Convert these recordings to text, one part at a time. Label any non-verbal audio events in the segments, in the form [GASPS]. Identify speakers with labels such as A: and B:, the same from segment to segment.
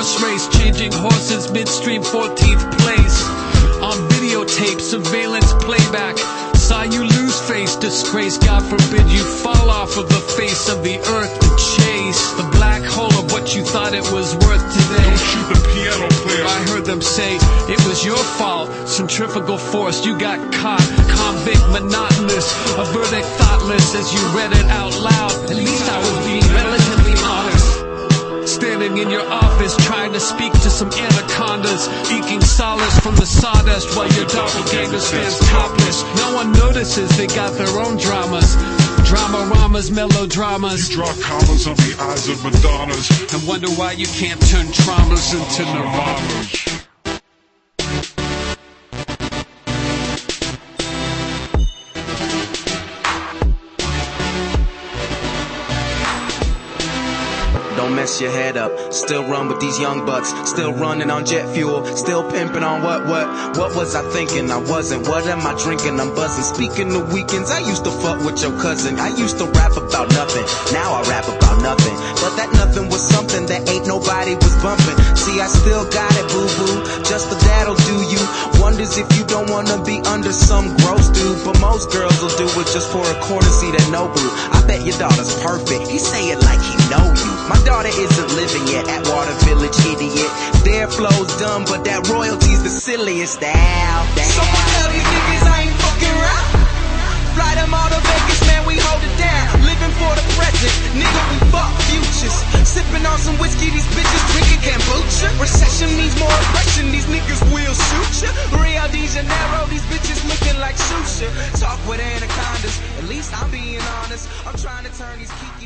A: Horse race, changing horses midstream, 14th place. On videotape, surveillance playback. Saw you lose face, disgrace. God forbid you fall off of the face of the earth to chase the black hole of what you thought it was worth today.
B: Don't shoot the piano player.
A: I heard them say it was your fault. Centrifugal force, you got caught. Convict, monotonous, a verdict thoughtless as you read it out loud. At least I was being. Standing in your office trying to speak to some anacondas, eking solace from the sawdust while your doppelganger stands topless. No one notices they got their own dramas. Drama-ramas, melodramas.
B: Draw commas on the eyes of Madonnas.
A: And wonder why you can't turn traumas into nirvanas.
C: Mess your head up. Still run with these young bucks. Still running on jet fuel. Still pimping on what, what? What was I thinking? I wasn't. What am I drinking? I'm buzzing. Speaking of weekends, I used to fuck with your cousin. I used to rap about nothing. Now I rap about nothing. But that nothing was something that ain't nobody was bumping. See, I still got it, boo boo. Just the that'll do you. Wonders if you don't wanna be under some gross dude. But most girls will do it just for a corner seat at Nobu. I bet your daughter's perfect. He say it like he know you. My daughter isn't living yet at Water Village, idiot. Their flow's dumb, but that royalty's the silliest. Ow, I tell these niggas I ain't fucking around. Fly them all to Vegas, man, we hold it down. Living for the present, nigga, we fuck futures. Sipping on some whiskey, these bitches drinking kombucha. Recession means more oppression, these niggas will shoot ya. Rio de Janeiro, these bitches looking like Susha. Talk with anacondas, at least I'm being honest. I'm trying to turn these Kiki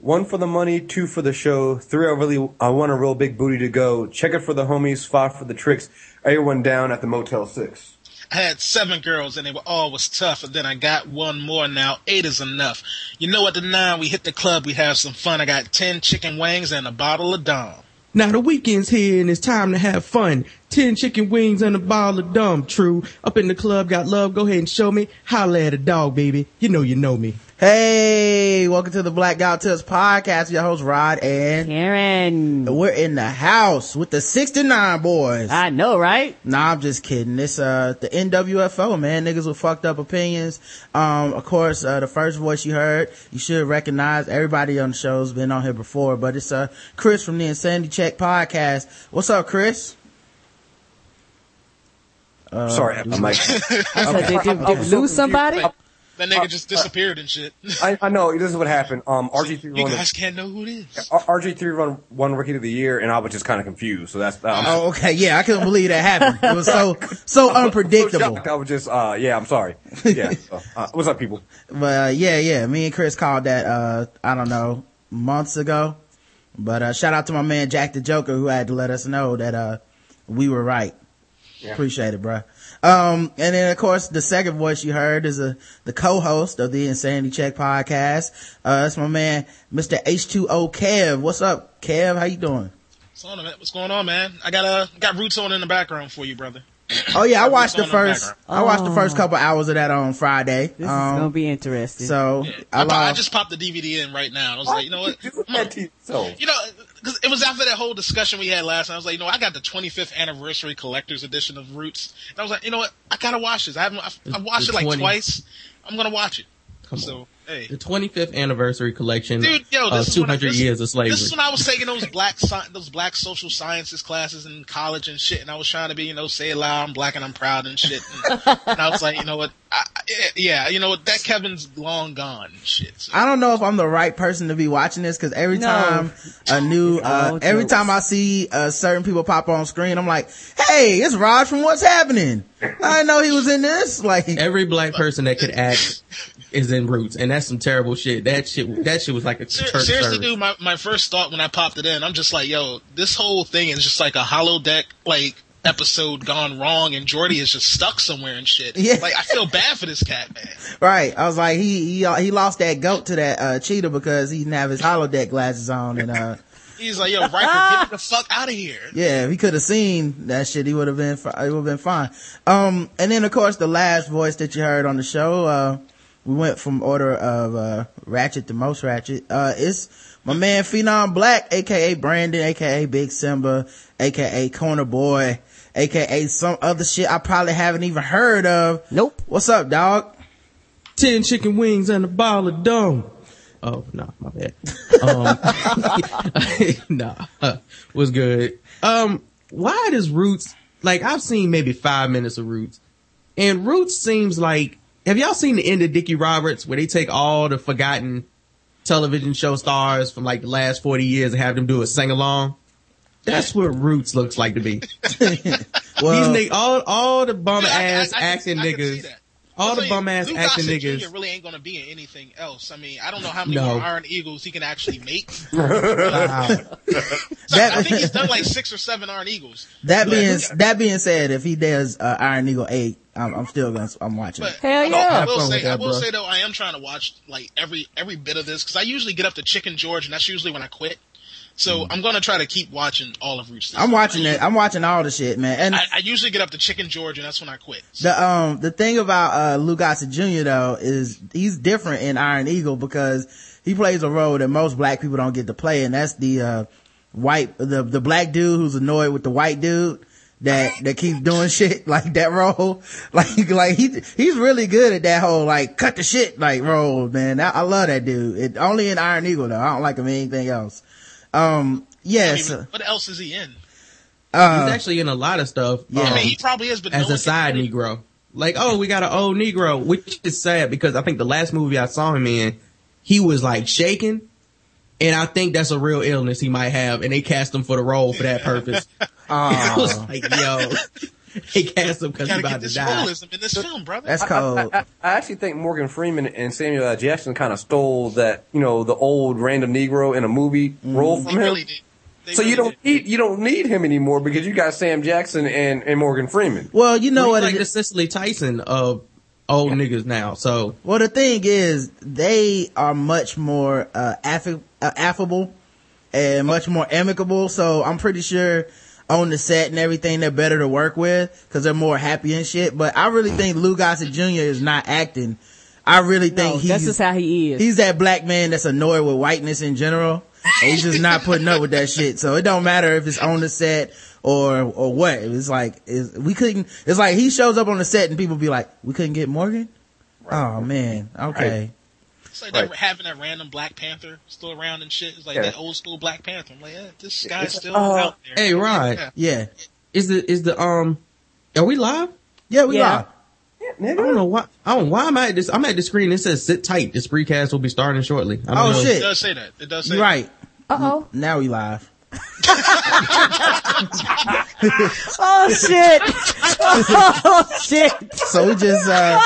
D: One for the money, two for the show, three I really I want a real big booty to go. Check it for the homies, five for the tricks. Everyone down at the Motel Six.
E: I had seven girls and they were all was tough, and then I got one more now. Eight is enough. You know at the nine we hit the club, we have some fun. I got ten chicken wings and a bottle of Dom.
F: Now the weekend's here and it's time to have fun. Ten chicken wings and a bottle of dumb. True. Up in the club, got love. Go ahead and show me. Holla at a dog, baby. You know you know me.
G: Hey, welcome to the Black Guy Tips podcast. Your host Rod and
H: Karen.
G: we're in the house with the 69 boys.
H: I know, right?
G: Nah, I'm just kidding. It's, uh, the NWFO, man. Niggas with fucked up opinions. Um, of course, uh, the first voice you heard, you should recognize everybody on the show's been on here before, but it's, uh, Chris from the Insanity Check podcast. What's up, Chris?
D: Sorry, I had my mic.
H: I [LAUGHS] said, did, did, did lose somebody?
E: That nigga just disappeared and shit.
D: I, I know this is what happened. Um, [LAUGHS] RG three
E: You
D: won.
E: guys can't know who it is.
D: RG three won one rookie of the year, and I was just kind of confused. So that's um,
G: Oh, okay. Yeah, I couldn't believe that happened. It was so, so [LAUGHS] unpredictable.
D: shocked. I was just uh, yeah, I'm sorry. Yeah. uh, what's up, people? [LAUGHS]
G: But uh, yeah, yeah, me and Chris called that uh I don't know months ago. But uh shout out to my man Jack the Joker who had to let us know that uh we were right. Appreciate it, bruh. Um and then of course the second voice you heard is uh, the co-host of the Insanity Check podcast. Uh that's my man Mr. H2O Kev. What's up, Kev? How you doing?
E: What's. What's going on, man? I got uh, got roots on in the background for you, brother.
G: Oh yeah, I watched the
E: Roots on in the
G: first. I watched the first couple hours of that on Friday.
H: This is
G: Um,
H: gonna be interesting.
G: so
E: I,
G: I,
E: po- I just popped the DVD in right now. I was like, you know what?
D: Do that to yourself.
E: You know, because it was after that whole discussion we had last night. I was like, you know, I got the 25th anniversary collector's edition of Roots, and I was like, you know what? I gotta watch this. I haven't. I've, I've watched
F: The
E: it like
F: 20
E: twice. I'm gonna watch it.
F: Come
E: so hey,
F: The 25th anniversary collection
E: dude, yo,
F: of
E: this is when I-
F: 200
E: this-
F: years of slavery.
E: This is when I was taking those black those black social sciences classes in college and shit, and I was trying to be, you know, say it loud, I'm black and I'm proud and shit. And, [LAUGHS] and I was like, you know what? I, I- yeah, you know what? That Kevin's long gone and shit. So.
G: I don't know if I'm the right person to be watching this because every
H: No.
G: time a new, uh,
H: all
G: every time I see uh, certain people pop on screen, I'm like, hey, it's Rod from What's Happening. I didn't know he was in this. Like,
F: Every black person that could act is in Roots, and that's some terrible shit. That shit, that shit was like a
E: Ser- seriously,
F: service.
E: dude, my, my first thought when I popped it in, I'm just like, yo, this whole thing is just like a holodeck like, episode gone wrong, and Geordi is just stuck somewhere and shit.
G: Yeah.
E: Like, I feel bad for this cat, man. [LAUGHS]
G: Right. I was like, he, he, he lost that goat to that, uh, cheetah because he didn't have his holodeck glasses on and, uh, [LAUGHS]
E: He's like, yo, Riker, get the [LAUGHS] fuck out of here.
G: Yeah, if he could have seen that shit, he would have been, fi- it would have been fine. Um, and then of course the last voice that you heard on the show, uh, we went from order of, uh, ratchet to most ratchet. Uh, it's my man Phenom Black, aka Brandon, aka Big Simba, aka Corner Boy, aka some other shit I probably haven't even heard of.
H: Nope.
G: What's up, dog?
F: Ten chicken wings and a bottle of dumb. Oh, no, my bad. Um, [LAUGHS] [LAUGHS] nah, [LAUGHS] was good. Um, why does Roots, like I've seen maybe five minutes of Roots and Roots seems like, have y'all seen the end of Dickie Roberts where they take all the forgotten television show stars from like the last 40 years and have them do a sing along? That's what Roots looks like to me. [LAUGHS]
G: Well,
F: These nigg- all, all the bum
E: Yeah, I- I-
F: ass
E: I
F: acting
E: can
F: niggas. All the bum ass acting niggas.
E: Jr. really ain't gonna be in anything else. I mean, I don't know how many
F: No.
E: more Iron Eagles he can actually make. [LAUGHS]
G: wow.
E: I think he's done like [LAUGHS] six or seven Iron Eagles.
G: that being, that being said, if he does, uh, Iron Eagle 8, I'm, I'm still gonna, I'm watching
E: But
G: it.
H: Hell
E: I will-
H: yeah.
E: I
F: Have
E: will say,
F: that,
E: I will
F: bro.
E: say though, I am trying to watch like every every bit of this because I usually get up to Chicken George, and that's usually when I quit. So I'm gonna try to keep watching all of Roots. this
G: I'm watching
E: I,
G: it. I'm watching all the shit, man. And
E: I, I usually get up to Chicken George, and that's when I quit. So,
G: the um the thing about uh Lou Gossett Jr. though is he's different in Iron Eagle because he plays a role that most black people don't get to play, and that's the uh white the the black dude who's annoyed with the white dude that that keeps doing shit [LAUGHS] like that role. [LAUGHS] Like like he he's really good at that whole like cut the shit like role, man. I, I love that dude. It only in Iron Eagle though. I don't like him in anything else. Um
E: I
G: yes.
E: mean, what else is he in?
G: uh,
F: He's actually in a lot of stuff.
G: Yeah.
E: I
F: um,
E: mean, he probably is, but
F: as
E: one
F: a side
E: really-
F: Negro. Like, oh, we got an old Negro, which is sad because I think the last movie I saw him in, he was like shaking. And I think that's a real illness he might have. And they cast him for the role for that purpose. [LAUGHS] [LAUGHS] I was like, yo, they cast him because he's about
E: get
F: to die.
E: realism in this film, brother.
G: that's cold.
D: I, I actually think Morgan Freeman and Samuel L. Jackson kind of stole that, you know, the old random Negro in a movie mm. role
E: they
D: from him.
E: really did. They
D: so you don't
E: did.
D: need you don't need him anymore because you got Sam Jackson and, and Morgan Freeman.
G: Well, you know what
F: like
G: it
F: the. Cicely Tyson of old niggas now. So
G: Well, the thing is, they are much more uh, affi- uh, affable and much more amicable. So I'm pretty sure on the set and everything, they're better to work with because they're more happy and shit. But I really think Lou Gossett Jr. is not acting. I really think
H: No,
G: he's
H: that's just how he is.
G: he's that black man that's annoyed with whiteness in general. And he's just not putting up with that shit. So it don't matter if it's on the set or or what. It's like it's, we couldn't. It's like he shows up on the set and people be like, "We couldn't get Morgan." Oh man. Okay.
E: It's like that,
D: Right.
E: having that random Black Panther still around and shit. It's like
D: Yeah.
E: that old school Black Panther. I'm like, yeah, this guy's
D: It's-
E: still
D: uh,
E: out there.
F: Hey, Rod.
E: Yeah.
G: Yeah.
F: is the, is the, um, are we live?
G: Yeah, we
H: Yeah.
G: are.
F: I don't know why. I don't. Why am I at this? I'm at the screen. It says "Sit tight." This recast will be starting shortly. I don't
G: Oh,
F: know.
G: shit.
E: It does say that. It does say
G: right.
H: Uh oh.
G: Now we live. [LAUGHS]
H: Oh shit. oh shit.
G: So we just uh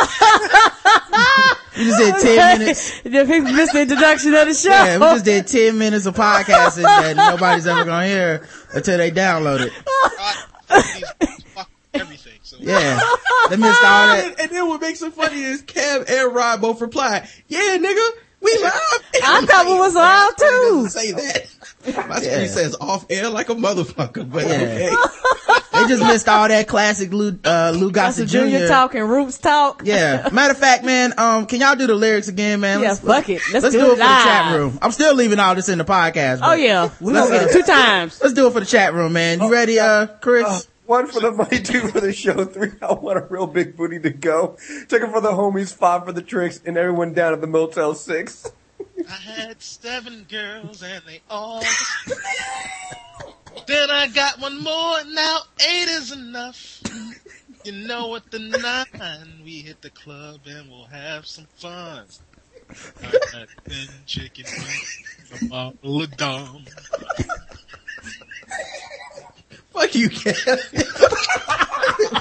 G: we just did ten minutes.
H: Just missed the introduction of the show.
G: Yeah, we just did ten minutes of podcasting that nobody's ever gonna hear until they download it.
E: fuck everything. So
G: Yeah. They missed all that.
F: And, and then what makes it funny is Kev and Rod both replied, "Yeah, nigga, we live."
H: I thought we was live too.
F: Say that. My
G: Yeah.
F: screen says off air like a motherfucker. But
G: Yeah.
F: okay. [LAUGHS]
G: They just missed all that classic Lou uh Lou
H: That's
G: Gossett
H: the junior
G: Jr.
H: talk and roots talk.
G: Yeah. Matter of fact, man, um, can y'all do the lyrics again, man?
H: Yeah, fuck it. Let's,
G: let's
H: do,
G: do,
H: it
G: it for the chat room. I'm still leaving all this in the podcast.
H: Oh yeah, we
G: Let's,
H: gonna get it
G: uh,
H: two times.
G: Let's do it for the chat room, man. You ready, uh, Chris?
D: One for the money, two for the show, three I want a real big booty to go. Check it for the homies, five for the tricks, and everyone down at the Motel Six.
E: I had seven girls and they all. [LAUGHS] then I got one more. Now eight is enough. You know what the nine? We hit the club and we'll have some fun. I got ten chicken wings, a bottle of Dom.
F: Fuck you, Kev.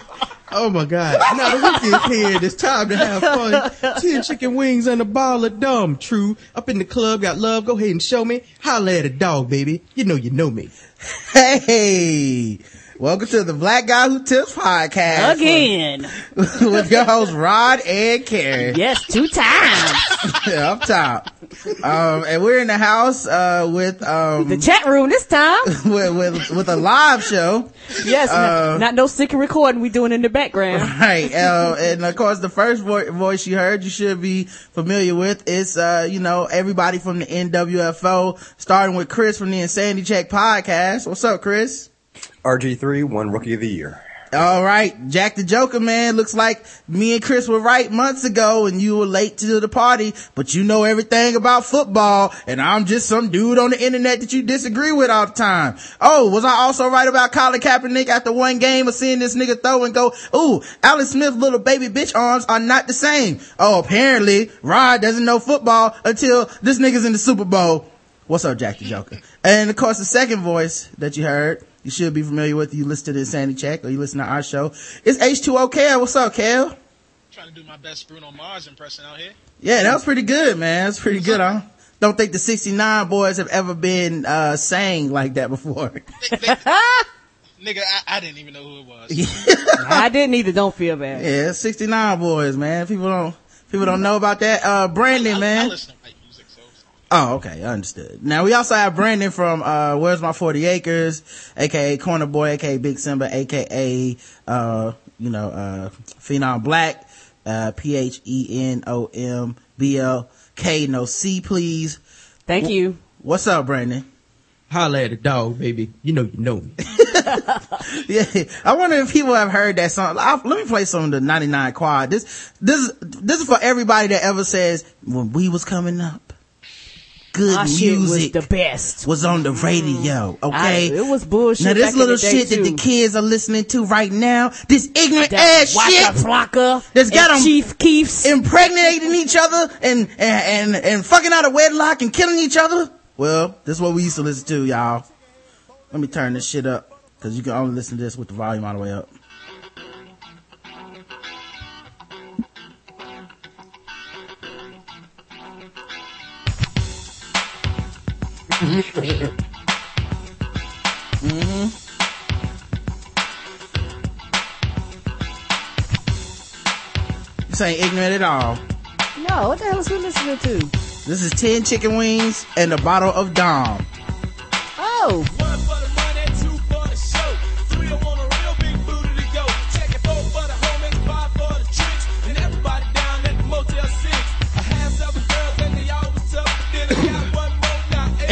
F: [LAUGHS] Oh my god. Now the weekend's here. It's time to have fun. Ten chicken wings and a bottle of dumb. True. Up in the club, got love. Go ahead and show me. Holla at a dog, baby. You know you know me.
G: Hey, welcome to the Black Guy Who Tips podcast.
H: Again. [LAUGHS]
G: With your host Rod and Karen.
H: Yes, two times. [LAUGHS]
G: Yeah, up top. Um, and we're in the house, uh, with, um,
H: The chat room this time. [LAUGHS]
G: with, with, with a live show.
H: Yes,
G: Uh,
H: not, not no secret recording we doing in the background.
G: Right. Uh, and of course, the first vo- voice you heard, you should be familiar with. It's, uh, you know, everybody from the NWFO, starting with Chris from the Insanity Check podcast. What's up, Chris?
D: RG3 won Rookie of the Year.
G: All right. Jack the Joker, man. Looks like me and Chris were right months ago and you were late to the party, but you know everything about football and I'm just some dude on the internet that you disagree with all the time. Oh, was I also right about Colin Kaepernick after one game of seeing this nigga throw and go, ooh, Alex Smith's little baby bitch arms are not the same. Oh, apparently Rod doesn't know football until this nigga's in the Super Bowl. What's up, Jack the Joker? And of course, the second voice that you heard, you should be familiar with. You listen to the Insanity Check or you listen to our show. It's H2O Kev. What's up, Kev?
E: Trying to do my best Bruno Mars impression out here.
G: Yeah, that was pretty good, man. That's pretty good. I don't think the 69 boys have ever been, uh, sang like that before.
E: They- they- [LAUGHS] nigga, I, I didn't even know who it was.
H: I didn't either. Don't feel bad.
G: yeah, 69 boys, man. People don't, people don't know about that. Uh, Brandon,
E: I, I
G: man.
E: listen to white music, so.
G: Oh, okay. I understood. Now we also have Brandon from, uh, Where's My 40 Acres, aka Corner Boy, aka Big Simba, aka, uh, you know, uh, Phenom Black, uh, E P-H-E-N-O-M-B-L-K, no C, please.
H: Thank you.
G: What's up, Brandon?
F: Holla at a dog, baby. You know you know me. [LAUGHS]
G: Yeah, I wonder if people have heard that song. i let me play some of the 99 quad. This, this, this is for everybody that ever says, when we was coming up, good
H: Our shit was
G: music
H: the best.
G: was on the radio, mm-hmm.
H: I-
G: okay?
H: it was bullshit.
G: Now this little shit that the kids are listening to right now, this ignorant
H: That
G: ass
H: Waka
G: shit,
H: Flocka
G: that's got
H: and
G: 'em
H: Chief Keefs.
G: impregnating each other and, and, and, and fucking out of wedlock and killing each other. Well, this is what we used to listen to, y'all. Let me turn this shit up, cause you can only listen to this with the volume all the way up. Mm-hmm. This ain't ignorant at all.
H: No, what the hell is we listening to?
G: This is 10 chicken wings and a bottle of Dom.
H: Oh,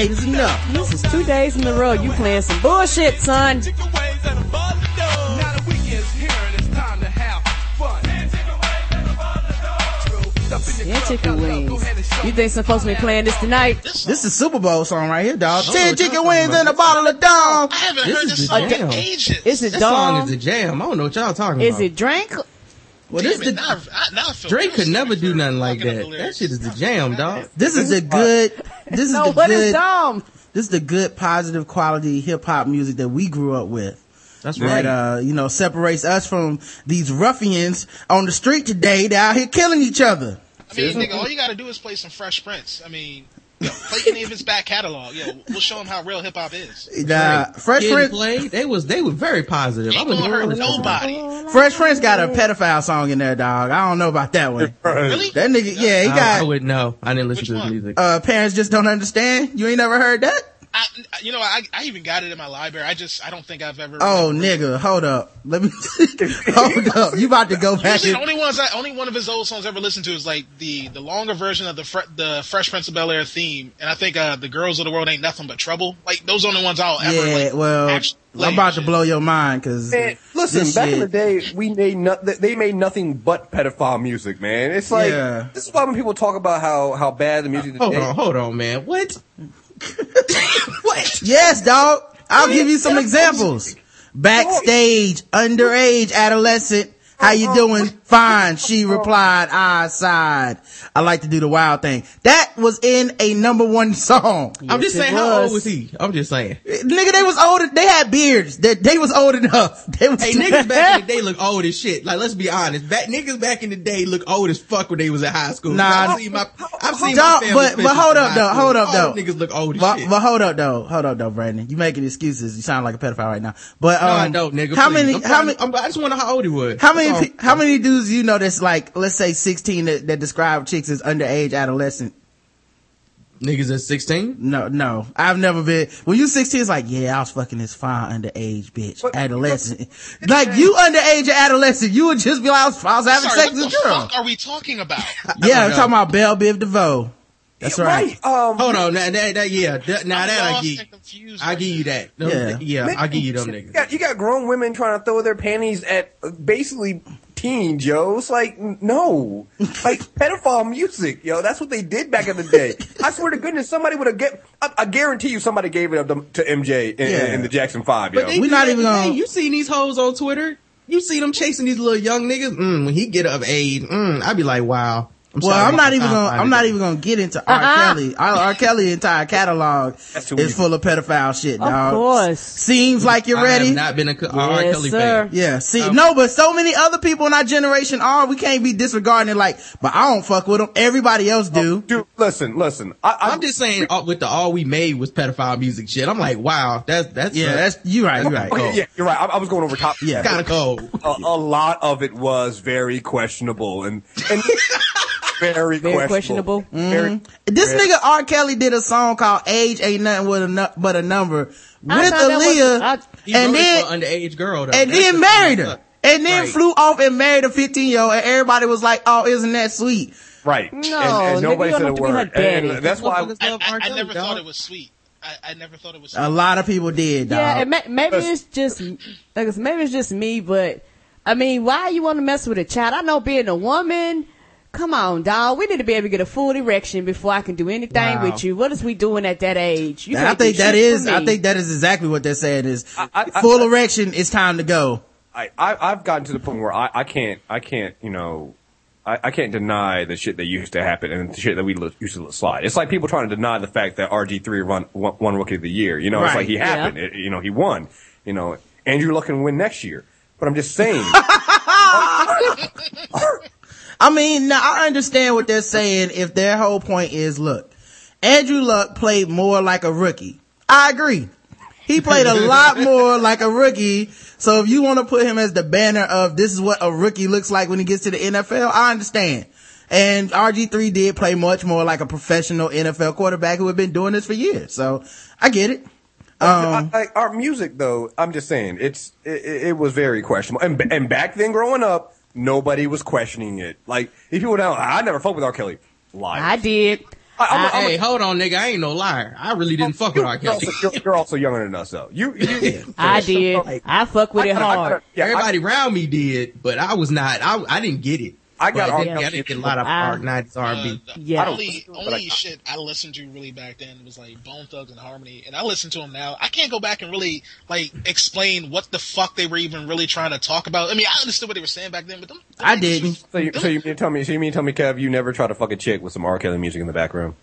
G: Eight is enough.
H: this is two days in a row. You playing some bullshit, son.
I: Chicken wings and a bottle of dog. Now the weekend's here and it's time to. Ten chicken wings and a bottle of dog. Step in your
H: Yeah,
I: club,
H: chicken
I: now, go
H: wings.
I: ahead and show
H: You think some folks be playing this tonight?
E: This,
G: This is Super Bowl song right here, dog.
F: Oh,
G: Ten chicken wings and a bottle of Dom.
E: I haven't
F: This
E: heard this song in ages.
H: Is it
F: That song is a jam. I don't know what y'all talking
H: Is
F: about.
H: Is it Drink?
G: Well,
E: Damn
G: this
E: it,
G: the
E: now, I, now I feel
F: Drake could never do nothing like that. That shit is the jam, dog.
G: this is the good. This is
H: No,
G: the
H: what is
G: good.
H: Dom?
G: This is the good, positive quality hip hop music that we grew up with.
F: That's
G: That
F: right.
G: uh, you know, separates us from these ruffians on the street today that out here killing each other.
E: I mean, nigga, all you gotta do is play some Fresh Prince. I mean, yo, play any of his back catalog. Yo, we'll show him how real hip hop is.
G: Nah, Fresh
F: Kid
G: Prince,
F: Play, they was they were very positive. I
E: Ain't
F: wouldn't
E: gonna hurt
F: heard
E: nobody.
G: Fresh Prince got a pedophile song in there, dog. I don't know about that one. [LAUGHS]
E: Really?
G: That nigga, yeah, he
F: I, I
G: got,
F: wouldn't know. I didn't listen
E: Which
F: to his music.
G: uh, parents just don't understand. You ain't never heard that?
E: I, you know, I, I even got it in my library. I just, I don't think I've ever.
G: Oh, nigga, hold up. Let me, [LAUGHS] hold up. You about to go back
E: Usually,
G: and,
E: the only ones, I, only one of his old songs I ever listened to is like the the longer version of the Fre- the Fresh Prince of Bel Air theme, and I think uh the Girls of the World ain't nothing but trouble. Like those are the only ones I'll ever.
G: yeah,
E: like,
G: well,
E: actually play
G: I'm about
E: and
G: to blow your mind cause
D: Man, listen,
G: this
D: back in the day, we made no, they made nothing but pedophile music, man. It's like
G: Yeah.
D: this is why when people talk about how how bad the music
F: hold
D: today.
F: on, hold on, man. What? [LAUGHS] what?
G: Yes, dog. I'll give you some examples. Backstage, underage, adolescent. How you uh-huh. doing? Fine, she replied, I sighed. I like to do the wild thing. That was in a number one song.
F: I'm just
H: Yes, it
F: saying, how old
H: was.
F: was he? I'm just saying.
G: Nigga, they was old, they had beards. They, they was old enough. [LAUGHS] They was
F: Hey, niggas back in the day [LAUGHS] look old as shit. Like, let's be honest. Back, niggas back in the day look old as fuck when they was in high school.
G: Nah,
F: I've seen my, I've seen my
G: Dog,
F: family
G: but, but
F: pictures
G: hold up though,
F: school.
G: hold up
F: All
G: though.
F: Niggas look old as
G: But,
F: shit.
G: but hold up though, hold up though, Brandon. You making excuses. You sound like a pedophile right now. But, um,
F: no, I don't, nigga.
G: how
F: please.
G: many,
F: I'm
G: how
F: trying-
G: many,
F: I'm- I just wonder how old he was.
G: how many, how many dudes you know that's like, let's say 16 that, that describe chicks as underage adolescent?
F: Niggas at 16?
G: No, no. I've never been, when you 16, it's like, yeah, I was fucking this fine underage bitch,
D: But-
G: adolescent. like, you underage adolescent, you would just be like, I was, I was having
E: Sorry,
G: sex with a girl.
E: fuck are we talking about? [LAUGHS]
G: Yeah, I'm talking about Belle Biv DeVoe. That's right.
D: Um,
F: Hold on, that, that, that yeah, that, now
E: I'm
F: that I
E: lost
F: give,
E: and
F: I give you that. Them-
G: Yeah.
F: yeah, I give you them
D: You
F: niggas.
D: got, you got grown women trying to throw their panties at uh, basically teens, yo. It's like, no. Like, [LAUGHS] pedophile music, yo. That's what they did back in the day. I swear to goodness, somebody would have get, I, I guarantee you somebody gave it up to, to MJ in,
G: Yeah.
D: in the Jackson 5, yo.
F: But they We're
G: not even gonna-
F: You seen these hoes on Twitter? You see them chasing these little young niggas? Mm, when he get of age, mm, I'd be like, wow. I'm
G: Well,
F: sorry
G: I'm not even gonna, I'm not even gonna get into R.
H: Uh-uh.
G: Kelly. R. R. Kelly entire catalog [LAUGHS]
D: That's
G: is full of pedophile shit,
H: Of course.
G: Seems like you're
F: I
G: ready.
F: have not been a R.
H: Yes,
F: Kelly
H: sir.
F: fan.
G: Yeah, see,
F: Um,
G: no, but so many other people in our generation are. We can't be disregarding it like, but I don't fuck with them. Everybody else do.
D: Dude, listen, listen. I, I,
F: I'm just saying, uh, with the all we made was pedophile music shit. I'm like, wow, that's that's
G: yeah, that's you right. You right.
D: Okay, yeah, you're right. I, I was going over top.
G: Yeah.
F: kind of cold.
D: a, a lot of it was very questionable and, and [LAUGHS] very,
H: Very
D: questionable.
H: questionable.
D: Very, mm-hmm.
G: This nigga R. Kelly did a song called "Age Ain't Nothing But a Nu- But a Number" with
H: I thought that was-
G: Aaliyah,
H: I-
G: and then
F: underage girl, though.
G: and
F: That's
G: then married her, and then
F: Right.
G: flew off and married a 15 year old, and everybody was like, "Oh, isn't that sweet?"
D: right.
H: No,
D: and, and nobody
H: you
D: said
H: don't
D: a
H: have to be her
D: word.
H: daddy.
D: And that's why.
F: Motherfuckers
E: I,
F: love
E: I,
F: R.
E: I
F: Kelly,
E: never
F: dog.
E: thought it was sweet. I, I never thought it was sweet.
G: A lot of people did, dog.
H: Yeah, and ma- maybe it's just like maybe it's just me, but I mean, why you want to mess with a child? I know being a woman. Come on, dog. We need to be able to get a full erection before I can do anything
G: Wow.
H: with you. What is we doing at that age? You
G: And I
H: can't do
G: think that
H: shit for
G: I think that is exactly what they're saying is
D: I- I-
G: full erection. It's time to go.
D: I, I I've gotten to the point where I, I can't I can't you know I, I can't deny the shit that used to happen and the shit that we lo- used to let slide. It's like people trying to deny the fact that RG three won, won won rookie of the year. You know, it's like he
H: Yeah.
D: happened. It- you know, he won. You know, Andrew Luck can win next year. But I'm just saying. [LAUGHS]
G: I mean, now I understand what they're saying if their whole point is, look, Andrew Luck played more like a rookie. I agree. He played a lot [LAUGHS] more like a rookie. So if you want to put him as the banner of this is what a rookie looks like when he gets to the NFL, I understand. And RG3 did play much more like a professional NFL quarterback who had been doing this for years. So I get it. Um,
D: I, I, our music, though, I'm just saying, it's it, it was very questionable. And and back then, growing up, nobody was questioning it. Like if people now, I never fucked with R. Kelly. Liar.
H: I did.
D: I, I'm a- I'm a-
F: Hey, hold on, nigga. I ain't no liar. I really didn't fuck with
D: you-
F: R.
D: you're,
F: Kelly.
D: also, you're, you're also younger than us, though. You, you [LAUGHS]
H: I did. I fuck with
D: I
H: it
D: gotta- I
H: hard.
D: gotta- yeah, I-
F: Everybody around me did, but I was not. I I didn't get it.
D: I got
F: But
D: R.
F: I didn't, I
D: Kelly.
F: didn't get a lot of
H: I-
F: R nineties R and B.
E: Uh,
H: Yeah.
E: only only
D: I-
E: shit I listened to really back then was like Bone Thugs and Harmony, and I listen to them now. I can't go back and really like explain what the fuck they were even really trying to talk about. I mean, I understood what they were saying back then, but them, them
G: I didn't.
E: was-
D: So you, so you mean to tell me? So you mean to tell me, Kev, you never tried to fuck a chick with some R. Kelly music in the back room?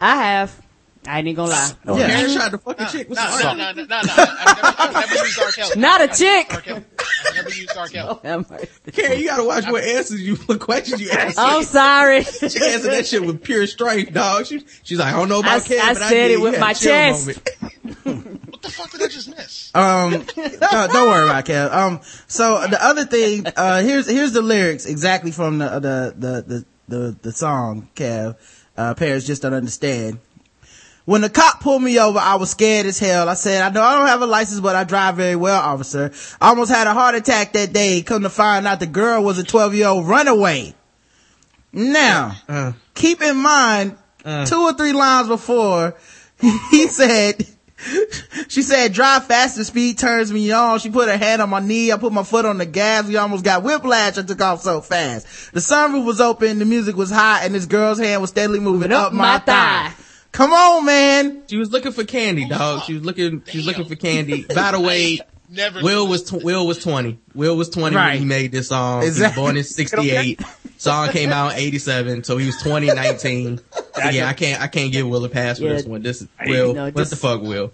H: I have. I ain't gonna lie.
D: Oh,
G: Yeah.
F: Karen tried to fuck a
E: No,
F: chick with
E: no, no, no, no, no, no. I've never, I've never used R. Kelly. [LAUGHS]
H: Not a
E: I've
H: chick.
E: used R. Kelly. I've never used R. Kelly. [LAUGHS]
H: Have.
F: Karen, you gotta watch what answers you, [LAUGHS] what questions you ask.
H: I'm sorry.
F: She answered that shit with pure strength, dog. She, she's like, I don't know
H: I,
F: about Karen,
H: I
F: but
H: said
F: did.
H: it with
F: had
H: my chest.
E: What the fuck did I just miss?
G: Um, no, don't worry about it, Kev. Um, so the other thing, uh, here's, here's the lyrics exactly from the, the, the, the, the, the song, Kev. Uh, parents just don't understand. When the cop pulled me over, I was scared as hell. I said, I know I don't have a license, but I drive very well, officer. I almost had a heart attack that day. Come to find out the girl was a 12 year old runaway. Now,
F: Uh,
G: keep in mind, two or three lines before, [LAUGHS] he said, she said, drive faster, speed turns me on. She put her hand on my knee. I put my foot on the gas. We almost got whiplash. I took off so fast. The sunroof was open. The music was hot and this girl's hand was steadily moving up, my, thigh. Come on, man.
F: she was looking for candy, dog. She was looking, she was looking for candy. [LAUGHS] By the way,
E: never.
F: Will was tw- Will was twenty. Will was twenty
G: Right.
F: when he made this song.
G: Exactly.
F: He was born in [LAUGHS] sixty eight. Song came out in eighty seven, so he was 20 nineteen. So yeah, I can't I can't give Will a pass for
H: Yeah.
F: this one. This is Will.
H: No,
F: what
H: just-
F: the fuck, Will?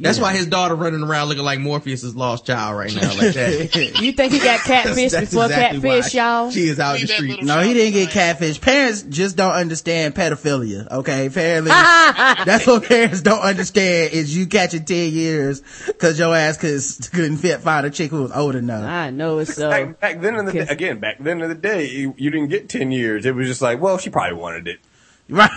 F: That's why his daughter running around looking like Morpheus' lost child right now, like that. [LAUGHS]
H: You think he got catfish
F: That's
H: before
F: exactly
H: catfish, y'all?
F: She is out in the
E: that
F: street.
G: No, he didn't get
E: behind.
G: catfish. Parents just don't understand pedophilia. Okay, apparently [LAUGHS] that's what parents don't understand is you catching ten years because your ass could, couldn't fit find a chick who was old enough.
H: I know it's so.
D: Back, back then in the day, again, back then in the day, you, you didn't get 10 years. It was just like, well, she probably wanted it. [LAUGHS]
G: Right?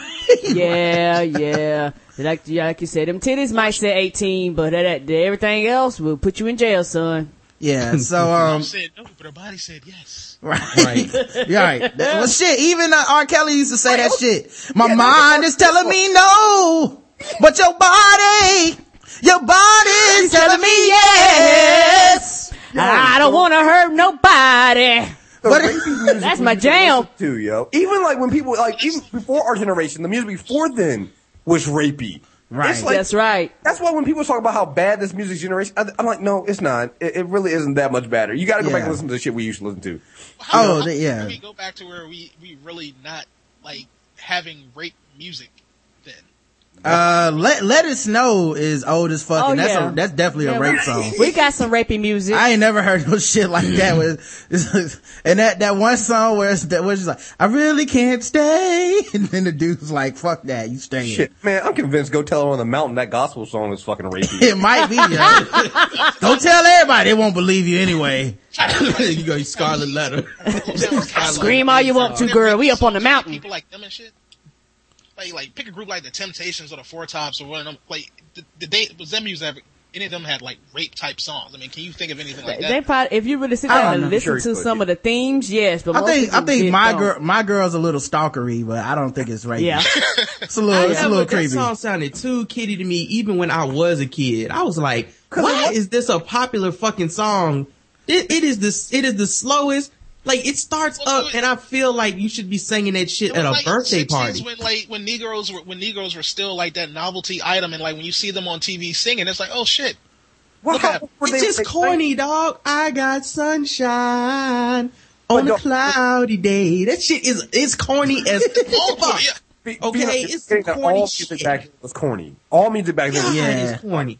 H: yeah, yeah. Like, yeah, like you said, them titties might say 18, but that, that, everything else will put you in jail, son.
G: Yeah. [LAUGHS] So
E: Mom
G: um,
E: said no, but her body said yes.
G: right,
F: Right. [LAUGHS]
G: right. That- Well, shit. Even uh, R. Kelly used to say that shit. My mind is telling me no, but your body, your body is telling me yes.
H: I don't want to hurt nobody.
G: But-
H: That's my
D: used to
H: jam.
D: Too, yo. Even like when people, like, even before our generation, the music before then was rapey.
G: Right.
D: Like,
H: That's right.
D: That's why when people talk about how bad this music generation, I, I'm like, no, it's not. It, it really isn't that much better. You got to go back and listen to the shit we used to listen to.
E: How,
G: Oh,
E: how
G: the- yeah.
E: Can we go back to where we we really not like having rape music then?
G: Uh, let let it snow is old as fuck,
H: Oh,
G: and that's
H: yeah.
G: a, that's definitely
H: Yeah,
G: a rape
H: we-
G: song. [LAUGHS]
H: We got some rapey music.
G: I ain't never heard no shit like that [LAUGHS] with, [LAUGHS] and that, that one song where it's, that was just like, I really can't stay. And then the dude's like, fuck that, you staying.
D: Shit, man, I'm convinced Go Tell Her on the Mountain that gospel song is fucking rapey.
G: It might be, yo. Don't tell everybody, they won't believe you anyway.
F: you go Scarlet Letter.
H: Scream all you want to, girl. We up on the mountain.
E: People like them and shit. Like, like pick a group like the Temptations or the Four Tops or one of them. Like, the, the they was them music ever? Any of them had like rape type songs? I mean, can you think of anything like
H: They
E: that?
H: probably, if you really sit down and
G: know.
H: listen
D: Sure
H: to some
D: yeah.
G: Uh,
H: of the themes, yes. But
G: I
H: most
G: think, I think my
H: don't.
G: girl, my girl's a little stalkery, but I don't think it's rape.
H: Yeah. [LAUGHS]
G: It's a little, it's
F: Yeah,
G: a little
F: but that
G: creepy.
F: song sounded too kiddie to me even when I was a kid. I was like, why is this a popular fucking song? It, it is this, it is the slowest. Like it starts
E: Well,
F: up and I feel like you should be singing that shit at a
E: like
F: birthday
E: 60s
F: party.
E: When like when Negroes were when Negroes were still like that novelty item, and like when you see them on TV singing, it's like, oh shit.
D: Well,
E: Look at-
F: It's
D: they-
F: just
D: they-
F: corny, dog. I got sunshine on a cloudy day. That shit is, it's corny as [LAUGHS] fuck.
E: yeah.
F: Okay, it's corny
D: all music
F: shit.
D: back then was corny. All music back then was
G: Yeah.
F: It's corny.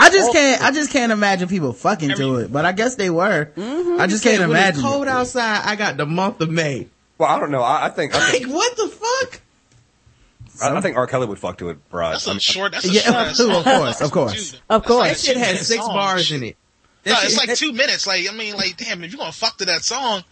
G: I just can't, I just can't imagine people fucking to it, but I guess they were. Mm-hmm, I just can't
F: When
G: imagine.
F: it's cold
G: it.
F: outside, I got the month of May.
D: Well, I don't know. I, I think I
F: Like,
D: think,
F: what the fuck?
D: I, I think R. Kelly would fuck to it, bro.
E: That's
D: I'm-
E: a short. That's a
G: Yeah,
E: short [LAUGHS] ass
G: of course, of course.
E: Dude,
H: Of course.
E: like
F: That shit
E: has
F: six
E: song.
F: bars in it. That
E: No,
F: shit-
E: it's like
F: that-
E: two minutes. Like I mean, like damn, if you're gonna fuck to that song,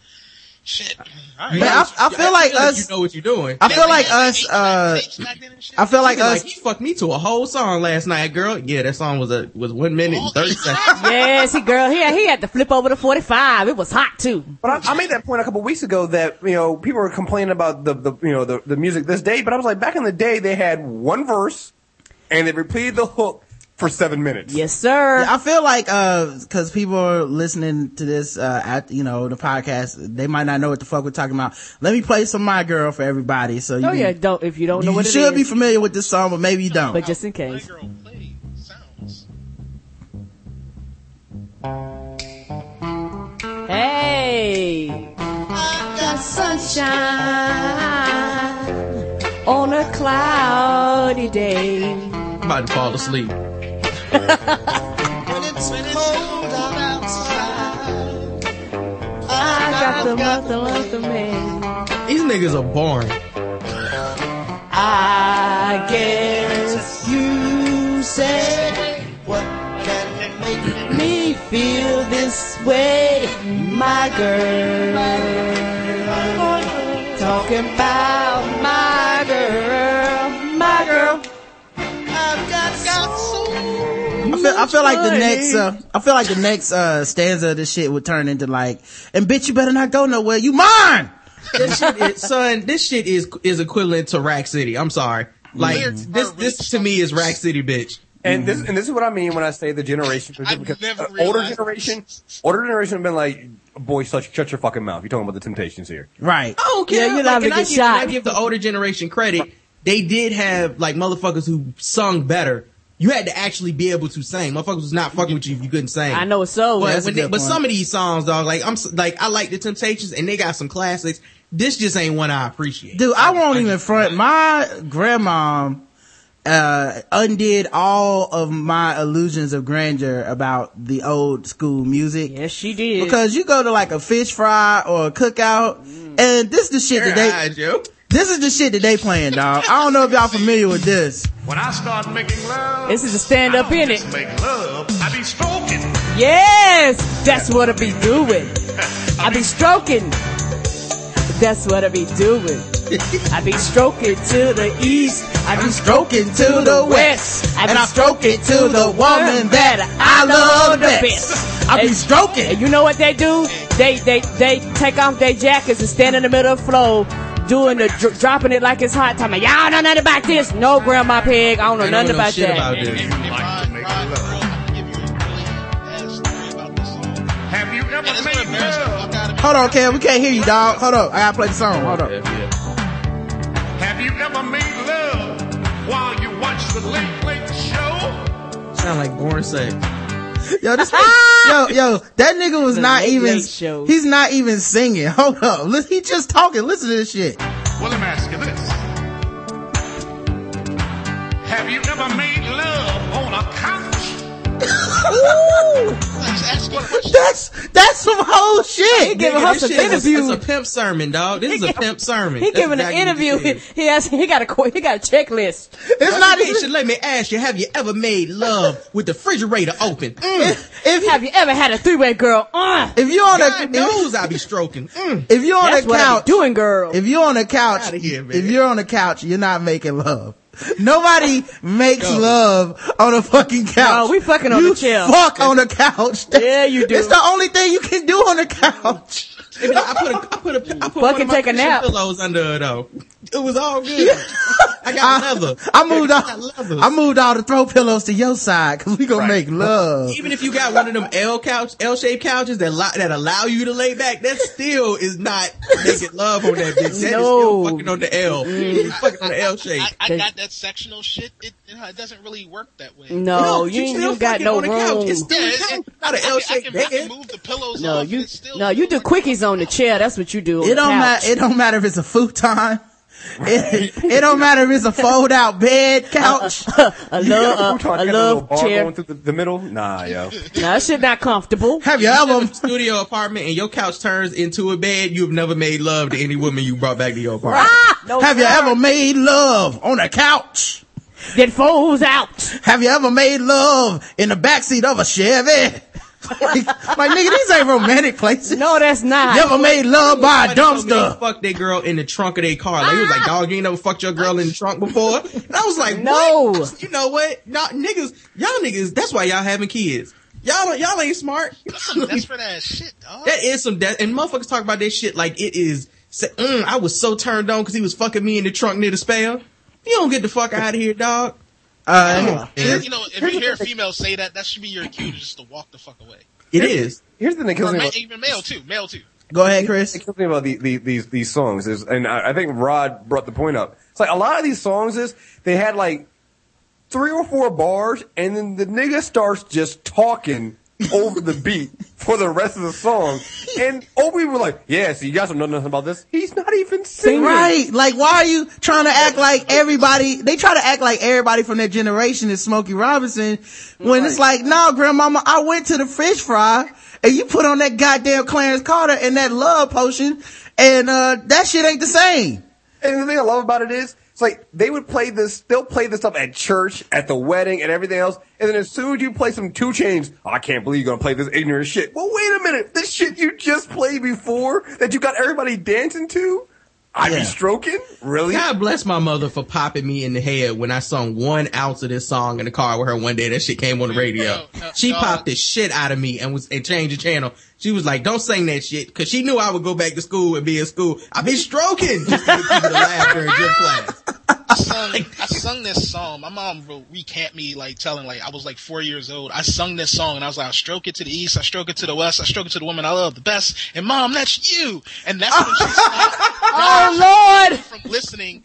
E: shit. All right.
G: Man, I, I feel like
F: you
G: us,
F: know what you're doing.
G: I feel like us, uh,
E: back- tapes back then and shit.
G: I feel like us,
F: like, you fucked me to a whole song last night, girl. Yeah, that song was a was one minute and thirty seconds.
H: Yes, he girl, he had, he had to flip over to 45. It was hot too.
D: But I, I made that point a couple weeks ago that you know people were complaining about the, the you know the, the music this day, but I was like back in the day they had one verse and they repeated the hook for seven minutes.
H: Yes, sir.
G: I feel like, uh, cause people are listening to this, uh, at, you know, the podcast, they might not know what the fuck we're talking about. Let me play some My Girl for everybody. So you,
H: oh
G: can-
H: yeah, don't, if you don't know
G: you
H: what it
G: should be familiar with this song, but maybe you don't.
H: but just in
E: My
H: case.
E: girl play sounds.
H: Hey, got the sunshine on a cloudy day.
F: I'm about to fall asleep. [LAUGHS]
I: When it's cold outside,
H: I got the month of month of May.
F: These niggas are boring.
H: I guess you say
I: what can make
H: me feel this way, my girl. Talking about
G: feel, I feel like the next, uh, I feel like the next, uh, stanza of this shit would turn into like, and bitch, you better not go nowhere. You mine!
F: This shit is, son, this shit is is equivalent to Rack City. I'm sorry. Like
E: Lyrics
F: this this to me is Rack City, bitch.
D: And this and this is what I mean when I say the generation
E: I've
D: because
E: never
D: uh, older generation older generation have been like boy shut, shut your fucking mouth. You're talking about the Temptations here.
G: Right.
F: I don't care.
H: Yeah, you're
F: like,
H: liable
F: and
H: to
F: I give,
H: shot.
F: I give the older generation credit. They did have like motherfuckers who sung better, you had to actually be able to sing. Motherfuckers was not fucking with you if you couldn't sing.
H: I know it's so.
F: But,
G: That's a
F: they- but some of these songs, dog, like I'm like I like the Temptations and they got some classics. This just ain't one I appreciate.
G: Dude, I won't even front. My grandma uh, undid all of my illusions of grandeur about the old school music.
H: Yes, she did.
G: Because you go to like a fish fry or a cookout, and this is the shit that they,
F: eyes, yo.
G: This is the shit that they playing, dog. I don't know if y'all familiar with this.
B: When I start making love,
H: This is a stand up in it.
B: make love. I be stroking.
H: Yes, that's what I be doing. [LAUGHS] I be stroking. That's what I be doing. I be stroking to the east. I be
G: Stroking to the west,
H: I be
G: and I stroke it to the woman that I love the best. I be stroking.
H: And you know what they do? They they they take off their jackets and stand in the middle of the floor, doing the dr- dropping it like it's hot. Time y'all know nothing about this. No, Grandma Pig, I don't know
F: They
H: nothing
F: don't know
H: about that.
F: about this.
E: and, and Rod, Rod, Earl, I can give you a really bad story about this song.
B: Have you ever
E: And
B: made love?
E: fuck out of me.
G: Hold on, Kev, we can't hear you, dog. Hold up, I gotta play the song. Hold up.
B: Have you ever made love while you watch the Late Late Show?
F: Sound like born sex. [LAUGHS]
G: Yo, this, [LAUGHS] yo, yo, that nigga was
H: The
G: not
H: Late
G: even,
H: Late Show.
G: he's not even singing. [LAUGHS] Hold up. Listen, he just talking. Listen to this shit.
B: Well, let me ask you this. Have you ever made love on a couch?
G: That's, that's some whole shit.
H: He giving
F: Nigga,
H: some
F: shit is a-
H: interview.
F: It's a pimp sermon, dog. This is a pimp sermon.
H: He
F: That's
H: giving an interview. He, he has he got a he got a checklist.
G: It's not
F: He should let me ask you, have you ever made love with the refrigerator open? Mm.
G: if,
H: Have you ever had a three way girl? Uh,
G: if you on
F: God
G: a,
F: knows I be stroking. Mm.
G: if, if you on
H: that's
G: a couch,
H: doing, girl.
G: if you're on a couch,
F: here,
G: if you're on a couch, you're not making love. Nobody makes love on a fucking couch.
H: No, we fucking on
G: you
H: the chair.
G: Fuck on the couch.
H: Yeah, you do.
G: It's the only thing you can do on the couch.
F: I put a, I put a, I put
H: Fucking
F: one of my
H: take a
F: cushion
H: nap.
F: pillows under it though. It was all good. I got
G: I,
F: leather.
G: I moved all,
F: got.
G: I moved all the throw pillows to your side because we gonna make love.
F: Even if you got one of them L couch, L shaped couches that allow, that allow you to lay back, that still is not making love on that bitch. That is
H: No.
F: still fucking on the L. Mm. You fucking on the L shape.
E: I, I got that sectional shit. It, it, it doesn't really work that way.
H: no, you
F: you
H: you,
F: still
H: got no
F: on the couch.
H: room.
F: It's still
E: Yeah, it, it,
F: not an
E: I, can,
F: shaped
E: can, I can
F: bed.
E: move the pillows
H: No,
E: off.
H: you
E: and it's still
H: no, you do quickies on the chair. That's what you do. On
G: It
H: the
G: don't matter. It don't matter if it's a futon. It, it don't matter if it's a fold out bed uh, uh, couch.
H: Uh, [LAUGHS] a
D: You got
H: love,
D: futon,
H: a, a
D: got the little
H: love chair.
D: going through the, the middle. Nah, yo.
H: No, that shit not comfortable.
G: Have you
F: You have
G: ever?
F: a [LAUGHS] studio apartment and your couch turns into a bed, you've never made love to any woman you brought back to your apartment. Ah!
H: Ah, no,
G: Have you ever made love on a couch?
H: That folds out.
G: Have you ever made love in the backseat of a Chevy? Like, like, nigga, these ain't romantic places.
H: No, that's not.
G: Never ever made love by a
F: Somebody told me they
G: dumpster?
F: Fucked their girl in the trunk of their car. Like, he was like, dog, you ain't never fucked your girl in the trunk before? And I was like,
H: No.
F: what? You know what? Y'all niggas, y'all niggas, that's why y'all having kids. Y'all, y'all ain't smart. [LAUGHS]
E: That's some desperate ass shit, dog.
F: That is some de- and motherfuckers talk about this shit like it is. Say, mm, I was so turned on because he was fucking me in the trunk near the spell. You don't get the fuck out of here, dog.
G: Uh,
E: And, you know, if you hear a female say that, that should be your cue just to walk the fuck away.
F: It is.
D: Here's the thing that kills me. About,
E: even male too, male too.
G: go ahead, Chris.
D: it kills me about the, the, these these songs is, and I, I think Rod brought the point up. It's like a lot of these songs is they had like three or four bars, and then the nigga starts just talking over the beat for the rest of the song, [LAUGHS] and Obi were like, "Yeah, so you guys don't know nothing about this." He's not even singing.
G: Right. Like, why are you trying to act like everybody, they try to act like everybody from that generation is Smokey Robinson when it's like, no, grandmama, I went to the fish fry and you put on that goddamn Clarence Carter and that love potion and, uh, that shit ain't the same.
D: And the thing I love about it is, it's like they would play this, they'll play this stuff at church, at the wedding, and everything else. And then as soon as you play some 2 Chainz, oh, I can't believe you're gonna play this ignorant shit. Well, wait a minute, this shit you just played before that you got everybody dancing to, I
G: Yeah.
D: be stroking, really?
F: God bless my mother for popping me in the head when I sung one ounce of this song in the car with her one day. That shit came on the radio. [LAUGHS]
E: No, no,
F: she
E: no.
F: popped the shit out of me and was and changed the channel. She was like, "Don't sing that shit," because she knew I would go back to school and be in school. I be stroking just to get people to laugh during gym class. [LAUGHS]
E: I sung, I sung this song. My mom recant me like telling like I was like four years old. I sung this song and I was like, I stroke it to the east, I stroke it to the west, I stroke it to the woman I love the best. And mom, that's you. And that's when she [LAUGHS] stopped
H: Oh Lord.
E: from listening.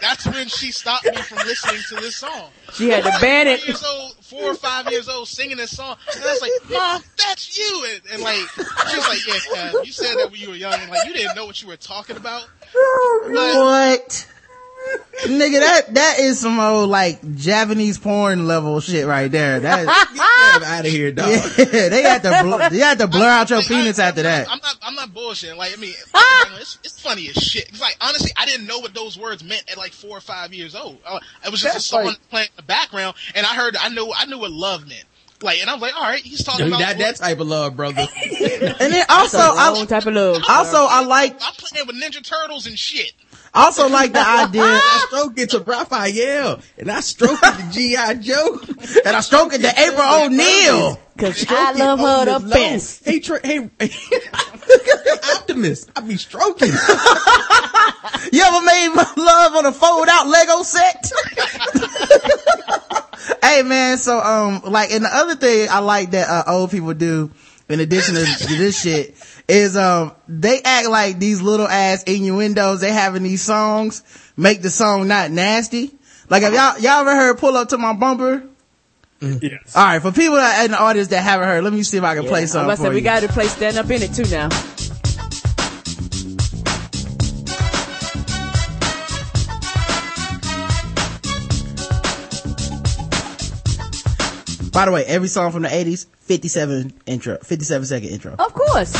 E: that's when she stopped me from listening to this song.
H: She had to ban it.
E: four Years old, four or five years old, singing this song, and I was like, "Mom, that's you." And, and like, she was like, "Yeah, Kev, you said that when you were young, and like you didn't know what you were talking about." [LAUGHS]
G: What? Nigga, that, that is some old, like, Japanese porn level shit right there. [LAUGHS] That is,
F: out of here, dog.
G: yeah, [LAUGHS] they had to, bl- they had to blur out your penis after that.
E: I'm not, I'm not bullshitting. Like, I mean, [LAUGHS] it's, it's funny as shit. It's like, honestly, I didn't know what those words meant at like four or five years old. Uh, it was just
D: That's
E: a song
D: like-
E: playing in the background, and I heard, I knew, I knew what love meant. Like, and I'm like, all right, he's talking about.
F: that, that type of love, brother.
G: And then also, I,
H: type of love.
G: also, I like,
E: I'm playing with Ninja Turtles and shit.
G: Also like the idea,
F: I stroke it to Raphael, and I stroke it to G.I. Joe.
G: and I stroke it to April O'Neil.
H: Cause I love her the
F: his
H: best.
F: Hey, Tra- hey, [LAUGHS] Optimus, I be stroking. [LAUGHS]
G: You ever made love on a fold out Lego set? [LAUGHS] hey man, so um, like, and the other thing I like that uh, old people do, in addition to this shit, is um, they act like these little ass innuendos they have in these songs make the song not nasty. Like, have y'all y'all ever heard "Pull Up to My Bumper"?
D: Yes.
G: All right, for people that, in the audience that haven't heard, let me see if I can play
H: I
G: something
H: must
G: for
H: say we got to play stand up in it too now.
G: By the way, every song from the '80s, 57 intro, 57 second intro.
H: Of course.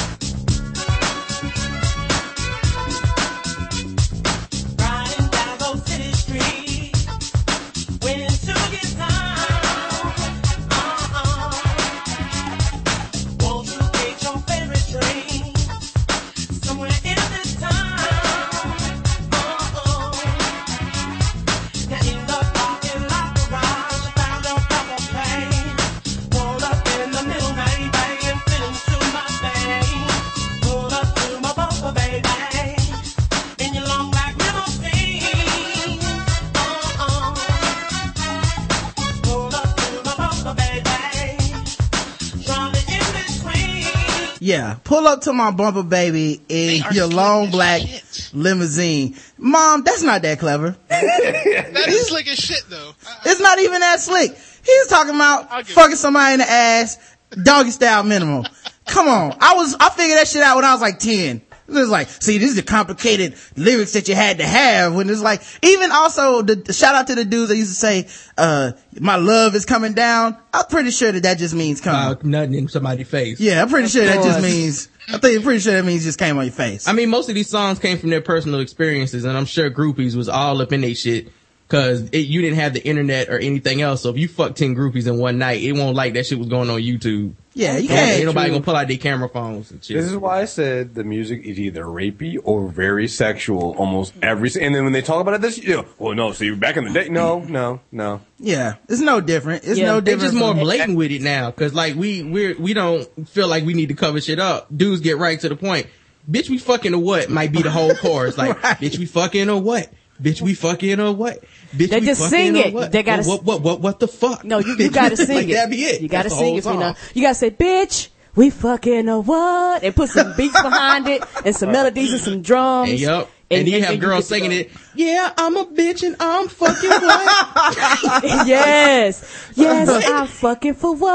I: To my bumper baby in your long black
E: shit.
G: limousine. Mom, that's not that clever. [LAUGHS]
E: That is slick as shit, though. I-
G: It's not even that slick. He's talking about fucking somebody in the ass, doggy style minimum. Come on. I was, I figured that shit out when I was like 10. It was like, see, this is the complicated lyrics that you had to have when it's like, even also the, the shout out to the dudes that used to say, uh, my love is coming down. I'm pretty sure that that just means coming.
F: Uh, nothing in somebody's face.
G: yeah, I'm pretty sure that just means, I think, I'm pretty sure that means just came on your face.
F: I mean, most of these songs came from their personal experiences, and I'm sure groupies was all up in their shit. Cause it, you didn't have the internet or anything else. So if you fuck 10 groupies in one night, it won't like that shit was going on YouTube.
G: yeah, you can't.
F: Ain't nobody gonna pull out their camera phones and shit.
D: This is why I said the music is either rapey or very sexual almost every. And then when they talk about it, this, you know, well, no. See, back in the day, no, no, no.
G: Yeah, it's no different. It's
H: Yeah,
G: no different.
F: They're just more blatant with it now. Cause like we, we're, we don't feel like we need to cover shit up. Dudes get right to the point. Bitch, we fucking or what might be the whole [LAUGHS] chorus. Like,
G: Right.
F: bitch, we fucking or what? Bitch, we fucking or what? Bitch,
H: They
F: we
H: just sing
F: or
H: it.
F: What?
H: They gotta
F: what, what, what, what the fuck?
H: No, you, you gotta [LAUGHS] sing
F: like,
H: it.
F: That be it.
H: You gotta sing it, you know. You gotta say, bitch, we fucking a what? And put some beats behind it and some melodies and some drums.
F: And yup. And, you have girls singing it. Yeah, I'm a bitch and I'm fucking what? [LAUGHS] [LAUGHS]
H: yes. Yes, I'm fucking for what?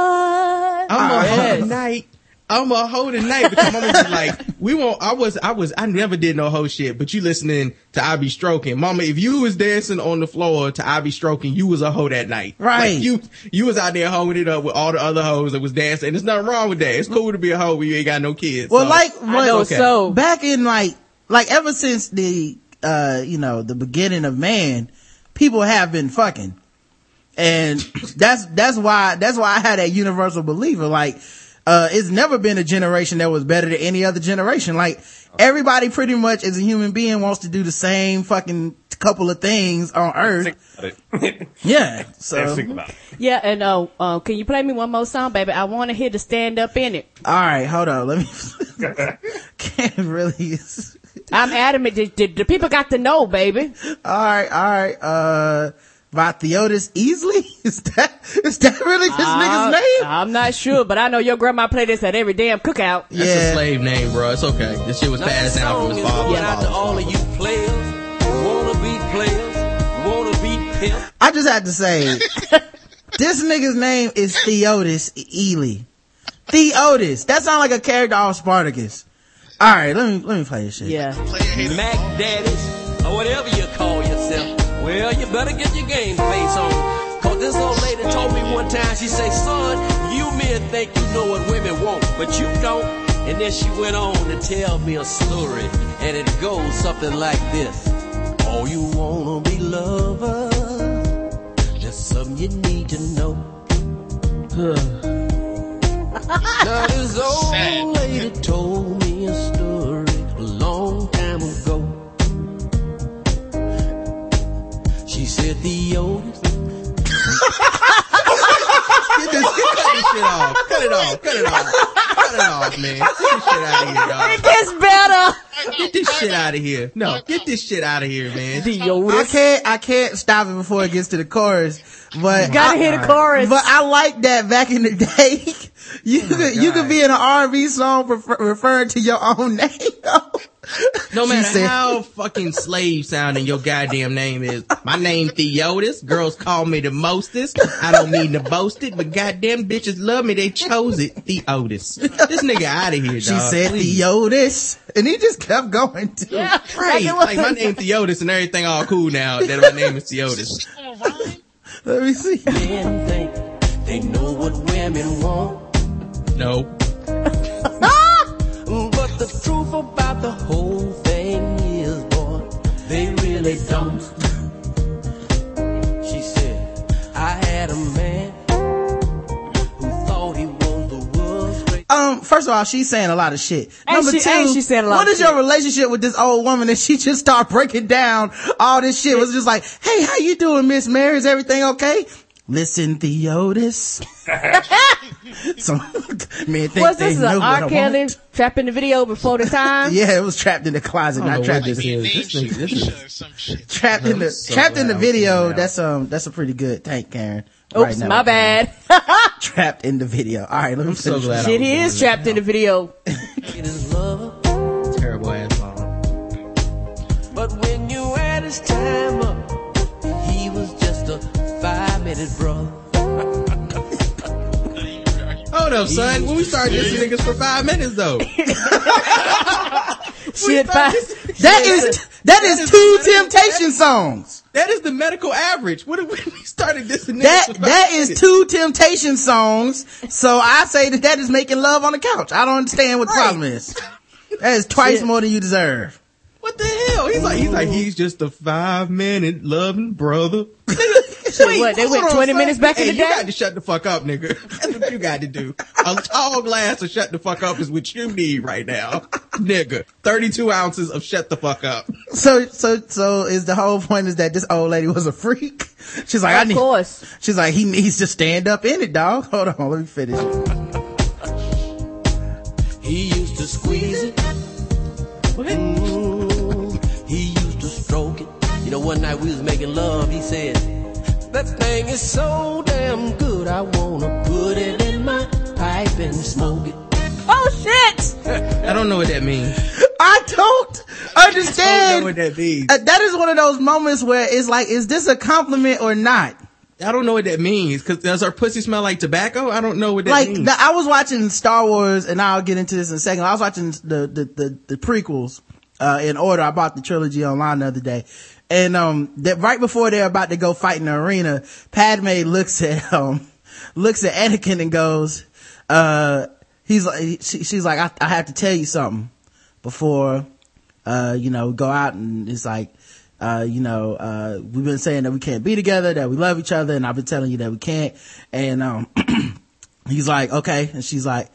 F: I'm a
H: yes.
F: hoe tonight. I'm a hoe tonight because mama was like, we won't, I was, I was, I never did no hoe shit, but you listening to I be stroking. Mama, if you was dancing on the floor to I be stroking, you was a hoe that night.
G: Right.
F: Like you, you was out there hoeing it up with all the other hoes that was dancing. And there's nothing wrong with that. It's cool to be a hoe when you ain't got no kids.
G: Well,
F: So-
G: like,
H: I know
G: what-
H: so.
G: back in like, like ever since the, uh, you know, the beginning of man, people have been fucking. And that's, that's why, that's why I had that universal believer. Like, uh, it's never been a generation that was better than any other generation. Like, everybody pretty much as a human being wants to do the same fucking couple of things on earth.
D: Think about it.
G: Yeah. [LAUGHS] So,
D: Yeah, think about it.
H: Yeah, and uh, uh, can you play me one more song, baby? I want to hear the stand up in it.
G: all right, hold on. Let me, [LAUGHS] can't really,
H: I'm adamant. The, the, the people got to know, baby.
G: All right, all right. Uh, by Theodis Ealey? [LAUGHS] Is that is that really this
H: Uh,
G: nigga's name?
H: I'm not sure, but I know your grandma played this at every damn cookout.
F: that's a
G: yeah.
F: slave name, bro. It's okay. This shit was passed down from his father.
I: Going out to all of you players, wanna be players.
J: pimp.
G: I just had to say, [LAUGHS] this nigga's name is Theotis Ealey. Theotis. That sounds like a character off Spartacus. All right, let me let me play this shit.
H: Yeah.
J: Mac Daddies, or whatever you call yourself. Well, you better get your game face on. Cause this old lady told me one time, she say, son, you men think you know what women want, but you don't. And then she went on to tell me a story, and it goes something like this. Oh, you wanna be lovers? There's something you need to know. [LAUGHS] now this old lady told me a story She said the oldest
F: Get this, get cut this shit off. Cut it off. Cut it off. Cut it off, man. Get this shit out of here, dog.
H: It gets better.
F: Get this shit out of here. No, get this shit out of here, man.
G: I can't I can't stop it before it gets to the chorus. But
H: Gotta
G: I-
H: hear the chorus.
G: But I like that back in the day. [LAUGHS] You oh could you could be in an R&B song refer- referring to your own name. [LAUGHS]
F: No
G: She
F: matter
G: said-
F: how fucking slave sounding your goddamn name is. My name Theotis. Girls call me the mostest. I don't mean to boast it, but goddamn bitches love me. They chose it. Theotis. This nigga out of here, dog.
G: She said
F: Please.
G: Theotis, and he just kept going. Too.
H: Yeah.
F: Right.
H: Like it
F: Like my name Theotis and everything all cool now that my name is Theotis.
G: Let me see.
J: men think they know what women want.
F: No. [LAUGHS]
J: But the truth about the really don't. She said, I had a man who thought he was the world's.
G: Um, first of all, she's saying a lot of shit.
H: And
G: Number
H: she-
G: two,
H: and she's saying a lot
G: what
H: of
G: is your relationship with this old woman that she just start breaking down all this shit? Was just like, hey, how you doing, Miss Mary? Is everything okay? Listen, Theotis. so, man think
H: Was
G: they
H: this
G: know
H: an
G: what I
H: R. Kelly
G: want.
H: trap in the video before the time? [LAUGHS]
G: Yeah, it was trapped in the closet,
F: I don't know
G: trapped
F: what
G: in
F: this is. This nigga, this is
E: some shit.
G: trapped in the
F: I'm so
G: trapped in the
F: glad I was
G: video.
F: figuring it out.
G: That's um that's a pretty good thank Karen.
H: Oops,
G: right now.
H: my bad. [LAUGHS]
G: Trapped in the video. All right, let me
F: I'm so
G: finish
F: glad.
G: this.
F: I
H: Shit, he is trapped in the video. [LAUGHS]
F: Terrible ass song.
J: But when you add his time up, five brother. [LAUGHS]
F: Hold up, son. When we started dissing niggas for five minutes though. [LAUGHS]
H: Shit, fine.
G: That is that is two temptation songs.
F: That is the medical average. What if [LAUGHS] we started dissing niggas
G: That
F: for five
G: that is
F: minutes?
G: two temptation songs. So I say that that is making love on the couch. I don't understand what the problem is. That is twice
H: Shit.
G: more than you deserve.
F: What the hell? He's like, he's like, he's just a five minute loving brother.
H: Shit, what, they went 20 minutes back in
F: hey,
H: the
F: you
H: day?
F: got to shut the fuck up, nigga. [LAUGHS] That's what you got to do. A tall glass of shut the fuck up is what you need right now, [LAUGHS] nigga. Thirty-two ounces of shut the fuck up.
G: So so so is the whole point is that this old lady was a freak? [LAUGHS] She's like, I
H: Of
G: need.
H: course.
G: She's like, he needs to stand up in it, dog. Hold on, let me finish.
J: He used to squeeze it. Mm, he used to stroke it. You know, one night we was making love. He said, "That thing is so damn good. I wanna put it in my pipe and smoke it."
H: Oh shit! [LAUGHS]
F: I don't know what that means.
G: I don't
F: I
G: understand.
F: don't know what that means.
G: Uh, that is one of those moments where it's like, is this a compliment or not?
F: I don't know what that means. Cause does our pussy smell like tobacco? I don't know what that
G: like
F: means.
G: the, I was watching Star Wars, and I'll get into this in a second. I was watching the the the, the prequels uh, in order. I bought the trilogy online the other day, and um, that right before they're about to go fight in the arena, Padme looks at [LAUGHS] um looks at Anakin and goes, uh, he's like, she, she's like, I, I have to tell you something before uh, you know, go out and it's like, uh, you know, uh, we've been saying that we can't be together, that we love each other, and I've been telling you that we can't. And, um, [CLEARS THROAT] he's like, okay. And she's like,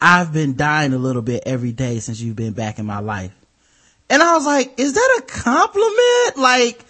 G: I've been dying a little bit every day since you've been back in my life. And I was like, is that a compliment? Like,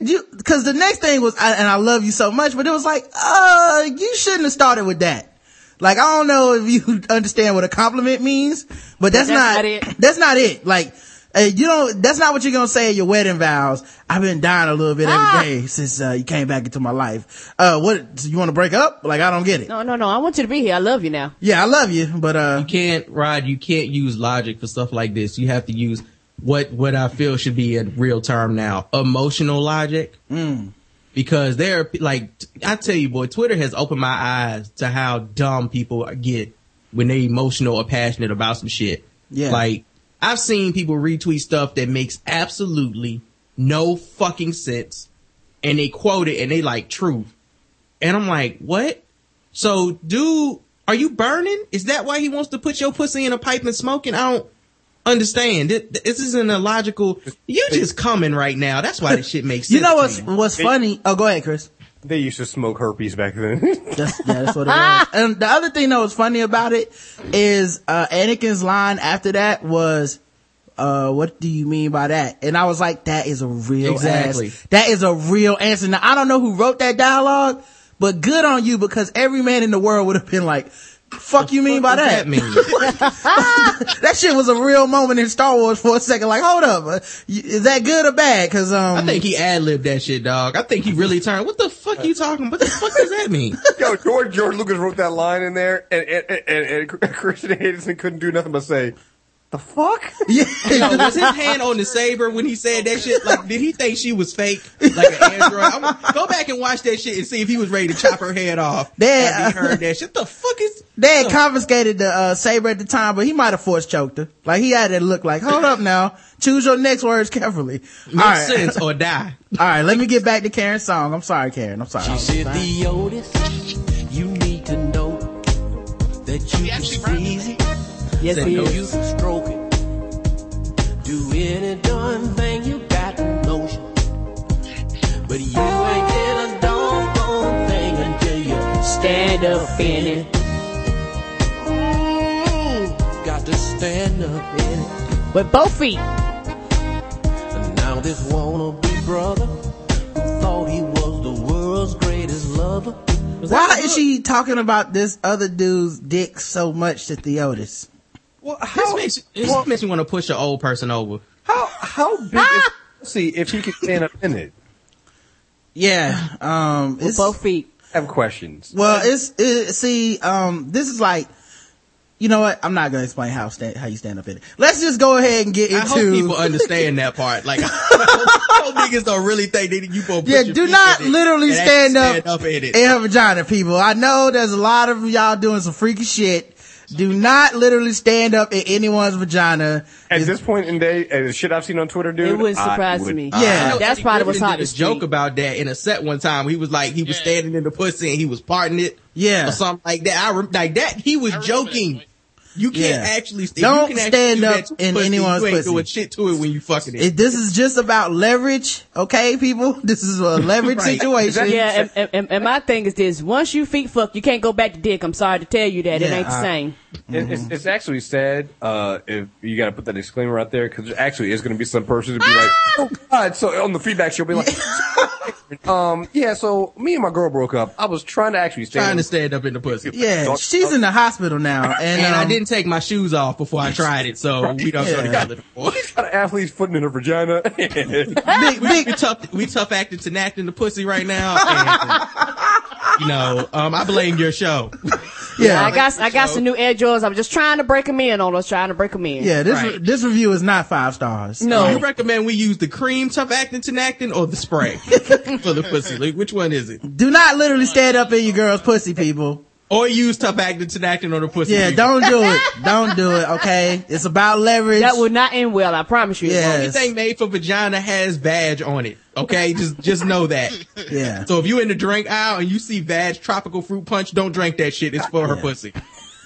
G: you, cause the next thing was, I, and I love you so much, but it was like, uh, you shouldn't have started with that. Like, I don't know if you [LAUGHS] understand what a compliment means, but that's,
H: That's
G: not,
H: not it.
G: that's not it. Like, uh, you don't, that's not what you're gonna say at your wedding vows. I've been dying a little bit
H: Ah.
G: every day since, uh, you came back into my life. Uh, what, so you wanna break up? Like, I don't get it.
H: No, no, no. I want you to be here. I love you now.
G: Yeah, I love you, but, uh,
F: you can't, Rod, you can't use logic for stuff like this. You have to use what, what I feel should be a real term now. Emotional logic. Mm. because there are like I tell you, boy, Twitter has opened my eyes to how dumb people get when they emotional or passionate about some shit.
G: Yeah.
F: Like I've seen people retweet stuff that makes absolutely no fucking sense, and they quote it and they like truth, and I'm like, what? So, dude, are you burning? Is that why he wants to put your pussy in a pipe and smoking? I don't understand. This, this isn't a logical. You just coming right now. That's why this shit makes [LAUGHS] sense.
G: You know
F: to
G: what's
F: me.
G: what's funny? Oh, go ahead, Chris.
D: They used to smoke herpes back then. [LAUGHS]
G: That's, yeah, that's what it was. [LAUGHS] And the other thing that was funny about it is, uh, Anakin's line after that was, uh, what do you mean by that? And I was like, that is a real
F: Exactly.
G: ass- that is a real answer. Now, I don't know who wrote that dialogue, but good on you because every man in the world would have been like, fuck you mean by that?
F: that mean? [LAUGHS]
G: that shit was a real moment in Star Wars for a second. Like, hold up. uh, Is that good or bad? Cause, um,
F: I think he ad libbed that shit, dog. I think he really turned. What the fuck you talking? What the fuck does that mean? [LAUGHS]
D: Yo, George George Lucas wrote that line in there, and and, and, and Christian Anderson couldn't do nothing but say, "The fuck."
G: yeah. [LAUGHS]
F: Yo, was his hand on the saber when he said that shit? Like, did he think she was fake? Like an android? I'm, go back and watch that shit and see if he was ready to chop her head off.
G: Yeah.
F: after he heard [LAUGHS] that shit. The fuck is?
G: They had confiscated the uh, saber at the time, but he might have force choked her. Like he had to look like, hold up now, choose your next words carefully.
F: Make
G: right,
F: sense or die. [LAUGHS]
G: all right. Let me get back to Karen's song. I'm sorry, Karen. I'm sorry.
I: She said, Theotis, you need to know that you can
E: actually
I: squeeze it,
H: Yes, he is.
I: you can stroke it, do any darn thing you got the notion. But you ain't get a doggone thing until you
H: Stand up in it.
I: Ooh, got to stand up in it.
H: With both feet.
I: And now this wannabe brother thought he was the world's greatest lover.
G: Why is she talking about this other dude's dick so much to Theotis?
D: Well,
F: This makes, this makes me want to push an old person over.
D: how how big is pussy if he can stand up in it?
G: Yeah, um,
H: With
G: it's,
H: both feet.
D: I have questions.
G: well, it's, it, see, um, this is like, you know what? I'm not gonna explain how stand, how you stand up in it. Let's just go ahead and get into.
F: I hope people [LAUGHS] understand that part. Like, [LAUGHS] I hope niggas don't really think that you supposed to
G: Yeah,
F: put your
G: do not
F: in it
G: literally
F: and
G: stand
F: actually
G: up,
F: in it.
G: in her vagina, people. I know there's a lot of y'all doing some freaky shit. Do not literally stand up in anyone's vagina.
D: At
G: It's-
D: this point in day, and the shit I've seen on Twitter, dude,
H: It wouldn't
D: I
H: surprise
D: would-
H: me.
G: Yeah.
F: Know
H: That's probably what's
F: Griffin
H: hot
F: did a
H: this
F: joke about that in a set one time. He was like, he was
E: Yeah.
F: standing in the pussy and he was parting it.
G: Yeah.
F: Or something like that. I rem- like that. He was
E: I
F: joking.
E: that.
F: You can't
G: Yeah.
F: actually if
G: Don't
F: you can actually
G: stand
F: do
G: up
F: that to
G: in
F: pussy,
G: anyone's
F: you ain't
G: pussy.
F: doing shit to it when you fucking it.
G: It, this is just about leverage, okay, people? [LAUGHS] This is a leverage [LAUGHS]
F: Right.
G: situation.
H: Yeah, and, and, and my thing is this: once you feet fuck, you can't go back to dick. I'm sorry to tell you that it
G: Yeah,
H: ain't the
G: I-
H: same.
D: It, it's, it's actually sad uh, if you got to put that disclaimer out there because actually it's going to be some person to be like, "Oh God!" So on the feedback, she'll be like, [LAUGHS] "Um, yeah." So me and my girl broke up. I was trying to actually stand.
F: trying to stand up in the pussy.
G: Yeah, she's in the hospital now, [LAUGHS] and,
F: And I
G: um,
F: didn't take my shoes off before I tried it, so we don't
G: Yeah.
F: know together before.
D: She's got an athlete's foot in her vagina. [LAUGHS]
G: big,
F: we,
G: big,
F: we tough we tough acting to acting the pussy right now. And, [LAUGHS] you know, um, I blame your show. [LAUGHS]
G: yeah,
H: I got I got some new Air Jordans. I'm just trying to break them in on us, trying to break them in.
G: yeah. This
F: Right.
G: this review is not five stars.
H: No.
F: You recommend we use the cream tough acting to acting or the spray [LAUGHS] for the pussy? Like, which one is it?
G: Do not literally stand up in your girl's pussy, people.
F: Or use tough acting to acting on the pussy?
G: Yeah, don't do it. [LAUGHS] Don't do it. Okay, it's about leverage.
H: That would not end well. I promise you.
G: Yeah.
H: won't.
F: Anything made for vagina has vag on it. Okay, just just know that.
G: yeah.
F: So if you in the drink aisle and you see vag tropical fruit punch, don't drink that shit. It's for her pussy.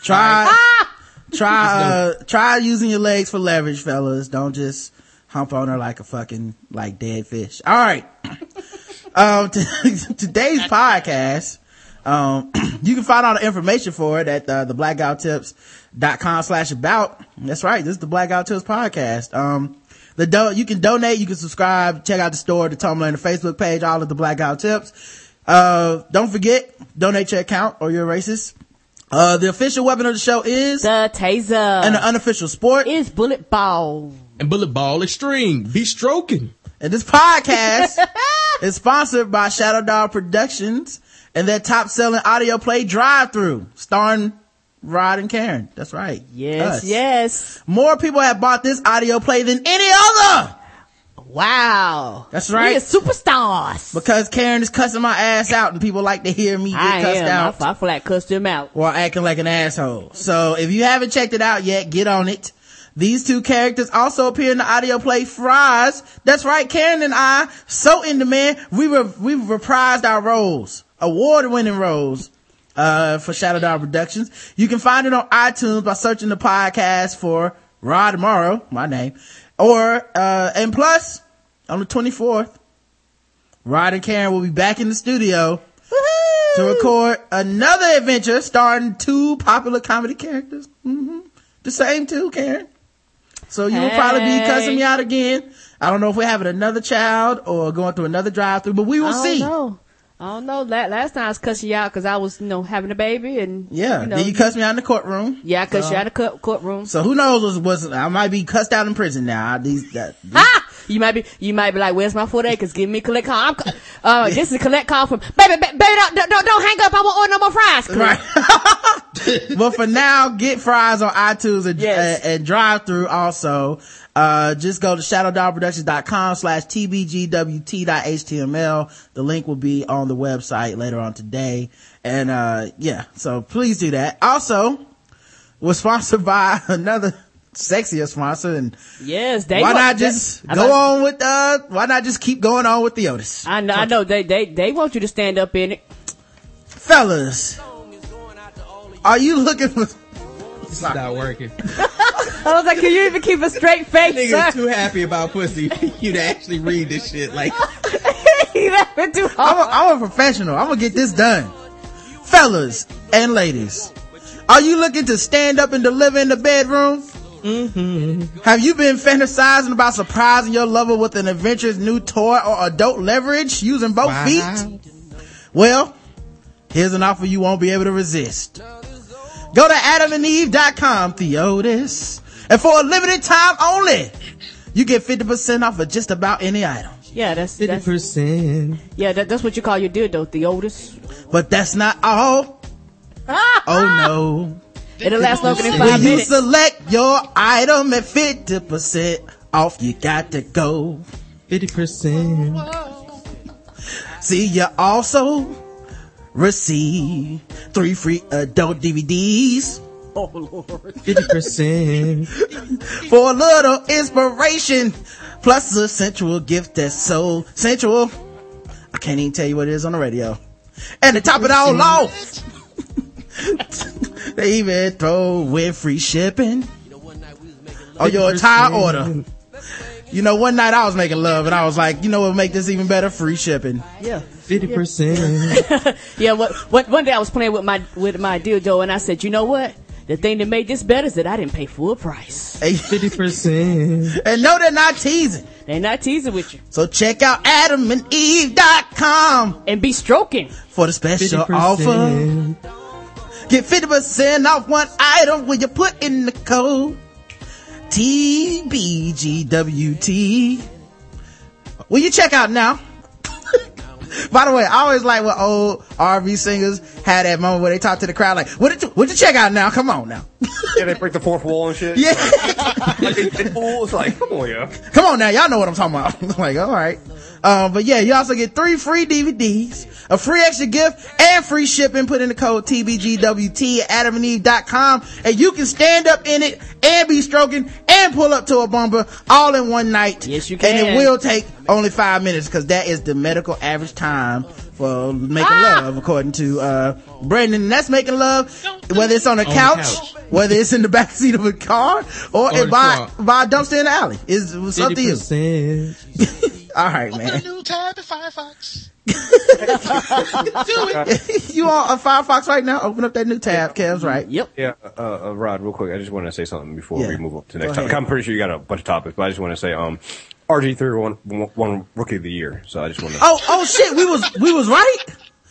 G: Try, [LAUGHS] try, uh, try using your legs for leverage, fellas. Don't just hump on her like a fucking, like dead fish. All right. [LAUGHS] Um, t- today's podcast, um, [CLEARS THROAT] you can find all the information for it at, uh, the blackguywhotips.com slash about. That's right. This is the Black Guy Who Tips podcast. Um, the do- you can donate, you can subscribe, check out the store, the Tumblr and the Facebook page, all of the Black Guy Who Tips. Uh, don't forget, donate your account or you're a racist. Uh, the official weapon of the show is,
H: The taser
G: and the unofficial sport.
H: is bullet ball.
F: And bullet ball extreme. Be stroking.
G: And this podcast is sponsored by Shadow Dog Productions and their top selling audio play drive through starring Rod and Karen. That's right.
H: Yes,
G: Us.
H: yes.
G: More people have bought this audio play than any other.
H: Wow.
G: That's right.
H: We are superstars.
G: Because Karen is cussing my ass out and people like to hear me get
H: I
G: cussed
H: am.
G: out.
H: I, I flat cussed him out.
G: while acting like an asshole. So if you haven't checked it out yet, get on it. These two characters also appear in the audio play Fries. That's right, Karen and I, so in demand, we were, we reprised our roles, award winning roles, uh, for Shadow Dog Productions. You can find it on iTunes by searching the podcast for Rod Morrow, my name, or, uh, and plus, on the 24th, Rod and Karen will be back in the studio to record another adventure starring two popular comedy characters. hmm The same two, Karen. So you will probably be cussing me out again. I don't know if we're having another child or going through another drive through, but we will see.
H: know. I don't know. La- Last time I was cussing you out because I was, you know, having a baby and
G: Yeah.
H: you know,
G: then you cussed me out in the courtroom.
H: yeah, I cussed
G: So-
H: you out of court, courtroom.
G: So who knows what's, what's, I might be cussed out in prison now. These, that, [LAUGHS] these-!
H: You might be, you might be like, "Where's my four acres? Give me a collect call." I'm, uh, this is a collect call from baby, baby, don't, don't, don't hang up. I won't order no more fries.
G: Right. [LAUGHS] but for now, get fries on iTunes and,
H: Yes.
G: and, and drive through also. Uh, just go to shadowdogproductions.com slash tbgwt.html. The link will be on the website later on today. And, uh, yeah, so please do that. Also, we're sponsored by [LAUGHS] another sexier sponsor and
H: Yes, they
G: why
H: want-
G: not just
H: I
G: go
H: know-
G: on with, uh, why not just keep going on with Theotis?
H: I know, I know. They, they, they want you to stand up in it.
G: Fellas, are you looking for,
F: It's not working. [LAUGHS]
H: I was like, can you even keep a straight face,
F: Niggas
H: sir?
F: too happy about pussy [LAUGHS] for you to actually read this shit. Like, [LAUGHS]
H: He laughing too
G: I'm a,
H: hard.
G: I'm a professional. I'm gonna get this done. Fellas and ladies, are you looking to stand up and deliver in the bedroom? Mm-hmm. Have you been fantasizing about surprising your lover with an adventurous new toy or adult leverage using both
F: Wow.
G: feet? Well, here's an offer you won't be able to resist. Go to adamandeve.com, Theotis, and for a limited time only, you get 50% off of just about any item.
H: Yeah, that's,
F: fifty
H: that's
F: percent.
H: yeah, that, that's what you call your dildo, the Otis.
G: But that's not all. [LAUGHS] Oh no.
H: It'll last longer than
G: When
H: five
G: you select your item at 50% off, you got to go.
F: Fifty percent.
G: See, you also receive three free adult DVDs
H: Oh Lord.
F: Fifty percent.
G: for a little inspiration, plus a sensual gift that's so sensual. I can't even tell you what it is on the radio. And to top it all off, they even throw in free shipping oh, on your entire order. You know, one night I was making love and I was like, you know what would make this even better? Free shipping.
H: Yeah.
F: Fifty percent. [LAUGHS]
H: Yeah, what, what, one day I was playing with my, with my dildo and I said, you know what? The thing that made this better is that I didn't pay full price.
G: Hey,
F: Fifty percent.
G: and no, they're not teasing.
H: They're not teasing with you.
G: So check out adamandeve.com
H: And be stroking.
G: for the
F: Fifty
G: special offer. Get 50% off one item when you put in the code TBGWT. Will you check out now? [LAUGHS] By the way, I always like when old R&B singers had that moment where they talk to the crowd like, what did you, what did you check out now? Come on now.
D: Yeah, they break the fourth wall and shit.
G: Yeah. [LAUGHS]
D: Like in Pitbull, it's like, come on, yeah.
G: Come on now, y'all know what I'm talking about. [LAUGHS] like, all right. Um, but yeah, you also get three free DVDs, a free extra gift, and free shipping. Put in the code TBGWT at adamandeve.com and you can stand up in it and be stroking and pull up to a bumper all in one night.
H: Yes, you can.
G: And it will take only five minutes because that is the medical average time for making
H: Ah!
G: love according to, uh, Brandon. And that's making love, whether it's on a
F: On
G: couch,
F: couch.
G: whether it's in the [LAUGHS] back seat of a car or,
F: Or the
G: by,
F: car.
G: by a dumpster in the alley. It's, it's up to
F: Fifty
G: you.
F: percent. [LAUGHS]
G: All right,
E: Open
G: man.
E: a new tab in Firefox. [LAUGHS]
G: you on a Firefox right now? Open up that new tab. Kev's right.
H: Yep.
D: Yeah, uh, uh, Rod, real quick, I just want to say something before
G: Yeah.
D: we move up to the
G: Go
D: next
G: ahead.
D: topic. I'm pretty sure you got a bunch of topics, but I just want to say, um, RG3 won, won, won Rookie of the Year, so I just want to,
G: Oh, oh shit. We was, we was right.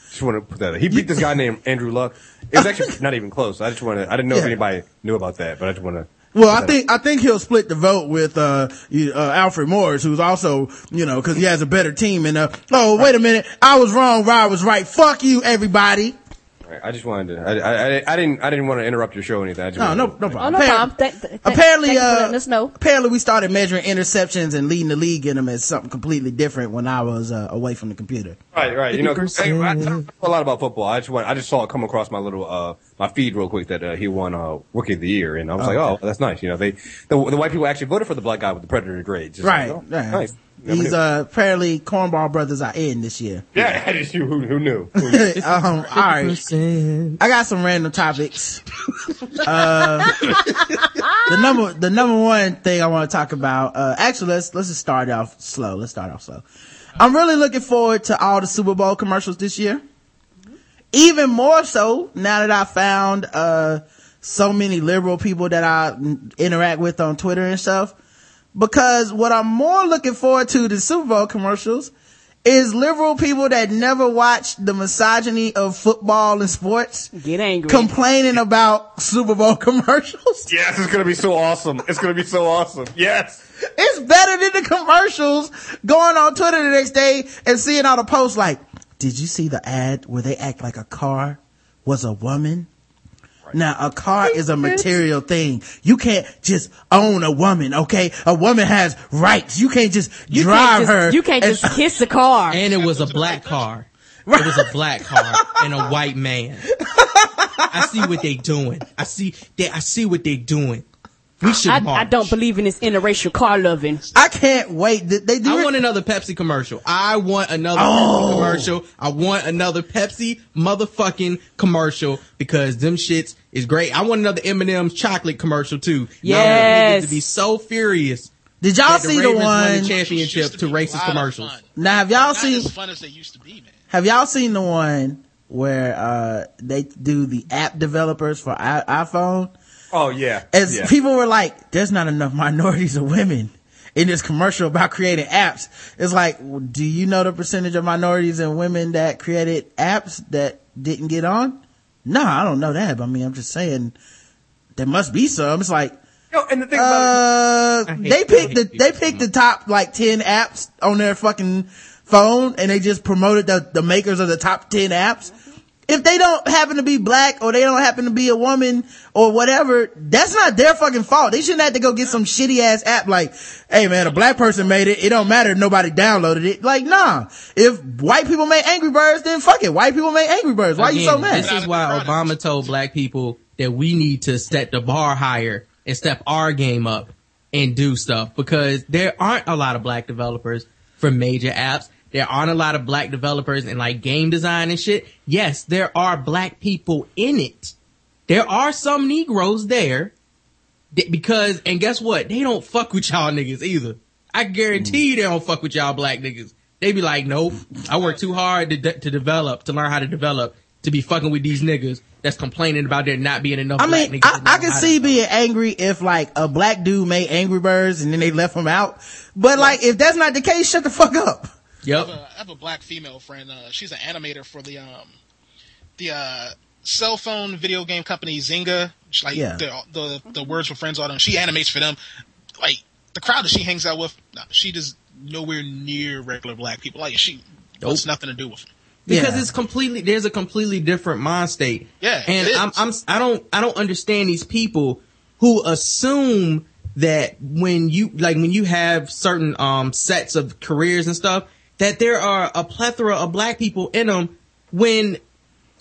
D: just want to put that. Out. He beat this guy named Andrew Luck. It was actually not even close. I just want to. I didn't know if anybody knew about that, but I just want to.
G: Well, I think, I think he'll split the vote with, uh, uh, Alfred Morris, who's also, you know, cause he has a better team and, uh, oh, wait a minute. I was wrong. Rod was right. Fuck you, everybody.
D: I just wanted to. I, I, I, I didn't. I didn't want to interrupt your show or anything. I just
G: No,
D: wanted
G: no,
D: to-
G: no
H: Oh,
G: problem.
H: no
G: Appar-
H: problem. Th- th- th-
G: apparently,
H: thank
G: uh,
H: letting us know.
G: apparently we started measuring interceptions and leading the league in them as something completely different when I was uh, away from the computer.
D: Right, right. You know, I, I talk a lot about football. I just want. I just saw it come across my little uh my feed real quick that uh, he won uh rookie of the year, and I was like, oh, that's nice. You know, they the, the white people actually voted for the black guy with the predator grades. Just
G: right,
D: Like, oh,
G: right.
D: Nice.
G: These uh, apparently cornball brothers are in this year. [LAUGHS]
D: yeah, that is you. who, who knew? [LAUGHS] Who knew?
G: um, all right. I got some random topics. [LAUGHS] uh, the number, the number one thing I want to talk about, uh, actually let's, let's just start off slow. Let's start off slow. I'm really looking forward to all the Super Bowl commercials this year. Even more so now that I found, uh, so many liberal people that I interact with on Twitter and stuff. Because what I'm more looking forward to the Super Bowl commercials is liberal people that never watched the misogyny of football and sports
H: Get angry.
G: complaining about Super Bowl [LAUGHS] commercials.
D: yes, it's gonna be so awesome. It's gonna be so awesome. Yes.
G: It's better than the commercials going on Twitter the next day and seeing all the posts like, did you see the ad where they act like a car was a woman? Now, a car is a material thing. You can't just own a woman, okay? A woman has rights. You can't just
H: you
G: drive
H: can't just,
G: her.
H: You can't
G: and-
H: just kiss the car.
F: And it was a black car. It was a black car and a white man. I see what they doing. I see they, I see what they doing. We should
H: I,
F: march.
H: I don't believe in this interracial car loving.
G: I can't wait. They they do
F: I
G: it-
F: want another Pepsi commercial. I want another
G: Oh.
F: Pepsi commercial. I want another Pepsi motherfucking commercial because them shits is great. I want another M&M's chocolate commercial too. I want
H: Yes.
F: niggas to be so furious.
G: Did y'all
F: that the
G: see the
F: Ravens
G: one?
F: the championship
E: to
F: to racist commercials?
G: Now, have y'all
E: Not
G: seen?
E: as fun as they used to be, man.
G: Have y'all seen the one where uh they do the app developers for I- iPhone?
D: Oh yeah.
G: As
D: yeah.
G: people were like, "There's not enough minorities of women." In this commercial about creating apps, it's like, do you know the percentage of minorities and women that created apps that didn't get on? No, I don't know that. But I mean, I'm just saying there must be some. It's like,
D: Yo, and the thing about
G: uh,
F: I hate-
G: they
F: I
G: picked the they
F: so
G: picked the top like ten apps on their fucking phone, and they just promoted the the makers of the top ten apps. If they don't happen to be black or they don't happen to be a woman or whatever, that's not their fucking fault. They shouldn't have to go get some shitty ass app like, hey man, a black person made it. It don't matter if nobody downloaded it. Like, nah. If white people make Angry Birds, then fuck it. White people make Angry Birds. Why are you so mad?
F: This is why Obama told black people that we need to set the bar higher and step our game up and do stuff because there aren't a lot of black developers for major apps. There aren't a lot of black developers in like game design and shit. Yes, there are black people in it. There are some Negroes there Th- because, and guess what? They don't fuck with y'all niggas either. I guarantee you they don't fuck with y'all black niggas. They be like, nope, I work too hard to, de- to develop, to learn how to develop, to be fucking with these niggas that's complaining about there not being enough
G: I
F: black
G: mean,
F: niggas.
G: I, I can see being angry if like a black dude made Angry Birds and then they left him out. But like, if that's not the case, shut the fuck up.
E: I have, a, I have a black female friend. Uh, she's an animator for the um, the uh, cell phone video game company Zynga. She, like
G: Yeah.
E: the, the the words for friends all them. She animates for them. Like the crowd that she hangs out with, nah, she does nowhere near regular black people. Like she wants nothing to do with them.
F: because
G: Yeah.
F: it's completely there's a completely different mind state.
E: Yeah,
F: and
E: it
F: I'm. I'm I don't I don't understand these people who assume that when you like when you have certain um sets of careers and stuff that there are a plethora of black people in them when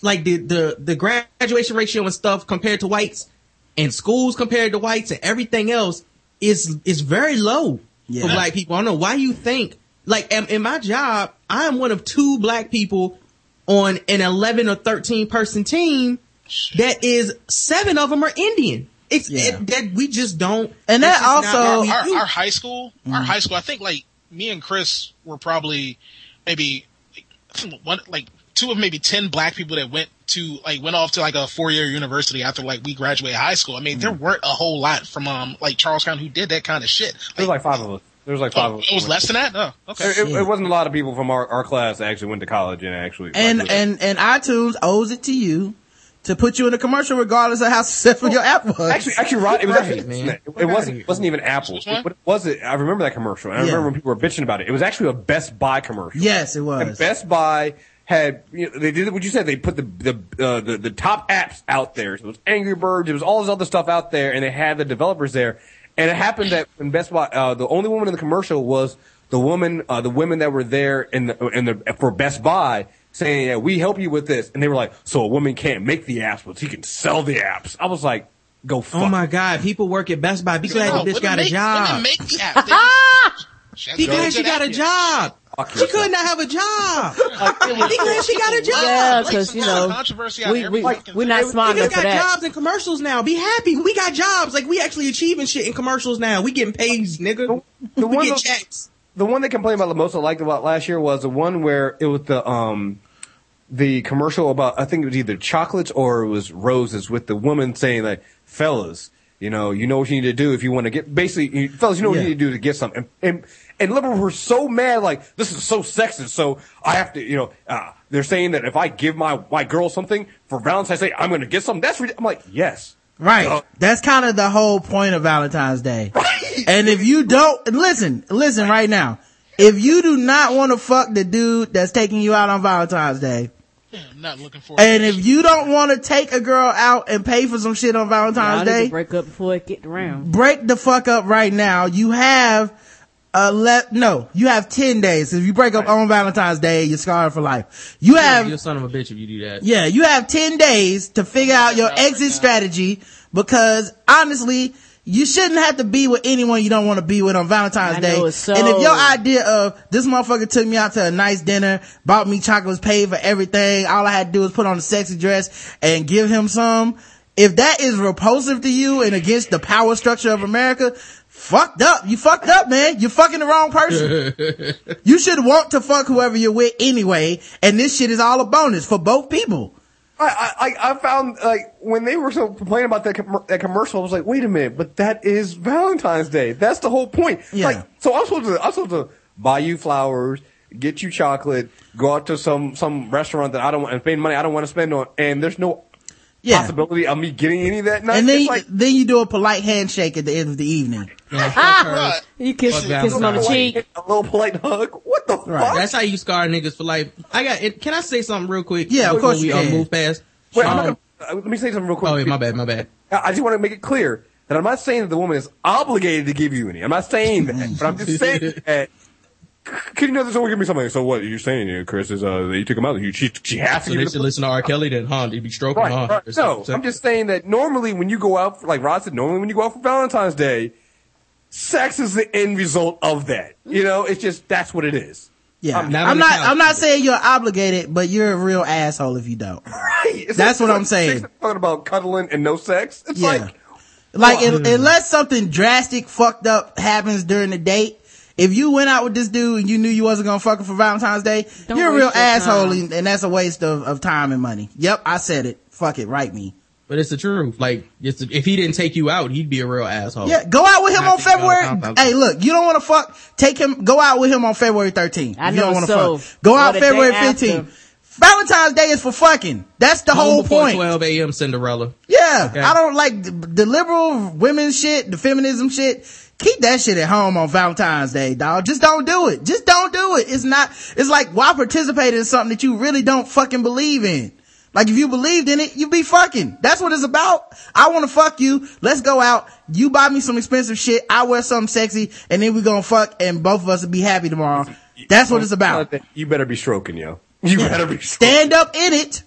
F: like the the the graduation ratio and stuff compared to whites and schools compared to whites and everything else is is very low
G: Yeah.
F: for black people. I don't know why you think like in, in my job, I am one of two black people on an 11 or 13 person team that is seven of them are Indian. It's
G: Yeah.
F: it, that we just don't.
G: And that also-
E: our, our high school,
G: Mm-hmm.
E: our high school. I think like me and Chris were probably maybe I one like two of maybe ten black people that went to like went off to like a four year university after like we graduated high school. I mean, there
G: Mm-hmm.
E: weren't a whole lot from um like Charlestown who did that kind of shit.
D: There was like five of us. There was like five
E: oh,
D: of us.
E: it was less than that. Oh, okay.
D: It, it, it wasn't a lot of people from our, our class that actually went to college and actually.
G: And,
D: like,
G: and, and iTunes owes it to you to put you in a commercial regardless of how successful your app was.
D: Actually, actually, Rod, it was
F: Right,
D: actually
F: man.
D: It, it wasn't. It wasn't even Apple.
E: Which one?
D: What was it? I remember that commercial. And I
G: Yeah.
D: remember when people were bitching about it. It was actually a Best Buy commercial.
G: yes, it
D: was.
G: was.
D: Best Buy had you know, they did what you said. They put the the, uh, the the top apps out there. So it was Angry Birds. It was all this other stuff out there, and they had the developers there. And it happened that in Best Buy, uh, the only woman in the commercial was the woman, uh, the women that were there in the in the for Best Buy saying, "Yeah, we help you with this." And they were like, "So a woman can't make the apps, but she can sell the apps." I was like, "Go oh fuck."
F: Oh my god, people work at Best Buy. Be glad
E: No,
F: the bitch
E: women
F: got a
E: make-
F: job.
E: Women make the app. [LAUGHS] They just- she
F: Be glad she got a job. She could not have a job. [LAUGHS] Be glad she got a job.
H: Yeah, because
E: some
H: you know,
E: controversy
H: we,
E: there
H: we,
E: every fucking
H: we're not
E: thing.
H: smart
F: Niggas
H: enough for
F: got jobs in commercials now. Be happy. We got jobs. Like we actually achieving shit in commercials now. We getting paid, nigga.
D: the
F: we
D: one
F: get
D: that-
F: checks.
D: The one they complained about the most I liked about last year was the one where it was the um the commercial about I think it was either chocolates or it was roses with the woman saying like fellas you know you know what you need to do if you want to get basically you, fellas you know what
G: Yeah.
D: you need to do to get something and and, and liberals were so mad like this is so sexist so I have to you know uh, they're saying that if I give my my girl something for Valentine's Day I'm going to get something that's rid- I'm like yes
G: Right.
D: Uh,
G: That's kind of the whole point of Valentine's Day. [LAUGHS] And if you don't, listen, listen right now. If you do not want to fuck the dude that's taking you out on Valentine's Day,
E: Yeah, I'm not looking for
G: and if you don't want to take a girl out and pay for some shit on Valentine's
H: need
G: Day,
H: break up before it get around.
G: break the fuck up right now. You have uh le- no, you have 10 days. If you break up on Valentine's Day, you're scarred for life. You have
F: You're a son of a bitch if you do that.
G: Yeah, you have 10 days to figure out your exit strategy because honestly, you shouldn't have to be with anyone you don't want to be with on Valentine's
H: I
G: Day.
H: so-
G: And if your idea of this motherfucker took me out to a nice dinner, bought me chocolates, paid for everything, all I had to do was put on a sexy dress and give him some, if that is repulsive to you and against the power structure of America, fucked up. You fucked up, man. You're fucking the wrong person. [LAUGHS] you should want to fuck whoever you're with anyway, and this shit is all a bonus for both people.
D: I, I, I found like when they were so complaining about that, com- that commercial, I was like, wait a minute, but that is Valentine's Day. That's the whole point.
G: Yeah.
D: Like, so I'm supposed to, I'm supposed to buy you flowers, get you chocolate, go out to some some restaurant that I don't want and spend money I don't want to spend on, and there's no
G: Yeah.
D: possibility of me getting any of that night.
G: And then,
D: It's like,
G: then you do a polite handshake at the end of the evening.
F: Yeah, fuck her.
E: Right.
H: You kiss,
F: Fuck
H: kiss him on the cheek.
D: a little polite hug. What the
G: Right.
D: fuck?
F: That's how you scar niggas for life. I got it. Can I say something real quick?
G: Yeah, of course
F: we
G: you
F: uh,
G: can.
F: move fast.
D: Wait, I'm
F: Um,
D: gonna, uh, let me say something real quick.
F: oh, yeah, my bad, my bad.
D: I I just want to make it clear that I'm not saying that the woman is obligated to give you any. I'm not saying that, but I'm just saying [LAUGHS] that. Can you know this? Someone give me something. So what you're saying, here, Chris, is uh, that you took him out. You, she, she has to
F: So
D: give
F: they should listen to R. Kelly then, huh? They'd be stroking,
D: right,
F: huh?
D: right. No, I'm just saying that normally when you go out, for, like Rod said, normally when you go out for Valentine's Day, sex is the end result of that. You know, it's just that's what it is.
G: Yeah.
D: I'm
F: not
G: I'm not. I'm not saying you're obligated, but you're a real asshole if you don't. [LAUGHS]
D: Right. It's
G: That's
D: like-
G: what I'm
D: it's
G: saying.
D: Talking about cuddling and no sex. It's
G: Yeah.
D: like
G: Like, un- unless something drastic fucked up happens during the date, if you went out with this dude and you knew you wasn't gonna fuck him for Valentine's Day,
H: Don't
G: you're a real
H: waste
G: asshole and, and that's a waste of, of time and money. Yep, I said it. Fuck it, write me.
F: But it's the truth. Like, it's, if he didn't take you out, he'd be a real asshole.
G: Yeah, go out with him
F: Not
G: on February. Hey, look, you don't want to fuck. Take him. Go out with him on February 13th.
H: I
G: you
H: know
G: don't want to
H: so.
G: fuck. Go
H: Or
G: out February 15th. Valentine's Day is for fucking. That's the
F: Home
G: whole point.
F: 12 a.m. Cinderella.
G: Yeah,
F: Okay.
G: I don't like the, the liberal women shit, the feminism shit. Keep that shit at home on Valentine's Day, dog. Just don't do it. Just don't do it. It's not, it's like, why participate in something that you really don't fucking believe in? Like if you believed in it, you'd be fucking. That's what it's about. I want to fuck you. Let's go out. You buy me some expensive shit. I wear something sexy and then we gonna fuck and both of us will be happy tomorrow. That's what it's about.
D: You better be stroking, yo. You better be [LAUGHS] stroking.
G: Stand up in it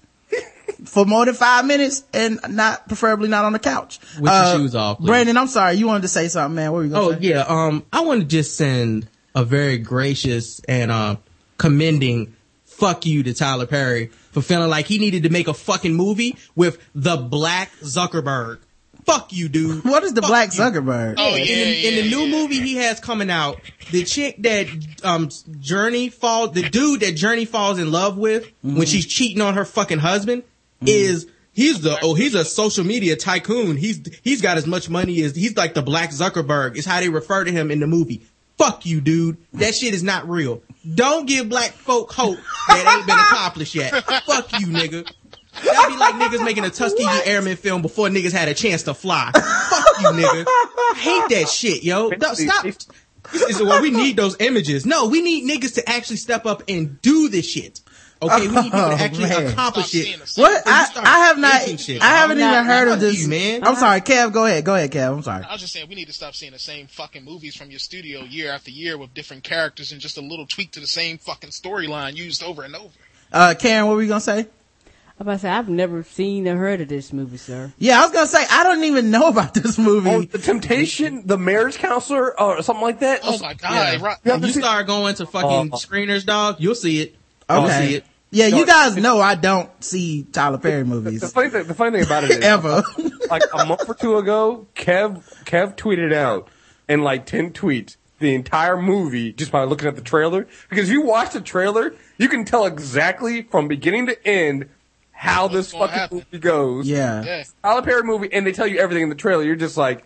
G: for more than five minutes and not, preferably not on the couch. Uh,
F: With your shoes off, please.
G: Brandon, I'm sorry. You wanted to say something, man. What were you gonna say?
F: Oh
G: say?
F: yeah, um, I want to just send a very gracious and uh, commending fuck you to Tyler Perry for feeling like he needed to make a fucking movie with the Black Zuckerberg. Fuck you, dude. [LAUGHS]
G: What is the
F: Fuck
G: Black
F: you.
G: Zuckerberg?
E: Oh,
F: in,
E: yeah,
F: the, in the
E: yeah,
F: new
E: yeah.
F: movie he has coming out, the chick that um Journey falls, the dude that Journey falls in love with
G: Mm-hmm.
F: when she's cheating on her fucking husband Mm-hmm. is he's the oh he's a social media tycoon. He's he's got as much money as he's like the Black Zuckerberg is how they refer to him in the movie. Fuck you, dude. That shit is not real. Don't give black folk hope that ain't been accomplished yet. Fuck you, nigga. That'd be like niggas making a Tuskegee Airmen film before niggas had a chance to fly. Fuck you, nigga. I hate that shit, yo. Don't- Stop. This is well, we need those images. No, we need niggas to actually step up and do this shit. Okay, we need people to
G: Oh,
F: actually
G: man.
F: accomplish
E: Stop
F: it.
G: What? I, I have not,
F: faking shit,
G: I haven't
F: dog.
G: even heard of this.
F: you, man.
G: I'm sorry, Kev, go ahead, go ahead, Kev, I'm sorry.
E: I was just saying we need to stop seeing the same fucking movies from your studio year after year with different characters and just a little tweak to the same fucking storyline used over and over.
G: Uh, Karen, what were you gonna say?
H: I'm about to say, I've never seen or heard of this movie, sir.
G: Yeah, I was gonna say, I don't even know about this movie.
D: Oh, the Temptation, the marriage counselor, or something like that.
E: Oh my god!
F: Yeah.
E: it ro-
D: You have
F: When
D: to
F: you
D: see-
F: start going to fucking
D: Uh,
F: screeners, dog, you'll see it. You'll
G: Okay.
F: see it.
G: Yeah, you guys know I don't see Tyler Perry
D: The
G: movies
D: funny thing, the funny thing about it is, [LAUGHS]
G: ever.
D: like a month or two ago, Kev Kev tweeted out in like ten tweets the entire movie just by looking at the trailer. Because if you watch the trailer, you can tell exactly from beginning to end how this fucking
E: happen.
D: movie goes.
G: yeah.
E: Yeah.
D: Tyler Perry movie, and they tell you everything in the trailer. You're just like,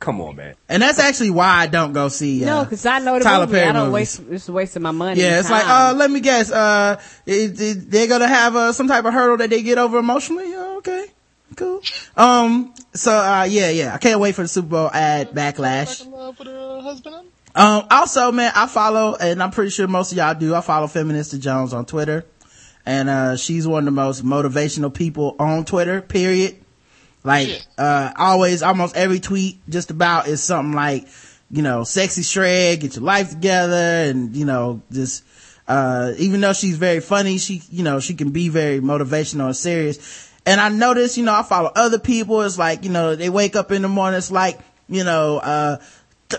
D: come on, man.
G: And that's actually why I don't go see. Uh,
H: No, because I know the
G: Tyler
H: movie.
G: Perry
H: I don't
G: movies.
H: waste. It's a waste of my money.
G: Yeah,
H: and
G: it's like, uh, let me guess, uh, it, it- they're gonna have, uh, some type of hurdle that they get over emotionally? Oh, okay. Cool. Um, so, uh, yeah, yeah. I can't wait for the Super Bowl ad backlash.
E: Back in love with her husband.
G: Um, also, man, I follow, and I'm pretty sure most of y'all do, I follow Feminista Jones on Twitter. And, uh, she's one of the most motivational people on Twitter, period. Like, uh, always, almost every tweet just about is something like, you know, sexy shred, get your life together, and, you know, just, uh, even though she's very funny, she, you know, she can be very motivational and serious. And I notice, you know, I follow other people, it's like, you know, they wake up in the morning, it's like, you know, uh,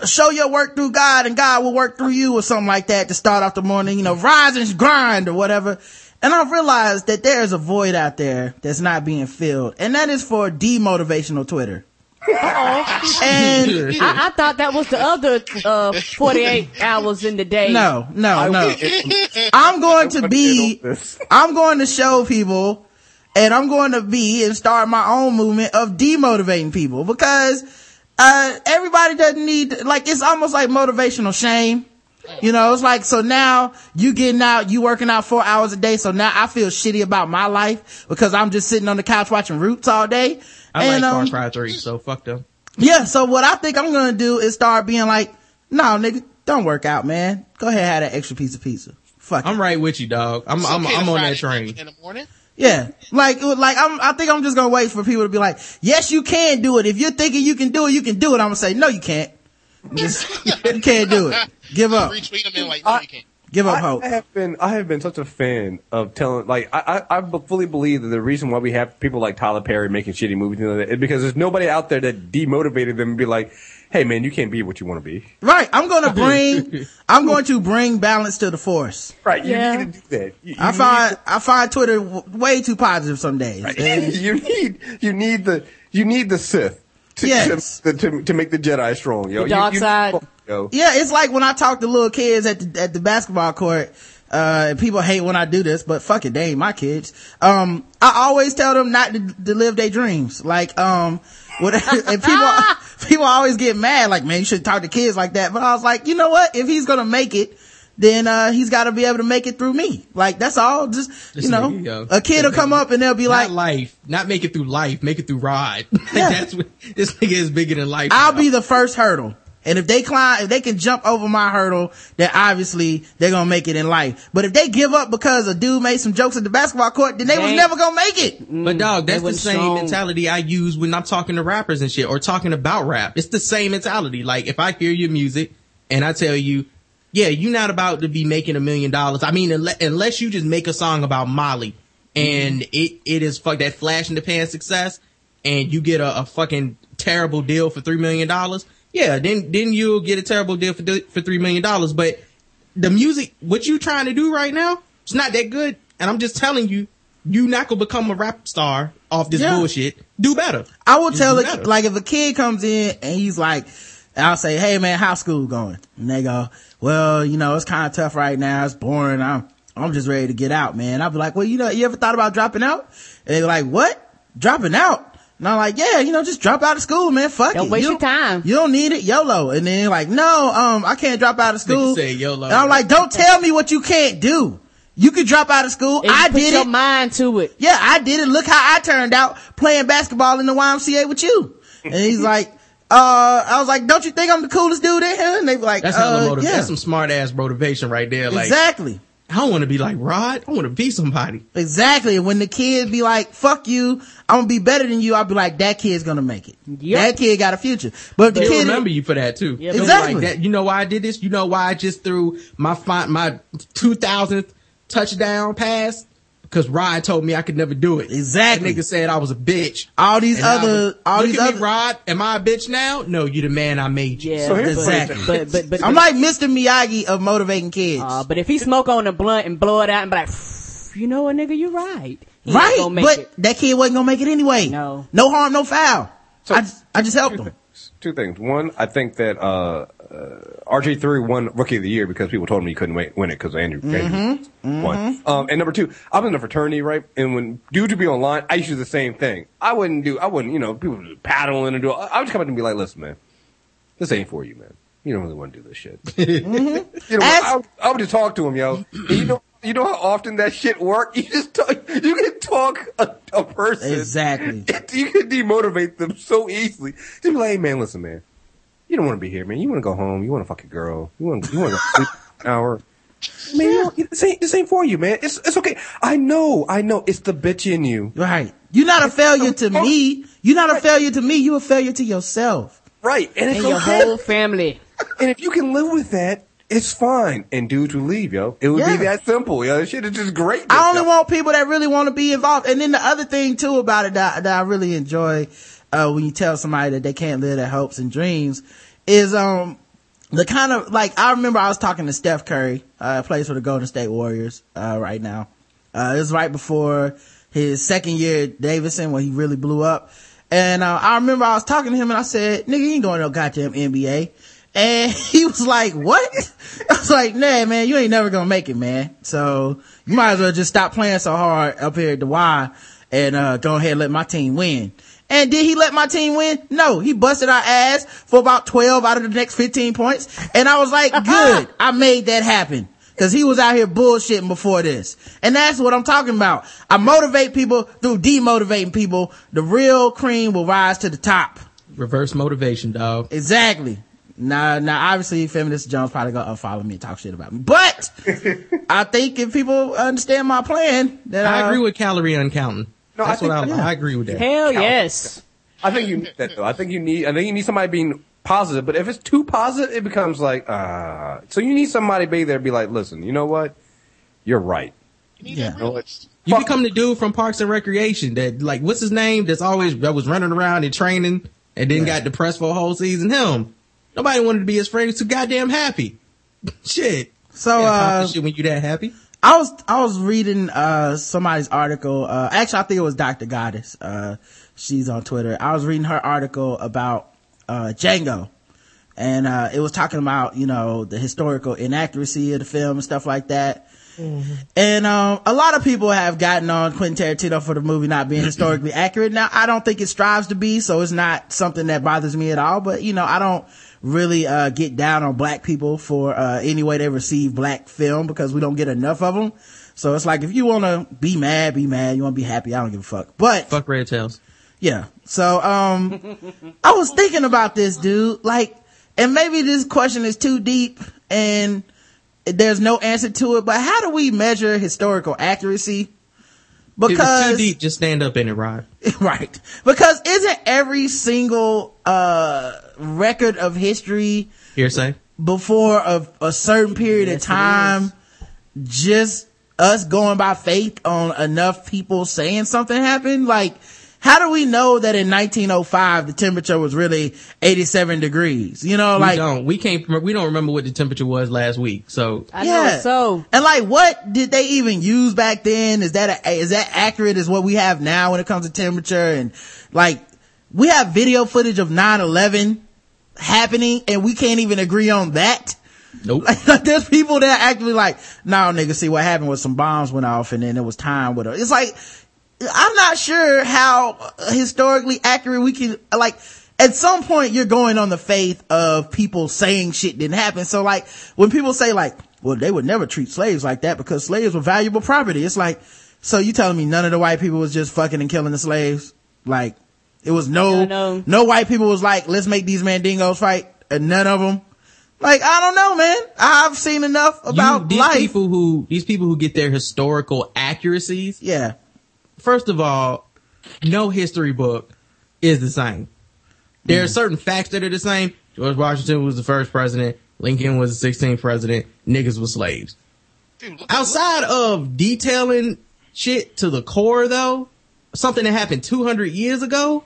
G: show your work through God and God will work through you or something like that to start off the morning, you know, rise and grind or whatever. And I've realized that there is a void out there that's not being filled. And that is for demotivational Twitter. Uh-oh. and [LAUGHS]
H: I, I thought that was the other uh, 48 hours in the day.
G: no, no,
D: I
G: no.
D: will- [LAUGHS]
G: I'm going to be. I'm going to show people and I'm going to be and start my own movement of demotivating people because, uh, everybody doesn't need, like, it's almost like motivational shame. You know, it's like, so now you getting out, you working out four hours a day. So now I feel shitty about my life because I'm just sitting on the couch watching Roots all day.
F: I
G: and,
F: like
G: um,
F: Far Cry 3, so fuck them.
G: yeah, so what I think I'm gonna do is start being like, no, nigga, don't work out, man. Go ahead, have that extra piece of pizza. Fuck it.
F: I'm right with you, dog. I'm,
E: It's
F: I'm,
E: okay to
F: I'm on that train.
E: in the morning.
G: Yeah. Like, like, I'm, I think I'm just gonna wait for people to be like, yes, you can do it. If you're thinking you can do it, you can do it. I'm gonna say, no, you can't. Just, you [LAUGHS] [LAUGHS] can't do it. Give up.
E: Retweet them and like, no, you can't.
G: Give up
D: I,
G: hope.
D: I have been I have been such a fan of telling like I, I I fully believe that the reason why we have people like Tyler Perry making shitty movies and all that is because there's nobody out there that demotivated them and be like, hey man, you can't be what you want to be.
G: Right. I'm gonna [LAUGHS] bring, I'm going to bring balance to the force.
D: Right. You
H: Yeah.
D: need to do that. You,
G: I
D: you
G: find, I find Twitter w- way too positive some days.
D: need, you need you need the you need the Sith to
G: Yes.
D: to, to, to make the Jedi strong. Yo.
H: The dark
D: you-
H: side.
D: Yo.
G: Yeah, it's like when I talk to little kids at the, at the basketball court, uh, people hate when I do this, but fuck it, they ain't my kids. Um, I always tell them not to, to live their dreams. Like, um, what, [LAUGHS] and people, [LAUGHS] people always get mad, like, man, you shouldn't talk to kids like that. But I was like, you know what? If he's gonna make it, then, uh, he's gotta be able to make it through me. Like, that's all. Just,
F: This
G: you know,
F: nigga, yo.
G: a kid will come up and they'll be
F: Not
G: like,
F: life. Not make it through life. Make it through ride. [LAUGHS] Like,
G: Yeah.
F: That's what, this nigga is bigger than life.
G: I'll
F: now.
G: be the first hurdle. And if they climb, if they can jump over my hurdle, then obviously they're gonna make it in life. But if they give up because a dude made some jokes at the basketball court, then they was
H: Dang.
G: never gonna make it.
F: But dog, that's the
H: wasn't
F: same
H: strong.
F: mentality I use when I'm talking to rappers and shit or talking about rap. It's the same mentality. Like if I hear your music and I tell you, yeah, you're not about to be making a million dollars. I mean, unless, unless you just make a song about Molly and mm-hmm. it, it is fuck that flash in the pan success and you get a, a fucking terrible deal for three million dollars. Yeah, then, then you'll get a terrible deal for, for three million dollars. But the music, what you trying to do right now, it's not that good. And I'm just telling you, you not gonna become a rap star off this
G: Yeah.
F: bullshit. Do better.
G: I will tell it, like if a kid comes in and he's like, I'll say, hey man, how's school going? And they go, well, you know, it's kind of tough right now. It's boring. I'm, I'm just ready to get out, man. I'll be like, well, you know, you ever thought about dropping out? And they're like, what? Dropping out? And I'm like, yeah, you know, just drop out of school, man. Fuck
H: Don't
G: it.
H: waste
G: You
H: your time.
G: You don't need it. YOLO. And then they're like, no, um, I can't drop out of school.
F: say YOLO.
G: And I'm like, don't tell me what you can't do. You could drop out of school.
H: And you
G: I
H: put
G: did
H: your
G: it.
H: mind to it.
G: Yeah, I did it. Look how I turned out playing basketball in the YMCA with you. And he's [LAUGHS] like, uh, I was like, don't you think I'm the coolest dude in here? And they were like,
F: That's
G: uh,
F: motiv-
G: yeah,
F: That's some smart ass motivation right there. Like,
G: exactly.
F: I don't want to be like Rod. I want to be somebody.
G: Exactly. When the kid be like, fuck you, I'm gonna be better than you, I'll be like, that kid's gonna make it.
H: Yep.
G: That kid got a future. But if the
F: They'll
G: kid,
F: remember you for that too.
H: Yep.
G: Exactly.
F: Like that. You know why I did this? You know why I just threw my fi- my 2000th touchdown pass? Because Rod told me I could never do it.
G: Exactly.
F: That nigga said I was a bitch.
G: all these
F: And
G: other,
F: was-
G: all
F: look
G: these
F: at
G: other,
F: me, Rod. Am I a bitch now? No, you the man I made you.
H: Yeah,
D: So here's the
G: Exactly.
H: but, but, but,
G: I'm like Mr. Miyagi of motivating kids.
H: uh, but if he smoke on the blunt and blow it out and be like, you know what, nigga, you're right. He
G: right.
H: make
G: But
H: it.
G: that kid wasn't gonna make it anyway.
H: No.
G: No harm, no foul.
D: So-
G: I just, I just helped him.
D: Two things. One, I think that uh, uh, RG3 won Rookie of the Year because people told him he couldn't wait, win it because Andrew, Andrew won. Um, and number two, I'm in a fraternity, right? And when dudes would be online, I used to do the same thing. I wouldn't do, I wouldn't, you know, people would paddling and do. I would just come up and be like, "Listen, man, this ain't for you, man. You don't really want to do this shit." [LAUGHS] You know,
G: As-
D: I, would- I would just talk to him, yo. You know, you know how often that shit work. You just talk, you can talk a, a person
G: Exactly. [LAUGHS]
D: you can demotivate them so easily. Just be like, hey man, listen, man, you don't want to be here, man. You want to go home. You want to fuck your girl. You want you want to [LAUGHS] sleep an hour. Man, you don't- this ain't this ain't for you, man. It's it's okay. I know, I know. It's the bitch in you,
G: Right. You're not a failure to me. You're not a failure to me. You're a failure to yourself.
D: right? And it's
H: And your
D: okay.
H: whole family. [LAUGHS]
D: and if you can live with that, it's fine. And dudes will leave, yo. It would
G: Yeah.
D: be that simple, yo. This shit is just great.
G: I only
D: yo.
G: want people that really want to be involved. And then the other thing too about it that, that I really enjoy, uh, when you tell somebody that they can't live their hopes and dreams is, um, the kind of, like, I remember I was talking to Steph Curry, uh, plays for the Golden State Warriors, uh, right now. Uh, it was right before his second year at Davidson when he really blew up. And, uh, I remember I was talking to him and I said, nigga, you ain't going to no goddamn NBA. And he was like, what? I was like, nah, man, you ain't never gonna make it, man. So you might as well just stop playing so hard up here at the Y and, uh, go ahead and let my team win. And did he let my team win? No, he busted our ass for about 12 out of the next 15 points. And I was like, good, I made that happen. Cause he was out here bullshitting before this. And that's what I'm talking about. I motivate people through demotivating people. The real cream will rise to the top.
F: Reverse motivation, dog.
G: Exactly. Now, now, obviously, Feminista Jones probably gonna unfollow me and talk shit about me. But [LAUGHS] I think if people understand my plan, then
F: I agree with calorie uncounting.
D: No, I
F: That's what I,
D: think-
G: yeah.
F: I agree with that.
H: Hell yes.
D: I think you need that though. I think you need. I think you need somebody being positive. But if it's too positive, it becomes like. uh So you need somebody to be there, and be like, listen, you know what? You're right.
G: Yeah.
D: You know, it's
F: You become the dude from Parks and Recreation that, like, what's his name? That's always that was running around and training and then got depressed for a whole season. Him. Nobody wanted to be his friend. He was too goddamn happy. [LAUGHS] Shit.
G: So, uh,
F: shit when you that happy.
G: I was, I was reading, uh, somebody's article. Uh, actually, I think it was Dr. Goddess. Uh, she's on Twitter. I was reading her article about, uh, Django. And, uh, it was talking about, you know, the historical inaccuracy of the film and stuff like that. And, um, a lot of people have gotten on Quentin Tarantino for the movie not being historically accurate. Now, I don't think it strives to be, so it's not something that bothers me at all, but, you know, I don't really, uh, get down on black people for, uh, any way they receive black film because we don't get enough of them. So it's like, if you want to be mad, be mad. You want to be happy. I don't give a fuck. But,
F: Fuck Red Tails.
G: yeah. So, um, [LAUGHS] I was thinking about this, dude. Like, and maybe this question is too deep and there's no answer to it, but how do we measure historical accuracy?
F: If it's
G: Because,
F: too deep, just stand up in it, Rod. [LAUGHS]
G: right. Because isn't every single, uh, record of history
F: Hearsay.
G: before a, a certain period
H: Yes,
G: of time just us going by faith on enough people saying something happened like how do we know that in 1905 the temperature was really 87 degrees you know
F: we
G: like
F: don't. We can't. We don't remember what the temperature was last week. So
H: I know so.
G: and like what did they even use back then is that a, is that accurate as what we have now when it comes to temperature and like we have video footage of 9-11 happening and we can't even agree on that
F: nope. [LAUGHS]
G: like, there's people that actually like, no, nigga, see what happened was some bombs went off and then it was time with her. It's like, I'm not sure how historically accurate we can, like, at some point you're going on the faith of people saying shit didn't happen. So like, when people say like, well, they would never treat slaves like that because slaves were valuable property. It's like, so you telling me none of the white people was just fucking and killing the slaves? Like, it was no,
H: No, no.
G: no white people was like, let's make these mandingos fight and none of them Like, I don't know, man. I've seen enough about
F: you, these
G: life.
F: people who these people who get their historical accuracies.
G: Yeah.
F: First of all, no history book is the same. There are mm. certain facts that are the same. George Washington was the first president. Lincoln was the 16th president. Niggas were slaves.
E: Dude,
F: Outside of detailing shit to the core though, something that happened 200 years ago,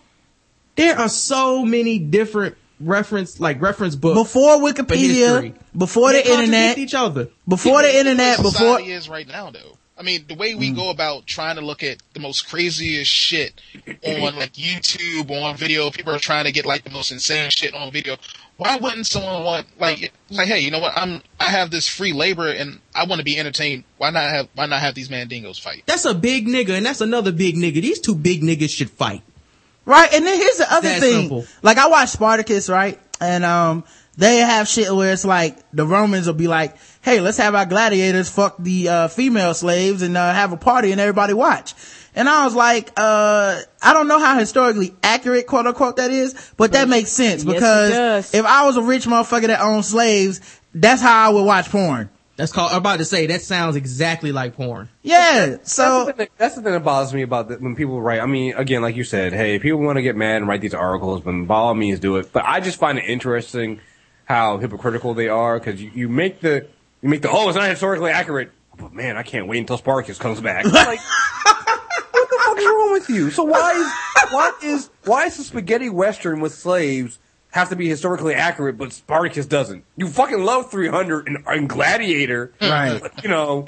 F: there are so many different reference, like reference books.
G: Before Wikipedia, before
F: They
G: the internet,
F: each other.
G: before the internet, before,
E: is right now though. I mean, the way we go about trying to look at the most craziest shit on like YouTube, on video, people are trying to get like the most insane shit on video. Why wouldn't someone want like like hey, you know what? I'm I have this free labor and I want to be entertained. Why not have why not have these mandingos fight?
F: That's a big nigga and that's another big nigga. These two big niggas should fight.
G: Right, and then here's the other
F: That
G: thing.
F: simple.
G: Like I watch Spartacus, right? And um they have shit where it's like the Romans will be like, "Hey, let's have our gladiators fuck the uh, female slaves and uh, have a party and everybody watch." And I was like, uh, I don't know how historically accurate, quote unquote, that is, but that makes sense
H: Yes,
G: because if I was a rich motherfucker that owned slaves, that's how I would watch porn.
F: That's called, I'm about to say, that sounds exactly like porn.
G: Yeah,
D: That's,
G: so
D: the thing, that's the thing that bothers me about the, when people write. I mean, again, like you said, hey, people want to get mad and write these articles, but by all means do it. But I just find it interesting how hypocritical they are because you, you make the you make the oh, it's not historically accurate. But man, I can't wait until Spartacus comes back. [LAUGHS] like, what the fuck is wrong with you? So why is why is why is the spaghetti western with slaves have to be historically accurate, but Spartacus doesn't? You fucking love 300 and, and Gladiator,
G: right.
D: You know,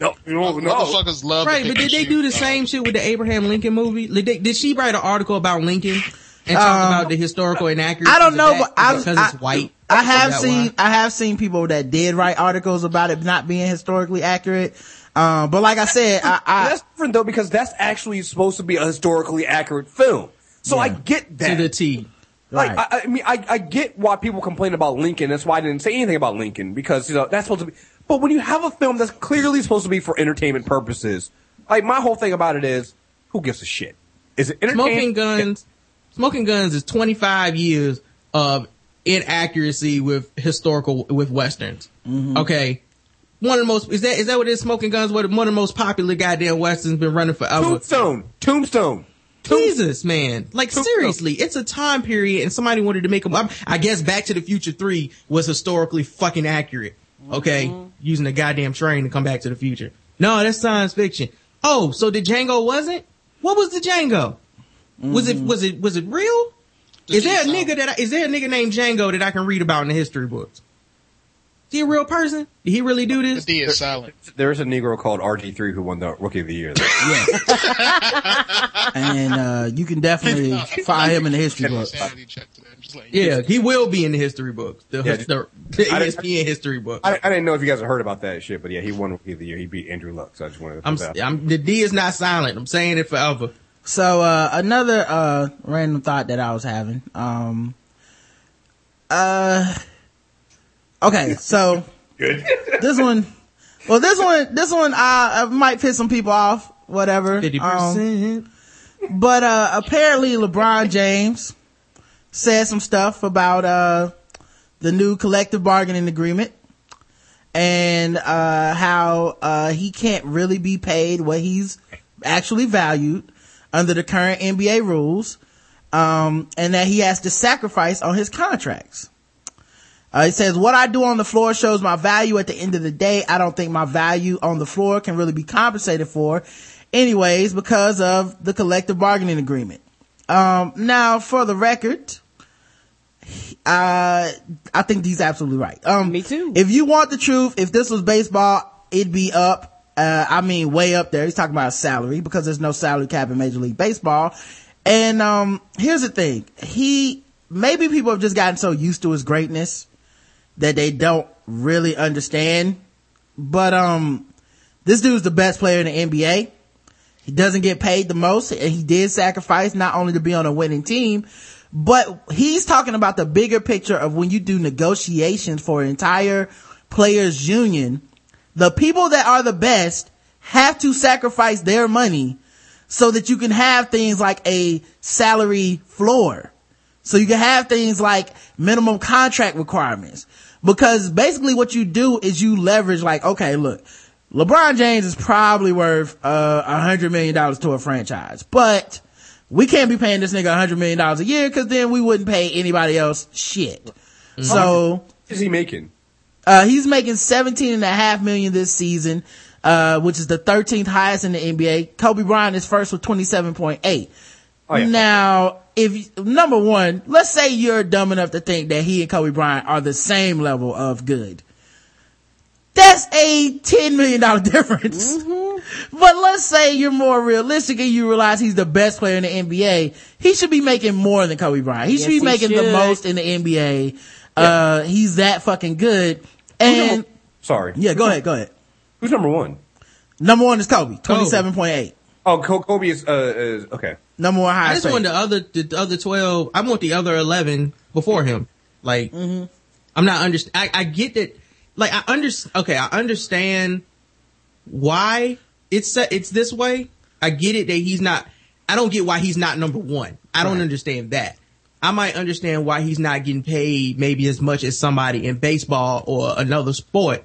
D: no, no, no.
E: Motherfuckers love
F: Right, but did they do the same shit with the Abraham Lincoln movie? Did, they, did she write an article about Lincoln and talk
G: Um,
F: about the historical inaccuracies?
G: I don't know,
F: that
G: but I,
F: because
G: I,
F: it's white.
G: I have seen,
F: why?
G: I have seen people that did write articles about it not being historically accurate. Um, but like I said, I, I
D: that's different though because that's actually supposed to be a historically accurate film. So I get that.
F: to the T.
D: Like
G: Right.
D: I, I mean, I, I get why people complain about Lincoln. That's why I didn't say anything about Lincoln because you know that's supposed to be. But when you have a film that's clearly supposed to be for entertainment purposes, like my whole thing about it is, who gives a shit? Is it
F: Smoking? Guns, Smoking Guns is 25 years of inaccuracy with historical, with Westerns.
G: Mm-hmm.
F: Okay. One of the most, is that, is that what it is? Smoking Guns, what, one of the most popular goddamn Westerns been running forever.
D: Tombstone, Tombstone.
F: Jesus, man. Like seriously, it's a time period and somebody wanted to make them up. I guess Back to the Future 3 was historically fucking accurate. Okay. Using a goddamn train to come back to the future. No, that's science fiction. Oh, so the Django wasn't? What was the Django? Was it, was it, was it real? Is there a nigga that, I, is there a nigga named Django that I can read about in the history books? Is he a real person? Did he really do
E: The
F: this?
E: D is silent.
D: There's a Negro called RG3 who won the Rookie of the Year. yeah. [LAUGHS]
G: and uh, you can definitely [LAUGHS] find him in the history books.
E: Sanity check today. Just
F: Yeah, he will be in the history books. The,
D: Yeah,
F: the, the ESPN history book.
D: I, I didn't know if you guys had heard about that shit, but yeah, he won Rookie of the Year. He beat Andrew Luck, so I just wanted to.
F: I'm,
D: that.
F: I'm, the D is not silent. I'm saying it forever.
G: So uh another uh random thought that I was having. Um uh Okay, so [LAUGHS] good. this one well this one this one uh, uh might piss some people off, whatever.
F: 50%.
G: Um, but uh apparently LeBron James said some stuff about uh the new collective bargaining agreement and uh how uh he can't really be paid what he's actually valued under the current NBA rules um and that he has to sacrifice on his contracts. Uh, he says, what I do on the floor shows my value at the end of the day. I don't think my value on the floor can really be compensated for anyways because of the collective bargaining agreement. Um, now for the record, uh, I think he's absolutely right. Um,
H: Me too.
G: If you want the truth, if this was baseball, it'd be up. Uh, I mean, way up there. He's talking about salary because there's no salary cap in Major League Baseball. And, um, here's the thing. He, maybe people have just gotten so used to his greatness that they don't really understand. But, um, this dude's the best player in the NBA. He doesn't get paid the most and he did sacrifice not only to be on a winning team, but he's talking about the bigger picture of when you do negotiations for an entire players union, the people that are the best have to sacrifice their money so that you can have things like a salary floor. So you can have things like minimum contract requirements. Because basically what you do is you leverage like, okay, look, LeBron James is probably worth uh, a hundred million dollars to a franchise, but we can't be paying this nigga a hundred million dollars a year because then we wouldn't pay anybody else shit. So
D: What is he making?
G: Uh, he's making 17 and a half million this season, uh, which is the 13th highest in the NBA. Kobe Bryant is first with 27.8.
D: Oh, yeah.
G: Now, if, number one, let's say you're dumb enough to think that he and Kobe Bryant are the same level of good. That's a $10 million [LAUGHS] difference. But let's say you're more realistic and you realize he's the best player in the NBA. He should be making more than Kobe Bryant. He
H: Yes,
G: should be making the most in the NBA. Uh, he's that fucking good. And,
D: Sorry.
G: yeah, go ahead, go ahead.
D: Who's number one?
G: Number one is Kobe, 27.8.
D: Oh, Kobe is, uh, is okay.
G: Number one
F: I
G: highest
F: just want the other the other twelve. I want the other eleven before him. Like I'm not underst I, I get that. Like I understand. okay. I understand why it's set, it's this way. I get it that he's not. I don't get why he's not number one. I don't understand that. I might understand why he's not getting paid maybe as much as somebody in baseball or another sport.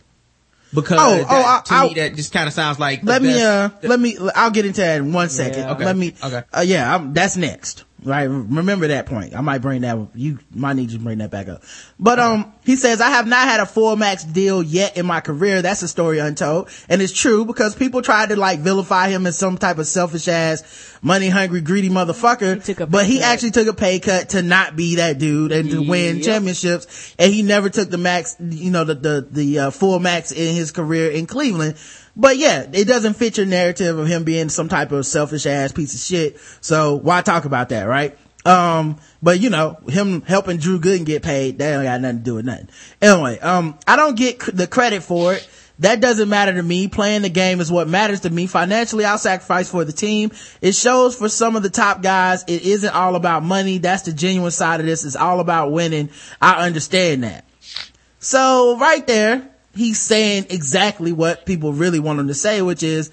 F: Because
G: Oh,
F: that-
G: oh, I-
F: to
G: I-
F: me that just kind of sounds like
G: let me uh let me i'll get into that in one second
H: Yeah.
F: Okay.
G: let me
F: Okay.
G: uh, yeah I'm, that's next right remember that point. I might bring that you might need to bring that back up. But um he says i have not had a full max deal yet in my career. That's a story untold. And it's true because people tried to like vilify him as some type of selfish ass money hungry greedy motherfucker.
H: He
G: but he
H: cut.
G: actually took a pay cut to not be that dude and to win championships. And he never took the max you know the the, the uh, full max in his career in cleveland but yeah, it doesn't fit your narrative of him being some type of selfish ass piece of shit. So why talk about that, right? Um, but you know, him helping Drew Gooden get paid, that don't got nothing to do with nothing. Anyway, um, I don't get the credit for it. That doesn't matter to me. Playing the game is what matters to me. Financially, I'll sacrifice for the team. It shows for some of the top guys, it isn't all about money. That's the genuine side of this. It's all about winning. I understand that. So right there, he's saying exactly what people really want him to say, which is,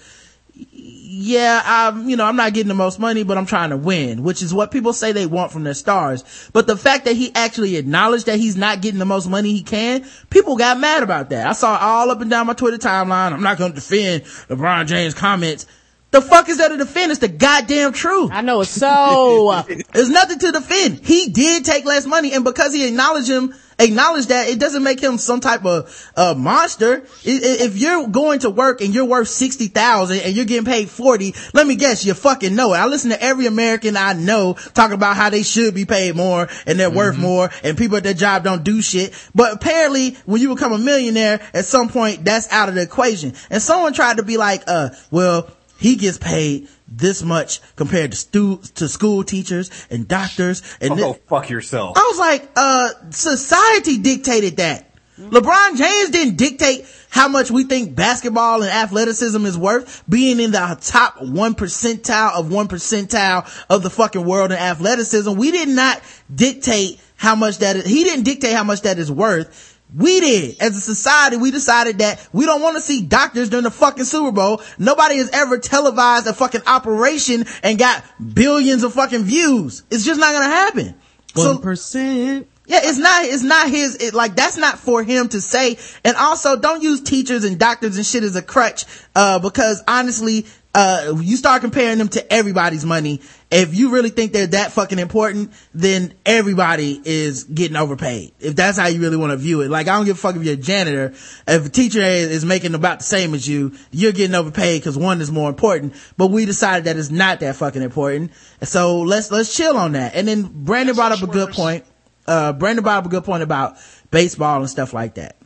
G: yeah, I'm, you know, I'm not getting the most money, but I'm trying to win, which is what people say they want from their stars. But the fact that he actually acknowledged that he's not getting the most money he can, people got mad about that. I saw it all up and down my Twitter timeline. I'm not going to defend LeBron James comments. The fuck is there to defend? It's the goddamn truth.
H: I know it's so. [LAUGHS]
G: There's nothing to defend. He did take less money, and because he acknowledged him, acknowledged that, it doesn't make him some type of uh, monster. If you're going to work and you're worth sixty thousand and you're getting paid forty, let me guess, you fucking know it. I listen to every American I know talk about how they should be paid more and they're worth more, and people at their job don't do shit. But apparently, when you become a millionaire, at some point, that's out of the equation. And someone tried to be like, uh, well he gets paid this much compared to stu- to school teachers and doctors and
D: Oh, fuck yourself.
G: I was like, uh, society dictated that. LeBron James didn't dictate how much we think basketball and athleticism is worth, being in the top one percentile of one percentile of the fucking world in athleticism. We did not dictate how much that is, he didn't dictate how much that is worth. We did. As a society, we decided that we don't want to see doctors during the fucking Super Bowl. Nobody has ever televised a fucking operation and got billions of fucking views. It's just not gonna happen. So-
F: One percent.
G: yeah, it's not, it's not his, it, like, that's not for him to say. And also, don't use teachers and doctors and shit as a crutch, uh, because honestly, uh, you start comparing them to everybody's money. If you really think they're that fucking important, then everybody is getting overpaid. If that's how you really want to view it. Like, I don't give a fuck if you're a janitor. If a teacher is, making about the same as you, you're getting overpaid because one is more important. But we decided that it's not that fucking important. So let's, let's chill on that. And then Brandon brought up a good point uh, Brandon brought up a good point about baseball and stuff like that.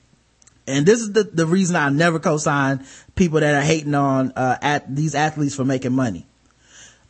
G: And this is the, the reason I never co-sign people that are hating on, uh, at these athletes for making money.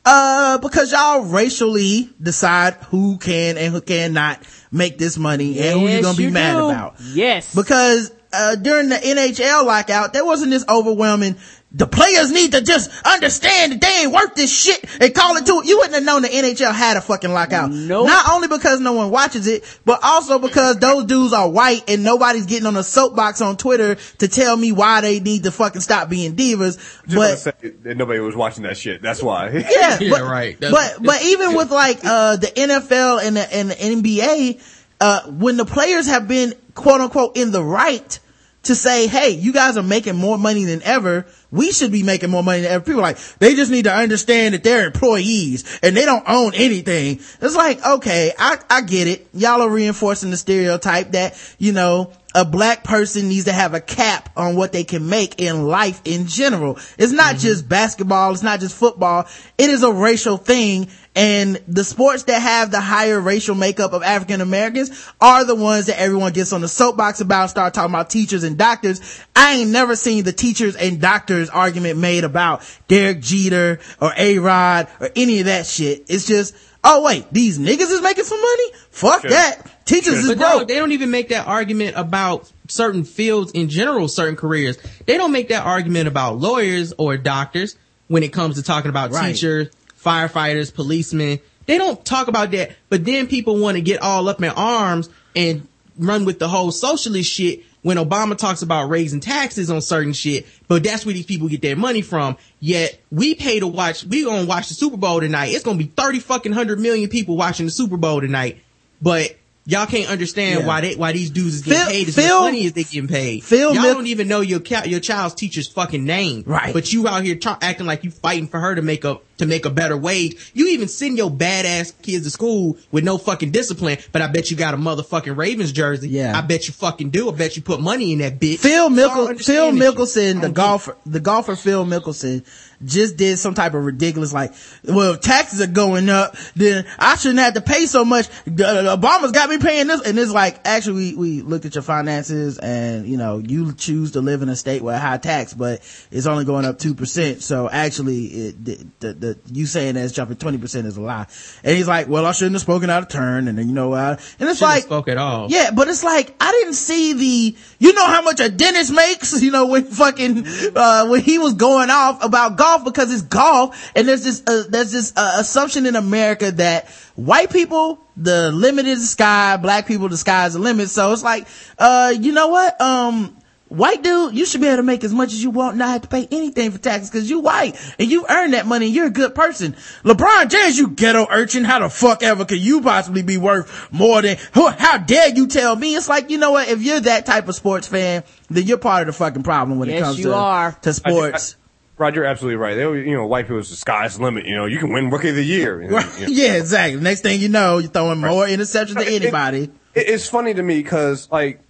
G: Uh, because y'all racially decide who can and who cannot make this money and who you're gonna be
H: you
G: mad
H: do.
G: about.
H: Yes.
G: Because, uh, during the NHL lockout, there wasn't this overwhelming the players need to just understand that they ain't worth this shit and call it to it. You wouldn't have known the NHL had a fucking lockout.
H: Nope.
G: Not only because no one watches it, but also because those dudes are white and nobody's getting on a soapbox on Twitter to tell me why they need to fucking stop being divas.
D: Just
G: but
D: to say that nobody was watching that shit. That's why.
G: yeah,
F: Yeah, [LAUGHS]
G: but, [LAUGHS]
F: right.
G: But but even with like uh the NFL and the, and the NBA, uh when the players have been quote unquote in the right to say, hey, you guys are making more money than ever. We should be making more money than ever. People are like, they just need to understand that they're employees and they don't own anything. It's like, okay, I, I get it. Y'all are reinforcing the stereotype that, you know, a black person needs to have a cap on what they can make in life in general. It's not mm-hmm. just basketball. It's not just football. It is a racial thing. And the sports that have the higher racial makeup of African Americans are the ones that everyone gets on the soapbox about, start talking about teachers and doctors. I ain't never seen the teachers and doctors argument made about Derek Jeter or A-Rod or any of that shit. It's just, oh wait, these niggas is making some money? Fuck
D: Sure.
G: that. Teachers is
F: But no,
G: broke.
F: they don't even make that argument about certain fields in general, certain careers. They don't make that argument about lawyers or doctors when it comes to talking about
G: Right.
F: teachers, firefighters, policemen. They don't talk about that, but then people want to get all up in arms and run with the whole socialist shit when Obama talks about raising taxes on certain shit, but that's where these people get their money from. Yet we pay to watch, we gonna watch the Super Bowl tonight. It's gonna be 30 fucking hundred million people watching the Super Bowl tonight, but y'all can't understand
G: Yeah.
F: why they, why these dudes is getting
G: Phil-
F: paid as
G: Phil-
F: much money as they getting paid.
G: Phil
F: y'all
G: Mil-
F: don't even know your your child's teacher's fucking name.
G: Right.
F: But you out here acting like you fighting for her to make a, to make a better wage. You even send your badass kids to school with no fucking discipline, but I bet you got a motherfucking Ravens jersey.
G: Yeah.
F: I bet you fucking do. I bet you put money in that bitch.
G: Phil Mickel, Phil. Mickelson, the golfer, the golfer Phil Mickelson just did some type of ridiculous like, well, if taxes are going up, then I shouldn't have to pay so much. Uh, Obama's got me paying this. And it's like, actually, we, we looked at your finances and, you know, you choose to live in a state with high tax, but it's only going up 2%. So actually, it, the, the, the you saying that it's jumping 20% is a lie. And he's like, well, I shouldn't have spoken out of turn. And then, you know, uh, and it's
F: Shouldn't
G: like,
F: spoke at all.
G: yeah, but it's like I didn't see the. You know how much a dentist makes. [LAUGHS] You know when fucking uh when he was going off about golf because it's golf, and there's this uh, there's this uh, assumption in America that white people the limit is the sky, black people the sky is the limit. So it's like, uh, you know what, um. White dude, you should be able to make as much as you want, not have to pay anything for taxes because you white and you earn that money and you're a good person. LeBron James, you ghetto urchin, how the fuck ever could you possibly be worth more than, who- how dare you tell me? It's like, you know what, if you're that type of sports fan, then you're part of the fucking problem when it comes
H: you
G: to,
H: are.
G: to sports.
D: Roger, you're absolutely right. They, you know, white people's the sky's the limit. You know, you can win rookie of the year. [LAUGHS] And,
G: Right.
D: you know.
G: yeah, exactly. Next thing you know, you're throwing more interceptions than anybody.
D: It, it's funny to me because, like,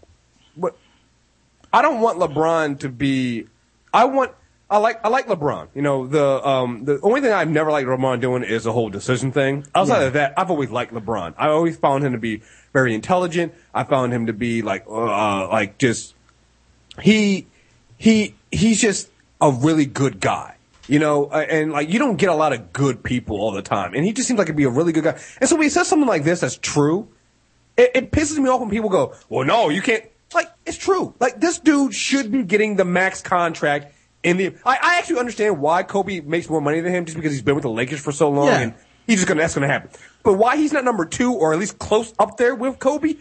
D: what I don't want LeBron to be. I want. I like. I like LeBron. You know, the um the only thing I've never liked LeBron doing is the whole decision thing. Outside
G: Yeah.
D: of that, I've always liked LeBron. I always found him to be very intelligent. I found him to be like, uh, like just he he he's just a really good guy. You know, uh, and like you don't get a lot of good people all the time, and he just seems like he'd be a really good guy. And so when he says something like this that's true, it, it pisses me off when people go, "Well, no, you can't." Like it's true. Like this dude should be getting the max contract in the. I, I actually understand why Kobe makes more money than him, just because he's been with the Lakers for so long,
G: Yeah.
D: and he's just gonna that's gonna happen. But why he's not number two or at least close up there with Kobe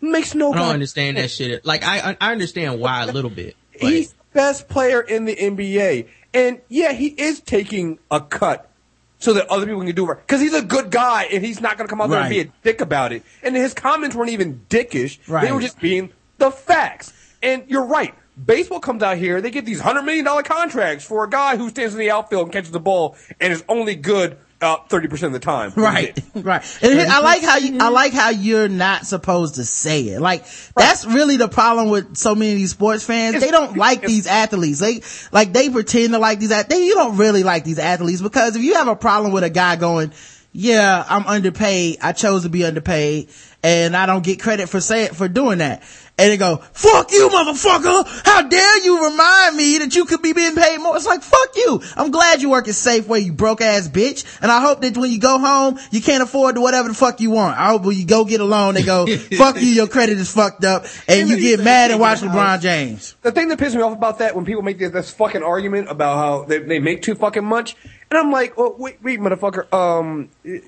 D: makes no.
F: I don't understand that shit. Like I, I understand why a little bit. but-
D: He's best player in the NBA. And yeah, he is taking a cut so that other people can do it. Because he's a good guy and he's not going to come out there and be a dick about it. And his comments weren't even dickish. They were just being the facts. And you're right. Baseball comes out here, they get these $100 million contracts for a guy who stands in the outfield and catches the ball and is only good uh, 30% of the time.
G: Right, right. And I like how you, I like how you're not supposed to say it. Like, that's really the problem with so many of these sports fans. They don't like these athletes. They, like, they pretend to like these athletes. You don't really like these athletes because if you have a problem with a guy going, yeah, I'm underpaid. I chose to be underpaid. and I don't get credit for saying, for doing that. And they go, fuck you, motherfucker! How dare you remind me that you could be being paid more? It's like, fuck you! I'm glad you work at Safeway, you broke ass bitch. And I hope that when you go home, you can't afford to whatever the fuck you want. I hope when you go get a loan, they go, [LAUGHS] fuck you, your credit is fucked up, and you get mad and watch LeBron James.
D: The thing that pisses me off about that when people make this, this fucking argument about how they, they make too fucking much, and I'm like, oh, wait, wait, motherfucker, um, y-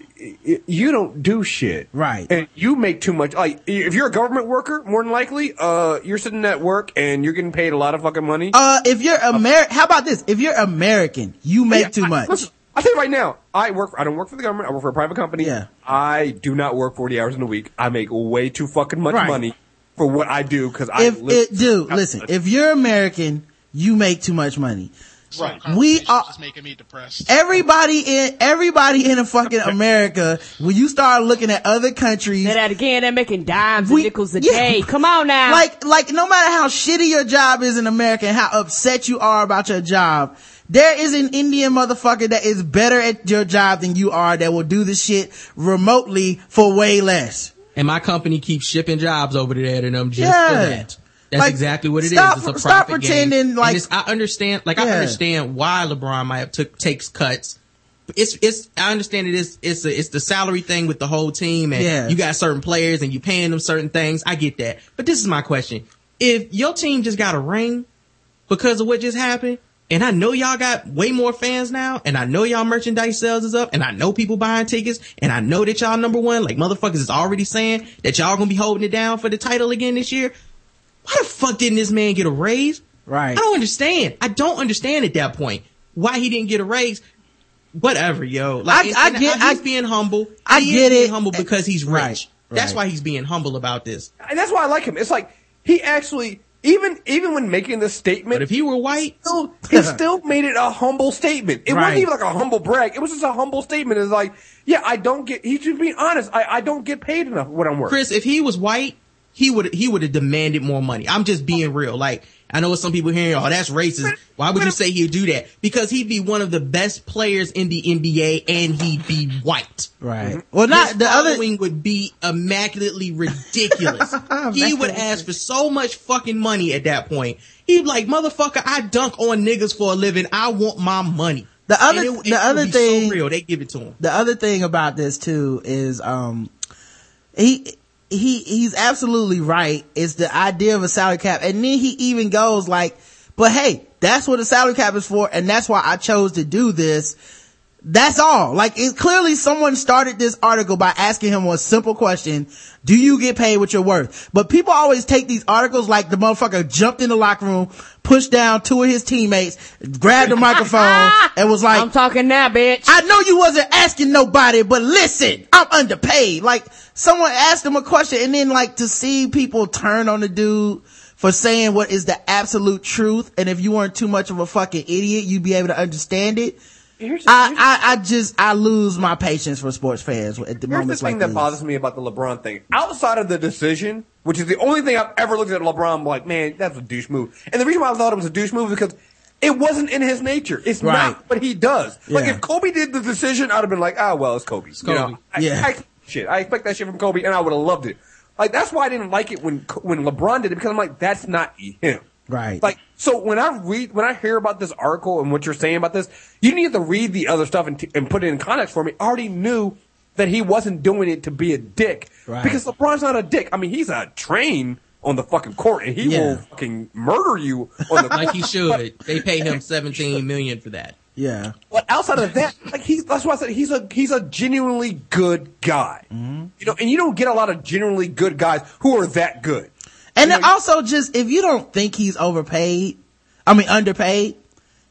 D: y- you don't do shit,
G: right?
D: And you make too much. Like, if you're a government worker, more than likely, uh, you're sitting at work and you're getting paid a lot of fucking money.
G: Uh, if you're Amer, how about this? If you're American, you make
D: Yeah,
G: too
D: I-
G: much.
D: listen, I tell you right now, I work. I don't work for the government. I work for a private company.
G: Yeah.
D: I do not work forty hours in a week. I make way too fucking much
G: Right.
D: money for what I do because I
G: if
D: live.
G: it, dude, listen, if you're American, you make too much money.
E: Right.
G: We are
E: just making me depressed.
G: everybody in everybody in a fucking [LAUGHS] America. When you start looking at other countries,
H: Say that again. They're making dimes
G: We-
H: and nickels a
G: yeah.
H: day. Come on now.
G: like like no matter how shitty your job is in America and how upset you are about your job, there is an Indian motherfucker that is better at your job than you are that will do the shit remotely for way less.
F: And my company keeps shipping jobs over there to them just
G: Yeah.
F: for that. That's
G: Like,
F: exactly what it is.
G: stop-
F: It's a
G: stop pretending
F: game.
G: like-
F: I understand, like I understand why LeBron might have took takes cuts. It's it's I understand it is it's a, it's the salary thing with the whole team and
G: Yeah.
F: you got certain players and you paying them certain things. I get that, but this is my question: If your team just got a ring because of what just happened, and I know y'all got way more fans now, and I know y'all merchandise sales is up, and I know people buying tickets, and I know that y'all number one, like motherfuckers is already saying that y'all gonna be holding it down for the title again this year. Why the fuck didn't this man get a raise?
G: Right.
F: I don't understand. I don't understand at that point why he didn't get a raise. Whatever, yo. Like,
G: I-
F: and-
G: I
F: and
G: get-
F: He's
G: I-
F: being humble.
G: I
F: He is
G: get
F: being
G: it.
F: humble because he's rich.
G: Right,
F: That's
G: right.
F: why he's being humble about this.
D: and that's why I like him. It's like he actually, even even when making this statement,
F: But if he were white,
D: still, he [LAUGHS] still made it a humble statement. It
G: Right.
D: wasn't even like a humble brag. It was just a humble statement. It's like, yeah, I don't get. He's just being honest. I, I don't get paid enough what I'm worth.
F: Chris, if he was white, he would he would have demanded more money. I'm just being real. Like I know some people hearing, oh, that's racist. Why would you say he'd do that? Because he'd be one of the best players in the NBA and he'd be white.
G: Right. Well, not
F: His
G: the other.
F: wing would be immaculately ridiculous. [LAUGHS] he would ask for so much fucking money at that point. He'd be like, motherfucker, I dunk on niggas for a living. I want my money.
G: The other-
F: And it- it
G: the
F: would
G: other
F: be
G: thing-
F: so real. They give it to him.
G: the other thing about this too is um he he he's absolutely right. It's the idea of a salary cap. And then he even goes like but hey that's what a salary cap is for. And that's why i chose to do this that's all like it clearly someone started this article by asking him a simple question do you get paid what you're worth but people always take these articles like the motherfucker jumped in the locker room pushed down two of his teammates grabbed the [LAUGHS] microphone and was like
H: I'm talking now, bitch.
G: I know you wasn't asking nobody, but listen, I'm underpaid. Like someone asked him a question and then like to see people turn on the dude for saying what is the absolute truth. And if you weren't too much of a fucking idiot, you'd be able to understand it.
D: Here's,
G: I, I, I just, I lose my patience for sports fans at the moment.
D: Here's the thing
G: like
D: that
G: these.
D: bothers me about the LeBron thing. Outside of the decision, which is the only thing I've ever looked at LeBron like, man, that's a douche move. And the reason why I thought it was a douche move is because it wasn't in his nature. It's
G: Right.
D: not what he does. Like if Kobe did the decision, I'd have been like, ah, well, it's Kobe. You know,
F: Kobe.
D: I,
G: Yeah.
D: I, shit, I expect that shit from Kobe, and I would have loved it. Like that's why I didn't like it when when LeBron did it because I'm like, that's not him.
G: Right.
D: Like, so when I read, when I hear about this article and what you're saying about this, you need to read the other stuff and, t- and put it in context for me. I already knew that he wasn't doing it to be a dick.
G: Right.
D: Because LeBron's not a dick. I mean, he's a train on the fucking court and he
G: Yeah.
D: will fucking murder you on the [LAUGHS]
F: Like he should. They pay him [LAUGHS] 17 million for that.
G: yeah.
D: But outside of that, like he's that's why I said he's a he's a genuinely good guy.
G: Mm-hmm.
D: You know, and you don't get a lot of genuinely good guys who are that good.
G: And then also just, if you don't think he's overpaid, I mean underpaid,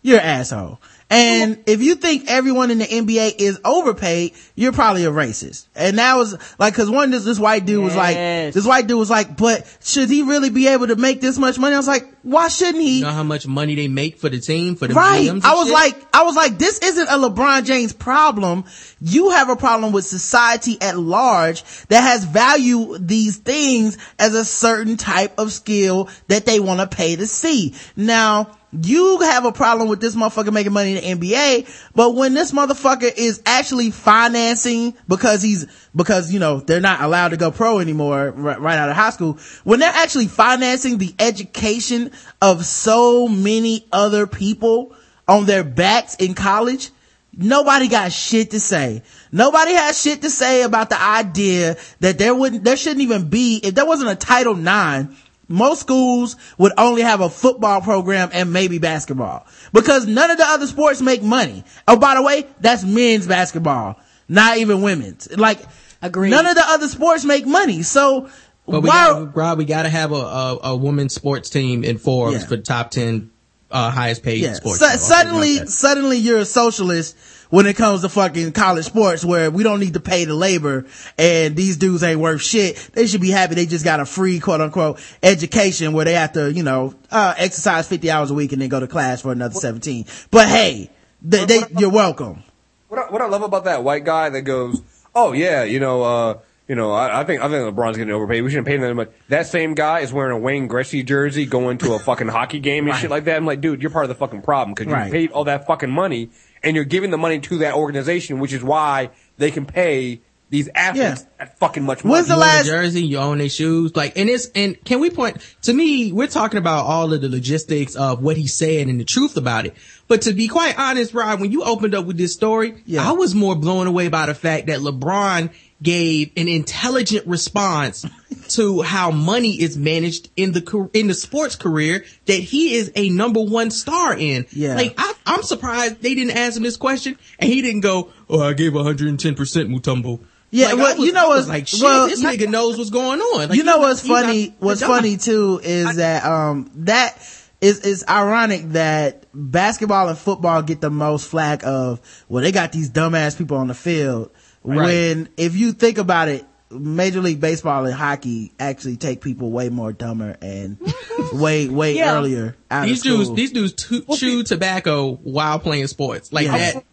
G: you're an asshole. And if you think everyone in the NBA is overpaid, you're probably a racist. And that was like, cause one, this, this white dude was like, this white dude was like, but should he really be able to make this much money? I was like, why shouldn't he?
F: You know how much money they make for the team, for the
G: Right. I was
F: shit?
G: like, I was like, this isn't a LeBron James problem. You have a problem with society at large that has value these things as a certain type of skill that they want to pay to see. Now, you have a problem with this motherfucker making money in the NBA, but when this motherfucker is actually financing because he's, because, you know, they're not allowed to go pro anymore right, right out of high school, when they're actually financing the education of so many other people on their backs in college, nobody got shit to say. Nobody has shit to say about the idea that there wouldn't, there shouldn't even be, if there wasn't a Title IX, most schools would only have a football program and maybe basketball because none of the other sports make money. Oh, by the way, that's men's basketball, not even women's. Like,
H: Agreed.
G: none of the other sports make money. So,
F: But we
G: why,
F: got, Rod, we got to have a, a, a women's sports team in Forbes
G: Yeah.
F: for top 10 uh, highest paid
G: yeah,
F: sports.
G: su-
F: team. Okay,
G: suddenly, suddenly you're a socialist when it comes to fucking college sports where we don't need to pay the labor and these dudes ain't worth shit. They should be happy they just got a free quote unquote education where they have to, you know, uh, exercise 50 hours a week and then go to class for another 17. But hey, they, they, you're welcome.
D: What I, what I love about that white guy that goes, oh yeah, you know, uh, you know, I, I think I think LeBron's getting overpaid. We shouldn't pay him that much. That same guy is wearing a Wayne Gretzky jersey, going to a fucking hockey game and [LAUGHS] shit like that. I'm like, dude, you're part of the fucking problem because you
G: Right.
D: paid all that fucking money and you're giving the money to that organization, which is why they can pay these athletes that fucking much money.
G: When's the
F: you own
G: last-
F: a jersey, you own their shoes, like, and it's, and can we point, to me, we're talking about all of the logistics of what he said and the truth about it. But to be quite honest, Rod, when you opened up with this story,
G: Yeah.
F: I was more blown away by the fact that LeBron gave an intelligent response to how money is managed in the, in the sports career that he is a number one star in.
G: Yeah.
F: Like, I, I'm surprised they didn't ask him this question and he didn't go, oh, I gave 110% Mutombo.
G: Yeah,
F: Like,
G: well,
F: was-
G: you know what's-
F: like, shit,
G: well,
F: this nigga knows what's going on. Like,
G: you know what's
F: not-
G: funny? What's funny too is that um that is is ironic that basketball and football get the most flack of well they got these dumbass people on the field when if you think about it Major League Baseball and hockey actually take people way more dumber and mm-hmm. way way
H: Yeah.
G: earlier out
F: These
G: of
F: dudes, these dudes tu- chew tobacco while playing sports. Like
G: Yeah.
F: that.
D: I-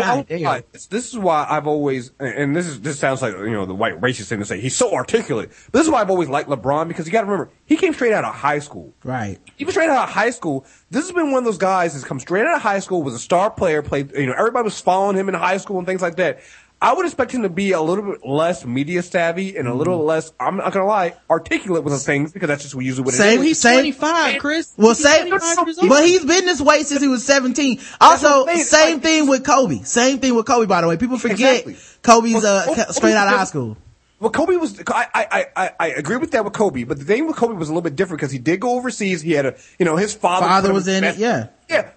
F: God
D: I-
F: damn.
D: This, this is why I've always, and this is this sounds like you know the white racist thing to say. He's so articulate. But this is why I've always liked LeBron because you got to remember he came straight out of high school.
G: right.
D: He Even straight out of high school, this has been one of those guys that's come straight out of high school, was a star player, played, you know, everybody was following him in high school and things like that. I would expect him to be a little bit less media savvy and a little
G: Mm-hmm.
D: less, I'm not gonna lie, articulate with the things because that's just usually what it
G: Same-
D: is.
F: He's
G: Same-
F: 25, Kriss.
G: Well,
F: He's
G: same,
F: 25 years old.
G: but he's been this way since he was 17. Also,
D: what I'm
G: same
D: Like-
G: thing with Kobe. Same thing with Kobe, by the way. People forget
D: Exactly.
G: Kobe's,
D: Well,
G: uh,
D: Kobe-
G: straight out of high school.
D: Well, Kobe was. I, I, I, I agree with that with Kobe, but the thing with Kobe was a little bit different because he did go overseas. He had a, you know, his father.
G: Father was in it, yeah.
D: yeah.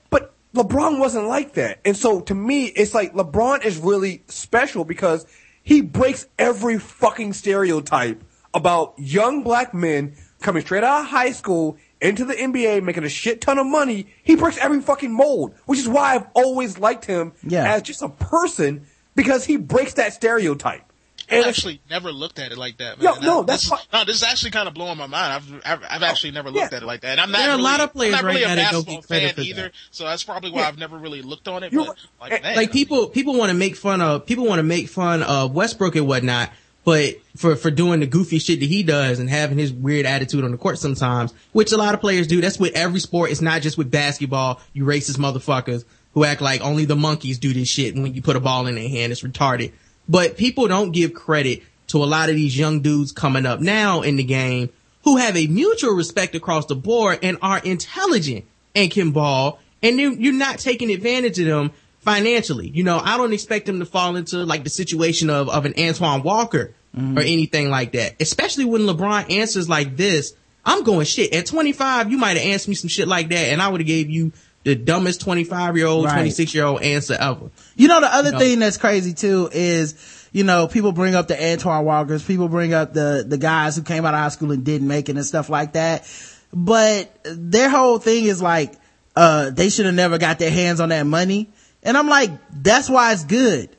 D: LeBron wasn't like that, and so to me, it's like LeBron is really special because he breaks every fucking stereotype about young black men coming straight out of high school into the NBA, making a shit ton of money. He breaks every fucking mold, which is why I've always liked him
G: Yeah.
D: as just a person because he breaks that stereotype.
E: I actually never looked at it like that.
D: Yo, no,
E: That-
D: that's
E: this,
D: why-
E: no. This is actually kind of blowing my mind. I've I've, I've oh, actually never looked
D: yeah.
E: at it like that. And I'm not
F: There are a lot of players
E: I'm not really a
F: now that don't
E: basketball
F: get credit
E: fan
F: for
E: either.
F: that.
E: So that's probably why
D: Yeah.
E: I've never really looked on it. But like, eh, man,
F: like people people want to make fun of people want to make fun of Westbrook and whatnot, but for for doing the goofy shit that he does and having his weird attitude on the court sometimes, which a lot of players do. That's with every sport. It's not just with basketball. You racist motherfuckers who act like only the monkeys do this shit. And when you put a ball in their hand, it's retarded. But people don't give credit to a lot of these young dudes coming up now in the game who have a mutual respect across the board and are intelligent and can ball. And you're not taking advantage of them financially. You know, I don't expect them to fall into like the situation of, of an Antoine Walker or mm-hmm. anything like that. Especially when LeBron answers like this. I'm going shit. At 25, you might have asked me some shit like that and I would have gave you the dumbest 25 year old, 26 year old answer ever.
G: You know, the other
F: know.
G: thing that's crazy too is, you know, people bring up the Antoine Walkers, people bring up the, the guys who came out of high school and didn't make it and stuff like that. But their whole thing is like, uh, they should have never got their hands on that money. And I'm like, that's why it's good.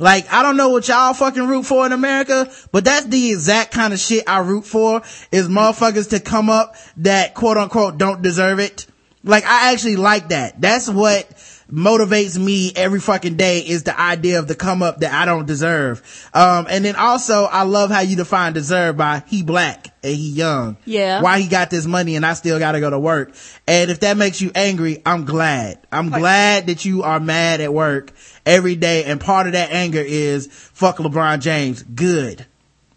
G: Like, I don't know what y'all fucking root for in America, but that's the exact kind of shit I root for is motherfuckers to come up that quote unquote don't deserve it. Like, I actually like that. That's what, motivates me every fucking day is the idea of the come up that I don't deserve. Um, and then also I love how you define deserve by he black and he young.
H: Yeah.
G: Why he got this money and I still gotta go to work. And if that makes you angry, I'm glad. I'm glad that you are mad at work every day and part of that anger is fuck LeBron James. Good.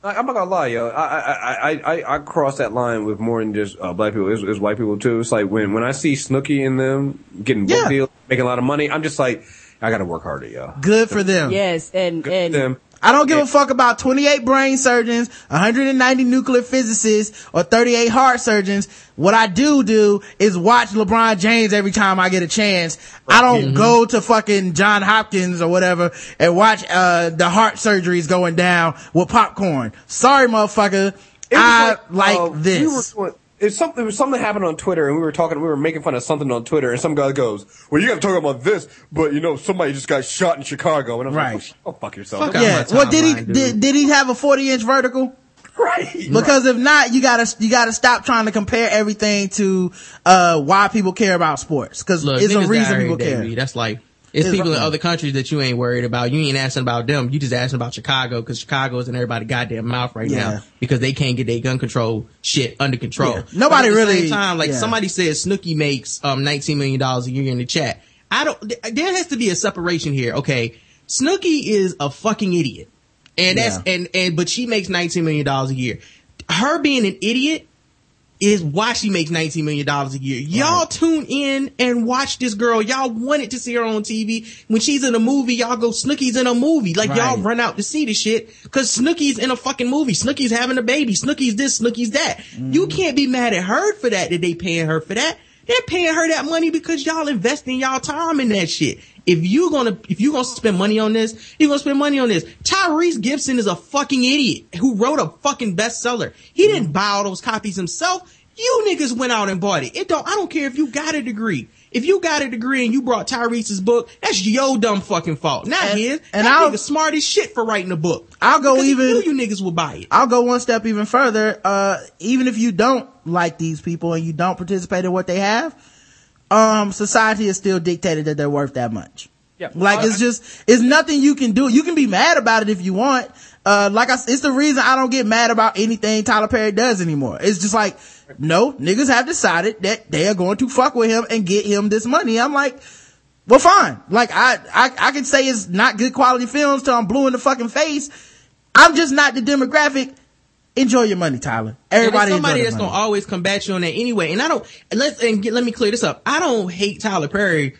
D: I, I'm not gonna lie, yo. I I I I, I cross that line with more than just uh, black people. It's, it's white people too. It's like when when I see Snooki and them getting book
G: Yeah.
D: deals, making a lot of money, I'm just like, I gotta work harder, yo.
G: Good for them.
H: Yes, and and
D: Them.
G: I don't give a fuck about 28 brain surgeons, 190 nuclear physicists, or 38 heart surgeons. What I do do is watch LeBron James every time I get a chance. I don't go to fucking John Hopkins or whatever and watch, uh, the heart surgeries going down with popcorn. Sorry, motherfucker. I like,
D: uh,
G: this.
D: We were it's something, it was something that happened on Twitter, and we were talking, we were making fun of something on Twitter, and some guy goes, "Well, you got to talk about this, but you know, somebody just got shot in Chicago," and I'm
G: Right.
D: like, "Oh, fuck yourself."
F: Fuck
G: yeah. Well, did he,
F: dude.
G: did, did he have a 40 inch vertical?
D: right.
G: Because if not, you gotta, you gotta stop trying to compare everything to, uh, why people care about sports. Cause it's a reason people care.
F: B. That's like it's
G: It's
F: people in other countries that you ain't worried about. You ain't asking about them. You just asking about Chicago because Chicago is in everybody's goddamn mouth right
G: Yeah.
F: now because they can't get their gun control shit under control.
G: Yeah. Nobody
F: But at the
G: really-
F: Same time, like
G: yeah.
F: somebody said, Snooki makes um 19 million dollars a year in the chat. I don't. There has to be a separation here. Okay, Snooki is a fucking idiot, and that's and and but she makes 19 million dollars a year. Her being an idiot is why she makes $19 million a year. Y'all tune in and watch this girl. Y'all wanted to see her on TV. When she's in a movie, y'all go, Snooki's in a movie. Like y'all run out to see the shit cause Snooki's in a fucking movie. Snooki's having a baby. Snooki's this, Snooki's that. You mm. can't be mad at her for that, that they paying her for that. They're paying her that money because y'all investing y'all time in that shit. If you gonna, if you gonna spend money on this, you're gonna spend money on this. Tyrese Gibson is a fucking idiot who wrote a fucking bestseller. He didn't buy all those copies himself. You niggas went out and bought it. It don't, I don't care if you got a degree. If you got a degree and you brought Tyrese's book, that's your dumb fucking fault. Not
G: And-
F: his.
G: and
F: that
G: I'll-
F: nigga smart as shit for writing a book.
G: I'll go even-
F: knew you niggas will buy it.
G: I'll go one step even further. Uh, even if you don't like these people and you don't participate in what they have, um, society is still dictated that they're worth that much.
D: Yeah.
G: Like
D: I-
G: it's just, it's nothing you can do. You can be mad about it if you want. Uh, like I, it's the reason I don't get mad about anything Tyler Perry does anymore. It's just like, no, niggas have decided that they are going to fuck with him and get him this money. I'm like, well, fine. Like I, I, I can say it's not good quality films till I'm blue in the fucking face. I'm just not the demographic. Enjoy your money, Tyler. Everybody
F: somebody that's
G: their
F: gonna
G: money.
F: always combat you on that anyway. And I don't let's and get, let me clear this up. I don't hate Tyler Perry,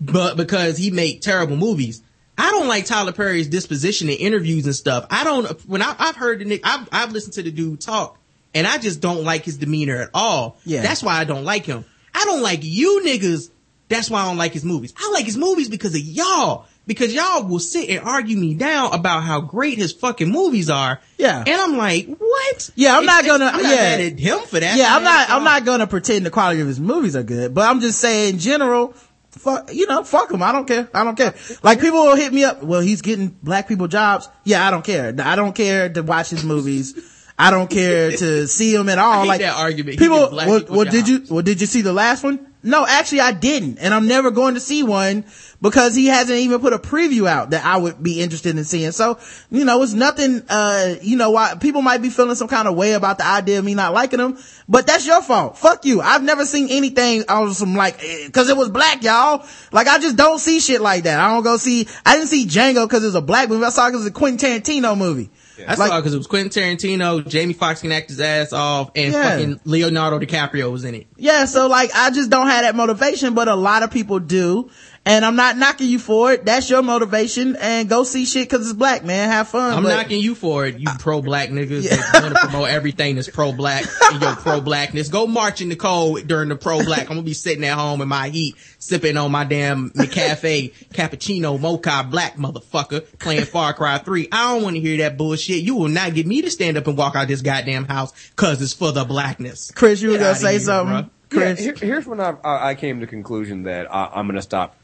F: but because he make terrible movies. I don't like Tyler Perry's disposition in interviews and stuff. I don't when I, I've heard the Nick, I've, I've listened to the dude talk, and I just don't like his demeanor at all.
G: Yeah.
F: that's why I don't like him. I don't like you niggas. That's why I don't like his movies. I like his movies because of y'all. Because y'all will sit and argue me down about how great his fucking movies are.
G: Yeah.
F: And I'm like, what?
G: Yeah, I'm not gonna-
F: I'm not
G: yeah.
F: mad at him for that.
G: yeah, I'm not, I'm not gonna pretend the quality of his movies are good, but I'm just saying in general, fuck, you know, fuck him. I don't care. I don't care. Like people will hit me up. Well, he's getting black people jobs. Yeah, I don't care. I don't care to watch his movies. I don't care to see him at all. like
F: that argument.
G: People, well,
F: people
G: well, did you, well, did you see the last one? No, actually I didn't. And I'm never going to see one because he hasn't even put a preview out that I would be interested in seeing. So, you know, it's nothing, uh, you know, why people might be feeling some kind of way about the idea of me not liking them, but that's your fault. Fuck you. I've never seen anything on some like, eh, cause it was black, y'all. Like I just don't see shit like that. I don't go see, I didn't see Django cause it was a black movie. I saw it cause a Quentin Tarantino movie.
F: I
G: Like-
F: saw because it was Quentin Tarantino, Jamie Foxx can act his ass off, and
G: Yeah.
F: fucking Leonardo DiCaprio was in it.
G: Yeah, so like I just don't have that motivation, but a lot of people do. And I'm not knocking you for it. That's your motivation and go see shit cause it's black, man. Have fun.
F: I'm
G: but-
F: knocking you for it, you pro-black niggas that want to promote everything that's pro-black [LAUGHS] and your pro-blackness. Go march in the cold during the pro-black. I'm gonna be sitting at home in my heat, sipping on my damn McCafe cappuccino mocha black motherfucker playing Far Cry 3. I don't want to hear that bullshit. You will not get me to stand up and walk out this goddamn house cause it's for the blackness.
G: Kriss, you were gonna say
F: here,
G: something?
F: bruh.
D: Yeah,
G: Kriss.
D: here, here's when I, I I came to the conclusion that I, I'm gonna stop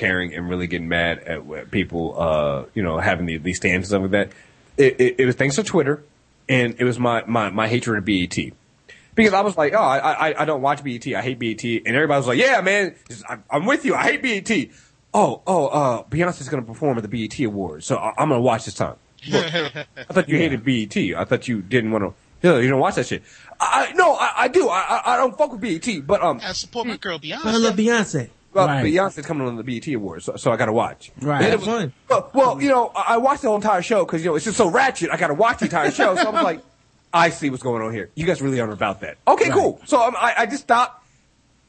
D: caring and really getting mad at people, uh, you know, having the, these stands and stuff like that. It, it, it was thanks to Twitter, and it was my, my, my hatred of BET. Because I was like, oh, I, I, I don't watch BET. I hate BET. And everybody was like, yeah, man, I, I'm with you. I hate BET. oh, oh, uh, Beyonce's gonna perform at the BET Awards, so I- I'm gonna watch this time. Look, [LAUGHS] I thought you hated BET. I thought you didn't want to. You, know, you don't watch that shit. I, I no, I, I do. I, I I don't fuck with BET, but um,
E: I support my girl Beyonce.
F: I love Beyonce.
D: Well,
G: Right.
D: Beyonce's coming on the BET Awards, so, so I gotta watch.
G: Right.
D: And it was- Well, well, you know, I I watched the whole entire show because you know it's just so ratchet. I got to watch the entire show, so I was [LAUGHS] like, I see what's going on here. You guys really aren't about that. Okay, cool. So um, I, I just stopped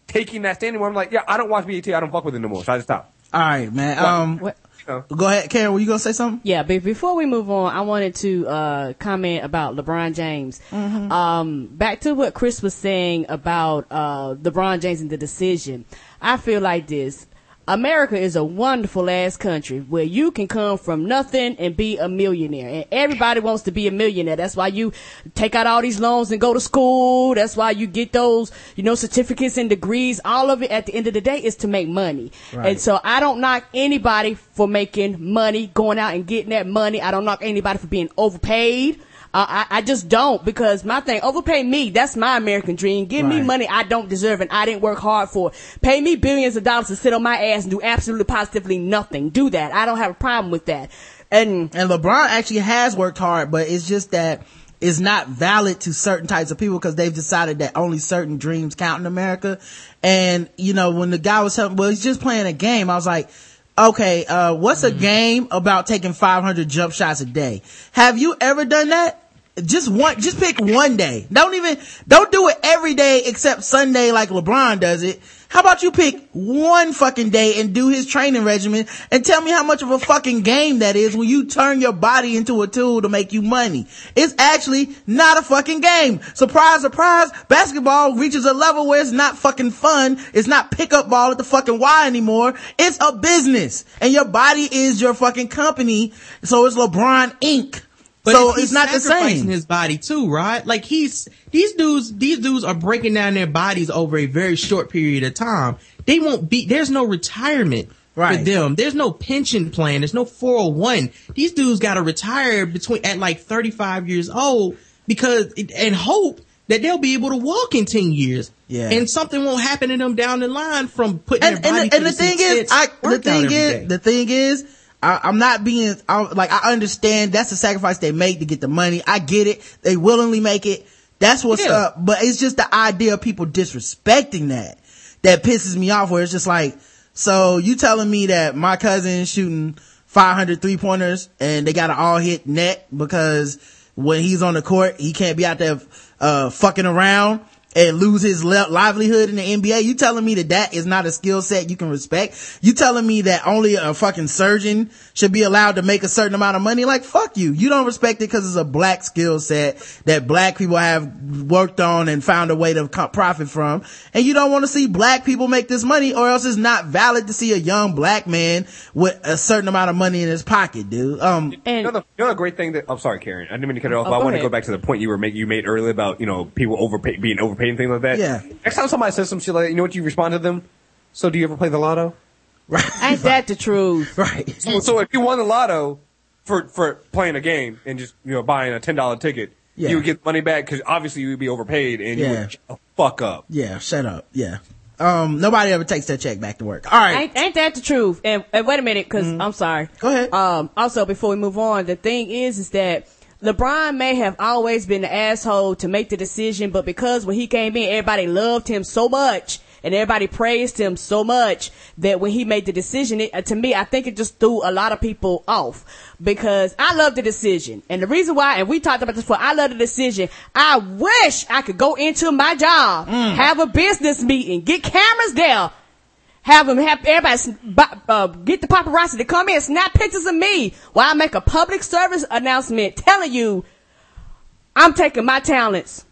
D: taking that stand where I'm like, yeah, I don't watch BET. I don't fuck with it no more. So I just stopped.
G: All right, man. Um,
H: What?
D: You
G: go ahead, Karen. Were you gonna say something?
H: Yeah, but before we move on, I wanted to uh, comment about LeBron James. Um, back to what Kriss was saying about uh, LeBron James and the decision. I feel like this. America is a wonderful ass country where you can come from nothing and be a millionaire. And everybody wants to be a millionaire. That's why you take out all these loans and go to school. That's why you get those, you know, certificates and degrees. All of it at the end of the day is to make money. And so I don't knock anybody for making money, going out and getting that money. I don't knock anybody for being overpaid. Uh, I, I just don't because my thing, overpay me. That's my American dream. Give me money I don't deserve and I didn't work hard for. Pay me billions of dollars to sit on my ass and do absolutely positively nothing. Do that. I don't have a problem with that. And
G: And LeBron actually has worked hard, but it's just that it's not valid to certain types of people because they've decided that only certain dreams count in America. And, you know, when the guy was telling, well, he's just playing a game, I was like, okay, uh, what's a game about taking 500 jump shots a day? Have you ever done that? Just one, just pick one day. Don't even, don't do it every day except Sunday like LeBron does it. How about you pick one fucking day and do his training regimen and tell me how much of a fucking game that is when you turn your body into a tool to make you money. It's actually not a fucking game. Surprise, surprise, basketball reaches a level where it's not fucking fun. It's not pickup ball at the fucking Y anymore. It's a business and your body is your fucking company. So it's LeBron Inc.
F: But
G: so
F: he's
G: it's not the same.
F: his body too, right? Like he's these dudes, these dudes are breaking down their bodies over a very short period of time. They won't be. There's no retirement for them. There's no pension plan. There's no 401. These dudes got to retire between at like 35 years old because and hope that they'll be able to walk in 10 years.
G: Yeah.
F: And something won't happen to them down the line from putting
G: and,
F: their body
G: and, the, and the thing is, I, the thing is,
F: day.
G: the thing is, I, I'm not being, I, like, I understand that's the sacrifice they make to get the money. I get it. They willingly make it. That's what's
F: Yeah.
G: up. But it's just the idea of people disrespecting that that pisses me off where it's just like, so you telling me that my cousin is shooting 500 three pointers and they got to all hit net because when he's on the court, he can't be out there, uh, fucking around and lose his li- livelihood in the NBA. You telling me that that is not a skill set you can respect? You telling me that only a fucking surgeon should be allowed to make a certain amount of money? Like, fuck you. You don't respect it because it's a black skill set that black people have worked on and found a way to co- profit from. And you don't want to see black people make this money or else it's not valid to see a young black man with a certain amount of money in his pocket, dude. Um,
D: You know, the, you know the great thing that I'm sorry, Karen. I didn't mean to cut it off.
H: Oh,
D: but I want to go back to the point you were make, you made earlier about you know people overpay being overpaid and things like that.
G: Yeah.
D: Next time somebody says some shit like that, you know what you respond to them? So do you ever play the lotto? [LAUGHS] Right.
H: Ain't that the truth? [LAUGHS]
G: right.
D: So, so if you won the lotto for for playing a game and just you know buying a ten dollar ticket,
G: Yeah.
D: you would get money back because obviously you would be overpaid and you would shut fuck up.
G: Yeah, shut up. Yeah. Um, nobody ever takes their check back to work. All right.
H: Ain't, ain't that the truth? And, and wait a minute, because I'm sorry.
G: Go ahead.
H: Um, also, before we move on, the thing is, is that LeBron may have always been the asshole to make the decision, but because when he came in, everybody loved him so much and everybody praised him so much that when he made the decision, it, uh, to me, I think it just threw a lot of people off because I love the decision. And the reason why, and we talked about this before, I love the decision. I wish I could go into my job, have a business meeting, get cameras there, have them have everybody uh, get the paparazzi to come in and snap pictures of me while I make a public service announcement telling you I'm taking my talents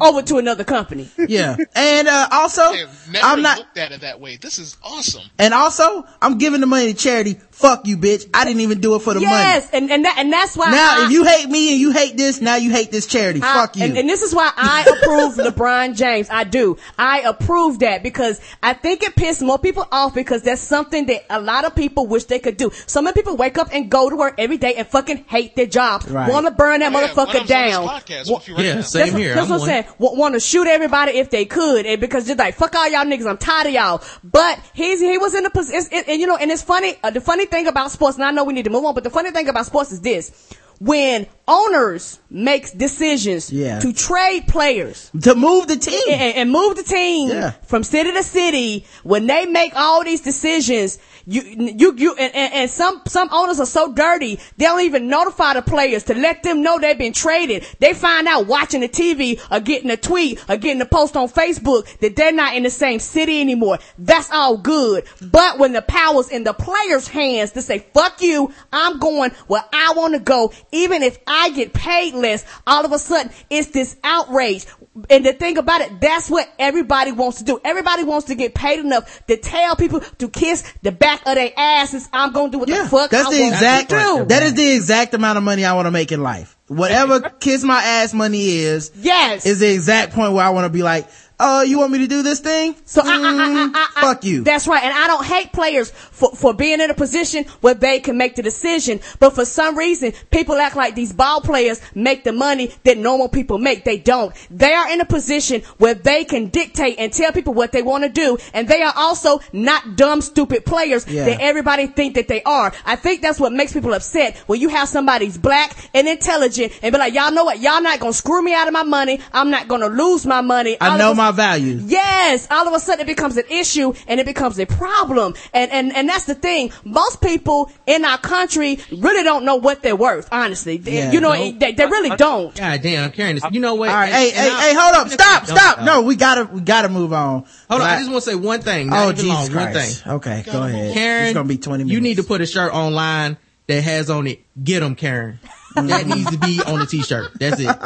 H: over to another company. [LAUGHS]
G: yeah. And, uh, also,
E: I've never
G: I'm not,
E: looked at it that way. This is awesome.
G: and also, I'm giving the money to charity. Fuck you, bitch. I didn't even do it for the money.
H: yes, and and that, and that's why.
G: Now,
H: I,
G: if you hate me and you hate this, now you hate this charity.
H: I-
G: Fuck you.
H: And, and this is why I [LAUGHS] approve LeBron James. I do. I approve that because I think it pissed more people off because that's something that a lot of people wish they could do. So many people wake up and go to work every day and fucking hate their job.
G: Right.
H: Want to burn that
E: Yeah,
H: motherfucker
E: of them's on this
H: down.
E: podcast
H: Wa-
E: with you right
F: Yeah, same here. Care.
H: That's
F: I'm
H: what I'm saying. W- want to shoot everybody if they could, and because just like fuck all y'all niggas, I'm tired of y'all. But he's he was in the position, and you know, and it's funny. Uh, the funny thing about sports, and I know we need to move on, but the funny thing about sports is this: when owners make decisions
G: Yeah.
H: to trade players
G: to move the team
H: and, and move the team
G: Yeah.
H: from city to city, when they make all these decisions, you, you, you, and, and, and some, some owners are so dirty, they don't even notify the players to let them know they've been traded. They find out watching the TV or getting a tweet or getting a post on Facebook that they're not in the same city anymore. That's all good. But when the power's in the players' hands to say, fuck you, I'm going where I want to go, even if I get paid less, all of a sudden it's this outrage. And the thing about it, that's what everybody wants to do. Everybody wants to get paid enough to tell people to kiss the back of their asses. I'm going to do what the fuck
G: That's
H: I
G: the
H: want
G: exact,
H: to do.
G: that is the exact amount of money I want to make in life. Whatever [LAUGHS] kiss my ass money is,
H: yes,
G: is the exact point where I want to be like, oh, you want me to do this thing?
H: So I, I, I, I, I,
G: fuck you.
H: That's right. And I don't hate players for, for being in a position where they can make the decision. But for some reason, people act like these ball players make the money that normal people make. They don't. They are in a position where they can dictate and tell people what they want to do. And they are also not dumb, stupid players
K: Yeah.
H: that everybody think that they are. I think that's what makes people upset when you have somebody's black and intelligent and be like, y'all know what? Y'all not gonna screw me out of my money. I'm not gonna lose my money.
G: I know
H: a-
G: my value.
H: Yes, all of a sudden it becomes an issue and it becomes a problem. And, and, and that's the thing. Most people in our country really don't know what they're worth, honestly. They-
F: Yeah,
H: you know,
F: no.
H: they, they really don't.
F: God damn, I'm carrying this. You know what?
G: All right,
F: And-
G: hey,
F: and
G: hey,
F: I-
G: hey, hold up, stop, stop.
F: though.
G: No, we gotta, we gotta move on.
F: Hold on, I
G: Right.
F: just want to say one thing.
G: Oh,
F: Not even
G: Jesus
F: long, one
G: Christ.
F: thing.
G: Okay, go ahead.
F: Karen,
G: it's gonna be 20 minutes.
F: You need to put a shirt online that has on it, get them, Karen. That needs to be on the t-shirt. That's it. That's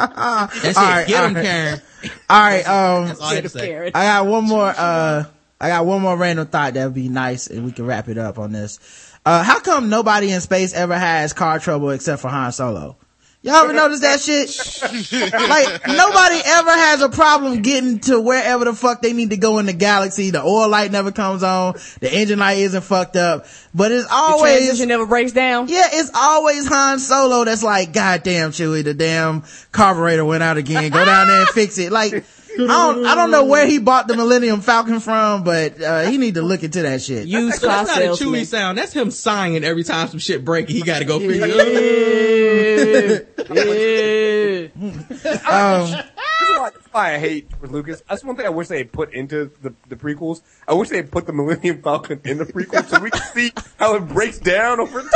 G: All
F: it.
G: right,
F: Get
G: all
F: 'em
G: right.
F: Karen.
G: All right, um,
F: all I have to say.
G: I got one more, uh, I got one more random thought that would be nice and we can wrap it up on this. Uh, how come nobody in space ever has car trouble except for Han Solo? Y'all ever notice that shit? [LAUGHS] like, nobody ever has a problem getting to wherever the fuck they need to go in the galaxy. The oil light never comes on. The engine light isn't fucked up. But it's always
H: The
G: always,
H: transition never breaks down.
G: yeah, it's always Han Solo that's like, God damn, Chewie, the damn carburetor went out again. Go down there and fix it. Like, I don't, I don't know where he bought the Millennium Falcon from, but, uh, he need to look into that shit.
H: Used
F: So that's not a
H: salesman.
F: chewy sound. That's him sighing every time some shit break. He got to go fix it. [LAUGHS]
D: Um, this [LAUGHS] is why, is why I hate Lucas. That's one thing I wish they had put into the, the prequels. I wish they had put the Millennium Falcon in the prequels so we could see how it breaks down over time.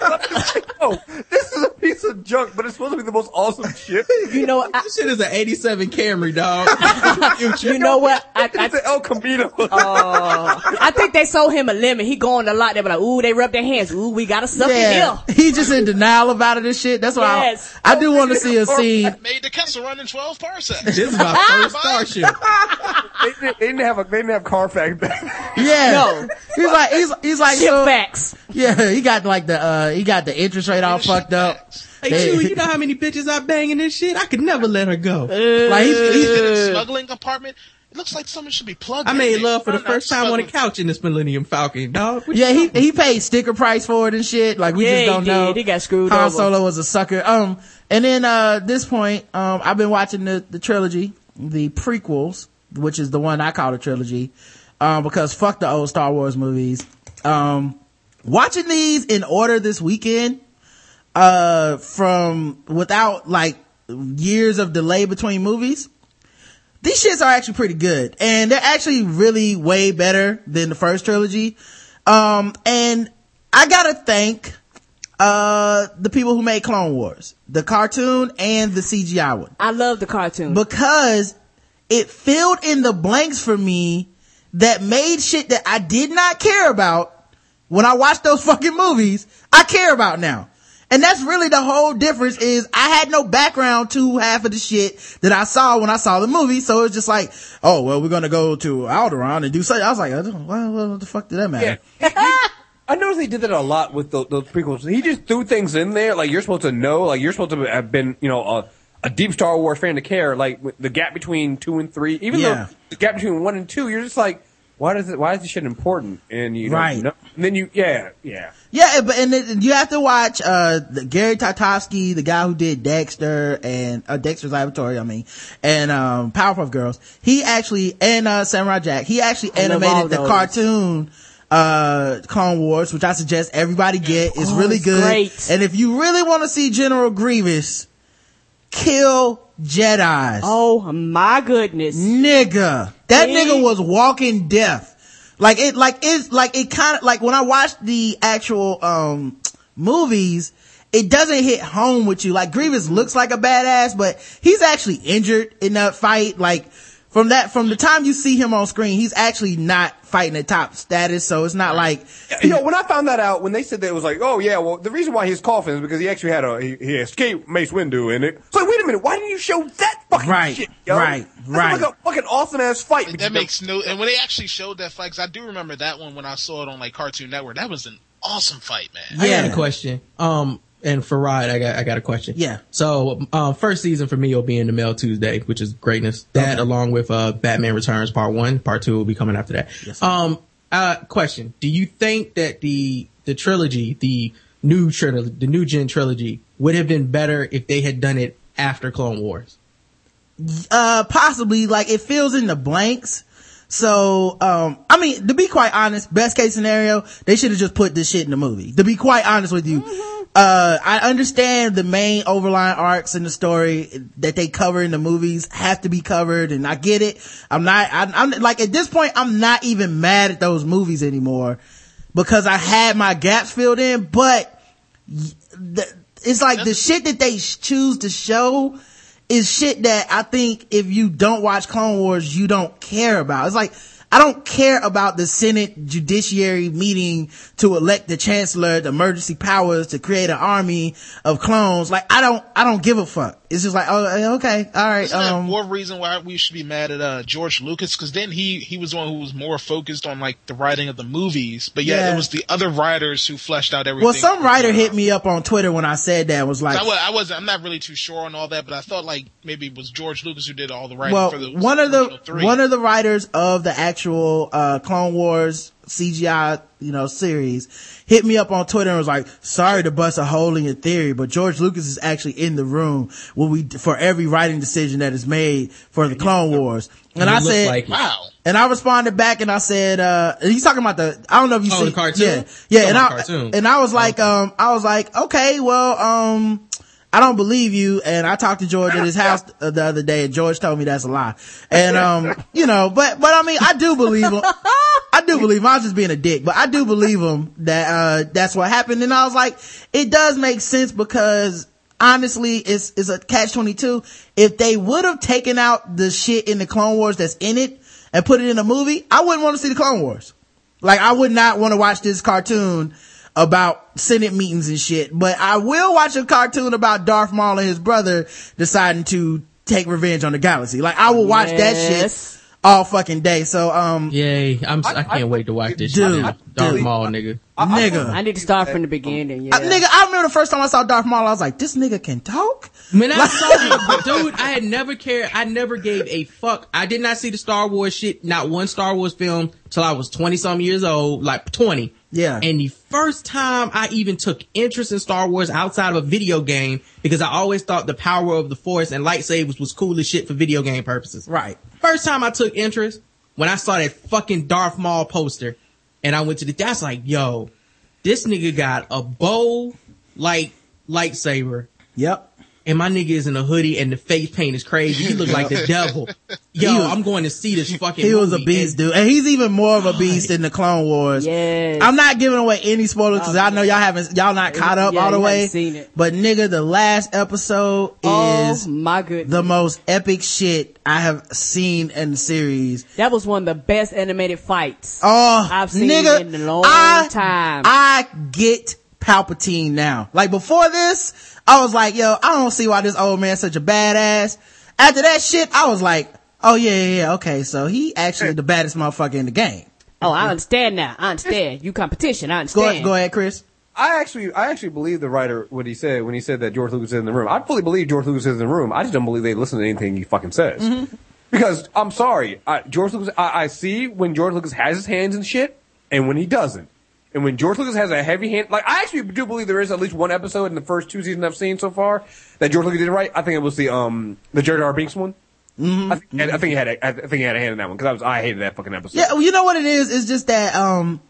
D: I'm [LAUGHS] just like, oh, this is a piece of junk, but it's supposed to be the most awesome ship.
H: You know, I,
F: This shit is an 87 Camry, dog. [LAUGHS]
H: you know what? I, I,
D: It's an El Camino. Oh.
H: I think they sold him a lemon. He going a lot. They be like, ooh, they rub their hands. Ooh, we got a suck it
G: Yeah,
H: here.
G: he just in denial about it and shit. That's why
H: Yes.
G: I, I do want to see a scene.
E: Made the Kessel run in 12 parsecs.
F: This is my [LAUGHS] first Starship.
D: they, didn't- they didn't have a, they didn't have Carfax back.
G: Yeah,
H: No.
G: he's like he's he's like
H: Ship
G: so-
H: facts.
G: Yeah, he got like the uh he got the interest rate all fucked up.
F: Hey,
G: They-
F: Chewy, you know how many bitches I bang in this shit? I could never let her go.
G: like he's,
E: in
G: he's
E: a smuggling compartment. It looks like someone should be plugged
F: I
E: in
F: made
E: there.
F: love for the
E: I'm
F: first time on a couch in this Millennium Falcon, dog. What
G: yeah, he he paid sticker price for it and shit. Like we
H: Yeah,
G: just don't
H: did.
G: know.
H: He got screwed
G: Han. Solo was a sucker. Um, and then uh, this point, um, I've been watching the the trilogy, the prequels, which is the one I call the trilogy, um, because fuck the old Star Wars movies. Um, watching these in order this weekend, uh, from without like years of delay between movies these shits are actually pretty good and they're actually really way better than the first trilogy um and i gotta thank uh the people who made clone wars the cartoon and the cgi one
H: I love the cartoon.
G: because it filled in the blanks for me that made shit that i did not care about when i watched those [LAUGHS] fucking movies i care about now and that's really the whole difference is I had no background to half of the shit that I saw when I saw the movie. So it's just like, oh, well, we're going to go to Alderaan and do something. I was like, well, what the fuck did that matter? [LAUGHS]
D: I noticed they did that a lot with those, those prequels. He just threw things in there like you're supposed to know, like you're supposed to have been, you know, a, a deep Star Wars fan to care. Like the gap between two and three, even
G: Yeah.
D: though the gap between one and two, you're just like, why does it? Why is this shit important? And you
G: Right.
D: know- and then you, yeah, yeah.
G: Yeah, but and then you have to watch uh the Gary Tartovsky, the guy who did Dexter and uh, Dexter's Laboratory, I mean, and um Powerpuff Girls. He actually and uh Samurai Jack. He actually
H: I love all
G: animated the
H: those.
G: cartoon uh Clone Wars, which I suggest everybody get. It's
H: Oh,
G: really
H: it's
G: good.
H: great.
G: And if you really want to see General Grievous kill Jedi's,
H: Oh my goodness.
G: nigga. That
H: See?
G: nigga was walking death. Like it, like it's like it kind of like when I watched the actual um movies, it doesn't hit home with you. Like Grievous looks like a badass, but he's actually injured in that fight. Like from that, from the time you see him on screen, he's actually not fighting at top status. So it's not like
D: You know, when I found that out, when they said that it was like, oh yeah, well, the reason why he's coughing is because he actually had a he, he escaped Mace Windu in it. So like, wait a minute, why didn't you show that fucking
G: Right,
D: shit? Yo?
G: right,
D: That's
G: right.
D: Like a fucking awesome ass fight.
E: That makes no. And when they actually showed that fight, 'cause I do remember that one when I saw it on like Cartoon Network. That was an awesome fight, man.
F: I got
G: Yeah.
F: a question. Um, and for Rod, I got I got a question.
G: Yeah.
F: So, um, first season for me will be in the Mail Tuesday, which is greatness. That
G: Okay.
F: along with uh Batman Returns Part One, Part Two will be coming after that.
G: Yes,
F: um, uh, question: Do you think that the the trilogy, the new trilogy, the new Gen trilogy, would have been better if they had done it after Clone Wars?
G: uh possibly like it fills in the blanks so um i mean to be quite honest best case scenario they should have just put this shit in the movie to be quite honest with you uh i understand the main overlying arcs in the story that they cover in the movies have to be covered and i get it i'm not I, i'm like at this point i'm not even mad at those movies anymore because i had my gaps filled in but the, it's like the shit that they choose to show is shit that I think if you don't watch Clone Wars, you don't care about. It's like, I don't care about the Senate judiciary meeting to elect the chancellor, the emergency powers to create an army of clones. Like, I don't, I don't give a fuck. It's just like, oh, okay, all right,
E: Isn't
G: um,
E: more reason why we should be mad at uh, George Lucas? Because then he he was the one who was more focused on like the writing of the movies, but yeah,
G: Yeah.
E: it was the other writers who fleshed out everything.
G: well, some writer hit me up on Twitter when I said that was like,
E: I, I wasn't. I'm not really too sure on all that, but I thought like maybe it was George Lucas who did all the writing
G: well,
E: for the
G: one of the
E: three.
G: one of the writers of the actual uh, Clone Wars CGI, you know, series hit me up on Twitter and was like, "Sorry to bust a hole in your theory, but George Lucas is actually in the room when we for every writing decision that is made for the Clone Wars." And
F: And
G: I said,
F: like
E: wow.
G: and I responded back and I said, uh, he's talking about the, I don't know if you
F: Oh,
G: see
F: the cartoon?
G: Yeah. Yeah.
F: Oh,
G: And I,
F: cartoon.
G: and I was like, um, I was like, okay, well, um, I don't believe you. And I talked to George at his [LAUGHS] house the other day and George told me that's a lie. And, um, you know, but, but I mean, I do believe him. I do believe him. I was just being a dick, but I do believe him that, uh, that's what happened. And I was like, it does make sense because honestly, it's, it's a catch 22. If they would have taken out the shit in the Clone Wars that's in it and put it in a movie, I wouldn't want to see the Clone Wars. Like I would not want to watch this cartoon about Senate meetings and shit, but I will watch a cartoon about Darth Maul and his brother deciding to take revenge on the galaxy. Like I will watch that shit all fucking day. So, um,
F: Yay! I'm I, can't wait to watch this
G: Dude,
F: shit. Darth
G: dude.
F: Maul, nigga.
G: nigga.
H: I need to start from the beginning. Yeah.
G: I, nigga, I remember the first time I saw Darth Maul, I was like, this nigga can talk?
F: When I saw it, dude, I had never cared. I never gave a fuck. I did not see the Star Wars shit, not one Star Wars film till I was 20 some years old, like 20.
G: Yeah.
F: And the first time I even took interest in Star Wars outside of a video game, because I always thought the power of the force and lightsabers was cool as shit for video game purposes.
G: Right.
F: First time I took interest, when I saw that fucking Darth Maul poster, and I went to the, that's like, yo, this nigga got a bow, like, lightsaber,
G: Yep.
F: And my nigga is in a hoodie and the face paint is crazy. He look like the [LAUGHS] devil. Yo,
G: was-
F: I'm going to see this fucking
G: He was a beast,
F: And-
G: dude. And he's even more of a beast in the Clone Wars.
H: Yes.
G: I'm not giving away any spoilers because I know y'all haven't, y'all not caught up
H: Yeah,
G: all the way.
H: seen it.
G: But nigga, the last episode
H: oh
G: is
H: my goodness.
G: the most epic shit I have seen in the series.
H: that was one of the best animated fights.
G: Oh,
H: I've seen
G: nigga,
H: in a long
G: I,
H: time.
G: I get Palpatine now. Like before this, I was like, yo, I don't see why this old man's such a badass. After that shit, I was like, oh yeah, yeah, yeah, okay, so he actually the baddest motherfucker in the game.
H: oh, I understand now. I understand. You competition. I
G: Go
H: understand.
G: ahead, go ahead, Kriss.
D: I actually, I actually believe the writer what he said when he said that George Lucas is in the room. I fully believe George Lucas is in the room. I just don't believe they listen to anything he fucking says. Mm-hmm. Because I'm sorry, I, George Lucas. I, I see when George Lucas has his hands in shit, and when he doesn't. And when George Lucas has a heavy hand, like I actually do believe there is at least one episode in the first two seasons I've seen so far that George Lucas did it right. I think it was the um the Jar Jar Binks one.
G: Mm-hmm.
D: I, think, I think he had a, I think he had a hand in that one because I was I hated that fucking episode.
G: Yeah, well, you know what it is? It's just that, um,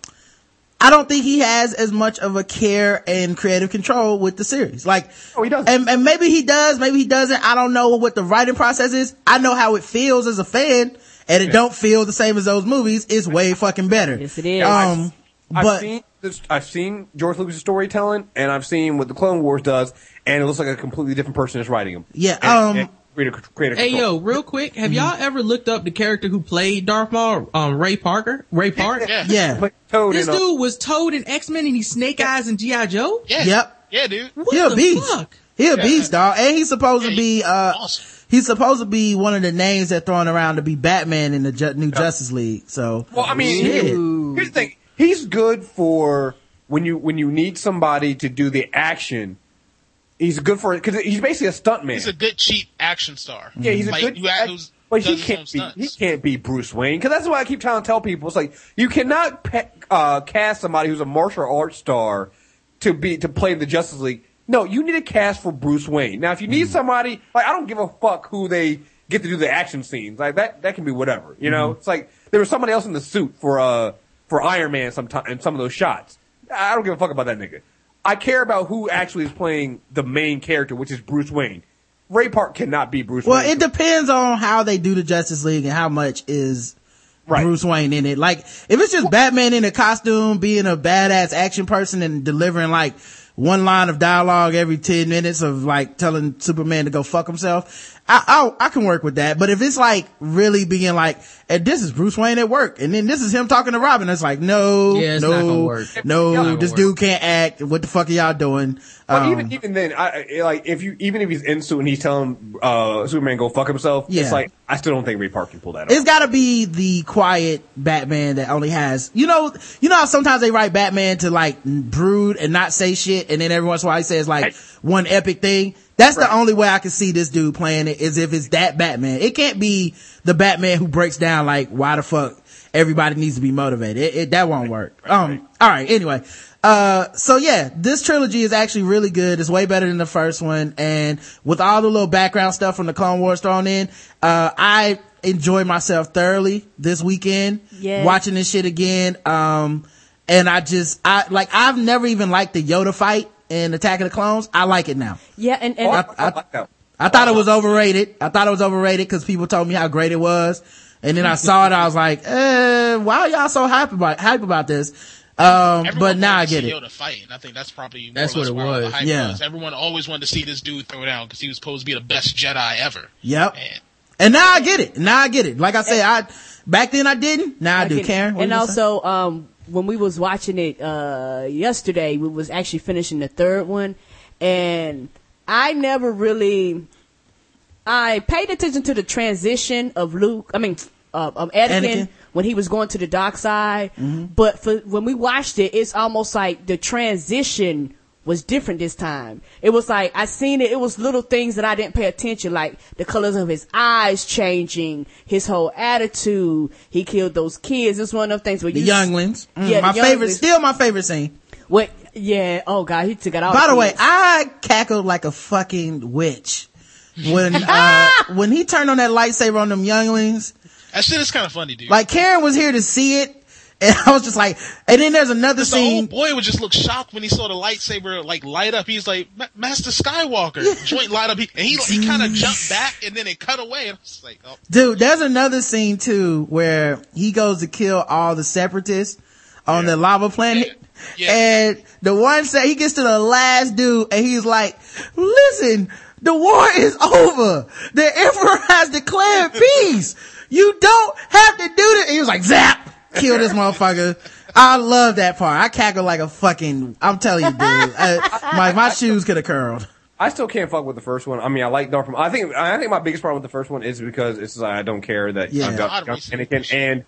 G: I don't think he has as much of a care and creative control with the series. Like,
D: oh, he does.
G: And, and maybe he does, maybe he doesn't. I don't know what the writing process is. I know how it feels as a fan, and it
D: Yeah.
G: don't feel the same as those movies. It's way fucking better.
H: Yes, it is.
G: Um,
D: I've
G: but
D: seen this, I've seen George Lucas' storytelling, and I've seen what the Clone Wars does, and it looks like a completely different person is writing them.
G: Yeah,
D: And-
G: um,
D: and creator, creative
F: Hey
D: control.
F: yo, real quick, have y'all ever looked up the character who played Darth Maul, um, Ray Parker? Ray [LAUGHS] Park?
E: Yeah.
G: yeah.
D: Toad
F: This
D: in, uh,
F: dude was Toad in X-Men and he's Snake Eyes in G.I. Joe?
E: Yeah.
G: Yep.
E: Yeah, dude.
F: What
G: He a
F: the
G: beast.
F: fuck?
G: He a beast, dog. And he's supposed
E: Yeah,
G: to be, uh,
E: awesome.
G: he's supposed to be one of the names they're throwing around to be Batman in the Ju- new Justice League. So,
D: Well, I mean,
G: Shit.
D: here's the thing. He's good for when you when you need somebody to do the action. He's good for it because he's basically a stuntman.
E: He's a good cheap action star.
D: yeah, he's a
E: like,
D: good.
E: who act- who's
D: but he
E: does his own
D: can't be.
E: stunts.
D: He can't be Bruce Wayne because that's why I keep trying to tell people. It's like you cannot pe- uh, cast somebody who's a martial arts star to be to play in the Justice League. No, you need a cast for Bruce Wayne. Now, if you need somebody, like I don't give a fuck who they get to do the action scenes. Like that, that can be whatever. You know, it's like there was somebody else in the suit for uh for Iron Man sometime in some of those shots. I don't give a fuck about that nigga. I care about who actually is playing the main character, which is Bruce Wayne. Ray Park cannot be Bruce Wayne.
G: well,
D: Wayne.
G: it depends on how they do the Justice League and how much is
D: Right.
G: Bruce Wayne in it. Like, if it's just Batman in a costume, being a badass action person and delivering like one line of dialogue every 10 minutes of like telling Superman to go fuck himself, I, I, I can work with that. But if it's like really being like, and this is Bruce Wayne at work, and then this is him talking to Robin, it's like, no,
F: Yeah, it's
G: no,
F: not work.
G: no,
F: not
G: this
F: work.
G: dude can't act. What the fuck are y'all doing?
D: But
G: Um,
D: even even then, I I- like if you even if he's in suit and he's telling uh, Superman go fuck himself,
G: Yeah.
D: it's like I still don't think Ray Park can pull that off.
G: It's gotta be the quiet Batman that only has, you know, you know how sometimes they write Batman to like brood and not say shit and then every once in a while he says like
D: Right.
G: one epic thing. That's the only way I can see this dude playing it is if it's that Batman. It can't be the Batman who breaks down like why the fuck everybody needs to be motivated. It, it, that won't work. Um, alright, anyway. Uh, so yeah, this trilogy is actually really good. It's way better than the first one. And with all the little background stuff from the Clone Wars thrown in, uh, I enjoyed myself thoroughly this weekend
H: Yes.
G: watching this shit again. Um, and I just, I, like, I've never even liked the Yoda fight in Attack of the Clones. I like it now.
H: Yeah, and, and
D: Oh, I,
G: I-
D: I like.
G: I thought it was overrated. I thought it was overrated because people told me how great it was. And then I [LAUGHS] saw it, I was like, eh, why are y'all so hype about, hype about this? Um, but now I get
E: see
G: it.
E: Yoda fight, and I think that's probably more
F: That's
E: or less
F: what it
E: where all the
F: was.
G: Yeah.
E: was. Everyone always wanted to see this dude throw down because he was supposed to be the best Jedi ever.
G: Yep.
E: And
G: And now I get it. Now I get it. Like I said, I, back then I didn't. Now I, do.
H: get.
G: Karen? what
H: and
G: you say?
H: also, um, when we was watching it, uh, yesterday, we was actually finishing the third one, and I never really, I paid attention to the transition of Luke, I mean, uh, of Anakin,
G: Anakin.
H: when he was going to the dark side,
G: Mm-hmm.
H: but for, when we watched it, it's almost like the transition was different this time. It was like, I seen it, it was little things that I didn't pay attention, like the colors of his eyes changing, his whole attitude, he killed those kids. It's one of those things where
G: the
H: you
G: younglings. Mm,
H: Yeah,
G: my favorite,
H: younglings.
G: still my favorite scene.
H: What? Yeah. Oh God, he took it out.
G: By the way, I cackled like a fucking witch when uh [LAUGHS] when he turned on that lightsaber on them younglings.
E: that shit is kind of funny, dude.
G: Like Karen was here to see it, and I was just like, and then there's another
E: the old
G: scene.
E: boy would just look shocked when he saw the lightsaber like light up. He's like, Master Skywalker, joint light up. He, and he he kind of jumped back and then it cut away. And I was like, oh,
G: Dude, there's another scene too where he goes to kill all the separatists on the lava planet.
E: Yeah.
G: And the one say he gets to the last dude and he's like, listen, the war is over. The emperor has declared [LAUGHS] peace. You don't have to do this. And he was like, zap, kill this motherfucker. I love that part. I cackle like a fucking, I'm telling you, dude. Uh, I, my, my shoes could have curled.
D: I still can't fuck with the first one. I mean, I like Darth Maul. I think I think my biggest problem with the first one is because it's like, I don't care that
G: Yeah.
D: I'm Darth,
E: God,
D: Darth
E: we-
D: Anakin and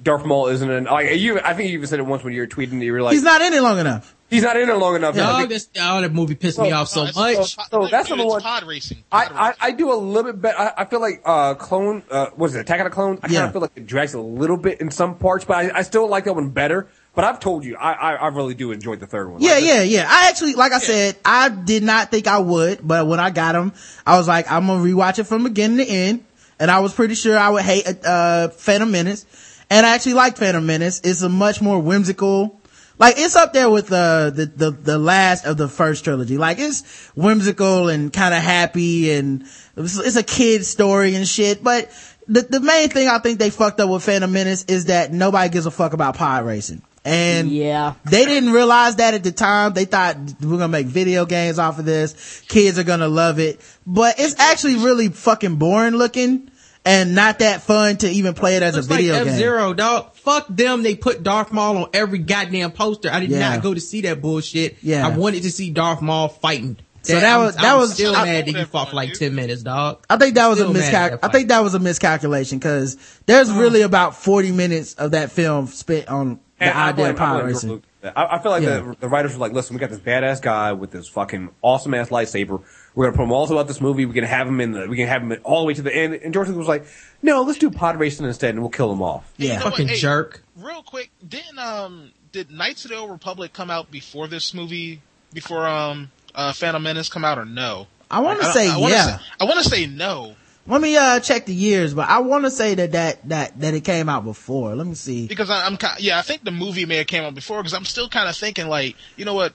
D: Darth Maul isn't an like you. I think you even said it once when you were tweeting that you were like,
G: He's not in it long enough.
D: He's not in it long enough.
F: Dog, that's, oh, that movie pissed me off so
E: it's-
F: much.
E: it's-
D: So
E: like,
D: that's
E: dude,
D: the one-
E: Pod racing.
D: I,
E: Pod
D: I,
E: racing.
D: I do a little bit better. I, I feel like uh, Clone, uh, what is it, Attack of the Clones? I kind of feel like it drags a little bit in some parts, but I, I still like that one better. But I've told you, I, I, I really do enjoy the third one.
G: Yeah,
D: Like,
G: yeah, yeah. I actually, like I said, I did not think I would, but when I got them, I was like, I'm gonna rewatch it from beginning to end. And I was pretty sure I would hate, uh, Phantom Menace. And I actually like Phantom Menace. It's a much more whimsical, like it's up there with, uh, the, the, the last of the first trilogy. Like it's whimsical and kind of happy and it's, it's a kid story and shit. But the, the main thing I think they fucked up with Phantom Menace is that nobody gives a fuck about pod racing. And
H: Yeah.
G: they didn't realize that at the time. They thought we're gonna make video games off of this. Kids are gonna love it. But it's actually really fucking boring looking and not that fun to even play it as
F: Looks
G: a video
F: like
G: game.
F: F-Zero, dog. Fuck them. They put Darth Maul on every goddamn poster. I did
G: Yeah.
F: not go to see that bullshit.
G: Yeah.
F: I wanted to see Darth Maul fighting.
G: So that
F: I'm-
G: was- that
F: I'm
G: was-
F: still
G: I-
F: mad that he fought for like 10 minutes, dog.
G: I think that was
F: Still
G: a
F: mad
G: miscal- I think that was a miscalculation because there's uh-huh. really about 40 minutes of that film spent on the
D: And I
G: idea
D: blame,
G: of
D: I
G: pod racing.
D: Lucas for that. I, I feel like
G: Yeah.
D: the, the writers were like, listen, we got this badass guy with this fucking awesome ass lightsaber. We're gonna put him all throughout this movie. We can have him in the, we can have him all the way to the end. And George Lucas was like, no, let's do pod racing instead and we'll kill him off.
G: Yeah.
E: You know?
F: Fucking
E: Hey,
F: jerk.
E: Real quick, didn't um did Knights of the Old Republic come out before this movie? Before um uh Phantom Menace come out or no?
G: I want to
E: I-
G: say
E: I wanna
G: yeah.
E: say- I want to say no
G: Let me uh check the years, but I want to say that that that that it came out before. Let me see.
E: because I, I'm yeah I think the movie may have came out before because I'm still kind of thinking like you know what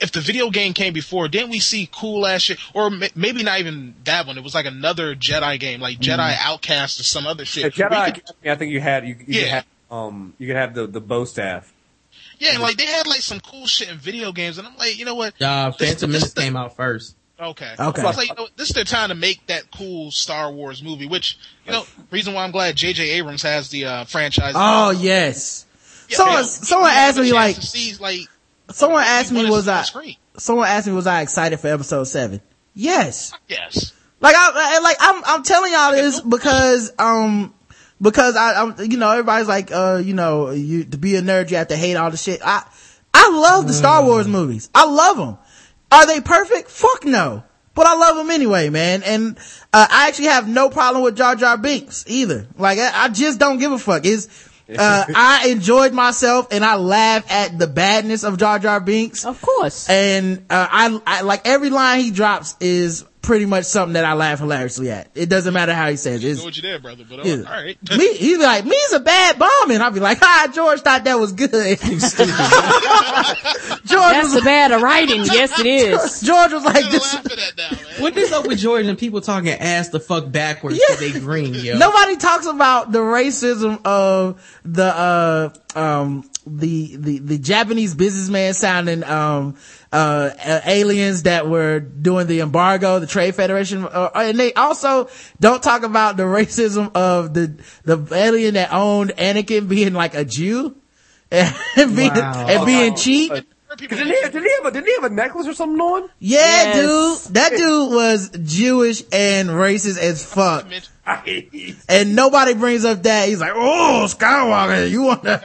E: if the video game came before didn't we see cool ass shit or ma- maybe not even that one it was like another Jedi game like Jedi Outcast or some other shit
D: Yeah, Jedi,
E: could-
D: I think you had, you, you
E: Yeah.
D: could have, um, you could have the, the bow staff.
E: yeah and like they had like some cool shit in video games and I'm like you know what
F: Uh,
E: This-
F: Phantom
E: this-
F: Menace came out first.
E: Okay.
G: Okay.
E: So I was like, you know, this is their time to make that cool Star Wars movie, which, you know, reason why I'm glad J.J. Abrams has the, uh, franchise.
G: Oh yes.
E: Yeah,
G: someone
E: man,
G: someone asked me like
E: to see, like,
G: someone
E: we
G: asked me was I
E: screen.
G: someone asked me was I excited for episode seven? Yes.
E: Yes.
G: Like I, I like I'm I'm telling y'all this because um because I I'm you know everybody's like uh you know you to be a nerd you have to hate all the shit. I I love the Star Wars movies. I love them. Are they perfect? Fuck no. But I love them anyway, man. And uh, I actually have no problem with Jar Jar Binks either. Like I, I just don't give a fuck. Is uh, [LAUGHS] I enjoyed myself and I laugh at the badness of Jar Jar Binks.
H: Of course.
G: And uh, I, I like every line he drops is pretty much something that I laugh hilariously at. It doesn't matter how he says it.
E: Know
G: It's,
E: what you did, brother, but uh,
G: yeah.
E: all right. [LAUGHS]
G: me, he's like, me's a bad bomb, and I'll be like, ah, George thought that was good. [LAUGHS] George
H: That's
G: was
H: the bad of writing. Yes, it is.
G: George was like,
E: I'm
G: this,
E: laughing at that, man.
F: What is up with George and people talking ass the fuck backwards
G: Yeah.
F: because they green, yo?
G: Nobody talks about the racism of the uh um the the the Japanese businessman sounding um uh uh, aliens that were doing the embargo, the Trade Federation, uh, and they also don't talk about the racism of the the alien that owned Anakin being like a Jew [LAUGHS] and being
F: Wow.
G: and being
D: Oh,
G: cheap.
D: uh, Didn't he, didn't he have a, didn't he have a necklace or something on?
G: Yeah,
H: Yes.
G: dude, that dude was Jewish and racist as fuck. And nobody brings up that. He's like, oh, Skywalker, you wanna,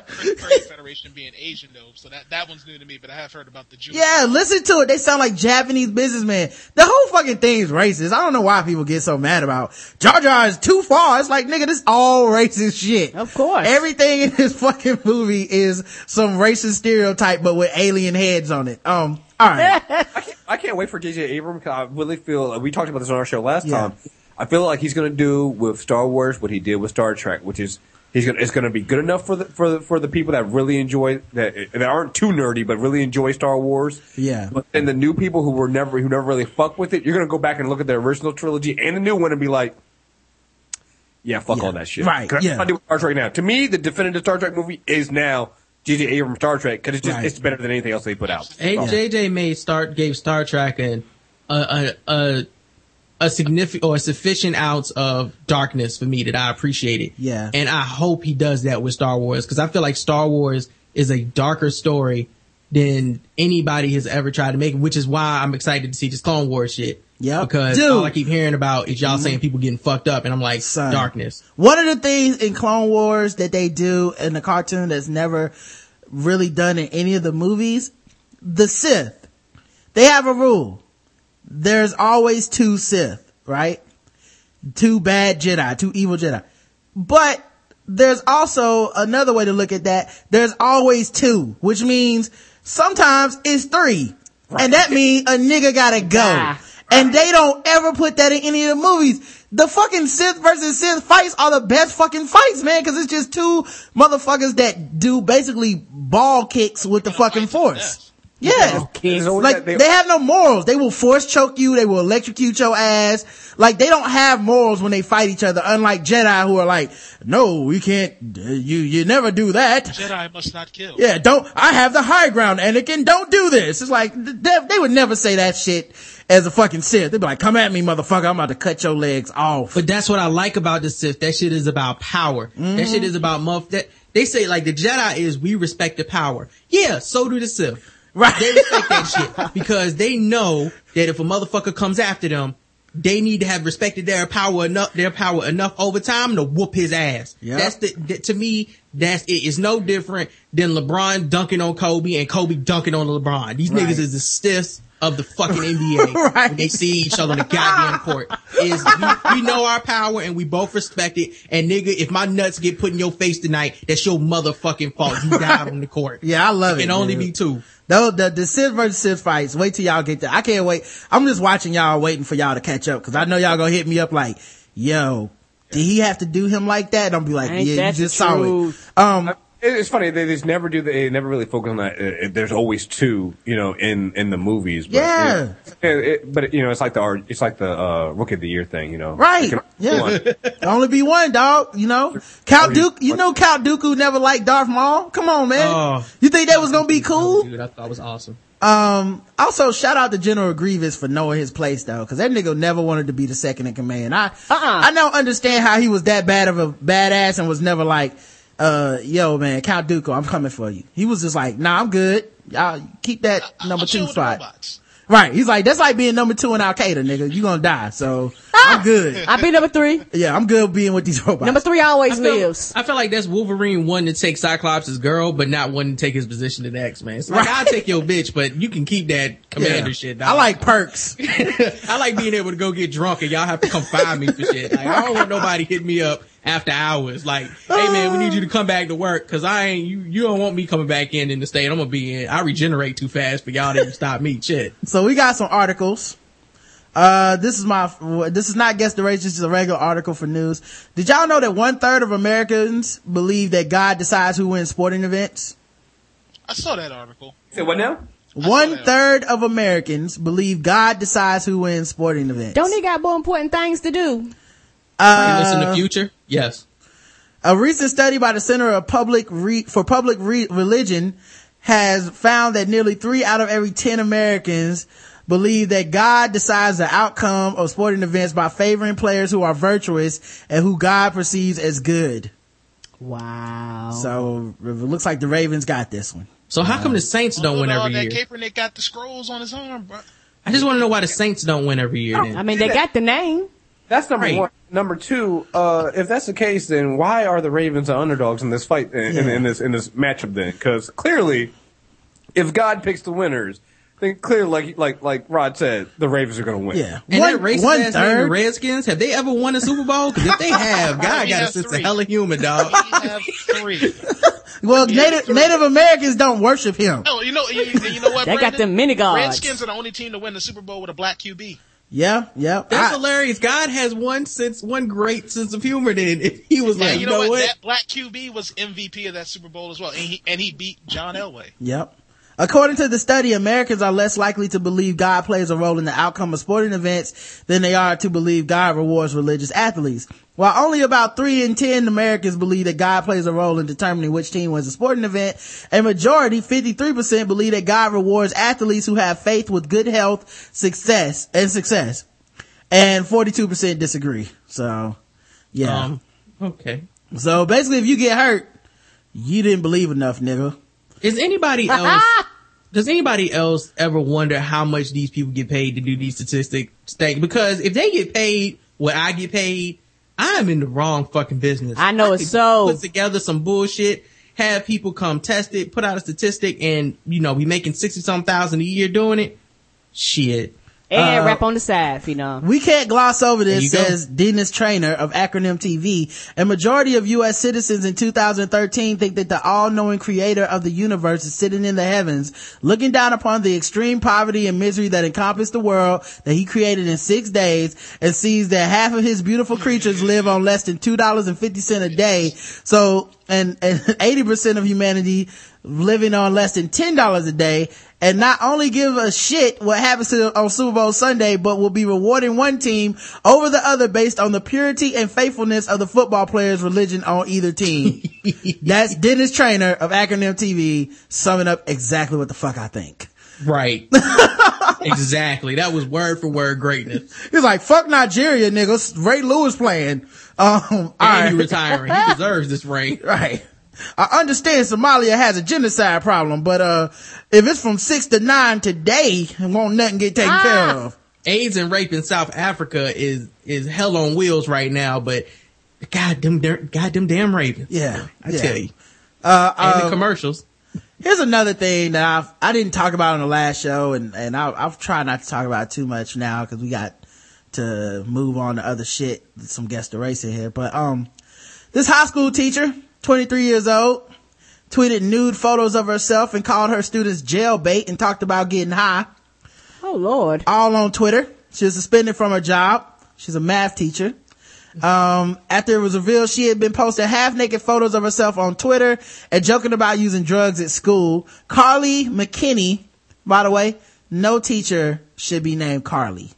E: Federation being Asian though, so that that one's new to me. But I have heard about the Jewish.
G: yeah, listen to it. They sound like Japanese businessmen. The whole fucking thing is racist. I don't know why people get so mad about Jar Jar is too far. It's like, nigga, this all racist shit.
H: Of course.
G: Everything in this [LAUGHS] fucking movie is some racist stereotype, but with alien heads on it. Um, alright. [LAUGHS]
D: I can't, I can't wait for J.J. Abrams. 'cause I really feel we talked about this on our show last
G: Yeah.
D: time. I feel like he's going to do with Star Wars what he did with Star Trek, which is he's going to it's going to be good enough for the for the, for the people that really enjoy that that aren't too nerdy but really enjoy Star Wars.
G: Yeah.
D: But then the new people who were never who never really fuck with it, you're going to go back and look at the original trilogy and the new one and be like. Yeah, fuck all that shit.
G: Right,
D: 'Cause
G: yeah.
D: That's what I do with Star Trek now. To me, the definitive Star Trek movie is now J.J. Abrams Star Trek because it's just
G: Right.
D: it's better than anything else they put out.
F: Hey, JJ made start gave Star Trek an a a a, a significant or a sufficient ounce of darkness for me that I appreciate it.
G: Yeah.
F: and I hope he does that with Star Wars because I feel like Star Wars is a darker story than anybody has ever tried to make, which is why I'm excited to see this Clone Wars shit.
G: Yeah.
F: because
G: Dude.
F: all I keep hearing about is y'all mm-hmm. saying people getting fucked up, and I'm like,
G: Son.
F: darkness.
G: One of the things in Clone Wars that they do in the cartoon that's never really done in any of the movies, the Sith, they have a rule. There's always two Sith, right? Two bad Jedi, two evil Jedi. But there's also another way to look at that. There's always two, which means sometimes it's three. And that means a nigga gotta go. And they don't ever put that in any of the movies. The fucking Sith versus Sith fights are the best fucking fights, man, cause it's just two motherfuckers that do basically ball kicks with the fucking force. Yeah.
D: There's
G: Like,
D: they-
G: they have no morals. They will force choke you. They will electrocute your ass. Like, they don't have morals when they fight each other, unlike Jedi who are like, no, we can't, you, you never do that.
E: Jedi must not kill.
G: Yeah, don't, I have the high ground, Anakin, don't do this. It's like, they, they would never say that shit as a fucking Sith. They'd be like, come at me, motherfucker, I'm about to cut your legs off.
F: But that's what I like about the Sith. That shit is about power. That mm-hmm. shit is about muff. That they say like the Jedi is we respect the power. Yeah, so do the Sith.
G: Right.
F: They respect that shit because they know that if a motherfucker comes after them, they need to have respected their power enough, their power enough over time to whoop his ass.
G: Yeah.
F: That's the, that, to me, that's it. It's no different than LeBron dunking on Kobe and Kobe dunking on LeBron. These
G: Right.
F: niggas is the Siths of the fucking NBA. [LAUGHS]
G: Right.
F: When they see each other on the goddamn court. Is we, we know our power and we both respect it. And nigga, if my nuts get put in your face tonight, that's your motherfucking fault. You died on the court. [LAUGHS]
G: Yeah, I love
F: It
G: it.
F: can only
G: dude.
F: be two.
G: Though the, the Sith versus Sith fights, wait till y'all get there. I can't wait. I'm just watching y'all waiting for y'all to catch up because I know y'all gonna hit me up like, yo, did he have to do him like that? And I'll be like,
H: Ain't
G: yeah, you just
H: the
G: saw it. Um,
D: It- It's funny they just never do. They never really focus on that. Uh, There's always two, you know, in in the movies. But,
G: Yeah.
D: it- it- but you know, it's like the art- it's like the uh, rookie of the year thing. You know,
G: Right.
D: Can-
G: Yeah.
D: one.
G: Only be one dog, you know? Count Dooku, you know Count Dooku never liked Darth Maul? Come on, man.
F: Oh.
G: You think that was gonna be cool?
F: Dude, I thought it was awesome.
G: Um, also shout out to General Grievous for knowing his place though, cause that nigga never wanted to be the second in command. I,
H: Uh-uh.
G: I don't understand how he was that bad of a badass and was never like, uh, yo man, Count Dooku, I'm coming for you. He was just like, nah, I'm good. Y'all keep that number
E: I'll
G: two spot. Right. He's like, that's like being number two in Al Qaeda, nigga. You gonna die. So I'm good.
H: I'll be number three.
G: Yeah, I'm good being with these robots.
H: Number three always
F: I feel,
H: lives.
F: I feel like that's Wolverine wanting to take Cyclops' girl, but not wanting to take his position in the X-Men. It's like,
G: Right.
F: I'll take your bitch, but you can keep that commander
G: Yeah.
F: shit. dog.
G: I like perks. [LAUGHS]
F: I like being able to go get drunk and y'all have to come find me for shit. Like, I don't want nobody hit me up after hours. Like, hey man, we need you to come back to work because I ain't, you, you don't want me coming back in in the state I'm gonna be in. I regenerate too fast for y'all to even stop me. Shit. [LAUGHS]
G: So we got some articles. Uh, this is my, this is not guess the race, this is a regular article for news. Did y'all know that one third of Americans believe that God decides who wins sporting events?
E: I saw that article.
D: Say what now?
G: One third of Americans believe God decides who wins sporting events.
H: Don't he got more important things to do?
F: You
G: uh,
F: listen to future? Yes.
G: A recent study by the Center of Public Re- for Public Re- Religion has found that nearly three out of every 10 Americans believe that God decides the outcome of sporting events by favoring players who are virtuous and who God perceives as good.
H: Wow.
G: So it looks like the Ravens got this one.
F: So how come the Saints don't win every
E: that
F: year?
E: Kaepernick got the scrolls on his arm, bro.
F: I just want to know why the Saints don't win every year. Then.
H: I mean, they got the name.
D: That's number
F: Right.
D: one. Number two, uh, if that's the case, then why are the Ravens the underdogs in this fight in, in,
G: Yeah.
D: in this in this matchup? Then, because clearly, if God picks the winners, then clearly, like like like Rod said, the Ravens are going to win.
G: Yeah.
F: And
G: one,
F: that racist
G: one
F: ass name, the
G: third.
F: Redskins, have they ever won a Super Bowl? Because if they [LAUGHS] have, God got a sense of hella human, [LAUGHS] dog.
E: We have three. [LAUGHS]
G: Well, Native, Native Americans don't worship him.
E: Oh, you know, you, you know what?
H: They got
E: Brandon?
H: them mini gods.
E: Redskins are the only team to win the Super Bowl with a black QB.
G: Yeah, yeah.
F: That's
G: I-
F: hilarious. God has one sense, one great sense of humor. Then if [LAUGHS] he was like,
E: you know, what?
F: what?
E: That black QB was MVP of that Super Bowl as well, and he and he beat John Elway.
G: Yep. According to the study, Americans are less likely to believe God plays a role in the outcome of sporting events than they are to believe God rewards religious athletes. While only about 3 in 10 Americans believe that God plays a role in determining which team wins a sporting event, a majority, 53%, believe that God rewards athletes who have faith with good health, success, and success. And 42% disagree. So, yeah.
F: Um, okay.
G: so basically if you get hurt, you didn't believe enough, nigga.
F: Is anybody [LAUGHS] else? does anybody else ever wonder how much these people get paid to do these statistic things? Because if they get paid what I get paid, I'm in the wrong fucking business.
H: I know
F: I
H: it's so.
F: Put together some bullshit have people come test it, put out a statistic and, you know, be making 60 some thousand a year doing it. Shit.
H: And
G: Uh,
H: rap on the side, Phenom.
G: We can't gloss over this,
F: you go.
G: says Dennis Trainor of Acronym TV. A majority of U.S. citizens in 2013 think that the all-knowing creator of the universe is sitting in the heavens, looking down upon the extreme poverty and misery that encompass the world that he created in six days and sees that half of his beautiful creatures live on less than $2.50 a day. So, and, and [LAUGHS] 80% of humanity living on less than $10 a day and not only give a shit what happens to on Super Bowl Sunday, but will be rewarding one team over the other based on the purity and faithfulness of the football player's religion on either team. [LAUGHS] That's Dennis Trainor of Acronym TV summing up exactly what the fuck I think.
F: Right. [LAUGHS] exactly. That was word for word greatness.
G: He's like, fuck Nigeria, niggas. Ray Lewis playing. Um,
F: And
G: right.
F: he retiring. He [LAUGHS] deserves this ring.
G: Right. I understand Somalia has a genocide problem, but, uh, if it's from six to nine today, won't nothing get taken care of.
F: AIDS and rape in South Africa is, is hell on wheels right now, but goddamn, goddamn damn Ravens.
G: Yeah.
F: I
G: yeah.
F: tell you.
G: Uh,
F: And the
G: uh,
F: commercials.
G: Here's another thing that I've, I didn't talk about on the last show and, and I, I've tried not to talk about it too much now because we got to move on to other shit, some guest erasing here. But, um, this high school teacher, 23 years old, tweeted nude photos of herself and called her students jailbait and talked about getting high.
H: Oh Lord.
G: All on Twitter. She was suspended from her job. She's a math teacher. Um, after it was revealed she had been posting half naked photos of herself on Twitter and joking about using drugs at school. Carly McKinney, by the way, no teacher should be named Carly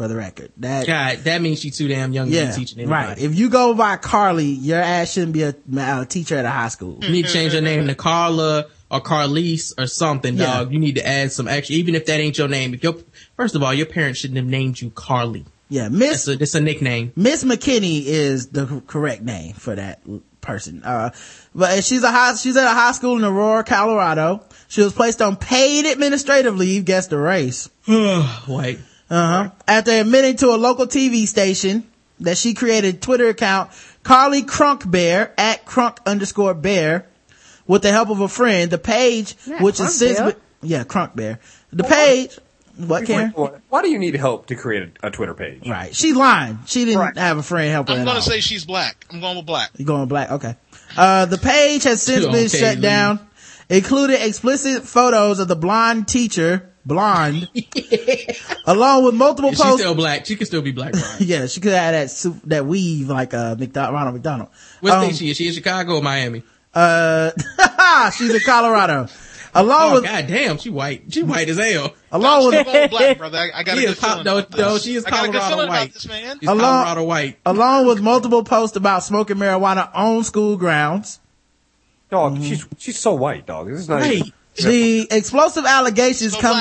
G: for the record. That,
F: God, that means she's too damn young to
G: yeah,
F: be teaching anybody.
G: right. If you go by Carly, your ass shouldn't be a, a teacher at a high school.
F: You need to change your name to Carla or Carlise or something,
G: Yeah.
F: dog. You need to add some extra, even if that ain't your name. If your, first of all, your parents shouldn't have named you Carly.
G: Yeah, Miss
F: That's a, that's a nickname.
G: Miss McKinney is the correct name for that person. Uh, but she's a high, she's at a high school in Aurora, Colorado. She was placed on paid administrative leave, guess the race. [SIGHS]
F: White.
G: Uh-huh. After admitting to a local TV station that she created a Twitter account, Carly Crunk Bear, at crunk underscore bear, with the help of a friend, the page,
H: Yeah,
G: which
H: Crunk
G: is since,
H: Bear.
G: yeah, Crunk Bear. The page, what, Karen?
D: Why do you need help to create a, a Twitter page?
G: Right. She's lying. She didn't
D: Right.
G: have a friend help her
E: I'm gonna say she's black. I'm going with black.
G: You're going black? Okay. Uh, the page has since [LAUGHS]
F: Okay,
G: been shut
F: Lee.
G: down, including explicit photos of the blonde teacher, blonde, [LAUGHS] along with multiple
F: If she's
G: posts.
F: still black. She can still be black. Brian. [LAUGHS]
G: yeah, she could have that suit, that weave like, uh, McDonald, Ronald McDonald.
F: What
G: Um,
F: state she is? She in Chicago or Miami?
G: Uh, [LAUGHS] she's in Colorado. Along
F: Oh,
G: with,
F: god damn, she white. She white as hell.
G: along
E: I'm
G: with,
E: going black, brother. I, I got a
F: She
E: good
F: is, no, no, she is
E: I got a good
F: Colorado white.
E: this, man.
F: She's
G: Along-
F: Colorado white.
G: along with multiple posts about smoking marijuana on school grounds.
D: Dog, she's she's so white, dog. This is not
F: Right.
D: even-
G: The explosive allegations
E: So
G: come,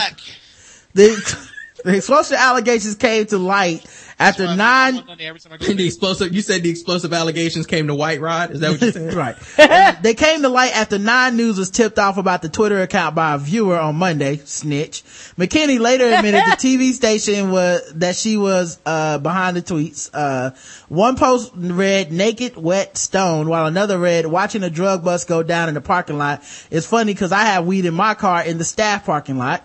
G: the, [LAUGHS] the explosive allegations came to light after
E: That's why I
G: nine,
E: every time I
F: the explosive, you said the explosive allegations came to White Rod? Is that what you said? [LAUGHS]
G: right. [LAUGHS] they came to light after Nine News was tipped off about the Twitter account by a viewer on Monday. Snitch. McKinney later admitted the [LAUGHS] TV station was that she was uh, behind the tweets. Uh, one post read "naked, wet, stone," while another read "watching a drug bust go down in the parking lot." It's funny because I have weed in my car in the staff parking lot.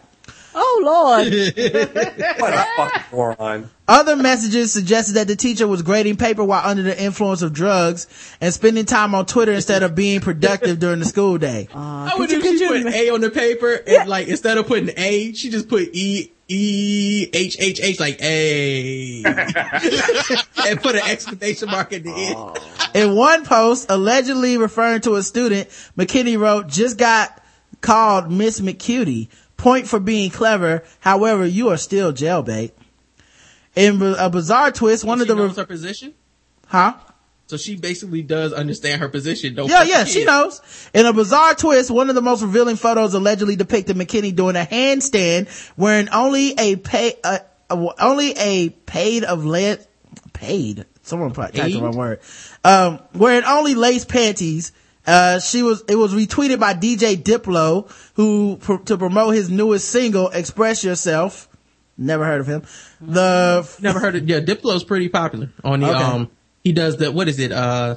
H: Oh Lord. [LAUGHS]
D: What a [LAUGHS] fucking moron.
G: Other messages suggested that the teacher was grading paper while under the influence of drugs and spending time on Twitter instead of being productive during the school day.
F: I would if she put A on the paper and like instead of putting A, she just put E E H H H like A [LAUGHS] and put an exclamation mark at the end.
G: In one post, allegedly referring to a student, McKinney wrote, just got called Miss McCutie. Point for being clever. However, you are still jailbait. In a bizarre twist, one of the,
F: knows
G: re-
F: her position,
G: huh?
F: so she basically does understand her position. Don't
G: Yeah, yeah, she knows. In a bizarre twist, one of the most revealing photos allegedly depicted McKinney doing a handstand wearing only a pay, uh, uh, only a paid of lead, paid. Someone probably typed the wrong word. Um, wearing only lace panties. Uh, she was, it was retweeted by DJ Diplo, who, pr- to promote his newest single, Express Yourself. Never heard of him. The,
F: Never heard of. Yeah, Diplo's pretty popular on the
G: Okay.
F: um. He does the what is it? Uh,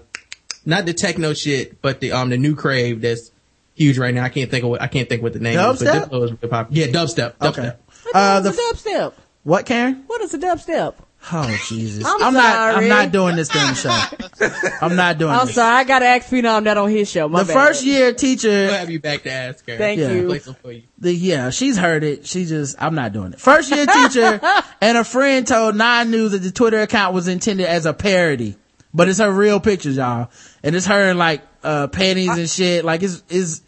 F: not the techno shit, but the um the new crave that's huge right now. I can't think of what I can't think what the name is. But
G: Dubstep?
F: Diplo is really popular. Yeah, dubstep. Dubstep.
G: Okay.
H: What
G: Uh,
H: the
G: the
H: dubstep?
G: What, Karen?
H: What is a dubstep?
G: Oh Jesus!
H: I'm
G: not. I'm not doing this thing, show. I'm not doing. This.
H: I'm
G: this.
H: sorry, I gotta ask Phenom that on his show. My
G: The
H: bad.
G: first year teacher.
F: We'll
G: teacher,
F: have you back to ask her.
H: Thank
G: Yeah.
H: you.
F: Play some for you.
G: the yeah, she's heard it. She just, I'm not doing it. First year teacher [LAUGHS] and a friend told Nine News that the Twitter account was intended as a parody, but it's her real pictures, y'all, and it's her in like uh panties and shit. Like it's is.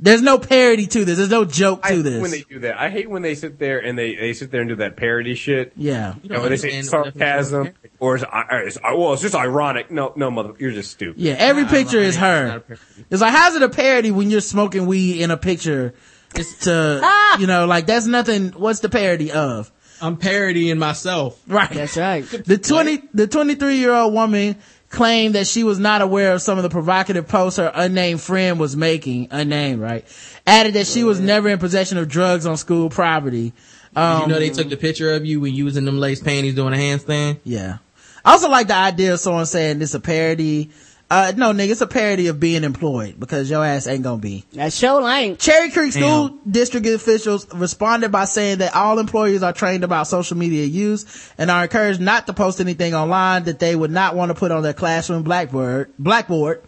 G: There's no parody to this. There's no joke
D: I
G: to
D: hate
G: this.
D: when they do that. I hate when they sit there and they, they sit there and do that parody shit.
G: yeah.
D: You know, when they say
F: understand the definition of
D: sarcasm or it's, uh, it's, well, it's just ironic. No, no, mother, you're just stupid.
G: Yeah, every
F: Nah,
G: picture is
F: it's not a
G: her.
F: parody.
G: It's like, how's it a parody when you're smoking weed in a picture? It's to,
H: Ah!
G: you know, like that's nothing. What's the parody of?
F: I'm parodying myself.
G: Right.
H: That's right.
G: The 20, the 23 year old woman claimed that she was not aware of some of the provocative posts her unnamed friend was making, unnamed, right? Added that she was never in possession of drugs on school property. Um,
F: you know they took the picture of you when you was in them lace panties doing a handstand?
G: yeah. I also like the idea of someone saying it's a parody. Uh, no, nigga, it's a parody of being employed because your ass ain't gonna be.
H: That show ain't.
G: Cherry Creek School District officials responded by saying that all employees are trained about social media use and are encouraged not to post anything online that they would not want to put on their classroom blackboard. Blackboard.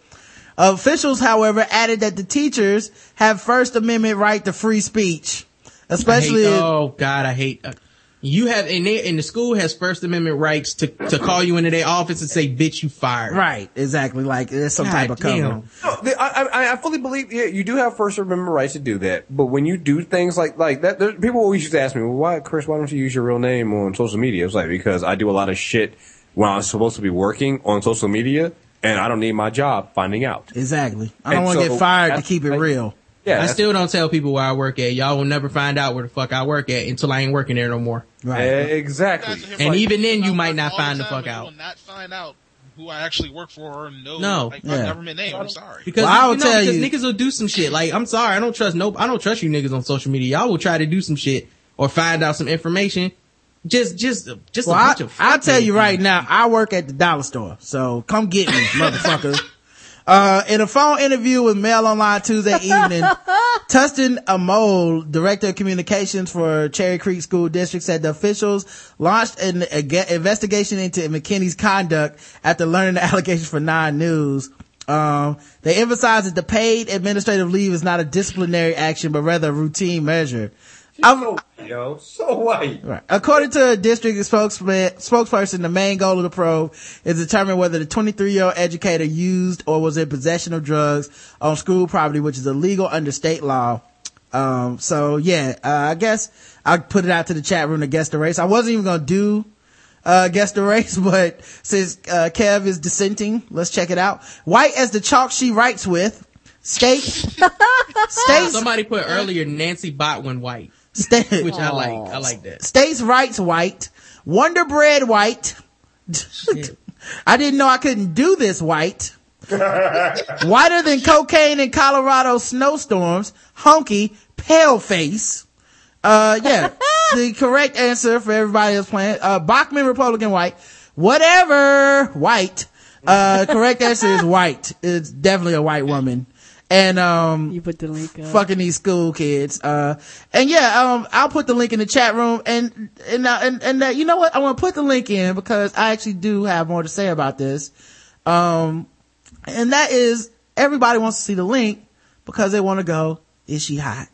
G: Officials, however, added that the teachers have First Amendment right to free speech, especially.
F: Hate, oh God, I hate. Uh, you have and they and the school has First Amendment rights to to call you into their office and say, "Bitch, you fired."
G: right, exactly. Like there's some
F: God
G: type of cover.
D: No, the- I, I, I fully believe yeah, you do have First Amendment rights to do that, but when you do things like like that, there, people always used to ask me, "Well, why, Chris? Why don't you use your real name on social media?" It's like because I do a lot of shit when I'm supposed to be working on social media, and I don't need my job finding out.
G: Exactly. I don't want to
D: so
G: get fired to keep it
D: like-
G: real.
D: Yeah,
F: I still don't tell people where I work at. Y'all will never find out where the fuck I work at until I ain't working there no more.
G: Right.
D: exactly.
E: Guys are here
F: And
E: for-
F: even then, you might not find the
E: time,
F: fuck
E: and
F: out.
E: You will not find out who I actually work for or know
F: No.
E: like, my government name. I'm sorry.
F: Because
G: Well, I
F: you
G: will
F: know,
G: tell
F: because
G: you-
F: niggas will do some shit. Like I'm sorry, I don't trust no, I don't trust you niggas on social media. Y'all will try to do some shit or find out some information. Just, just, just
G: Well,
F: a
G: I,
F: bunch of.
G: I'll tell you
F: fucking-
G: right now, I work at the dollar store, so come get me, [LAUGHS] motherfucker. Uh, in a phone interview with Mail Online Tuesday evening, [LAUGHS] Tustin Amole, Director of Communications for Cherry Creek School District, said the officials launched an investigation into McKinney's conduct after learning the [LAUGHS] allegations for Nine News. Um, they emphasized that the paid administrative leave is not a disciplinary action, but rather a routine measure. I'm-
D: Yo, so white.
G: Right. According to a district spokesman, spokesperson, the main goal of the probe is to determine whether the 23 year old educator used or was in possession of drugs on school property, which is illegal under state law. Um, so yeah, uh, I guess I put it out to the chat room to guess the race. I wasn't even going to do, uh, guess the [LAUGHS] race, but since, uh, Kev is dissenting, let's check it out. White as the chalk she writes with. State, [LAUGHS] State.
F: Somebody put earlier Nancy Botwin white,
G: state,
F: which I like. I like that.
G: states rights white, Wonder Bread white. [LAUGHS] I didn't know I couldn't do this white. [LAUGHS] Whiter than cocaine in Colorado snowstorms, honky, pale face. Uh, yeah, [LAUGHS] the correct answer for everybody else playing. Uh, Bachmann Republican white, whatever white. Uh, correct answer is white. It's definitely a white woman. And, um,
H: You put the link up.
G: fucking these school kids. Uh, and yeah, um, I'll put the link in the chat room and, and, uh, and, and, uh, you know what? I want to put the link in because I actually do have more to say about this. Um, and that is everybody wants to see the link because they want to go, is she hot?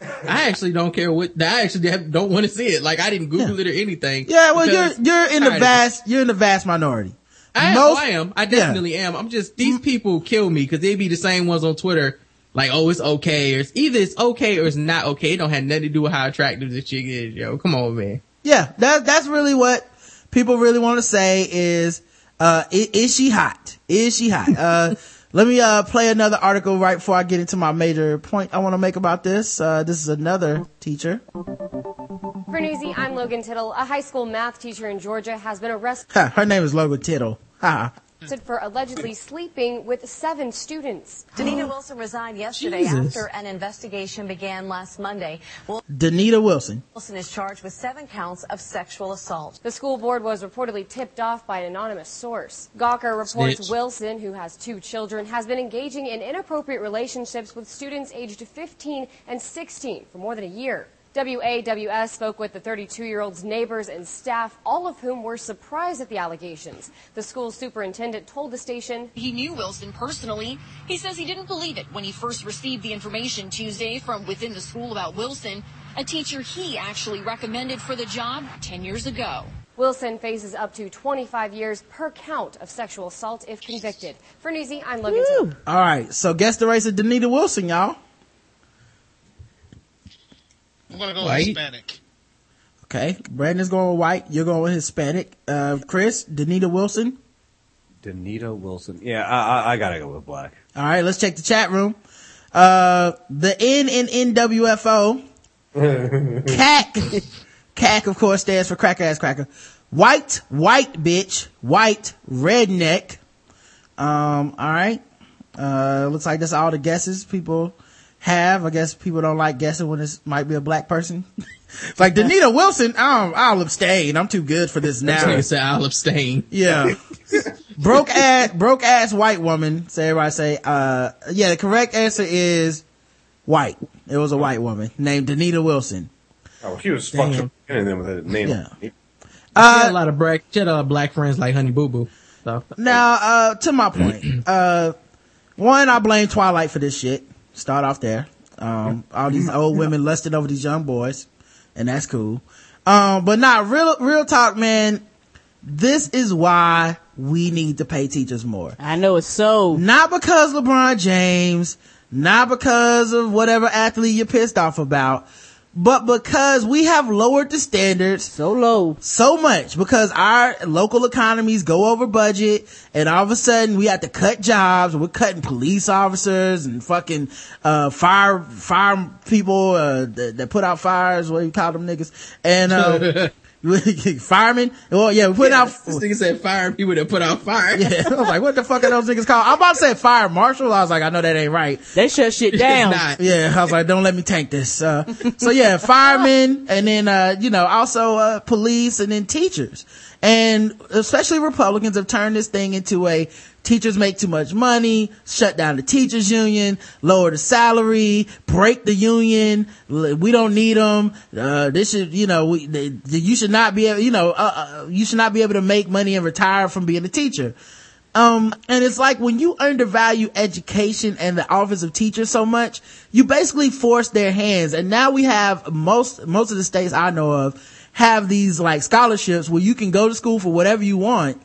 F: I actually don't care what. I actually have- don't want to see it. Like I didn't Google it or anything.
G: Yeah, well, you're, you're in the
F: tired of it.
G: vast, you're in the vast minority.
F: I am.
G: Most-
F: oh, I am. I
G: yeah.
F: definitely am. I'm just these people kill me because they be the same ones on Twitter. Like, oh, it's okay, or it's either it's okay or it's not okay. It don't have nothing to do with how attractive the chick is, yo. Come on, man.
G: Yeah, that, that's really what people really want to say is, uh, is, is she hot? Is she hot? Uh, let me, uh, play another article right before I get into my major point I want to make about this. Uh, this is another teacher.
K: For Newsy, I'm Logan Tittle. A high school math teacher in Georgia has been arrested.
G: Her name is Logan Tittle. Ha.
K: Arrested for allegedly sleeping with seven students. [GASPS]
L: Danita Wilson resigned yesterday
G: Jesus.
L: after an investigation began last Monday. Well,
G: Danita Wilson.
L: Wilson is charged with seven counts of sexual assault.
K: The school board was reportedly tipped off by an anonymous source. Gawker reports
L: Snitch.
K: Wilson, who has two children, has been engaging in inappropriate relationships with students aged 15 and 16 for more than a year. WAWS spoke with the 32 year old's neighbors and staff, all of whom were surprised at the allegations. The school superintendent told the station
M: He knew Wilson personally. He says he didn't believe it when he first received the information Tuesday from within the school about Wilson, a teacher he actually recommended for the job 10 years ago.
K: Wilson faces up to 25 years per count of sexual assault if convicted. For Newsy, I'm Logan.
G: All right. So guess the race of Danita Wilson, y'all.
E: I'm gonna go
G: White.
E: Hispanic.
G: Okay. Brandon's going with white. You're going with Hispanic. Uh, Chris, Danita Wilson.
D: Danita Wilson. Yeah, I, I, I gotta go with black.
G: All right. Let's check the chat room. Uh, the N in NWFO. [LAUGHS] CAC. CAC, of course, stands for cracker ass cracker. White, white bitch, white, redneck. Um, all right. Uh, looks like that's all the guesses people have. I guess people don't like guessing when it might be a black person. [LAUGHS] Like Danita Wilson, I'll, I'll abstain. I'm too good for this now.
F: This nigga said I'll abstain.
G: Yeah. [LAUGHS] broke ass, broke ass white woman. So everybody say, uh, yeah, the correct answer is white. It was a white woman named Danita Wilson.
D: Oh, she was
F: Damn.
D: fucking and then with a name.
G: Yeah.
F: Uh, she had a lot of black, she had a lot of black friends like Honey Boo Boo. So
G: Now, uh, to my point, [CLEARS THROAT] uh, one, I blame Twilight for this shit. Start off there. Um, all these old women lusting over these young boys, and that's cool. Um, but not real, real talk, man. This is why we need to pay teachers more.
H: I know it's so.
G: Not because LeBron James, not because of whatever athlete you're pissed off about, but because we have lowered the standards
H: so low,
G: so much because our local economies go over budget and all of a sudden we have to cut jobs. We're cutting police officers and fucking, uh, fire, fire people, uh, that, that put out fires, what do you call them niggas? And, uh, [LAUGHS] [LAUGHS] firemen. Well, yeah, we put out.
F: this nigga said fire people that put out fire.
G: Yeah, [LAUGHS] I was like, what the fuck are those niggas called? I'm about to say fire marshal. I was like, I know that ain't right.
H: They shut shit down.
G: Yeah, I was like, don't let me tank this. Uh, so yeah, [LAUGHS] firemen and then, uh, you know, also, uh, police and then teachers. And especially Republicans have turned this thing into a teachers make too much money, shut down the teachers union, lower the salary, break the union. We don't need them. Uh, this should, you know, we, they, you should not be able, you know, uh, uh, you should not be able to make money and retire from being a teacher. Um, and it's like when you undervalue education and the office of teacher so much, you basically force their hands. And now we have most, most of the states I know of have these like scholarships where you can go to school for whatever you want.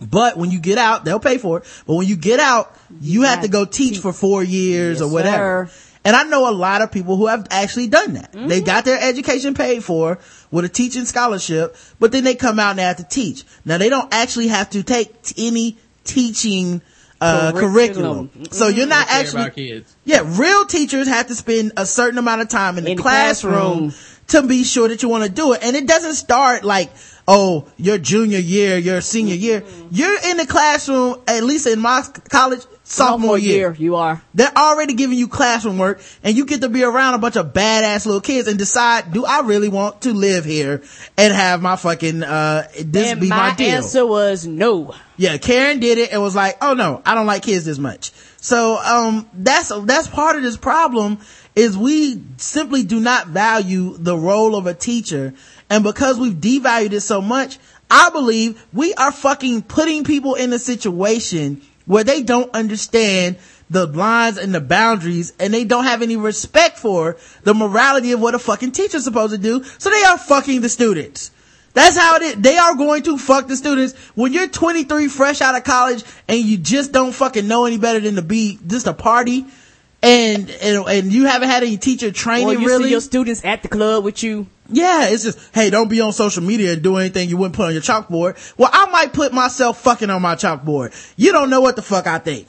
G: But when you get out, they'll pay for it. But when you get out, you have to go teach for four years or whatever.
H: sir.
G: And I know a lot of people who have actually done that. They got their education paid for with a teaching scholarship, but then they come out and they have to teach. Now they don't actually have to take t- any teaching uh, curriculum.
H: Curriculum.
G: So you're not
F: Don't care
G: actually
F: kids.
G: yeah, real teachers have to spend a certain amount of time in
H: In the
G: classroom, to be sure that you want to do it. And it doesn't start like, oh, your junior year, your senior year. You're in the classroom, at least in my college, sophomore year.
H: You are.
G: They're already giving you classroom work and you get to be around a bunch of badass little kids and decide, do I really want to live here and have my fucking, uh, this
H: and
G: be my,
H: my
G: deal?
H: answer was no.
G: Yeah, Karen did it and was like, "Oh no, I don't like kids this much." So, um, that's that's part of this problem is we simply do not value the role of a teacher, and because we've devalued it so much, I believe we are fucking putting people in a situation where they don't understand the lines and the boundaries and they don't have any respect for the morality of what a fucking teacher's supposed to do. So they are fucking the students. That's how it is. They are going to fuck the students. When you're 23 fresh out of college and you just don't fucking know any better than to be just a party and, and, and you haven't had any teacher
H: Or
G: training
H: you
G: really.
H: see your students at the club with you.
G: Yeah, it's just, hey, don't be on social media and do anything you wouldn't put on your chalkboard. Well, I might put myself fucking on my chalkboard. You don't know what the fuck I think.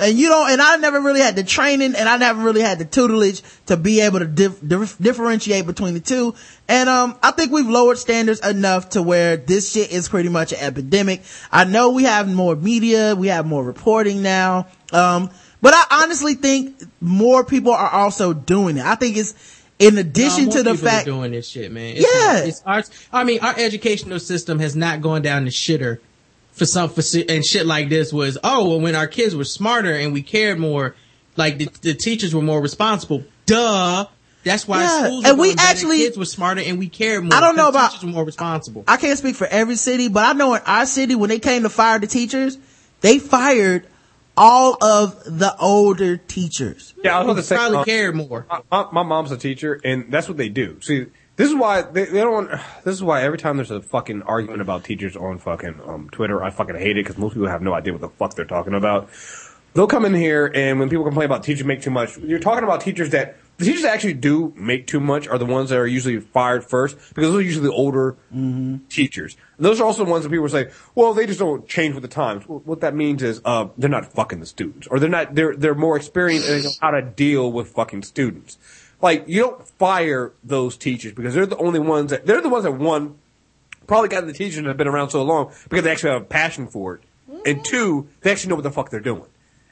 G: and you don't, and I never really had the training and I never really had the tutelage to be able to dif- dif- differentiate between the two. And, um, I think we've lowered standards enough to where this shit is pretty much an epidemic. I know we have more media, we have more reporting now. Um, but I honestly think more people are also doing it. I think it's, in addition
F: No,
G: to the fact,
F: doing this shit, man. It's
G: Yeah.
F: it's our, I mean, our educational system has not gone down the shitter for some, for, and shit like this was, oh, well, when our kids were smarter and we cared more, like the, the teachers were more responsible. Duh. That's why
G: Yeah,
F: schools
G: and
F: were
G: we actually-
F: kids were smarter and we cared more.
G: I don't know about-
F: teachers were more responsible.
G: I can't speak for every city, but I know in our city, when they came to fire the teachers, they fired all of the older teachers.
D: Yeah, I was about to say,
F: Probably cared more.
D: My, my, my mom's a teacher, and that's what they do. See, this is why they, they don't. This is why every time there's a fucking argument about teachers on fucking um, Twitter, I fucking hate it because most people have no idea what the fuck they're talking about. They'll come in here, and when people complain about teachers make too much, you're talking about teachers that the teachers that actually do make too much are the ones that are usually fired first because those are usually the older teachers. Those are also the ones that people say, well, they just don't change with the times. Well, what that means is uh, they're not fucking the students, or they're not they're they're more experienced and they know how to deal with fucking students. Like you don't fire those teachers because they're the only ones that they're the ones that one probably got the teachers that have been around so long because they actually have a passion for it, and two, they actually know what the fuck they're doing.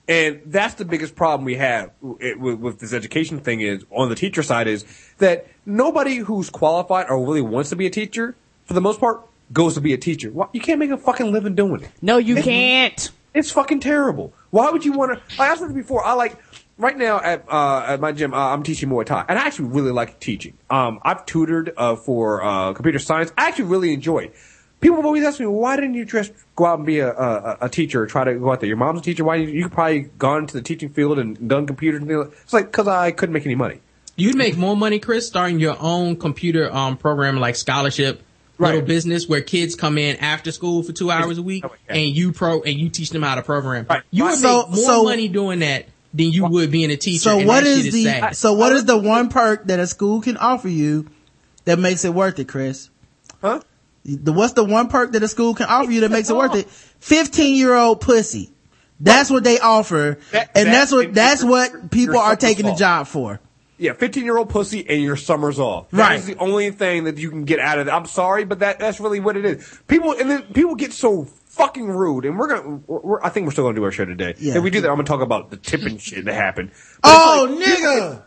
D: And that's the biggest problem we have with, this education thing is on the teacher side is that nobody who's qualified or really wants to be a teacher, for the most part, goes to be a teacher. You can't make a fucking living doing it.
H: No, you can't.
D: It's fucking terrible. Why would you want to? Like I said before, I like right now at uh, at my gym. Uh, I'm teaching Muay Thai, and I actually really like teaching. Um, I've tutored uh, for uh, computer science. I actually really enjoy it. People have always asked me, why didn't you just go out and be a, a, a teacher or try to go out there? Your mom's a teacher. Why you, you could probably gone into the teaching field and done computers and things. like- It's like because I couldn't make any money.
F: You'd make more money, Chris, starting your own computer um program like scholarship little business where kids come in after school for two hours a week and you pro and you teach them how to program. You would
G: So-
F: make more
G: so-
F: money doing that than you would being a teacher.
G: So
F: and
G: what
F: that
G: is
F: shit
G: the,
F: sad.
G: so what is the one perk that a school can offer you that makes it worth it, Chris?
D: Huh?
G: The, what's the one perk that a school can offer you that makes it worth it? 15 year old pussy. That's what they offer.
D: That-
G: and
D: that-
G: that's what, that's what people are taking the job for.
D: Yeah, 15 year old pussy and your summer's off.
G: Right.
D: That is the only thing that you can get out of it. I'm sorry, but that, that's really what it is. People, and then people get so fucking rude and we're gonna, we're, we're- I think we're still gonna do our show today.
G: Yeah.
D: If we do that, I'm gonna talk about the tipping shit that happened.
G: Oh,
D: But it's oh, like,
G: nigga!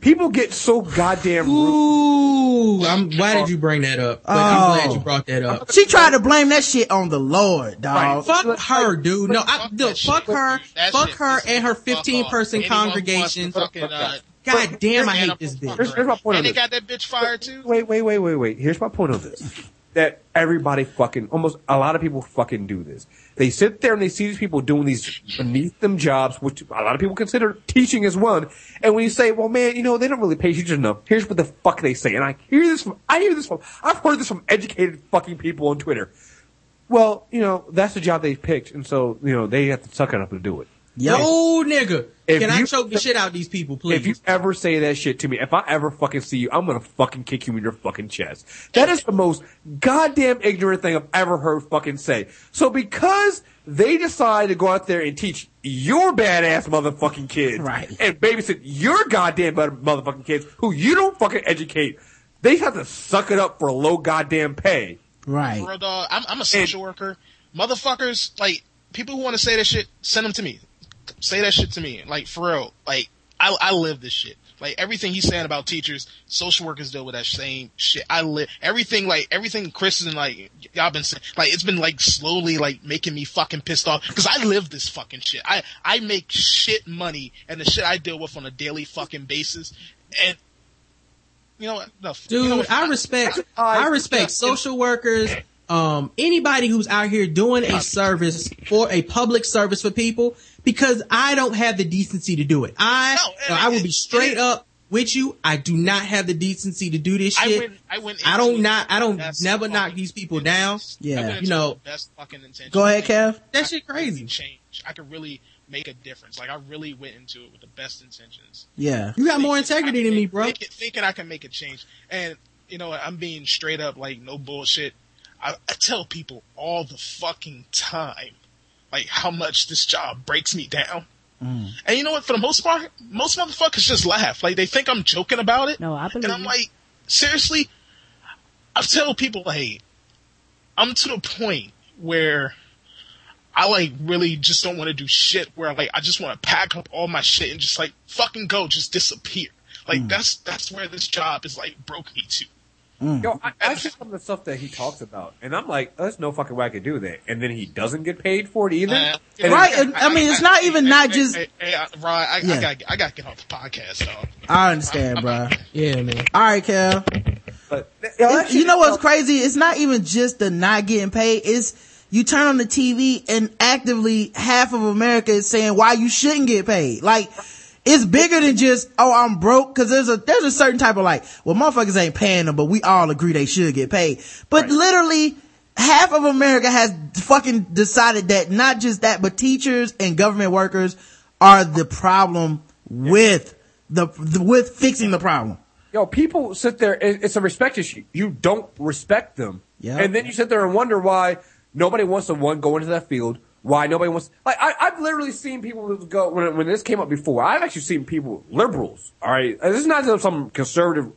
D: People get so goddamn rude.
F: Ooh, I'm why did you bring that up? But I'm
G: Oh.
F: glad you brought that up.
G: She tried to blame that shit on the Lord, dog.
F: Fuck her, dude. No, I,
E: Fuck
F: fuck her, fuck her and her 15 person
E: Anyone who wants to
F: congregation.
E: fucking, uh,
F: God damn, I hate this bitch.
E: her.
D: Here's my
E: And they got that bitch fired too.
D: Wait, wait, wait, wait, wait. Here's my point on this. That everybody fucking, almost a lot of people fucking do this. They sit there and they see these people doing these beneath them jobs, which a lot of people consider teaching as one. And when you say, well, man, you know, they don't really pay teachers enough. Here's what the fuck they say. And I hear this from, I hear this from, I've heard this from educated fucking people on Twitter. Well, you know, that's the job they picked. And so, you know, they have to suck it up and do it.
F: Yo, nigga.
D: If
F: Can I choke the shit out these people, please?
D: If you ever say that shit to me, if I ever fucking see you, I'm gonna fucking kick you in your fucking chest. That is the most goddamn ignorant thing I've ever heard fucking say. So because they decide to go out there and teach your badass motherfucking kids,
G: Right.
D: and babysit your goddamn better motherfucking kids who you don't fucking educate, they have to suck it up for low goddamn pay.
G: Right.
E: Bro, dog, I'm, I'm a social worker. Motherfuckers, like, people who want to say that shit, send them to me. Say that shit to me. Like, for real. Like, I, I live this shit. Like, everything he's saying about teachers, social workers deal with that same shit. I live, everything, like, everything Chris and, like, y'all been saying, like, it's been, like, slowly, like, making me fucking pissed off. Cause I live this fucking shit. I, I make shit money and the shit I deal with on a daily fucking basis. And, you know what? No,
F: Dude,
E: you know what?
F: I respect, oh, I respect social workers, um, anybody who's out here doing a service for a public service for people because I don't have the decency to do it. I,
E: No,
F: I will be straight up with you. I do not have the decency to do this shit.
E: I
F: shit.
E: went, I went
F: I don't not, I don't never knock these people down.
G: Yeah.
E: I went into
F: You know,
E: best fucking intentions.
G: Go ahead, Kev.
F: that shit crazy.
E: Change. I could really make a difference. Like I really went into it with the best intentions.
G: Yeah.
F: You got more integrity than me, bro.
E: Thinking, thinking I can make a change. And you know? I'm being straight up, like no bullshit. I, I tell people all the fucking time, like how much this job breaks me down. Mm. And you know what? For the most part, most motherfuckers just laugh. Like they think I'm joking about it.
H: No, I believe
E: And I'm like, seriously, I've told people, hey, I'm to the point where I like really just don't want to do shit where like I just want to pack up all my shit and just like fucking go, just disappear. Like mm. that's that's where this job is like broke me to.
D: Yo, I, I see some of the stuff that he talks about, and I'm like, there's no fucking way I could do that. And then he doesn't get paid for it either.
E: Uh,
D: And
G: Right,
D: then-
G: and I mean, it's not even not just.
E: Hey, hey, I, Rod, I,
G: Yeah.
E: I gotta I gotta get off the podcast, dog.
G: I understand, bro. [LAUGHS]
F: Yeah, man.
G: All right, Kel.
D: but,
G: It- you know what's crazy? It's not even just the not getting paid. It's you turn on the TV and actively half of America is saying why you shouldn't get paid. Like, it's bigger than just, oh, I'm broke. Cause there's a, there's a certain type of like, well, motherfuckers ain't paying them, but we all agree they should get paid. But literally, half of America has fucking decided that not just that, but teachers and government workers are the problem with the, the with fixing the problem.
D: Yo, people sit there. It's a respect issue. You don't respect them,
G: Yeah.
D: and then you sit there and wonder why nobody wants to one go into that field. Why nobody wants? Like I, I've literally seen people go when when this came up before. I've actually seen people, liberals. All right, this is not some conservative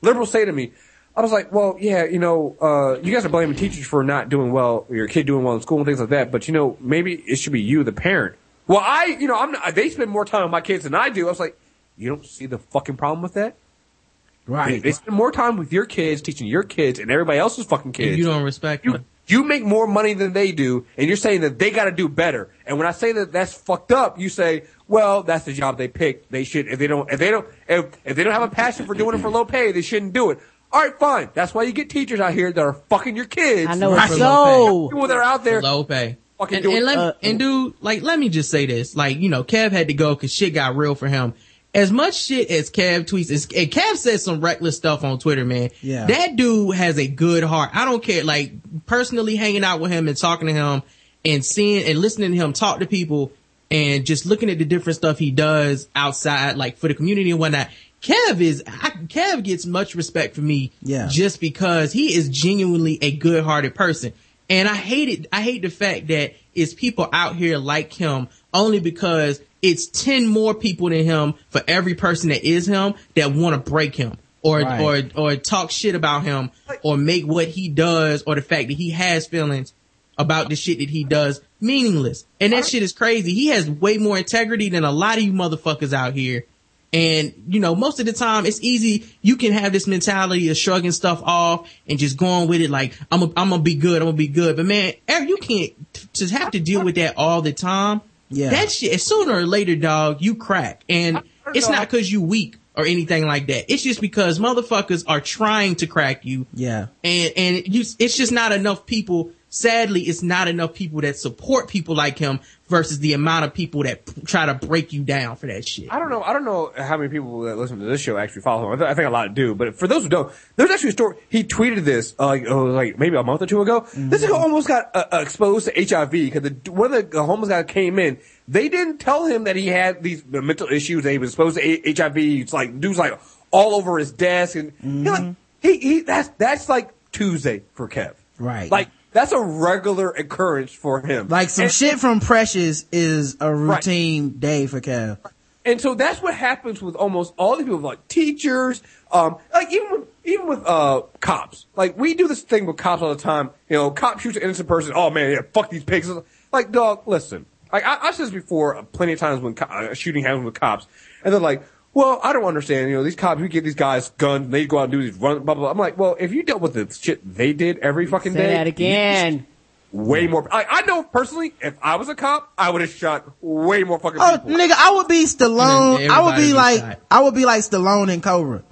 D: liberals say to me. I was like, well, yeah, you know, uh, you guys are blaming teachers for not doing well, your kid doing well in school and things like that. But you know, maybe it should be you, the parent. Well, I, you know, I'm not, they spend more time with my kids than I do. I was like, you don't see the fucking problem with that?
G: Right.
D: They spend more time with your kids, teaching your kids and everybody else's fucking kids.
F: If you don't respect
D: you,
F: them.
D: You make more money than they do, and you're saying that they got to do better. And when I say that that's fucked up, you say, well, that's the job they picked. They should, if they don't, if they don't, if, if they don't have a passion for doing it for low pay, they shouldn't do it. All right, fine. That's why you get teachers out here that are fucking your kids.
H: I know
F: Right.
H: it's
F: For
H: so.
D: People that are out there
F: Low pay.
D: fucking
F: And,
D: doing.
F: and let
H: Uh,
F: and dude, like, let me just say this. Like, you know, Kev had to go cause shit got real for him. As much shit as Kev tweets, as, and Kev said some reckless stuff on Twitter, man.
G: Yeah.
F: That dude has a good heart. I don't care. Like, personally hanging out with him and talking to him and seeing and listening to him talk to people and just looking at the different stuff he does outside, like for the community and whatnot. Kev is, I, Kev gets much respect for me.
G: Yeah.
F: Just because he is genuinely a good hearted person. And I hate it. I hate the fact that it's people out here like him only because it's 10 more people than him for every person that is him that want to break him or,
G: Right.
F: or, or talk shit about him or make what he does or the fact that he has feelings about the shit that he does meaningless. And that shit is crazy. He has way more integrity than a lot of you motherfuckers out here. And, you know, most of the time it's easy. You can have this mentality of shrugging stuff off and just going with it like, I'm gonna, I'm gonna be good. I'm gonna be good. But man, Eric, you can't just have to deal with that all the time.
G: Yeah.
F: That shit, sooner or later, dog, you crack. And it's not cause you weak or anything like that. It's just because motherfuckers are trying to crack you
G: Yeah.
F: and and you, it's just not enough people. Sadly, it's not enough people that support people like him versus the amount of people that p- try to break you down for that shit.
D: I don't know. I don't know how many people that listen to this show actually follow him. I, th- I think a lot do. But for those who don't, there's actually a story. He tweeted this uh, like oh, like maybe a month or two ago. This guy almost got uh, uh, exposed to HIV because one of the homeless guys came in. They didn't tell him that he had these uh, mental issues. That he was exposed to A- HIV. It's like dudes like all over his desk, and he like he he that's that's like Tuesday for Kev.
G: Right.
D: Like that's a regular occurrence for him.
G: Like some
D: And-
G: shit from Precious is a routine day for Kev.
D: And so that's what happens with almost all the people, like teachers, um, like even with, even with, uh, cops. Like we do this thing with cops all the time. You know, cop shoots an innocent person. Oh man, yeah, fuck these pigs. Like, dog, listen. Like I, I've said this before uh, plenty of times when co- uh, shooting happens with cops, and they're like, "Well, I don't understand. You know, these cops, we get these guys guns, and they go out and do these run, blah blah." blah. I'm like, "Well, if you dealt with the shit they did every fucking day.
H: Say
D: day,
H: that again.
D: way more. I, I know personally, if I was a cop, I would have shot way more fucking
G: Oh,
D: people.
G: nigga, I would be Stallone. I would be
F: everybody
G: like,
F: shot.
G: I would be like Stallone and Cobra.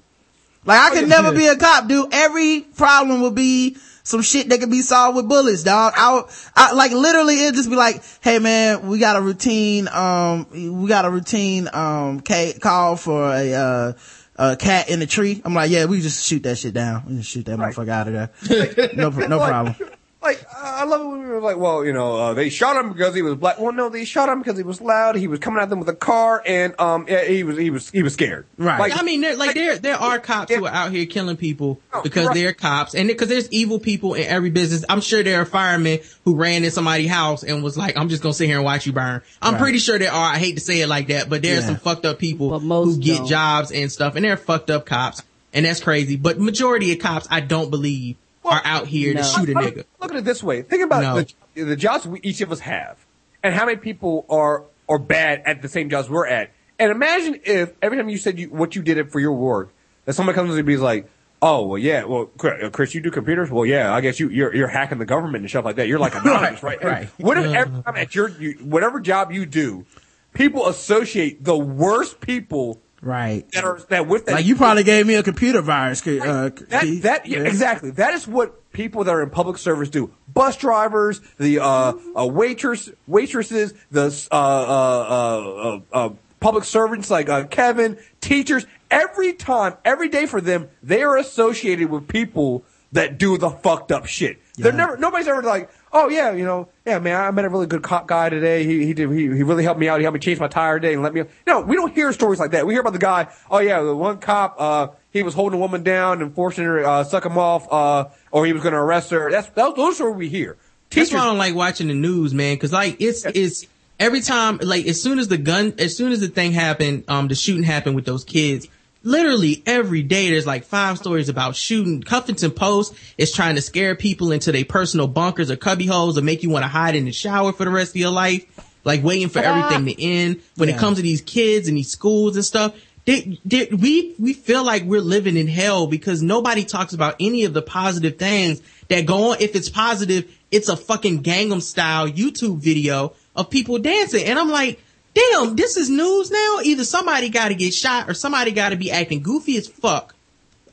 G: Like I oh, could never be a cop, dude. Every problem would be some shit that could be solved with bullets, dog. I, I like literally it'd just be like, hey man, we got a routine, um, we got a routine, um, ca- call for a, uh, a cat in a tree. I'm like, yeah, we just shoot that shit down. We just shoot that motherfucker out of there. [LAUGHS] no, no problem.
D: Like, I love it when we were like, well, you know, uh, they shot him because he was black. Well, no, they shot him because he was loud. He was coming at them with a car, and um, yeah, he was he was he was scared.
F: Like, I mean, there, like there, there are cops who are out here killing people because
D: right.
F: they're cops, and because there's evil people in every business. I'm sure there are firemen who ran in somebody's house and was like, "I'm just gonna sit here and watch you burn." I'm
G: Right.
F: pretty sure there are. I hate to say it like that, but there are
G: Yeah.
F: some fucked up people who get
H: don't.
F: jobs and stuff, and they're fucked up cops, and that's crazy. But majority of cops, I don't believe, are out here to shoot a nigga.
D: Look at it this way. Think about
F: No.
D: the, the jobs we, each of us have, and how many people are are bad at the same jobs we're at. And imagine if every time you said you, what you did it for your work, that somebody comes and be like, "Oh, well, yeah, well, Chris, uh, Chris, you do computers? Well, yeah, I guess you you're, you're hacking the government and stuff like that. You're like anonymous, [LAUGHS] right?
G: right.
D: What if every time at your you, whatever job you do, people associate the worst people
G: Right.
D: that are that with that
G: Like you probably gave me a computer virus. Uh,
D: that, that yeah, exactly. That is what people that are in public service do. Bus drivers, the uh, uh, waitress, waitresses, the uh, uh, uh, uh, public servants like uh, Kevin, teachers. Every time, every day for them, they are associated with people that do the fucked up shit. They're never. Nobody's ever like, oh yeah, you know, yeah, man, I met a really good cop guy today. He he did. He, he really helped me out. He helped me change my tire today and let me. No, we don't hear stories like that. We hear about the guy. Oh yeah, the one cop. Uh, he was holding a woman down and forcing her uh, suck him off. Uh, or he was going to arrest her. That's those, those are what we hear.
F: That's why I don't like watching the news, man. Cause like it's it's every time like as soon as the gun as soon as the thing happened, um the shooting happened with those kids. Literally every day there's like five stories about shooting. Huffington Post is trying to scare people into their personal bunkers or cubby holes or make you want to hide in the shower for the rest of your life. Like waiting for uh, everything to end. When it comes to these kids and these schools and stuff, they, they, we we feel like we're living in hell because nobody talks about any of the positive things that go on. If it's positive, it's a fucking Gangnam style YouTube video of people dancing, and I'm like, damn, this is news now. Either somebody got to get shot or somebody got to be acting goofy as fuck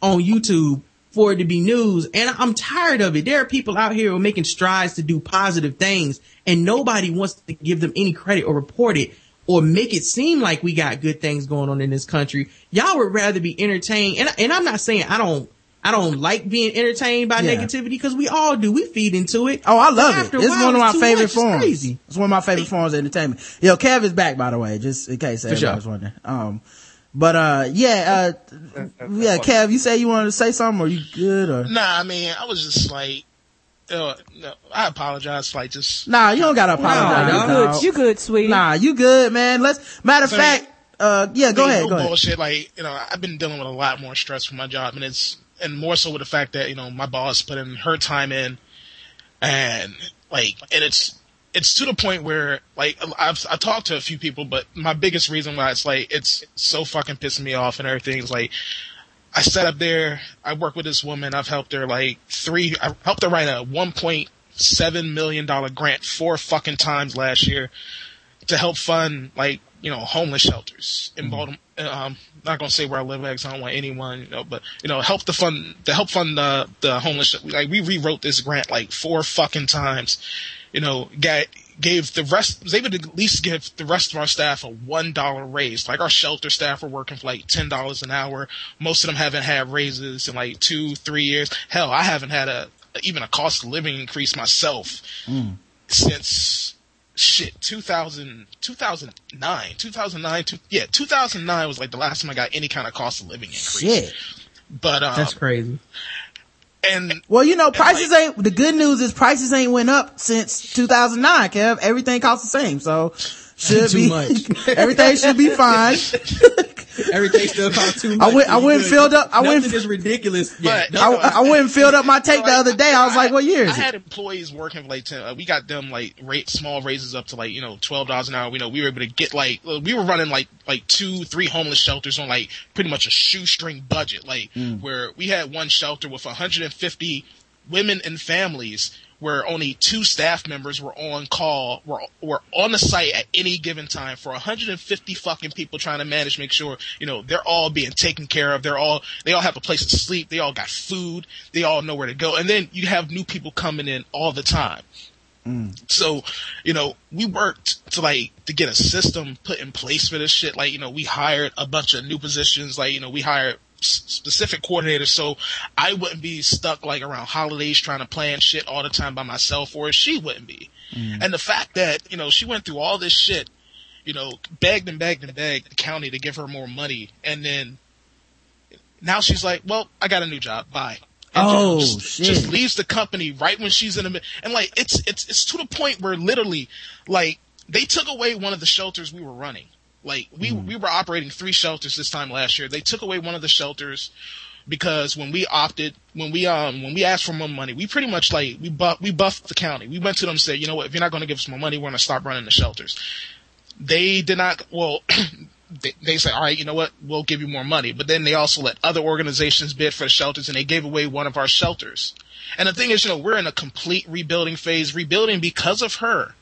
F: on YouTube for it to be news. And I'm tired of it. There are people out here who are making strides to do positive things and nobody wants to give them any credit or report it or make it seem like we got good things going on in this country. Y'all would rather be entertained. And, and I'm not saying I don't, I don't like being entertained by
G: Yeah.
F: negativity because we all do. We feed into it.
G: Oh, I love it.
F: after a
G: It's
F: while,
G: one of my favorite
F: much. It's
G: forms.
F: crazy.
G: It's one of my favorite forms of entertainment. Yo, Kev is back, by the way, just in case
F: For
G: everybody
F: sure.
G: was wondering. Um, but uh, yeah, uh, yeah, Kev, you say you wanted to say something, or you good, or
E: Nah, I mean, I was just like, uh, no, I apologize. Like, just
G: nah? You don't gotta apologize.
E: you
G: dog.
E: good.
H: You good, sweetie.
G: Nah, you good, man. Let's. Matter of
E: So,
G: fact, uh, yeah, go ahead,
E: no
G: go ahead.
E: bullshit. Like, you know, I've been dealing with a lot more stress from my job, and it's and more so with the fact that you know my boss put in her time in, and like, and it's it's to the point where like I've I talked to a few people, but my biggest reason why it's like it's so fucking pissing me off and everything is like. I sat up there. I work with this woman. I've helped her like three. I helped her write a one point seven million dollar grant four fucking times last year to help fund like you know homeless shelters in Baltimore. Um, not gonna say where I live at 'cause I don't want anyone, you know, but you know, help the fund to help fund the the homeless. Like we rewrote this grant like four fucking times. You know, got, gave the rest was able to at least give the rest of our staff a one dollar raise. Like our shelter staff were working for like ten dollars an hour. Most of them haven't had raises in like two, three years. Hell, I haven't had a even a cost of living increase myself mm. since shit 2000 2009 2009 two, yeah 2009 was like the last time i got any kind of cost of living increase
G: Shit.
E: but um
F: That's crazy.
E: and
G: Well, you know, prices ain't. The good news is prices ain't went up since 2009. Kev, everything costs the same, so should
F: Too
G: be
F: much. [LAUGHS]
G: everything should be fine. [LAUGHS]
F: Everything still costs too much.
G: I went. I went
F: good.
G: filled up. I
F: Nothing
G: went.
F: is ridiculous. Yeah,
E: But-
G: I,
F: no,
G: I went and filled up my take the other day. I was like, "What year
E: I
G: is it?"
E: had employees working for like 10, uh, we got them like rate small raises up to like you know twelve dollars an hour. We know we were able to get like uh, we were running like like two three homeless shelters on like pretty much a shoestring budget. Like where we had one shelter with 150 women and families where only two staff members were on call, were were on the site at any given time for 150 fucking people trying to manage, make sure you know they're all being taken care of. They're all they all have a place to sleep. They all got food. They all know where to go. And then you have new people coming in all the time. Mm. So, you know, we worked to like to get a system put in place for this shit. Like, you know, we hired a bunch of new positions. Like, you know, we hired specific coordinator, so I wouldn't be stuck like around holidays trying to plan shit all the time by myself, or she wouldn't be. Mm. And the fact that you know she went through all this shit, you know, begged and begged and begged the county to give her more money, and then now she's like, "Well, I got a new job. Bye." And
G: Oh,
E: just,
G: shit.
E: just leaves the company right when she's in the and like it's it's it's to the point where literally like they took away one of the shelters we were running. Like we we were operating three shelters this time last year. They took away one of the shelters because when we opted, when we um when we asked for more money, we pretty much like we buff we buffed the county. We went to them and said, you know what, if you're not going to give us more money, we're going to stop running the shelters. They did not. Well, [CLEARS THROAT] they, they said, all right, you know what, we'll give you more money. But then they also let other organizations bid for the shelters, and they gave away one of our shelters. And the thing is, you know, we're in a complete rebuilding phase, rebuilding because of her.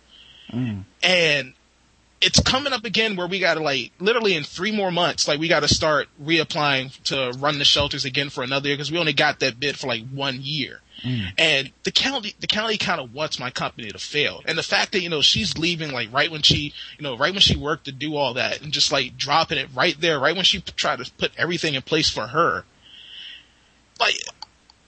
E: And it's coming up again where we got to like literally in three more months, like we got to start reapplying to run the shelters again for another year because we only got that bid for like one year. Mm. And the county, the county kind of wants my company to fail. And the fact that, you know, she's leaving like right when she, you know, right when she worked to do all that and just like dropping it right there, right when she tried to put everything in place for her. Like,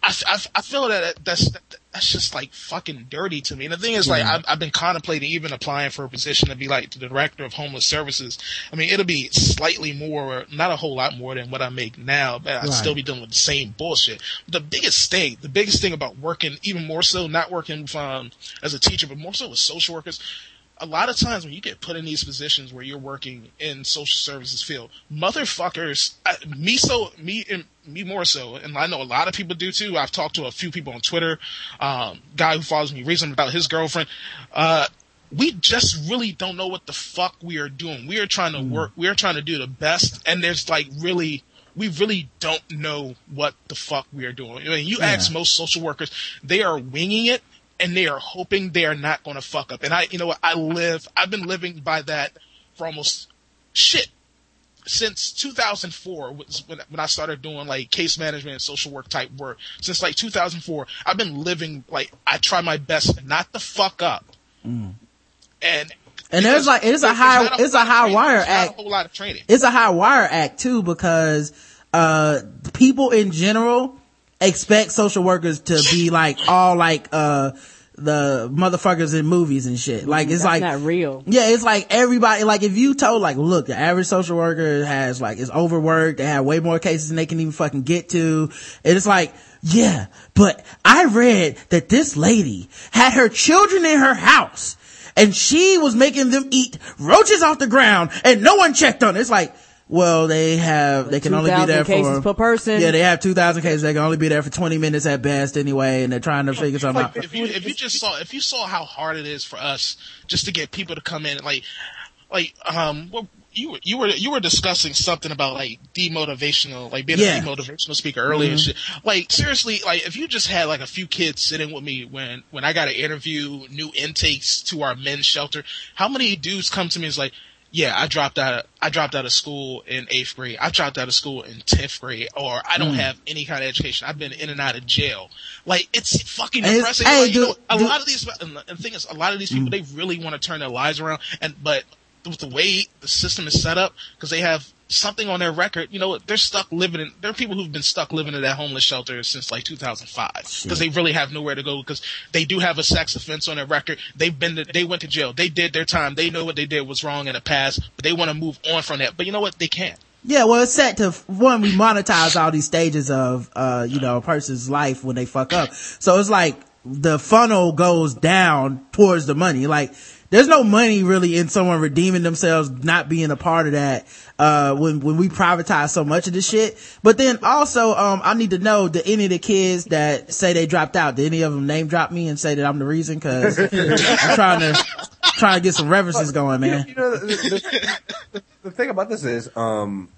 E: I, I, I feel that that's, that's just like fucking dirty to me. And the thing is, like, I've, I've been contemplating even applying for a position to be like the director of homeless services. I mean, it'll be slightly more, not a whole lot more than what I make now, but I'd
N: Right.
E: still be dealing with the same bullshit. The biggest thing, the biggest thing about working, even more so, not working um, as a teacher, but more so with social workers, a lot of times when you get put in these positions where you're working in social services field, motherfuckers, I, me so, me and me more so, and I know a lot of people do too. I've talked to a few people on Twitter, um, guy who follows me recently about his girlfriend. Uh, we just really don't know what the fuck we are doing. We are trying to work, we are trying to do the best, and there's like really, we really don't know what the fuck we are doing. I mean, you ask most social workers, they are winging it and they are hoping they are not going to fuck up. And I, you know what, I live, I've been living by that for almost shit since 2004 was when, when I started doing like case management and social work type work. Since like 2004, I've been living like I try my best not to fuck up. And
G: And there's like it's a high
E: not
G: it's a high wire act.
E: A whole lot of training.
G: It's a high wire act too because uh people in general expect social workers to be [LAUGHS] like all like uh the motherfuckers in movies and shit. Like it's
H: That's
G: like
H: not real.
G: Yeah, it's like everybody like if you told like look, the average social worker has like is overworked, they have way more cases than they can even fucking get to. And it's like yeah, but I read that this lady had her children in her house and she was making them eat roaches off the ground and no one checked on it. It's like, well, they have, they can only be there
H: cases
G: for,
H: per person.
G: Yeah, they have 2,000 cases. They can only be there for 20 minutes at best anyway. And they're trying to figure something out.
E: if you if you just saw if you saw how hard it is for us just to get people to come in like like um well, you were you were you were discussing something about like demotivational like being
G: Yeah.
E: a demotivational speaker earlier and
G: Mhm.
E: shit. Like seriously, like if you just had like a few kids sitting with me when when I got to interview new intakes to our men's shelter, how many dudes come to me is like yeah, I dropped out. I dropped out of school in eighth grade. I dropped out of school in tenth grade, or I don't
G: Mm.
E: have any kind of education. I've been in and out of jail. Like it's fucking
G: it's-
E: depressing.
G: hey,
E: Like, you know, a
G: dude-
E: lot of these, and the thing is, a lot of these people, they really want to turn their lives around, and but with the way the system is set up, because they have something on their record, you know, they're stuck living in. There are people who've been stuck living in that homeless shelter since like 2005, because they really have nowhere to go, because they do have a sex offense on their record. They've been, to, they went to jail. They did their time. They know what they did was wrong in the past, but they want to move on from that. But you know what? They can't.
G: Yeah, well, it's set to one. We monetize all these stages of, uh, you know, a person's life when they fuck up. So it's like the funnel goes down towards the money. Like there's no money really in someone redeeming themselves, not being a part of that. Uh, when when we privatize so much of this shit. But then also, um, I need to know did any of the kids that say they dropped out, did any of them name drop me and say that I'm the reason? Because [LAUGHS] I'm trying to trying to get some references going, man.
D: You know, the, the, the, the thing about this is, um,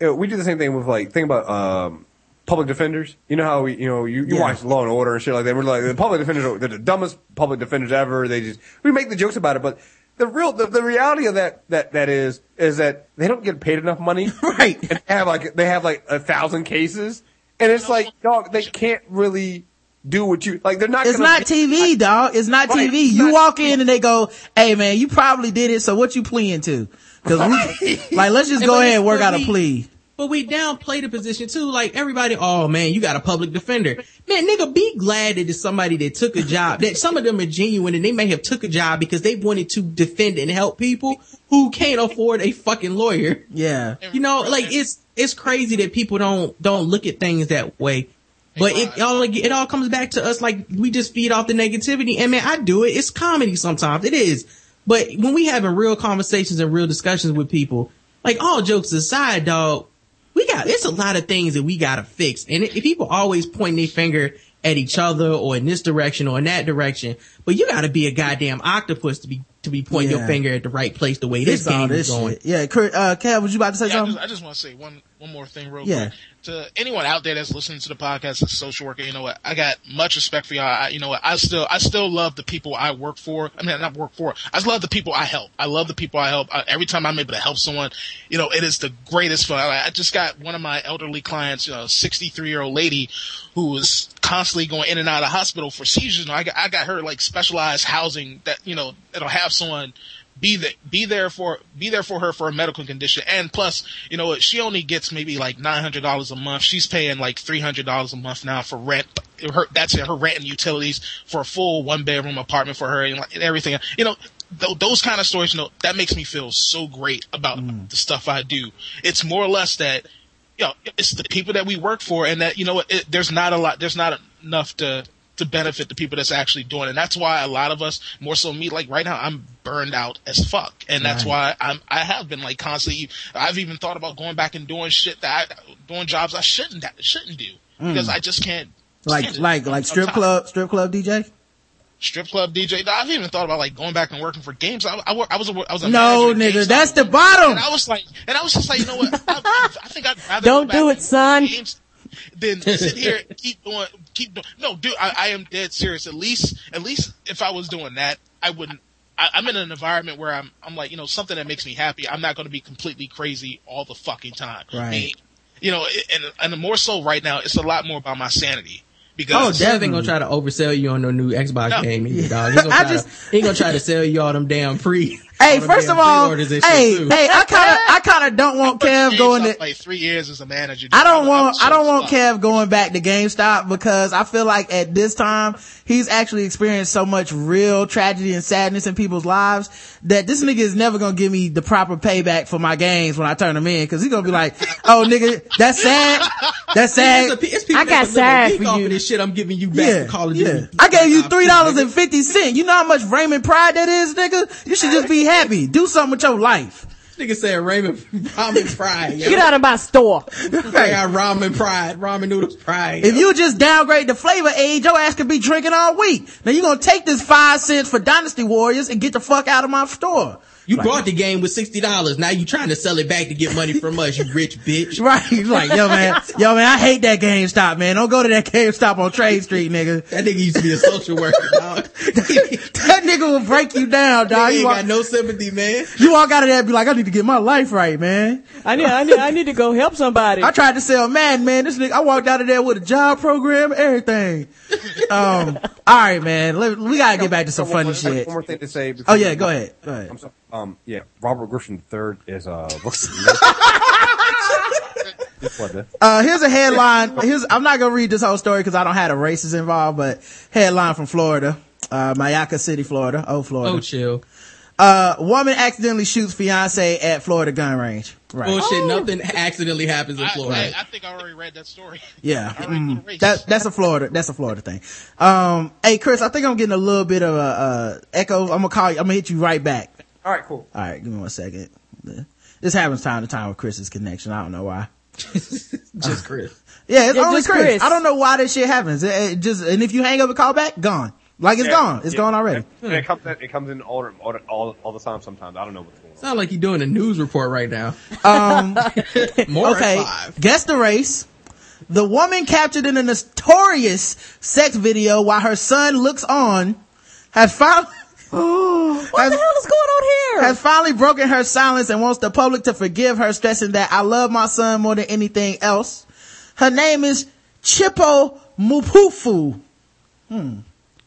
D: you know, we do the same thing with like, think about, um, public defenders. You know how we, you know, you, you
G: Yeah.
D: watch Law and Order and shit like that. We're like, the public defenders are they're the dumbest public defenders ever. They just, we make the jokes about it, but the real, the, the reality of that, that, that is, is that they don't get paid enough money. [LAUGHS]
G: right.
D: And have like, they have like a thousand cases. And it's like, dog, they can't really do what you, like, they're not
G: It's
D: gonna
G: not TV, dog. It's not
D: Right.
G: TV. You walk in and they go, "Hey, man, you probably did it. So what you pleading to? Because we, [LAUGHS] like, let's just go ahead and work out a plea."
F: But we downplay the position too. Like everybody, oh man, you got a public defender. Man, nigga, be glad that it's somebody that took a job, that some of them are genuine and they may have took a job because they wanted to defend and help people who can't afford a fucking lawyer.
G: Yeah.
F: You know, like it's, it's crazy that people don't, don't look at things that way. But it all, it all comes back to us like we just feed off the negativity. And man, I do it. It's comedy sometimes. It is. But when we having real conversations and real discussions with people, like all jokes aside, dog, we got, it's a lot of things that we gotta fix. And people always point their finger at each other or in this direction or in that direction, but you gotta be a goddamn octopus to be, to be pointing
G: Yeah.
F: your finger at the right place the way this
G: Fix all
F: game
G: this
F: is going.
G: shit. Yeah, Kurt, uh, Kev, was you about to say
E: Yeah, I
G: something?
E: just, I just want to say one one more thing real
G: Yeah.
E: quick to anyone out there that's listening to the podcast as a social worker. You know what? I got much respect for y'all. I, you know what? I still I still love the people I work for. I mean, not work for. I just love the people I help. I love the people I help. I, every time I'm able to help someone, you know, it is the greatest fun. I, I just got one of my elderly clients, you know, 63 year old lady who was constantly going in and out of hospital for seizures. And I got I got her like specialized housing that you know it'll have someone be there, be there for, be there for her for a medical condition. And plus, you know, she only gets maybe like $900 a month. She's paying like $300 a month now for rent. Her, that's her rent and utilities for a full one bedroom apartment for her and, like, and everything. You know, th- those kind of stories, you know, that makes me feel so great about mm. the stuff I do. It's more or less that, you know, it's the people that we work for and that, you know, it, there's not a lot, there's not enough to, to benefit the people that's actually doing it. And that's why a lot of us, more so me, like right now, I'm burned out as fuck. And that's why I'm, I have been like constantly, I've even thought about going back and doing shit that I, doing jobs I shouldn't, shouldn't do. Because
G: Mm.
E: I just can't.
G: Like, like, like strip club, strip club DJ?
E: Strip club DJ. I've even thought about like going back and working for games. I, I, I was a, I was a
G: No, nigga, that's the bottom.
E: And I was like, and I was just like, you know what? I, I think I'd rather
H: Don't do it, son.
E: Games than sit here and keep doing, keep doing. No, dude, I, I am dead serious. At least, at least if I was doing that, I wouldn't. I, I'm in an environment where I'm, I'm like, you know, something that makes me happy. I'm not going to be completely crazy all the fucking time.
G: Right.
E: You know, and and more so right now, it's a lot more about my sanity.
F: Oh,
E: Because
F: Dev ain't gonna try to oversell you on no new Xbox
E: No.
F: game either, [LAUGHS] dog. He gonna,
G: I just-
F: to, he gonna try to sell you all them damn free.
G: Hey, first of all,
F: pre-orders and shit,
G: hey,
F: too.
G: hey, I kind of, [LAUGHS] I kind of don't want Kev going to,
E: like three years as a manager.
G: I don't want,
E: I'm
G: don't want. Kev going back to GameStop because I feel like at this time he's actually experienced so much real tragedy and sadness in people's lives that this nigga is never gonna give me the proper payback for my games when I turn them in because he's gonna be like, oh nigga, that's sad, that's sad.
F: It's, a, it's
H: I got
F: that can live a
H: sad for you.
F: this shit I'm giving you back
G: Yeah,
F: for Call of
G: yeah.
F: Duty.
G: I gave you three dollars and fifty cent. You know how much Raymond pride that is, nigga. You should just be happy. Do something with your life.
F: Nigga said ramen, [LAUGHS] ramen pride. Yo.
H: Get out of my store.
F: I got ramen pride, ramen noodles pride.
G: If you just downgrade the flavor age, your ass could be drinking all week. Now you gonna take this five cents for Dynasty Warriors and get the fuck out of my store.
F: You bought the game with sixty dollars, now you trying to sell it back to get money from us, you rich bitch. [LAUGHS]
G: Right, He's like, yo man, [LAUGHS] yo man, I hate that GameStop, man. Don't go to that GameStop on Trade Street, nigga.
F: That nigga used to be a social worker, [LAUGHS] dog.
G: That nigga will break you down, dog.
F: Nigga
G: You
F: ain't
G: walk,
F: got no sympathy, man.
G: you walk out of there and be like, I need to get my life right, man.
H: I need, I need, I need to go help somebody.
G: I tried to sell Madden, man. This nigga, I walked out of there with a job program, everything. Um, all right, man. Let, we gotta get back to some funny
D: more-
G: shit.
D: One more thing to say.
G: Oh yeah, go ahead. Go ahead.
D: I'm sorry. Um, yeah, Robert Griffin III is uh. Just [LAUGHS]
G: Uh, here's a headline. Here's, I'm not gonna read this whole story because I don't have the races involved, but headline from Florida, uh, Mayaca City, Florida. Oh, Florida.
F: Oh, chill.
G: Uh, woman accidentally shoots fiance at Florida gun range. Right.
F: Bullshit, nothing accidentally happens in Florida.
E: I, I think I already read that story. [LAUGHS]
G: Yeah.
E: I already know the
G: Mm. that, that's a Florida, that's a Florida thing. Um, hey, Chris, I think I'm getting a little bit of a, uh, echo. I'm gonna call you, I'm gonna hit you right back.
D: All right, cool.
G: All right, give me one second. This happens time to time with Chris's connection. I don't know why. [LAUGHS]
F: Just Chris.
G: Yeah, it's
H: Yeah,
G: only
H: just
G: Chris.
H: Chris.
G: I don't know why this shit happens. It, it just and if you hang up and call back, gone. Like it's
D: Yeah,
G: gone. It's
D: yeah.
G: gone already.
D: And it comes in, it comes in all, all, all, all the time sometimes. I don't know what's going on.
F: Sound like you're doing a news report right now.
G: Um, [LAUGHS]
F: More
G: okay.
F: five.
G: Guess the race. The woman captured in a notorious sex video while her son looks on has finally
H: what the hell is going on here?
G: has finally broken her silence and wants the public to forgive her, stressing that I love my son more than anything else. Her name is Chipo Mupufu. Hmm.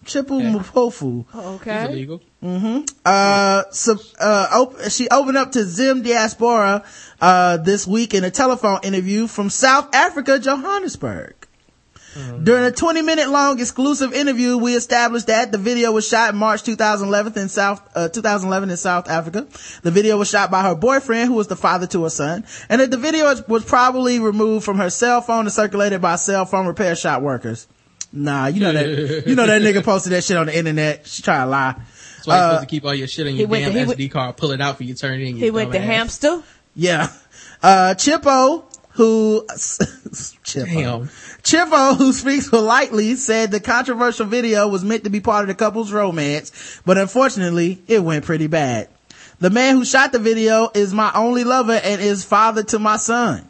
G: Chipu Mpofu.
H: Okay.
F: illegal.
G: hmm Uh, so, uh, op- she opened up to Zim Diaspora, uh, this week in a telephone interview from South Africa, Johannesburg. During a 20 minute long exclusive interview, we established that the video was shot in March 2011 in South, uh, 2011 in South Africa. The video was shot by her boyfriend, who was the father to her son, and that the video was- was probably removed from her cell phone and circulated by cell phone repair shop workers. Nah, you know that, [LAUGHS] you know that nigga posted that shit on the internet. She try to lie.
F: That's why you're
G: Uh,
F: supposed to keep all your shit on your damn
H: to- he
F: SD card, pull it out for you, turn it in.
H: He went to
F: dumbass.
H: hamster.
G: Yeah. Uh, Chippo, who, [LAUGHS] Chippo.
F: Damn.
G: Chippo, who speaks politely, said the controversial video was meant to be part of the couple's romance, but unfortunately, it went pretty bad. The man who shot the video is my only lover and is father to my son.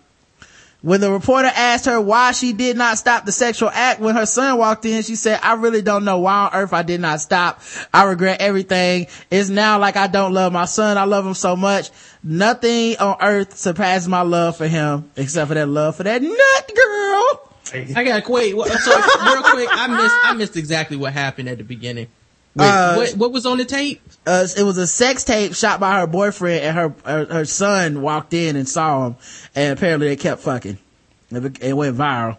G: When the reporter asked her why she did not stop the sexual act when her son walked in, she said, I really don't know why on earth I did not stop. I regret everything. It's now like I don't love my son. I love him so much. Nothing on earth surpasses my love for him except for that love for that nut girl.
F: I gotta wait. So real quick, I missed. I missed exactly what happened at the beginning. Wait,
G: Uh,
F: what, what was on the tape?
G: uh, it was a sex tape shot by her boyfriend and her, her, her son walked in and saw him and apparently they kept fucking. It, it went viral.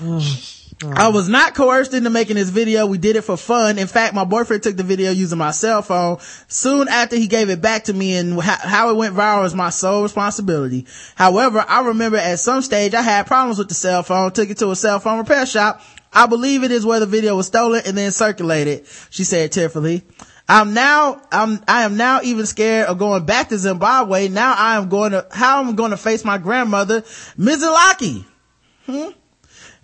G: [SIGHS] I was not coerced into making this video. We did it for fun. In fact, my boyfriend took the video using my cell phone. Soon after he gave it back to me and how, how it went viral is my sole responsibility. However, I remember at some stage I had problems with the cell phone, took it to a cell phone repair shop. I believe it is where the video was stolen and then circulated, she said tearfully. I'm now, I'm, I am now even scared of going back to Zimbabwe. Now I am going to, how I'm going to face my grandmother, Mizulaki. Hmm?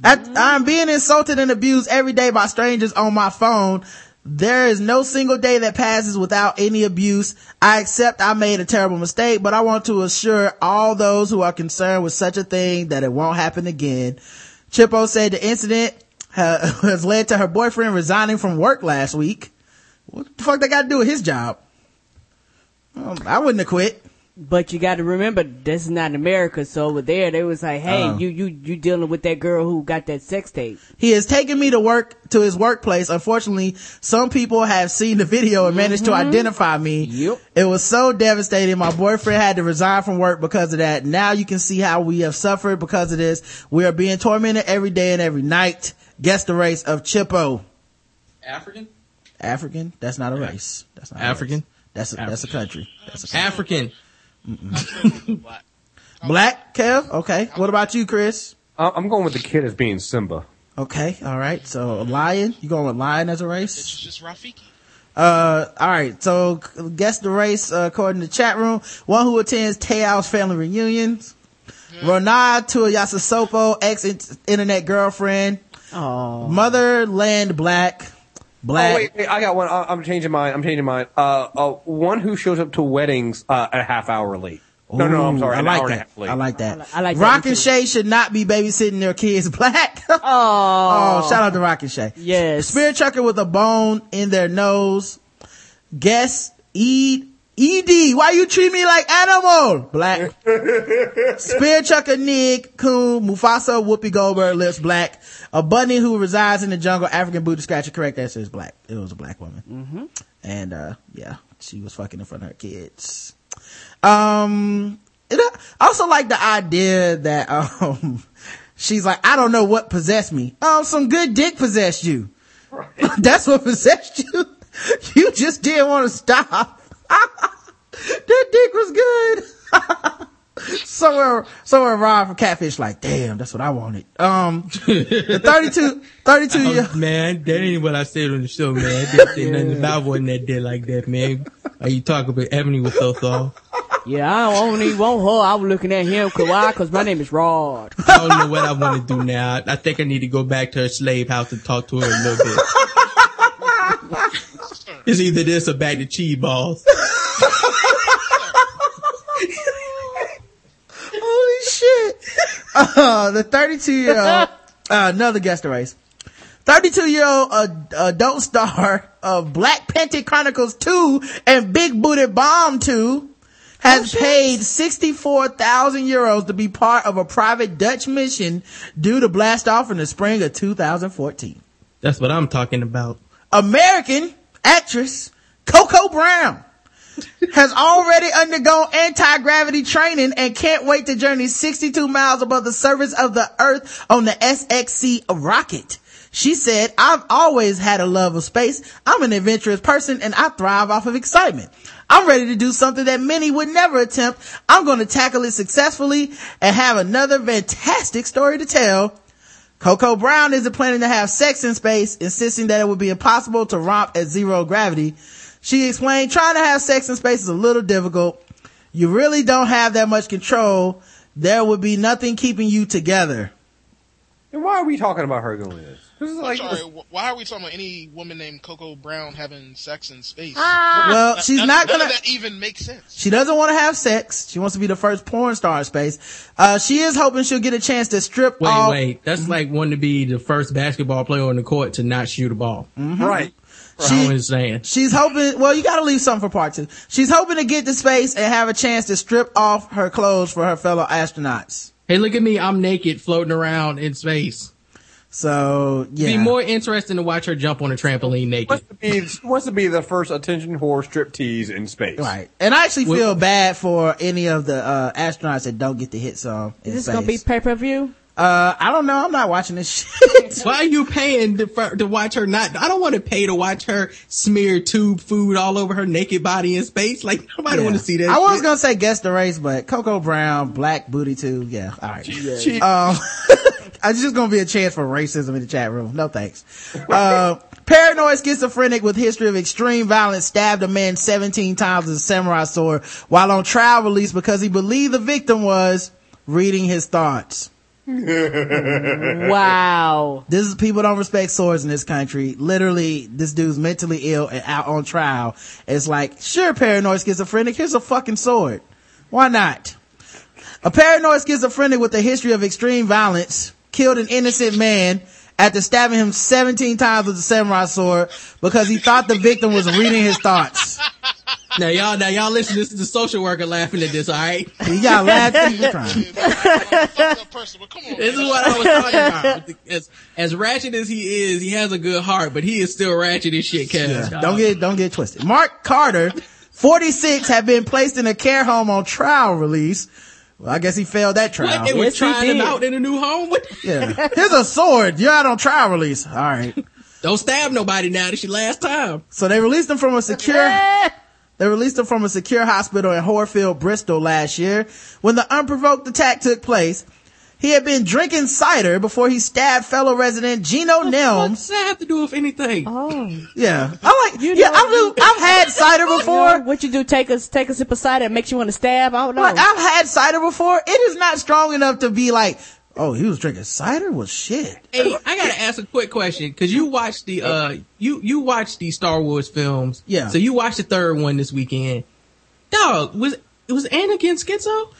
G: I, I'm being insulted and abused every day by strangers on my phone. There is no single day that passes without any abuse. I accept I made a terrible mistake, but I want to assure all those who are concerned with such a thing that it won't happen again. Chippo said the incident [LAUGHS] has led to her boyfriend resigning from work last week. What the fuck they got to do with his job? Um, I wouldn't have quit.
H: But you got to remember, this is not America. So over there, they was like, "Hey,
G: Oh.
H: you you you dealing with that girl who got that sex tape."
G: He has taken me to work to his workplace. Unfortunately, some people have seen the video and managed to mm-hmm. identify me.
H: Yep.
G: It was so devastating. My boyfriend had to resign from work because of that. Now you can see how we have suffered because of this. We are being tormented every day and every night. Guess the race of Chippo.
F: African.
G: African? That's not a race. That's not a
F: African?
G: race. That's a, that's a country. That's a country.
F: African. [LAUGHS] [LAUGHS]
G: Black, Kev? Okay. What about you, Chris?
D: I- I'm going with the kid as being Simba.
G: Okay. All right. So lion. You going with lion as a race?
E: It's just Rafiki.
G: Uh, all right. So guess the race uh, according to chat room. One who attends Te'o's family reunions. Ronaiah Tuiasosopo, ex internet girlfriend.
H: Oh,
G: Motherland Black. Black.
D: Oh wait, wait, I got one. I- I'm changing mine. I'm changing mine. Uh, uh, one who shows up to weddings uh, a half hour late. no, no, I'm sorry,
G: I
D: an
G: like
D: hour and a
G: that.
D: half late.
G: I like that.
H: I like that
G: Rock and. Shay should not be babysitting their kids [LAUGHS] black.
H: oh,
G: oh, shout out to Rock and Shay.
H: yes.
G: Spirit trucker with a bone in their nose. Guess E ED. Why you treat me like animal? Black. [LAUGHS] Spear chucker Nick Coon Mufasa Whoopi Goldberg lips black. A bunny who resides in the jungle. African booty scratcher. Correct answer is black. It was a black woman. Mm-hmm. And uh, yeah, she was fucking in front of her kids. Um, it, I also like the idea that um, [LAUGHS] she's like, I don't know what possessed me. Oh, some good dick possessed you. [LAUGHS] That's what possessed you. You just didn't want to stop. [LAUGHS] that dick was good. [LAUGHS] somewhere, somewhere Rob from Catfish like, damn, that's what I wanted. Um, the 32, [LAUGHS] 32 year,
F: Oh, man, that ain't what I said on the show, man. I didn't say nothing about wasn't that dick like that, man. Are you talking about Ebony with so soft?
H: yeah. I don't even want her. I was looking at him. Cause why? Cause my name is Rod.
F: I don't know what I want to do now. I think I need to go back to her slave house and talk to her a little bit. It's either this or back to cheese balls. [LAUGHS]
G: Holy shit. Uh, the 32 year old, uh, another guest of race. 32 year old uh, adult star of Black Panther Chronicles 2 and Big Booty Bomb 2 has paid 64,000 euros to be part of a private Dutch mission due to blast off in the spring of 2014.
F: That's what I'm talking about.
G: American actress Coco Brown has already undergone anti-gravity training and can't wait to journey 62 miles above the surface of the earth on the SXC rocket. She said, I've always had a love of space. I'm an adventurous person and I thrive off of excitement. I'm ready to do something that many would never attempt. I'm going to tackle it successfully and have another fantastic story to tell. Coco Brown isn't planning to have sex in space, insisting that it would be impossible to romp at zero gravity. She explained trying to have sex in space is a little difficult. You really don't have that much control. There would be nothing keeping you together.
D: And why are we talking about her doing this? This is
E: I'm
D: like
E: sorry, why are we talking about any woman named Coco Brown having sex in space? Ah.
G: Well, she's
E: None-
G: not gonna-
E: of that even makes sense.
G: She doesn't want to have sex. She wants to be the first porn star in space. Uh, she is hoping she'll get a chance to strip
F: Wait,
G: off.
F: wait. That's mm-hmm. like wanting to be the first basketball player on the court to not shoot a ball. Mm-hmm.
D: Right.
F: She, saying.
G: She's hoping, well, you gotta leave something for part two. She's hoping to get to space and have a chance to strip off her clothes for her fellow astronauts.
F: Hey, look at me. I'm naked floating around in space.
G: So, yeah.
F: It'd be more interesting to watch her jump on a trampoline naked.
D: Wants to be, she wants to be the first attention whore strip tease in space.
G: Right. And I actually
F: Well-
G: feel bad for any of the, uh, astronauts that don't get to hit some in
H: Is this
G: space.
H: gonna be pay per view?
G: uh, I don't know. I'm not watching this shit. [LAUGHS]
F: Why are you paying to, for, to watch her not? I don't want to pay to watch her smear tube food all over her naked body in space. Like nobody
G: Yeah.
F: want to see that.
G: I was
F: shit.
G: gonna say guess the race, but Coco Brown, black booty too. Yeah. All right.
D: She-
G: Um, [LAUGHS] it's just gonna be a chance for racism in the chat room. No thanks. Uh, paranoid schizophrenic with history of extreme violence stabbed a man 17 times with a samurai sword while on trial release because he believed the victim was reading his thoughts. [LAUGHS]
H: Wow.
G: This is people don't respect swords in this country. Literally, this dude's mentally ill and out on trial. It's like, sure, paranoid schizophrenic, here's a fucking sword. Why not? A paranoid schizophrenic with a history of extreme violence killed an innocent man after stabbing him 17 times with a samurai sword because he thought the victim was reading his thoughts.
F: Now y'all, now y'all listen. This is the social worker laughing at this. All right.
G: You got laughed at the crime.
F: This is what I was talking about. As, as ratchet as he is, he has a good heart, but he is still ratchet as shit, Kev.
G: Yeah, don't get don't get twisted. Mark Carter, 46, had been placed in a care home on trial release. Well, I guess he failed that trial.
F: What? They were trying him out in a new home. What?
G: Yeah. Here's a sword. You're out on trial release. All right.
F: Don't stab nobody now. This your last time.
G: So they released him from a secure, [LAUGHS] they released him from a secure hospital in Horfield, Bristol last year. When the unprovoked attack took place, he had been drinking cider before he stabbed fellow resident Gino Nelms.
F: What's that have to do with anything?
H: Oh.
G: Yeah. I like, yeah, I've, I've had cider before.
H: What you do? Take a take a sip of cider. It makes you want to stab. I don't know.
G: Like, I've had cider before. It is not strong enough to be like, oh, he was drinking cider? Well, shit.
F: Hey, I gotta ask a quick question because you watched the uh you you watched the Star Wars films.
G: Yeah.
F: So you watched the third one this weekend. Dog, was it was Anakin schizo?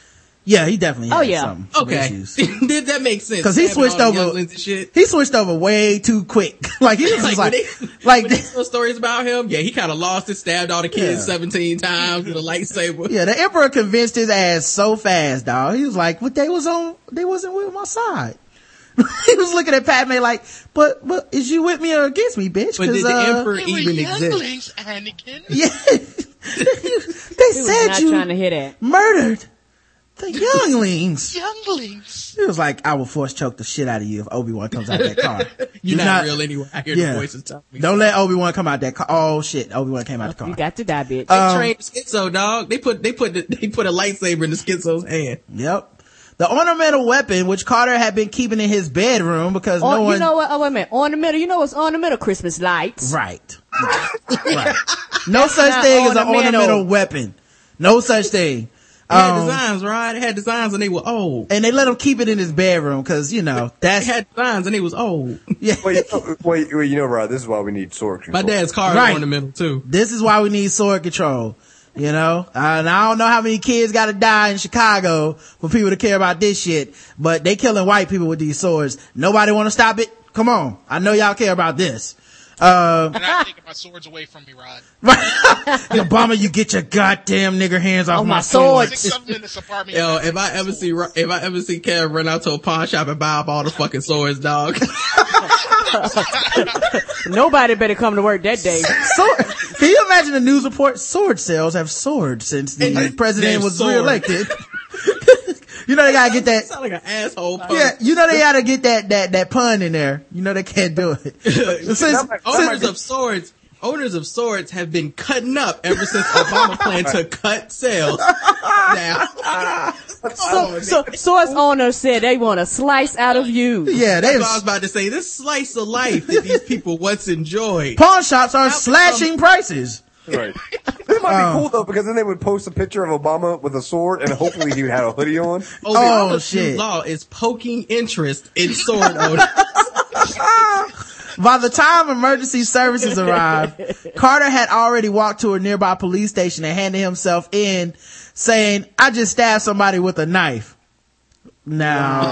G: Yeah, he definitely
H: Oh,
G: had
H: yeah.
G: some, some
F: Okay,
G: issues. [LAUGHS]
F: did that make sense?
G: Cause he
F: Stabbing
G: switched over,
F: shit.
G: he switched over way too quick. [LAUGHS] like he was just like,
F: they, [LAUGHS]
G: like,
F: when they tell stories about him, yeah, he kind of lost it, stabbed all the kids
G: Yeah.
F: 17 times with a lightsaber.
G: yeah, the emperor convinced his ass so fast, dog. He was like, but they was on, they wasn't with my side. he was looking at Padme like, but, but is you with me or against me, bitch?
F: But did
G: 'Cause,
F: the
G: uh,
F: emperor even exist?
E: Anakin.
G: Yeah. they
H: He was
G: said you
H: trying to hear that.
G: murdered the younglings. [LAUGHS]
E: Younglings.
G: It was like, I will force choke the shit out of you if Obi-Wan comes out that car. [LAUGHS]
F: You're
G: Do
F: not, real anyway. I hear
G: Yeah.
F: the voices telling me.
G: Don't let Obi-Wan come out that car. Oh shit, Obi-Wan came out the car.
H: You got to die, bitch.
F: They
G: Um,
F: trained schizo, dog. They put they put the, they put a lightsaber in the schizo's hand.
G: Yep. The ornamental weapon, which Carter had been keeping in his bedroom because
H: Oh,
G: no one,
H: you know what? Oh, wait a minute. Ornamental. You know what's ornamental? Christmas lights.
G: right, [LAUGHS] right. No such
H: Not
G: thing as an
H: ornamental.
G: ornamental weapon. No such thing.
F: They had
G: Um,
F: designs, right? They had designs and they were old.
G: and they let him keep it in his bedroom because you know
F: They
G: that's
F: had designs and they was old. [LAUGHS]
G: yeah.
D: Wait, wait, wait, you know, Rod, this is why we need sword control.
F: My dad's car
G: Right.
F: is ornamental too.
G: This is why we need sword control. You know, uh, and I don't know how many kids got to die in Chicago for people to care about this shit, but they killing white people with these swords. Nobody want to stop it. Come on, I know y'all care about this. Uh,
E: You're not taking my swords away from me, Rod. [LAUGHS]
G: Obama, you get your goddamn nigger hands off
H: Oh,
G: my
H: my
G: sword.
E: Six something in this apartment.
F: Yo, if I ever see, if I ever see Kev run out to a pawn shop and buy up all the fucking swords, dog. [LAUGHS]
H: Nobody better come to work that day.
G: Sword. Can you imagine the news report? Sword sales have soared since the
F: And
G: president was
F: soared.
G: reelected. [LAUGHS] you know they gotta get that. [LAUGHS]
F: Sound like an asshole. Punk.
G: Yeah, you know they gotta get that that that pun in there. You know they can't do it. [LAUGHS] Since-
F: owners of swords, owners of swords have been cutting up ever since Obama planned to cut sales. [LAUGHS] Now,
H: So, so source owners said they want a slice out of you.
G: yeah,
F: that's
G: they
F: what I was about to say. This slice of life that these people once enjoyed.
G: pawn shops are slashing prices.
D: Right. [LAUGHS] This might
G: Um,
D: be cool though because then they would post a picture of Obama with a sword and hopefully he would have a hoodie on. [LAUGHS]
G: Oh,
F: Obama's new
G: shit.
F: Law is poking interest in sword owners. [LAUGHS]
G: By the time emergency services arrived, Carter had already walked to a nearby police station and handed himself in, saying, "I just stabbed somebody with a knife." Now,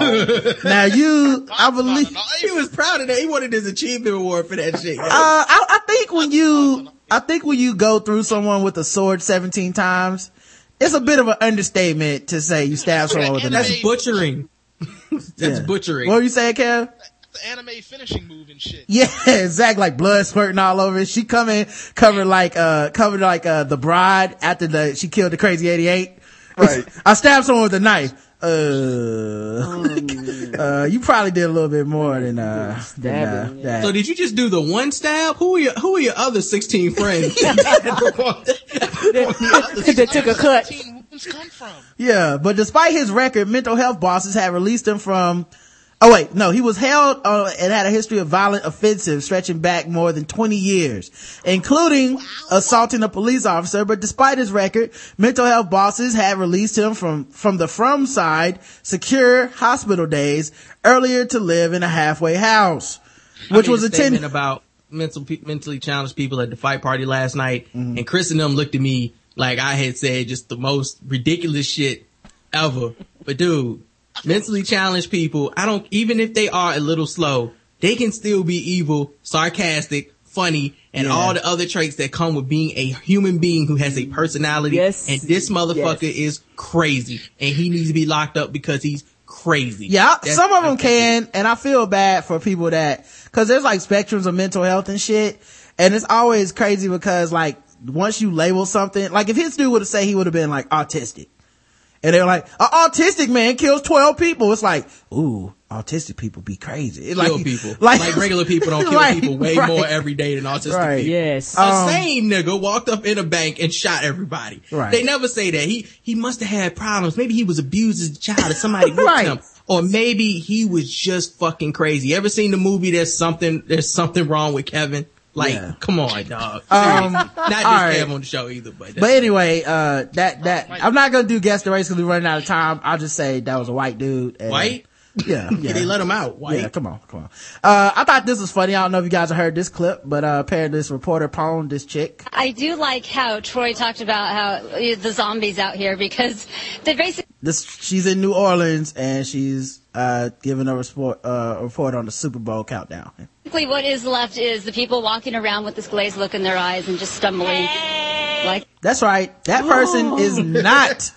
G: now you, I believe,
F: he was proud of that. He wanted his achievement award for that shit.
G: Uh, I, I think when you, I think when you go through someone with a sword 17 times, it's a bit of an understatement to say you stab someone with a knife.
F: That's butchering. [LAUGHS] That's
G: Yeah.
F: butchering.
G: What were you saying, Kev?
E: The anime finishing move and shit.
G: Yeah, [LAUGHS] Zach like blood squirting all over. it. She come in covered like, uh, covered like, uh, the bride after the, she killed the crazy 88.
D: Right. [LAUGHS]
G: I stabbed someone with a knife. Uh, [LAUGHS] uh, you probably did a little bit more than, uh, than, uh,
H: Stabbing,
G: that.
F: So did you just do the one stab? Who are your Who are your other sixteen friends? [LAUGHS] [LAUGHS]
H: that took a cut.
E: Wounds come from.
G: Yeah, but despite his record, mental health bosses had released him from. Oh wait, no, he was held uh, and had a history of violent offensives stretching back more than 20 years, including assaulting a police officer. But despite his record, mental health bosses had released him from, from the Fromeside secure hospital days earlier to live in a halfway house, which
F: made
G: was
F: a
G: attended.
F: statement about mental pe- mentally challenged people at the fight party last night,
G: Mm-hmm.
F: and Chris and them looked at me like I had said just the most ridiculous shit ever. But dude, mentally challenged people, I don't even if they are a little slow, they can still be evil, sarcastic, funny, and
G: Yeah.
F: all the other traits that come with being a human being who has a personality.
H: Yes.
F: And this motherfucker is crazy, and he needs to be locked up because he's crazy.
G: Yeah,
F: That's-
G: some of them can, and I feel bad for people that, cause there's like spectrums of mental health and shit, and it's always crazy because like, once you label something, like if his dude would have said he would have been like autistic, and they're like, an autistic man kills 12 people, it's like, ooh, autistic people be crazy. It
F: kill
G: like,
F: people. Like, regular people don't [LAUGHS] kill
G: Right,
F: people way
G: right.
F: more every day than autistic
G: Right.
F: people.
H: Yes.
F: A
G: Um,
F: sane nigga walked up in a bank and shot everybody.
G: Right.
F: They never say that. He he must have had problems. Maybe he was abused as a child or somebody [LAUGHS] whipped
G: Right.
F: him. Or maybe he was just fucking crazy. You ever seen the movie There's something there's something wrong with Kevin? Like,
G: Yeah.
F: come on, dog.
G: Um, [LAUGHS]
F: Not just
G: all right.
F: Kevin on the show either, but,
G: But anyway, uh, that, that, I'm not gonna do guess the race cause we're running out of time. I'll just say that was a white dude. and-
F: white? [LAUGHS]
G: Yeah, [LAUGHS] yeah.
F: they let him out. White.
G: Yeah, come on, come on. Uh, I thought this was funny. I don't know if you guys have heard this clip, but, uh, apparently this reporter pwned this chick.
N: I do like how Troy talked about how uh, the zombies out here because they basically
G: This, she's in New Orleans and she's, uh, giving a report, uh, a report on the Super Bowl countdown.
N: What is left is the people walking around with this glazed look in their eyes and just stumbling like
G: That's right. That person is not,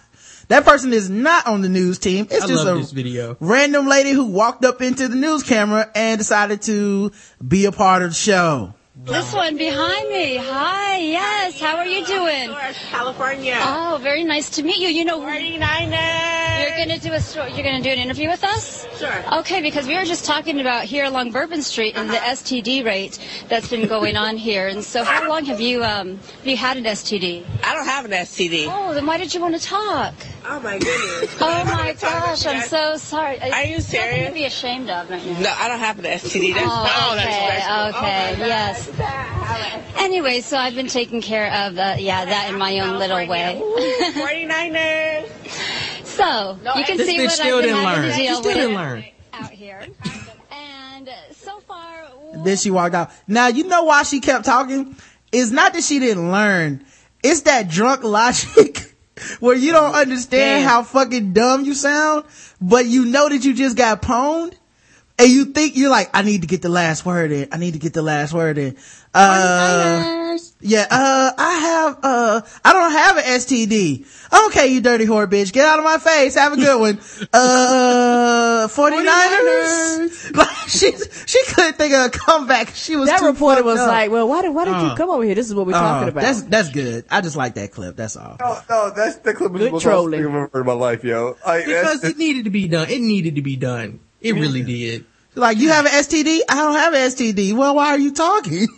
G: that person is not on the news team. It's
F: I
G: just
F: love
G: a
F: this video.
G: random lady who walked up into the news camera and decided to be a part of the show.
N: This one behind me. Hi, yes. How are you doing?
O: California.
N: Oh, very nice to meet you. You know,
O: 49ers.
N: you're gonna do a story. You're gonna do an interview with us.
O: Sure.
N: Okay, because we were just talking about here along Bourbon Street and the STD rate that's been going on here. And so, how long have you um have you had an STD?
O: I don't have an STD.
N: Oh, then why did you want to talk?
O: Oh my goodness. [LAUGHS]
N: Oh my gosh, I'm so sorry.
O: Are you
N: Nothing
O: serious?
N: to be ashamed of right now.
O: No, I don't have an STD. That's
N: Oh, [LAUGHS]
O: that's
N: okay, okay,
O: Oh
N: yes.
O: God. [LAUGHS]
N: Anyway, so I've been taking care of uh, yeah that in my own little way.
O: Ooh, [LAUGHS] 49ers.
N: so you can
F: This
N: see
F: bitch
N: what
F: still
N: I've been
F: didn't
N: having
F: learn.
N: to
F: She
N: deal
F: still
N: with
F: didn't learn.
N: out here. And uh, so far, [LAUGHS]
G: Then she walked out. Now, you know why she kept talking? It's not that she didn't learn. It's that drunk logic where you don't understand
H: Damn.
G: how fucking dumb you sound, but you know that you just got pwned. And you think you're like, I need to get the last word in. I need to get the last word in. Uh, yeah, uh, I have, uh, I don't have an STD. Okay, you dirty whore bitch. Get out of my face. Have a good one. [LAUGHS] Uh, 49ers. Like, [LAUGHS] she, she couldn't think of a comeback. She was
H: that
G: too
H: reporter was
G: up.
H: like, well, why did, why did you
G: Uh.
H: come over here? This is what we're talking
G: Oh,
H: about.
G: That's, that's good. I just like that clip. That's all.
D: No, no, that's the clip was
H: Good
D: the most
H: trolling.
D: awesome I've ever heard in my life, yo. Like,
F: Because it needed to be done. It needed to be done. It really did.
G: Like, you have an STD? I don't have an STD. Well, why are you talking?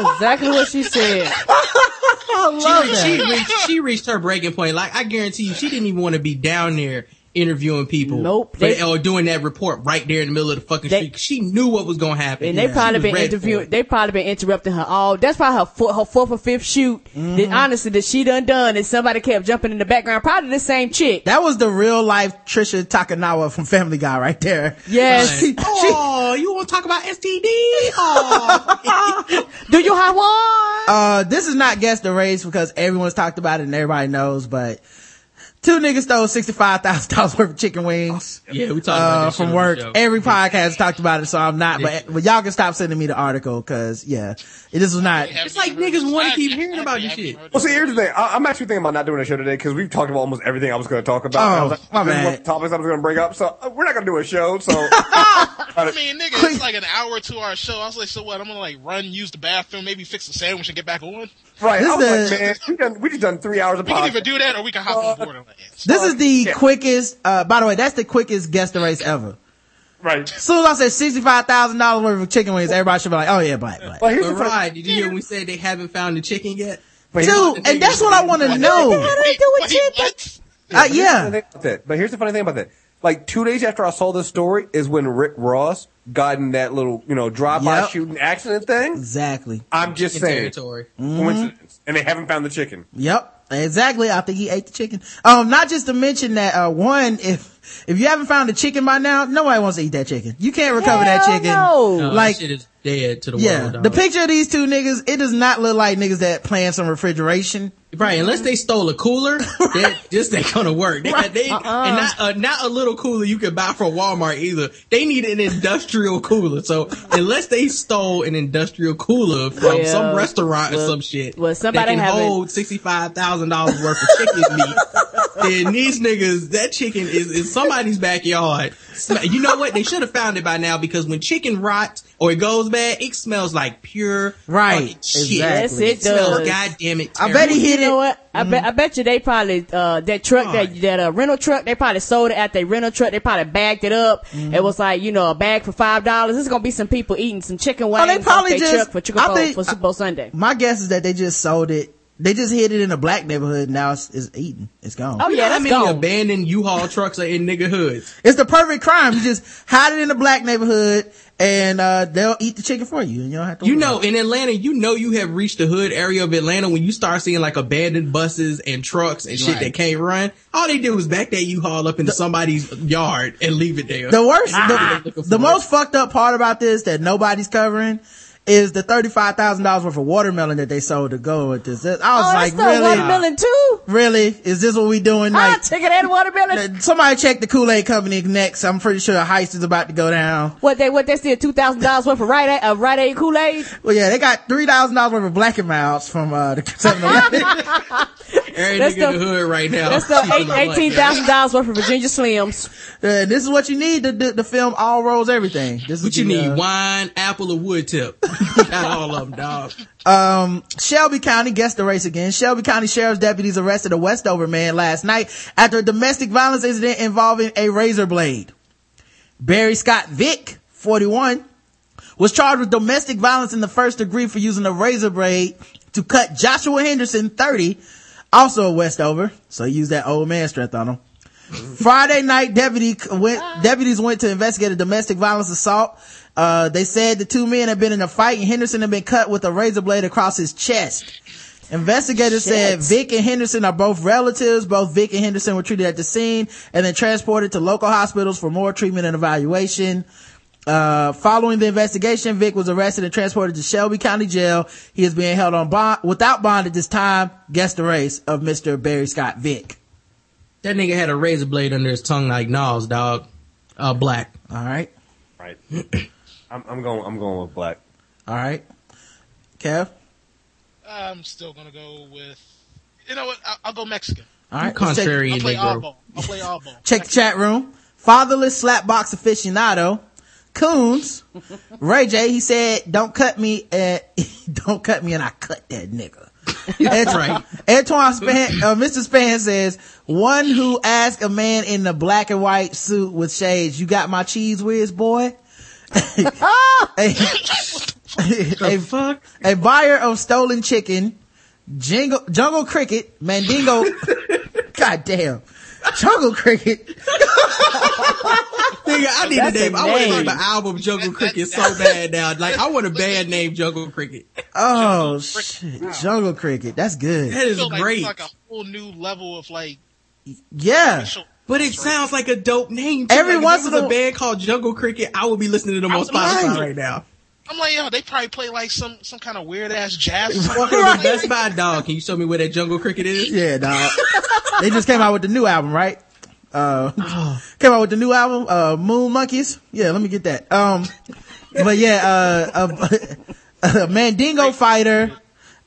H: Exactly what she said. [LAUGHS]
G: I love
F: she,
G: that.
F: she reached she reached her breaking point. Like I guarantee you, she didn't even want to be down there interviewing people.
H: Nope.
F: For-
H: They-
F: or doing that report right there in the middle of the fucking
H: They-
F: street. 'cause She knew what was going to happen.
H: And they
F: She
H: probably been
F: ready
H: interviewing. They probably been interrupting her all. That's probably her four, her fourth or fifth shoot.
G: Mm-hmm.
H: That honestly that she done done, and somebody kept jumping in the background. Probably the same chick.
G: That was the real life Tricia Takanawa from Family Guy right there.
H: Yes. [LAUGHS]
G: She-
F: Oh, you want to talk about STD? Oh. [LAUGHS]
H: Do you have one?
G: Uh, this is not guess the race because everyone's talked about it and everybody knows, but two niggas stole $65,000 worth of chicken wings.
F: Yeah, we talked about
G: Uh,
F: that shit
G: from work. Every podcast talked about it, so I'm not, but, but y'all can stop sending me the article cause yeah, it, this was not,
F: It's like niggas want to keep hearing about this shit.
D: well, see, here's the thing. I, I'm actually thinking about not doing a show today because we've talked about almost everything I was going to talk about.
G: Oh,
D: I was like,
G: my
D: this is
G: bad.
D: what topics I was going to bring up. So uh, we're not going to do a show. So [LAUGHS]
E: I mean, nigga, it's like an hour to our show. I was like, so what? I'm gonna like run, use the bathroom, maybe fix a sandwich and get back on.
D: Right,
G: This
D: I was
G: the-
D: like, man, we, done, we just done three hours of
E: We can
D: podcast.
E: either do that or we can hop on Borderlands.
G: this is the
D: Yeah.
G: quickest, uh, by the way, that's the quickest guess the race ever.
D: Right.
G: As soon as I said $65,000 worth of chicken wings, everybody should be like, oh yeah, black, black.
D: But here's
F: But
D: the funny-
F: Rod, did you hear when we said they haven't found the chicken yet?
D: but
G: Dude, and that's what I want to know.
E: Wait, wait, what?
G: Uh,
D: Here's the
G: yeah.
D: funny thing. But here's the funny thing about that. Like two days after I saw this story is when Rick Ross got in that little, you know, drive-by
G: Yep.
D: shooting accident thing.
G: Exactly.
D: I'm just
F: In
D: saying.
F: territory.
D: Coincidence. And they haven't found the chicken.
G: Yep, exactly. I think he ate the chicken. Um, not just to mention that, uh, one, if, if you haven't found the chicken by now, nobody wants to eat that chicken. You can't recover that
H: Hell
G: chicken.
H: no.
F: No,
G: Like-
F: that shit is dead to the
G: Yeah,
F: world.
G: the
F: dog.
G: picture of these two niggas, it does not look like niggas that plan some refrigeration.
F: Right, unless they stole a cooler, [LAUGHS] that just ain't gonna work. They, they,
H: Uh-uh.
F: And not, uh, not a little cooler you can buy from Walmart either. They need an industrial cooler. So unless they stole an industrial cooler from
H: Well,
F: some restaurant or some shit,
H: well, somebody
F: that can hold sixty five thousand dollars worth of chicken meat, [LAUGHS] then these niggas, that chicken is in somebody's backyard. You know what? They should have found it by now because when chicken rots or it goes bad, it smells like pure
G: Right,
F: shit.
G: exactly.
H: Yes, it
F: smells
H: does.
F: God damn it.
G: I bet he
F: terrible.
G: hit
H: You know
G: it.
H: what? I bet I bet you they probably uh that truck that that uh, rental truck they probably sold it at their rental truck they probably bagged it up. It was like you know a bag for five dollars. There's gonna be some people eating some chicken wings
G: Oh, they
H: off
G: probably
H: their
G: just-
H: truck for chicken
G: I
H: bowl,
G: think-
H: for Super Bowl Sunday.
G: My guess is that they just sold it. They just hid it in a black neighborhood. Now it's, it's eaten. It's gone.
H: Oh
F: You
H: yeah,
F: know how
H: that's
F: many
H: gone.
F: abandoned U-Haul trucks are in nigga hoods?
G: It's the perfect crime. You just hide it in a black neighborhood and, uh, they'll eat the chicken for you and you don't have to
F: You know,
G: about
F: in Atlanta, you know you have reached the hood area of Atlanta when you start seeing like abandoned buses and trucks and shit
G: Right.
F: that can't run. All they do is back that U-Haul up into somebody's yard and leave it there.
G: The worst,
F: Ah.
G: the, the most fucked up part about this that nobody's covering is the $35,000 worth of watermelon that they sold to go with this. I was
H: oh,
G: like, really?
H: watermelon too.
G: Really? Is this what we doing?
H: Ah,
G: Like,
H: chicken and watermelon.
G: somebody check the Kool-Aid company next. I'm pretty sure a heist is about to go down.
H: What they what they thousand dollars worth of Rite Aid, of Rite Aid Kool Aid.
G: Well, yeah, they got $3,000 worth of Black and Milds from, uh, the [LAUGHS] 7-Eleven. [LAUGHS] [LAUGHS]
F: Every
H: That's
F: nigga in
H: the-
F: the hood right now.
H: That's [LAUGHS] the eight, eighteen thousand dollars worth of Virginia Slims.
G: Uh, this is what you need to, to, to film all rolls everything. This is
F: What you
G: the,
F: need?
G: uh,
F: Wine, apple, or wood tip? [LAUGHS] got all of them, dog.
G: Um, Shelby County guessed the race again. Shelby County Sheriff's deputies arrested a Westover man last night after a domestic violence incident involving a razor blade. Barry Scott Vick, 41, was charged with domestic violence in the first degree for using a razor blade to cut Joshua Henderson, 30, also a Westover. So he used that old man strength on him. Friday night, deputy went, deputies went to investigate a domestic violence assault. Uh, they said the two men had been in a fight and Henderson had been cut with a razor blade across his chest. Investigators said Vick and Henderson are both relatives. Both Vick and Henderson were treated at the scene and then transported to local hospitals for more treatment and evaluation. Uh, following the investigation, Vick was arrested and transported to Shelby County Jail. He is being held on bond, without bond at this time. Guess the race of Mr. Barry Scott Vick.
F: That nigga had a razor blade under his tongue like Nas, dog. Uh, black.
G: All right.
D: Right. [CLEARS THROAT] I'm, I'm going. I'm going with black.
G: All right. Kev.
E: I'm still gonna go with. You know what? I'll, I'll go Mexican.
G: All right.
E: I'll
G: let's check-
F: Contrarian
E: play
F: Negro.
E: oddball. I'll play oddball.
G: Check the chat room. Fatherless slapbox aficionado. Coons. Ray J, he said, don't cut me, uh, [LAUGHS] don't cut me and I cut that nigga. [LAUGHS]
F: That's right.
G: Antoine Span, uh, Mr. Span says, one who asked a man in the black and white suit with shades, you got my Cheez Whiz, boy? [LAUGHS] a, a,
F: fuck?
G: a buyer of stolen chicken, jingle, jungle cricket, mandingo, god damn, jungle cricket,
F: Nigga, I need
G: That's
F: a name.
G: a
F: I want to
G: name.
F: name an album Jungle Cricket so bad now. Like, I want a band named Jungle Cricket.
G: Oh shit, jungle cricket. That's good.
F: That is
E: feel like
F: great.
E: like a whole new level of like.
G: Yeah.
F: But it sounds like a dope name. Too.
G: Every
F: like,
G: once in a-
F: a band called Jungle Cricket, I would be listening to them on
E: I
F: Spotify right now.
E: I'm like, yo, they probably play like some some kind of weird ass jazz. or something.
F: To Best Buy dog. Can you show me where that Jungle Cricket is?
G: Yeah, dog. [LAUGHS] they just came out with the new album, right? Uh, [LAUGHS] came out with the new album, uh, Moon Monkeys. Yeah, let me get that. Um, but yeah, uh, a, [LAUGHS] a Mandingo fighter.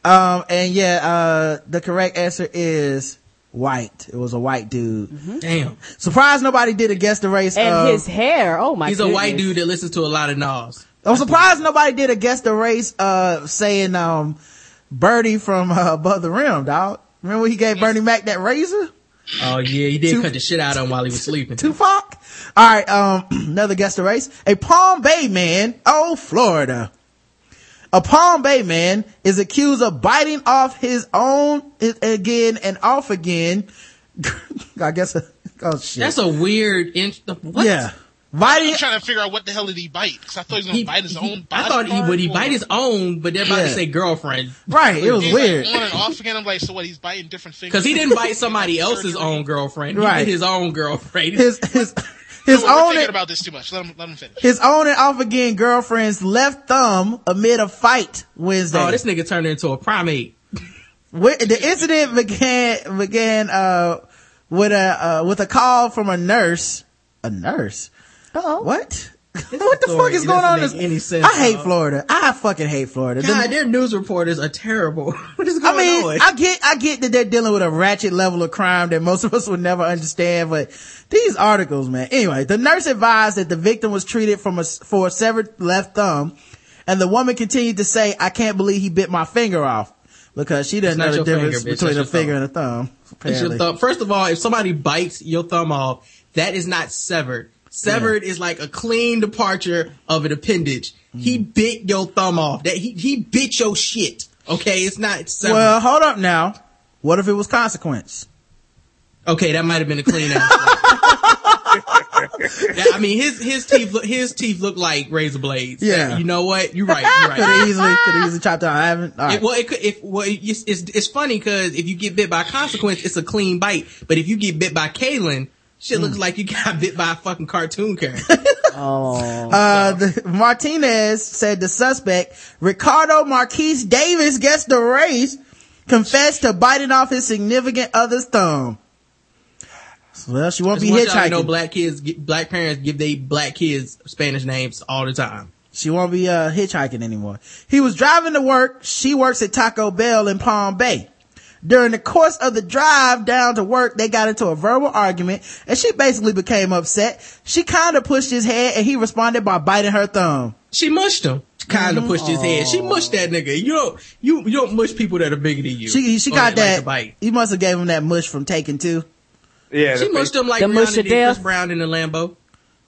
G: Um, and yeah, uh, the correct answer is white. It was a white dude.
F: Damn.
G: Surprised nobody did a guess the race.
H: And
G: of-
H: his hair. Oh my
F: He's a white dude that listens to a lot of Nas.
G: I'm surprised nobody did a guess the race, uh, saying, um, Birdie from, uh, Above the Rim, dog. Remember when he gave Bernie Mac that razor?
F: Oh yeah, he did
G: Two-
F: cut the shit out of him while he was sleeping.
G: Tupac? Alright, um, [CLEARS THROAT] another guest the race. A Palm Bay man, oh, Florida. A Palm Bay man is accused of biting off his own again and off again. [LAUGHS] I guess, oh shit.
F: That's a weird. In- what?
G: Yeah.
E: I'm
G: Biting,
E: trying to figure out what the hell did he bite? Because I thought he was gonna
F: He,
E: bite his
F: he-
E: own body.
F: I thought he would he
E: or-
F: bite his own, but they're about
G: Yeah.
F: to say girlfriend.
G: right, it was
E: He's
G: weird.
E: Like on and off again. I'm like, so what? He's biting different fingers.
F: Because he didn't bite [LAUGHS] somebody else's own girlfriend. He
G: Right.
F: bit his own girlfriend.
G: His, [LAUGHS] his, his
E: We're
G: own,
E: thinking
G: and,
E: about this too much. Let him let him finish.
G: his own and off again girlfriend's left thumb amid a fight Wednesday.
F: oh, this nigga turned into a primate.
G: The incident began began uh with a uh, with a call from a nurse. A nurse.
H: Oh.
G: What? [LAUGHS] what the fuck is going
F: doesn't
G: on?
F: make any sense,
G: I hate. Florida. I fucking hate Florida. The-
F: God, their news reporters are terrible. [LAUGHS] what is
G: I
F: going
G: mean,
F: on?
G: I get, I get that they're dealing with a ratchet level of crime that most of us would never understand, but these articles, man. Anyway, the nurse advised that the victim was treated from a, for a severed left thumb, and the woman continued to say, I can't believe he bit my finger off. Because she doesn't know the difference
F: finger,
G: between a finger
F: thumb.
G: and a thumb.
F: It's your
G: apparently.
F: thumb. First of all, if somebody bites your thumb off, that is not severed. Severed is like a clean departure of an appendage. He
G: Mm.
F: bit your thumb off. That he he bit your shit. Okay, it's not severed.
G: Well, hold up now. What if it was consequence?
F: okay, that might have been a clean ass. [LAUGHS] yeah, I mean his his teeth look his teeth look like razor blades.
G: Yeah.
F: you know what? You're right. You're
G: Could
F: right.
G: have easily, could easily chopped out. I haven't. All right.
F: It, well, it could, if, well, it's, it's, it's funny because if you get bit by consequence, it's a clean bite. But if you get bit by Kalen, shit
G: Hmm.
F: looks like you got bit by a fucking cartoon character. [LAUGHS]
G: Uh, the, Martinez said the suspect, Ricardo Marquise Davis, gets the race, confessed to biting off his significant other's thumb. Well, she won't be hitchhiking.
F: know black kids, black parents give they black kids Spanish names all the time.
G: She won't be, uh, hitchhiking anymore. He was driving to work. She works at Taco Bell in Palm Bay. During the course of the drive down to work, they got into a verbal argument and she basically became upset. She kind of pushed his head and he responded by biting her thumb.
F: She mushed him. Kind
G: Mm-hmm.
F: of pushed his head. She mushed that nigga. You don't, you, you don't mush people that are bigger than you.
G: She, she got that.
F: to bite.
G: you must have gave him that mush from Taken Two.
D: Yeah,
F: She mushed him like
H: The
F: Rihanna
H: mush
F: did
H: of death.
F: Chris Brown in the Lambo.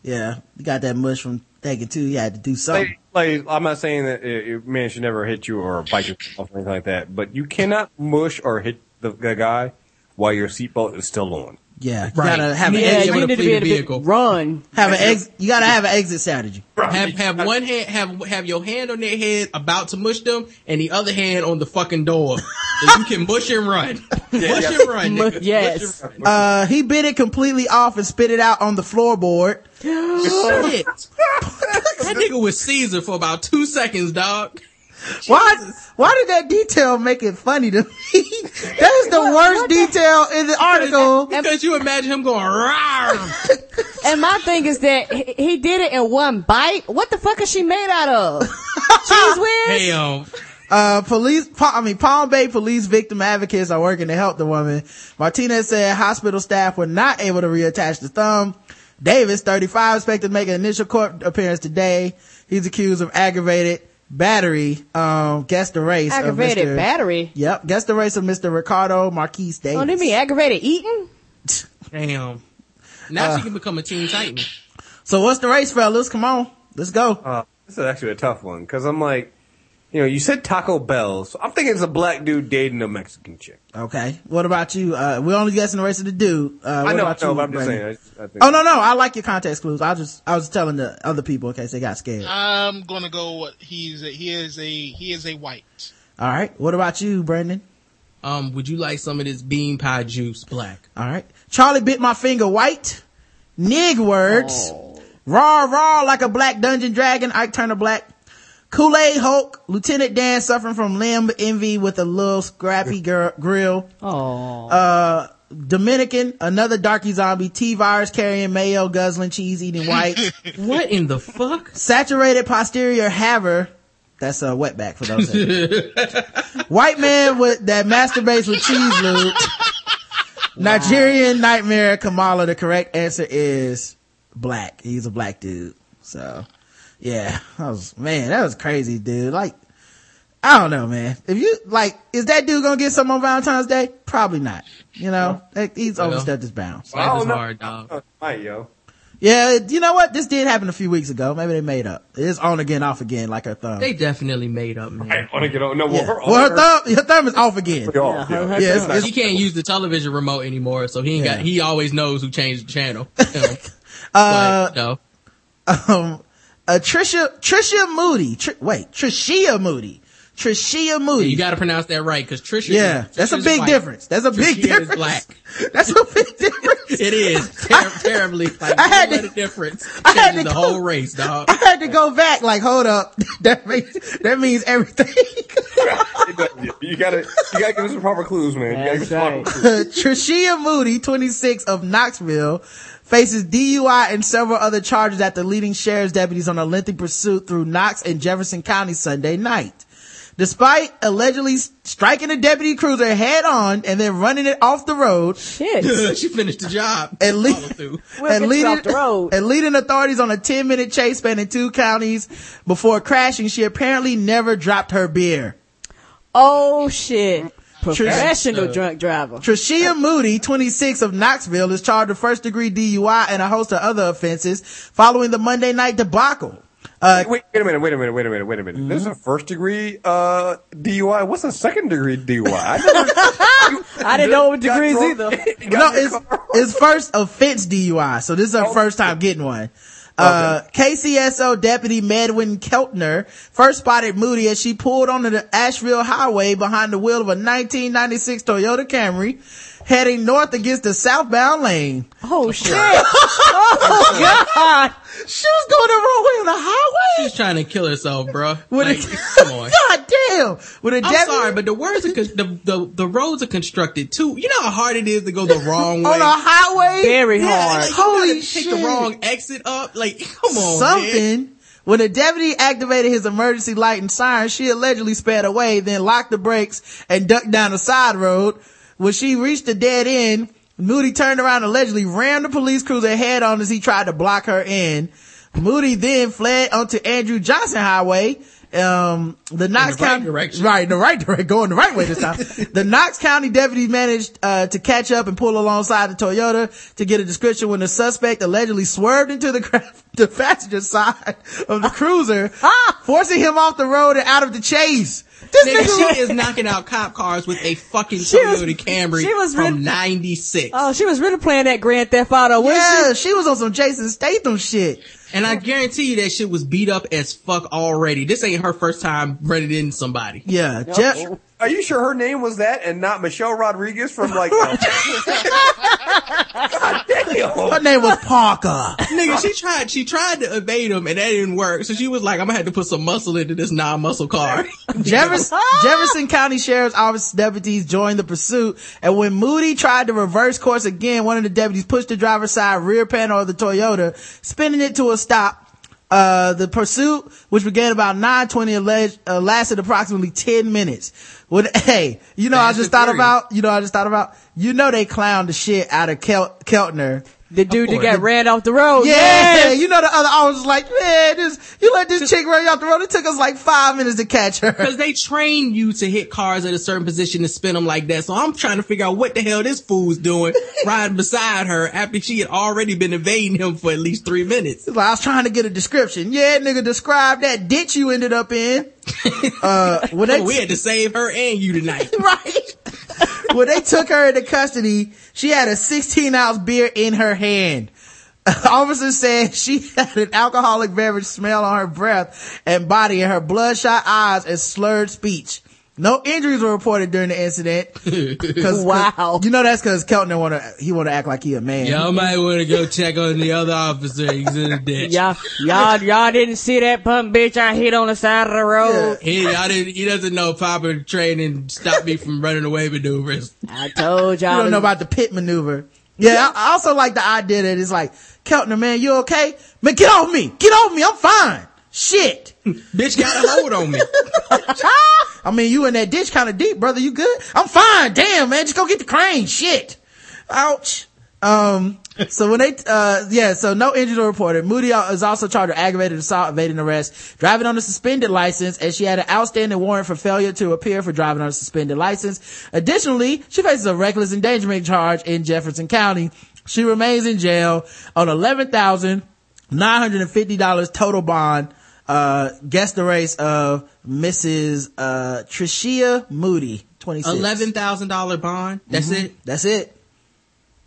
G: Yeah, you got that mush from Taken Two. You had to do something.
D: Like, like, I'm not saying that uh, uh, man should never hit you or bite you or anything like that, but you cannot mush or hit the, the guy while your seatbelt is still on.
G: Yeah, you gotta have
F: You
G: an
F: need
H: Yeah,
G: exit,
F: be
H: you need to be
F: the
H: able to
F: vehicle.
H: run.
G: have an ex. You gotta have an exit strategy.
F: Have have one hand have have your hand on their head about to mush them, and the other hand on the fucking door, [LAUGHS] so you can mush and run. [LAUGHS] mush and run,
H: Mu-
F: nigga.
H: yes.
F: Mush and run.
G: Uh, he bit it completely off and spit it out on the floorboard. [GASPS]
F: Shit. [LAUGHS] that nigga was Caesar for about two seconds, dog. [LAUGHS]
G: Why, why did that detail make it funny to me? [LAUGHS] that is the worst detail in the article.
F: Because you imagine him going, Rawr!
H: And my thing is that he, he did it in one bite. What the fuck is she made out of? Cheez Whiz?
F: Hey, um,
G: Uh, police, I mean, Palm Bay police victim advocates are working to help the woman. Martinez said hospital staff were not able to reattach the thumb. Davis, 35, expected to make an initial court appearance today. He's accused of aggravated battery. Um, guess the race. of
H: Aggravated
G: Mr.
H: battery.
G: Yep. Guess the race of Mr. Ricardo Marquis Davis.
H: Oh, they mean aggravated eating?
F: damn. Now
G: Uh,
F: she can become a teen titan.
G: So what's the race, fellas? Come on. Let's go.
D: Uh, this is actually a tough one because I'm like, you know, you said Taco Bell, so I'm thinking it's a black dude dating a Mexican chick.
G: Okay. What about you? Uh, we're only guessing the race of the dude. Uh,
D: I
G: what
D: know,
G: about
D: I know,
G: you,
D: but I'm just saying. I I think-
G: Oh no, no, I like your context clues. I just, I was telling the other people in case they got scared.
E: I'm gonna go. What he's a, he is a he is a white.
G: All right. What about you, Brandon?
F: Um, would you like some of this bean pie juice black?
G: All right. Charlie bit my finger white. Nig words. Raw, raw like a black dungeon dragon. Ike Turner black. Kool-Aid Hulk. Lieutenant Dan suffering from limb envy with a little scrappy [LAUGHS] gir- grill.
H: Oh.
G: Uh, Dominican, another darky zombie, T-virus carrying mayo, guzzling, cheese eating white. [LAUGHS]
F: what in the fuck?
G: Saturated posterior haver. That's a wetback for those. [LAUGHS] White man with that masturbates with cheese lube. Nigerian nightmare Kamala. The correct answer is black. He's a black dude. So yeah, that was, man, that was crazy, dude. Like, I don't know, man. If you, like, is that dude gonna get some on Valentine's Day? Probably not. You know, Like, he's
F: Well,
G: overstepped his bounds.
F: Life is
D: know.
F: hard, dog.
D: Might, yo.
G: Yeah, you know what? This did happen a few weeks ago. Maybe they made up. It is on again, off again, like her thumb.
F: They definitely made up, man.
D: I want to get on. No, well,
G: yeah.
D: her,
G: well, her thumb, her thumb is off again.
D: Yeah,
H: her- her
G: Yeah,
H: thumb.
G: it's-
F: He can't use the television remote anymore, so he ain't
G: Yeah.
F: got. He always knows who changed the channel. [LAUGHS] You know,
G: Uh,
F: but, no,
G: um, uh, Trisha, Trisha Moody. Tr- wait, Trishia Moody. Trishia Moody.
F: you got to pronounce that right because Trisha.
G: yeah, that's a big
F: white.
G: difference. That's a big
F: Trishia is
G: difference.
F: black. [LAUGHS]
G: That's a big difference. [LAUGHS]
F: It is ter- [LAUGHS] terribly. Like,
G: I had
F: what
G: to-
F: a difference.
G: I had
F: Changes
G: to
F: the
G: go-
F: whole race, dog.
G: I had to go back. Like, hold up. that makes that means everything.
D: you gotta, you gotta give us some proper clues, man. You gotta give us
H: That's
D: proper
H: right.
D: clues.
G: Trishia Moody, 26 of Knoxville, faces DUI and several other charges after leading sheriff's deputies on a lengthy pursuit through Knox and Jefferson County Sunday night. Despite allegedly striking a deputy cruiser head on and then running it off the road,
H: Shit. [LAUGHS]
F: she finished the job. [LAUGHS]
G: and, le-
F: through.
H: We'll
G: and leading,
H: off the road. [LAUGHS]
G: and leading authorities on a 10 minute chase spanning two counties before crashing, she apparently never dropped her beer.
H: Oh shit. Professional
F: Uh,
H: drunk driver.
G: Trishia Moody, 26 of Knoxville, is charged with first degree DUI and a host of other offenses following the Monday night debacle. Uh,
D: Wait, wait a minute, wait a minute, wait a minute, wait a minute. There's a first degree uh, DUI. What's a second degree DUI? I, never, [LAUGHS]
H: I didn't know what degrees
D: drunk-
H: either. [LAUGHS]
G: no, it's, it's first offense DUI. So this is her first time getting one. Uh, KCSO deputy Medwin Keltner first spotted Moody as she pulled onto the Asheville highway behind the wheel of a 1996 Toyota Camry heading north against the southbound lane.
H: Oh shit. [LAUGHS] oh [LAUGHS] god.
G: She was going the wrong way on the highway.
F: She's trying to kill herself, bro.
G: With
F: Like,
G: a, [LAUGHS]
F: come on.
G: God damn. With a
F: I'm
G: deputy
F: sorry, but the words are con- the, the the roads are constructed too. You know how hard it is to go the wrong way.
G: on a highway.
H: Very
F: Yeah,
H: hard.
F: like, you
G: Holy
F: gotta take the wrong exit up. Like, come on, man.
G: something. When the deputy activated his emergency light and siren, she allegedly sped away, then locked the brakes and ducked down a side road. When she reached the dead end, Moody turned around and allegedly rammed the police cruiser head on as he tried to block her in. Moody then fled onto Andrew Johnson Highway. Um, the Knox
F: the
G: County,
F: direction.
G: right, the right direction, going the right way this time. [LAUGHS] the Knox County deputy managed, uh, to catch up and pull alongside the Toyota to get a description when the suspect allegedly swerved into the, [LAUGHS] the passenger side of the [LAUGHS] cruiser, forcing him off the road and out of the chase. This
F: Nigga,
G: nigga
F: she is knocking out cop cars with a fucking
H: She was-
F: Toyota Camry
H: she was
F: from
H: really-
F: '96.
H: Oh, she was really playing that Grand Theft Auto, wasn't
G: yeah, she was on some Jason Statham shit.
F: And I guarantee you that shit was beat up as fuck already. This ain't her first time running into somebody.
G: Yeah, Jeff,
D: are you sure her name was that and not Michelle Rodriguez from like? uh, [LAUGHS] God damn.
G: Her name was Parker.
F: Nigga, she tried, she tried to evade him and that didn't work. So she was like, I'm gonna have to put some muscle into this non-muscle car. [LAUGHS]
G: Jefferson, Jefferson County Sheriff's Office deputies joined the pursuit, and when Moody tried to reverse course again, one of the deputies pushed the driver's side rear panel of the Toyota, spinning it to a stop. Uh, the pursuit, which began about 9.20, alleged, uh, lasted approximately 10 minutes. When, [LAUGHS] hey, you know, I just thought
F: Furious.
G: about, you know, I just thought about, you know, they clowned the shit out of Kel- Keltner.
H: The dude that got ran off the road.
G: Yeah,
H: Yes.
G: you know the other. I was like, man, this you let this chick run you off the road. It took us like five minutes to catch her.
F: Cause they train you to hit cars at a certain position to spin them like that. So I'm trying to figure out what the hell this fool's doing [LAUGHS] riding beside her after she had already been evading him for at least three minutes.
G: Like, I was trying to get a description. Yeah, nigga, describe that ditch you ended up in. [LAUGHS] Uh, when they,
F: we had to save her and you tonight. [LAUGHS]
G: right. [LAUGHS] when they took her into custody, she had a 16 ounce beer in her hand. [LAUGHS] Officers said she [LAUGHS] had an alcoholic beverage smell on her breath and body and her bloodshot eyes and slurred speech. No injuries were reported during the incident. [LAUGHS] 'Cause-
H: Wow.
G: You know that's cause Keltner wanna, he wanna act like he a man.
F: Y'all might want to go check on the other officer. He's in the ditch. [LAUGHS]
H: Y'all, y'all, y'all didn't see that punk bitch I hit on the side of the road.
F: He, I didn't, he doesn't know proper training stop me from running away maneuvers.
H: I told
G: y'all.
H: y'all.
G: don't know about the pit maneuver. Yeah, I I also like the idea that it's like, Keltner, man, you okay? Man, get off me! Get off me! I'm fine! Shit! [LAUGHS]
F: Bitch got a hold on me. [LAUGHS]
G: I mean, you in that ditch kind of deep, brother. You good? I'm fine. Damn, man. Just go get the crane. Shit. Ouch. Um, [LAUGHS] so when they, uh, yeah, so no injuries were reported. Moody is also charged with aggravated assault, evading arrest, driving on a suspended license, and she had an outstanding warrant for failure to appear for driving on a suspended license. Additionally, she faces a reckless endangerment charge in Jefferson County. She remains in jail on eleven thousand nine hundred and fifty dollars total bond. Uh, guess the race of Mrs. Uh, Trishia Moody, twenty six.
F: Eleven thousand dollar bond. That's
G: Mhm.
F: it
G: That's it.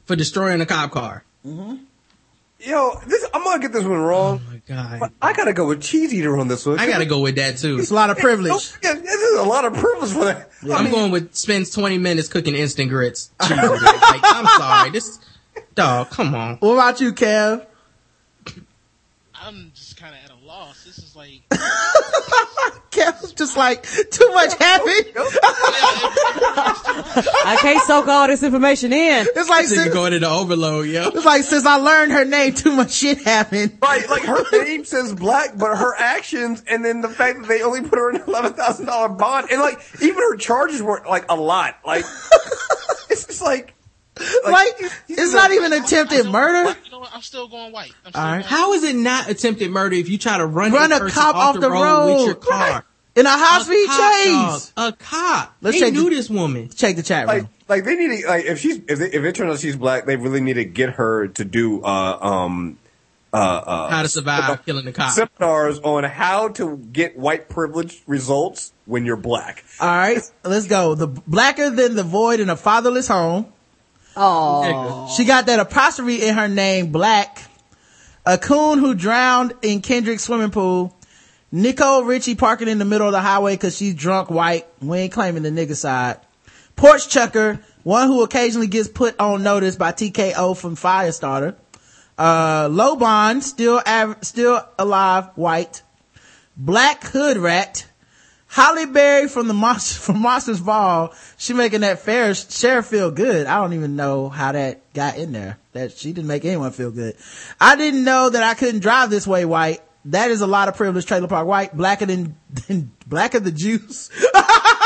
F: for destroying a cop car.
D: Yo, this, I'm gonna get this one wrong.
F: Oh my god!
D: But I gotta go with cheese eater on this one.
F: I gotta go with that too.
G: It's a lot of privilege. [LAUGHS]
D: Yeah, this is a lot of privilege for that. I
F: I'm
D: mean,
F: going with spends 20 minutes cooking instant grits. [LAUGHS] Cheese like, I'm sorry. This dog, come on.
G: What about you, Kev?
E: I'm just kind of at a loss. This is like [LAUGHS]
G: Kev's just like, too much happened.
H: I can't soak all this information in.
G: It's like,
F: This nigga
G: since,
F: going into overload, yo.
G: it's like since I learned her name, too much shit happened.
D: Right, like her name says black, but her actions, and then the fact that they only put her in an eleven thousand dollar bond, and like even her charges were like a lot. Like [LAUGHS] it's just like,
G: Like,
D: he's- he's
G: it's
D: a-
G: not even attempted murder.
E: you know what? I'm still going white. I'm still
G: All right.
E: going
F: How is it not attempted murder if you try to run,
G: Run
F: a,
G: a cop off the road.
F: with your car?
G: In a high speed
F: cop,
G: chase.
F: dog. A cop.
G: Let's
F: they
G: check
F: knew
G: the-
F: this woman.
G: Check the chat
D: like
G: room.
D: like they need to like if she's if they, if it turns out she's black, they really need to get her to do uh um uh uh
F: How to survive killing the cop.
D: seminars on how to get white privilege results when you're black.
G: All right, let's go. The blacker than the void in a fatherless home.
H: Oh,
G: She got that apostrophe in her name, Black. A coon who drowned in Kendrick's swimming pool. Nicole Richie parking in the middle of the highway because she's drunk white. We ain't claiming the nigga side. Porch chucker, one who occasionally gets put on notice by TKO from Firestarter. Uh, low bond, still av- still alive, white. Black hood rat. Halle Berry from the monster [LAUGHS] from Monsters Ball. She making that fair sheriff feel good. I don't even know how that got in there. That she didn't make anyone feel good. I didn't know that I couldn't drive this way white. That is a lot of privilege. Trailer Park White, blacker than, than blacker the juice.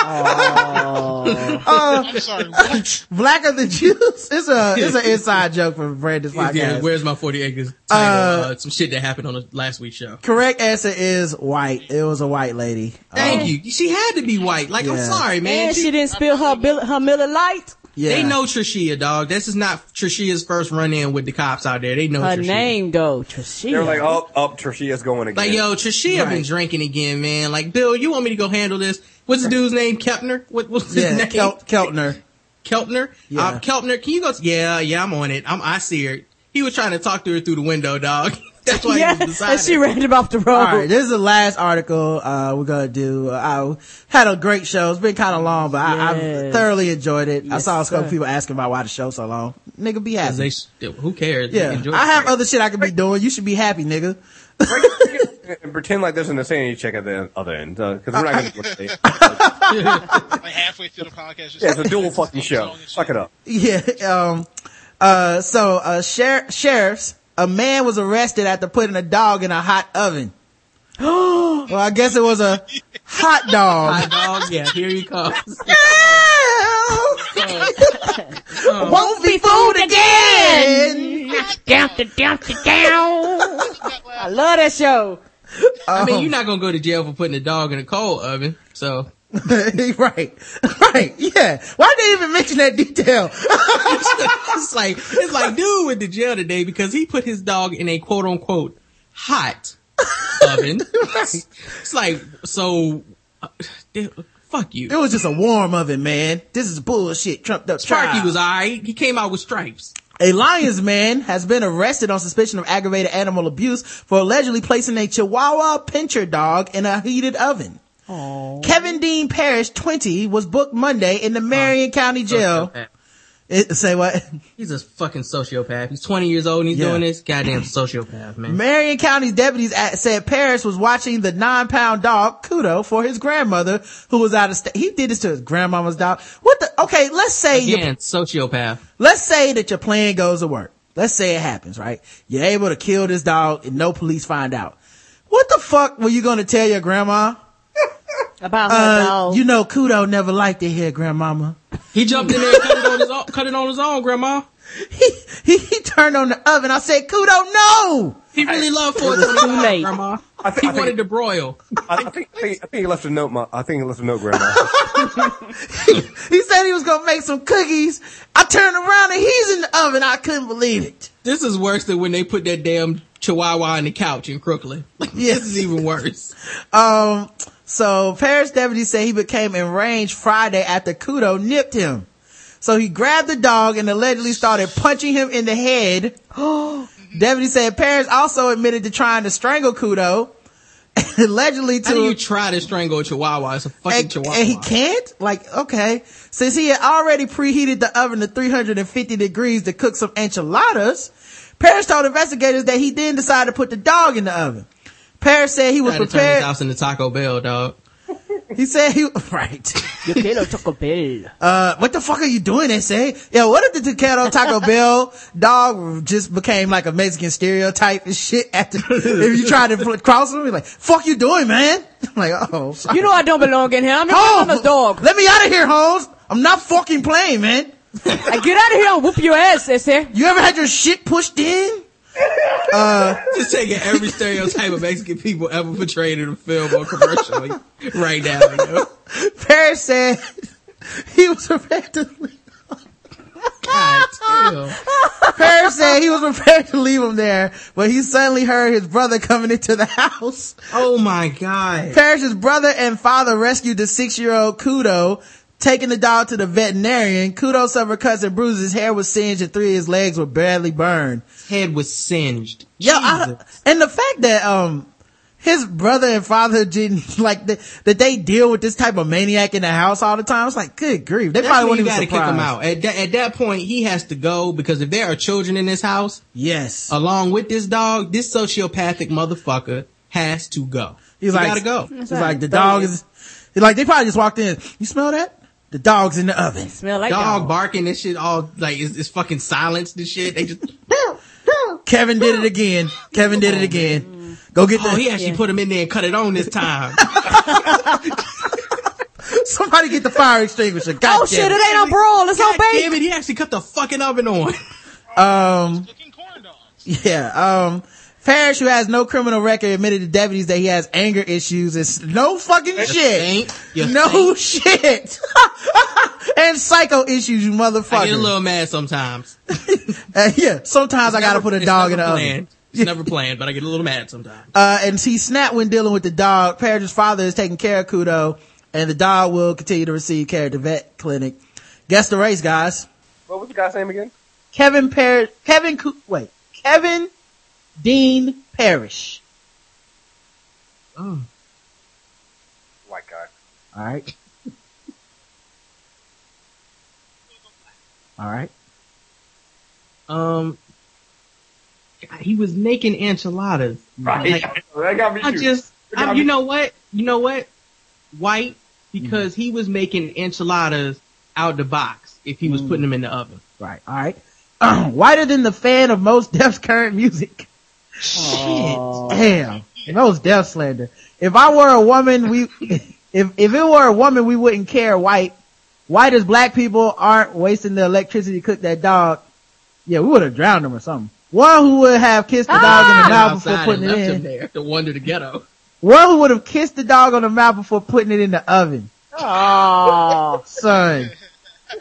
G: Uh,
E: I'm sorry. What?
G: blacker the juice. It's a it's an [LAUGHS] inside joke from Brandon's podcast.
F: Yeah, where's my 40 acres? Title, uh, some shit that happened on the last week's show.
G: Correct answer is white. It was a white lady.
F: Thank you. She had to be white. Like, I'm sorry, man.
H: and
F: She-
H: she didn't spill her Bill- her Miller Lite.
G: Yeah.
F: They know Trishia, dog. This is not Trishia's first run in with the cops out there. They know
H: Her
F: Trishia.
H: name though, Trishia.
D: They're like, oh, up, Trishia's going again.
F: Like, yo, Trishia been drinking again, man. Like, Bill, you want me to go handle this? What's the dude's name? Keltner? What, what's his
G: Yeah,
F: name?
G: Kel- Keltner.
F: Keltner?
G: Yeah.
F: Uh, Keltner, can you go? yeah, yeah, I'm on it. I'm, I see her. He was trying to talk to her through the window, dog. [LAUGHS] That's why
H: yeah,
F: he was [LAUGHS]
H: and she ran him off the road.
G: All right, this is the last article uh, we're gonna do. Uh, I had a great show. It's been kind of long, but I, I thoroughly enjoyed it. I saw a couple
H: sir.
G: people asking about why the show so long. Nigga, be happy.
F: They, who cares?
G: Yeah,
F: enjoy
G: I have other shit I could be doing. You should be happy, nigga. [LAUGHS]
D: and pretend like there's an insanity check at the other end because we're not going to say.
E: like halfway through the podcast. Just
D: Yeah, it's a dual [LAUGHS] fucking show. Fuck it up.
G: Yeah. Um. Uh. So, uh, sher- sheriffs. A man was arrested after putting a dog in a hot oven. [GASPS] well, I guess it was a hot dog.
F: Hot dog, yeah, here he comes.
G: Won't be fooled again.
H: Down, the down, down. I love that show.
F: I mean,
G: Um,
F: you're not gonna go to jail for putting a dog in a coal oven, so. [LAUGHS]
G: right, right, yeah. Why did they even mention that detail? [LAUGHS]
F: it's like, it's like dude went to jail today because he put his dog in a quote unquote hot [LAUGHS] oven. It's like, so, uh, fuck you.
G: It was just a warm oven, man. This is bullshit. Trumped up. Trial.
F: was alright. He came out with stripes.
G: A Lyons man has been arrested on suspicion of aggravated animal abuse for allegedly placing a Chihuahua pinscher dog in a heated oven. Kevin Dean Parrish, 20, was booked Monday in the Marion County Jail. It, say what? [LAUGHS]
F: He's a fucking sociopath. He's 20 years old and he's
G: Yeah.
F: doing this. Goddamn sociopath, man.
G: Marion County's deputies at, said Parrish was watching the nine pound dog, Kudo, for his grandmother who was out of state. He did this to his grandmama's dog. What the, okay, let's say
F: Again, sociopath.
G: Let's say that your plan goes to work. Let's say it happens, right? You're able to kill this dog and no police find out. What the fuck were you gonna tell your grandma?
H: About her
G: Uh,
H: dog.
G: you know, Kudo never liked it here, grandmama.
F: He jumped in there and cut it on his own, cut it on his own, grandma.
G: He, he turned on the oven. I said, Kudo, no!
F: He really loved for
H: It was too late.
F: grandma.
D: I think,
F: He
D: I think,
F: wanted to broil.
D: I, I think, I think, I think he left a note. Ma, I think he left a note, Grandma. [LAUGHS]
G: He said he was gonna make some cookies. I turned around and he's in the oven. I couldn't believe it.
F: This is worse than when they put that damn chihuahua on the couch in Crooklyn. Like, [LAUGHS]
G: Yes.
F: This is even worse. [LAUGHS]
G: Um, so Parrish deputies say he became enraged Friday after Kudo nipped him. So he grabbed the dog and allegedly started punching him in the head. [GASPS] Deputies said Parrish also admitted to trying to strangle Kudo. [LAUGHS] allegedly to
F: How do you try to strangle a chihuahua? It's a fucking
G: and,
F: chihuahua.
G: and he can't? Like, okay. Since he had already preheated the oven to 350 degrees to cook some enchiladas, Parrish told investigators that he then decided to put the dog in the oven. Parrish said he was
F: Tried to turn his
G: prepared.
F: house into Taco Bell, dog.
G: He said he, [LAUGHS] right.
H: Yo quiero Taco Bell.
G: Uh, what the fuck are you doing, say? Yo, what if the Taquero Taco Bell dog just became like a Mexican stereotype and shit after, [LAUGHS] if you tried to fl- cross him, he's like, fuck you doing, man? I'm like, oh, sorry.
H: You know I don't belong in here. I'm the
G: Holmes,
H: grandmama's dog.
G: Let me out of here, Holmes. I'm not fucking playing, man.
H: I get out of here and whoop your ass, ese.
G: You ever had your shit pushed in? Uh,
F: Just taking every stereotype of Mexican people ever portrayed in a film or commercial right now. You know?
G: Parrish said he was prepared to leave.
F: God damn.
G: Parrish said he was prepared to leave him there, but he suddenly heard his brother coming into the house.
F: Oh my god.
G: Parrish's brother and father rescued the six-year-old Kudo, taking the dog to the veterinarian. Kudo suffered cuts and bruises. His hair was singed and three of his legs were badly burned.
F: His head was singed.
G: Yeah, I, and the fact that, um, his brother and father didn't, [LAUGHS] like, that, that they deal with this type of maniac in the house all the time. It's like, good grief. They
F: That's
G: probably wouldn't even
F: kick him out. At, that- at that point, he has to go because if there are children in this house,
G: Yes.
F: along with this dog, this sociopathic motherfucker has to go.
G: He's
F: he
G: like,
F: gotta go.
G: He's like, the dog is, like, they probably just walked in. You smell that? The dog's in the oven.
H: Smell like
F: dog
H: dog.
F: barking and shit all like it's, it's fucking silenced and shit. They just [LAUGHS]
G: Kevin did it again. Kevin did it again. Go get
F: oh
G: the,
F: he actually put him in there and cut it on this time. [LAUGHS] [LAUGHS]
G: somebody get the fire extinguisher. God
H: Oh shit,
G: damn
H: it ain't on brawl. It's on
F: God
H: bake.
F: damn it, he actually cut the fucking oven on.
G: Um, yeah, um, Parrish, who has no criminal record, admitted to deputies that he has anger issues. It's no fucking shit.
F: Saint,
G: No
F: saint. [LAUGHS]
G: shit. [LAUGHS] and psycho issues, you motherfucker.
F: I get a little mad sometimes. [LAUGHS]
G: Uh, yeah, sometimes I gotta
F: Never-
G: put a dog in the
F: never
G: oven.
F: It's never planned, but I get a little mad sometimes.
G: Uh, and he snapped when dealing with the dog. Parrish's father is taking care of Kudo, and the dog will continue to receive care at the vet clinic. Guess the race, guys.
D: what was the guy's name again?
G: Kevin Parrish, Kevin, Ku- wait, Kevin Dean Parrish.
F: Oh.
D: White guy.
G: All right. All right.
F: Um, he was making enchiladas.
D: Right.
F: Like, [LAUGHS]
D: that got me
F: I
D: too.
F: just,
D: That got
F: I,
D: me-
F: you know what? You know what? White, because mm-hmm. he was making enchiladas out the box if he was mm. putting them in the oven.
G: Right. All right. [CLEARS THROAT] Whiter than the fan of most [LAUGHS] Def's current music. Shit. Damn. Mos Def slander. If I were a woman, we, [LAUGHS] if, if it were a woman, we wouldn't care white. White as black people aren't wasting the electricity to cook that dog. Yeah, we would have drowned him or something. One who would have kissed the dog in the ah! mouth before
F: Outside
G: putting it
F: left him
G: in.
F: there to wonder the ghetto.
G: One who would have kissed the dog on the mouth before putting it in the oven.
H: Oh,
G: Son.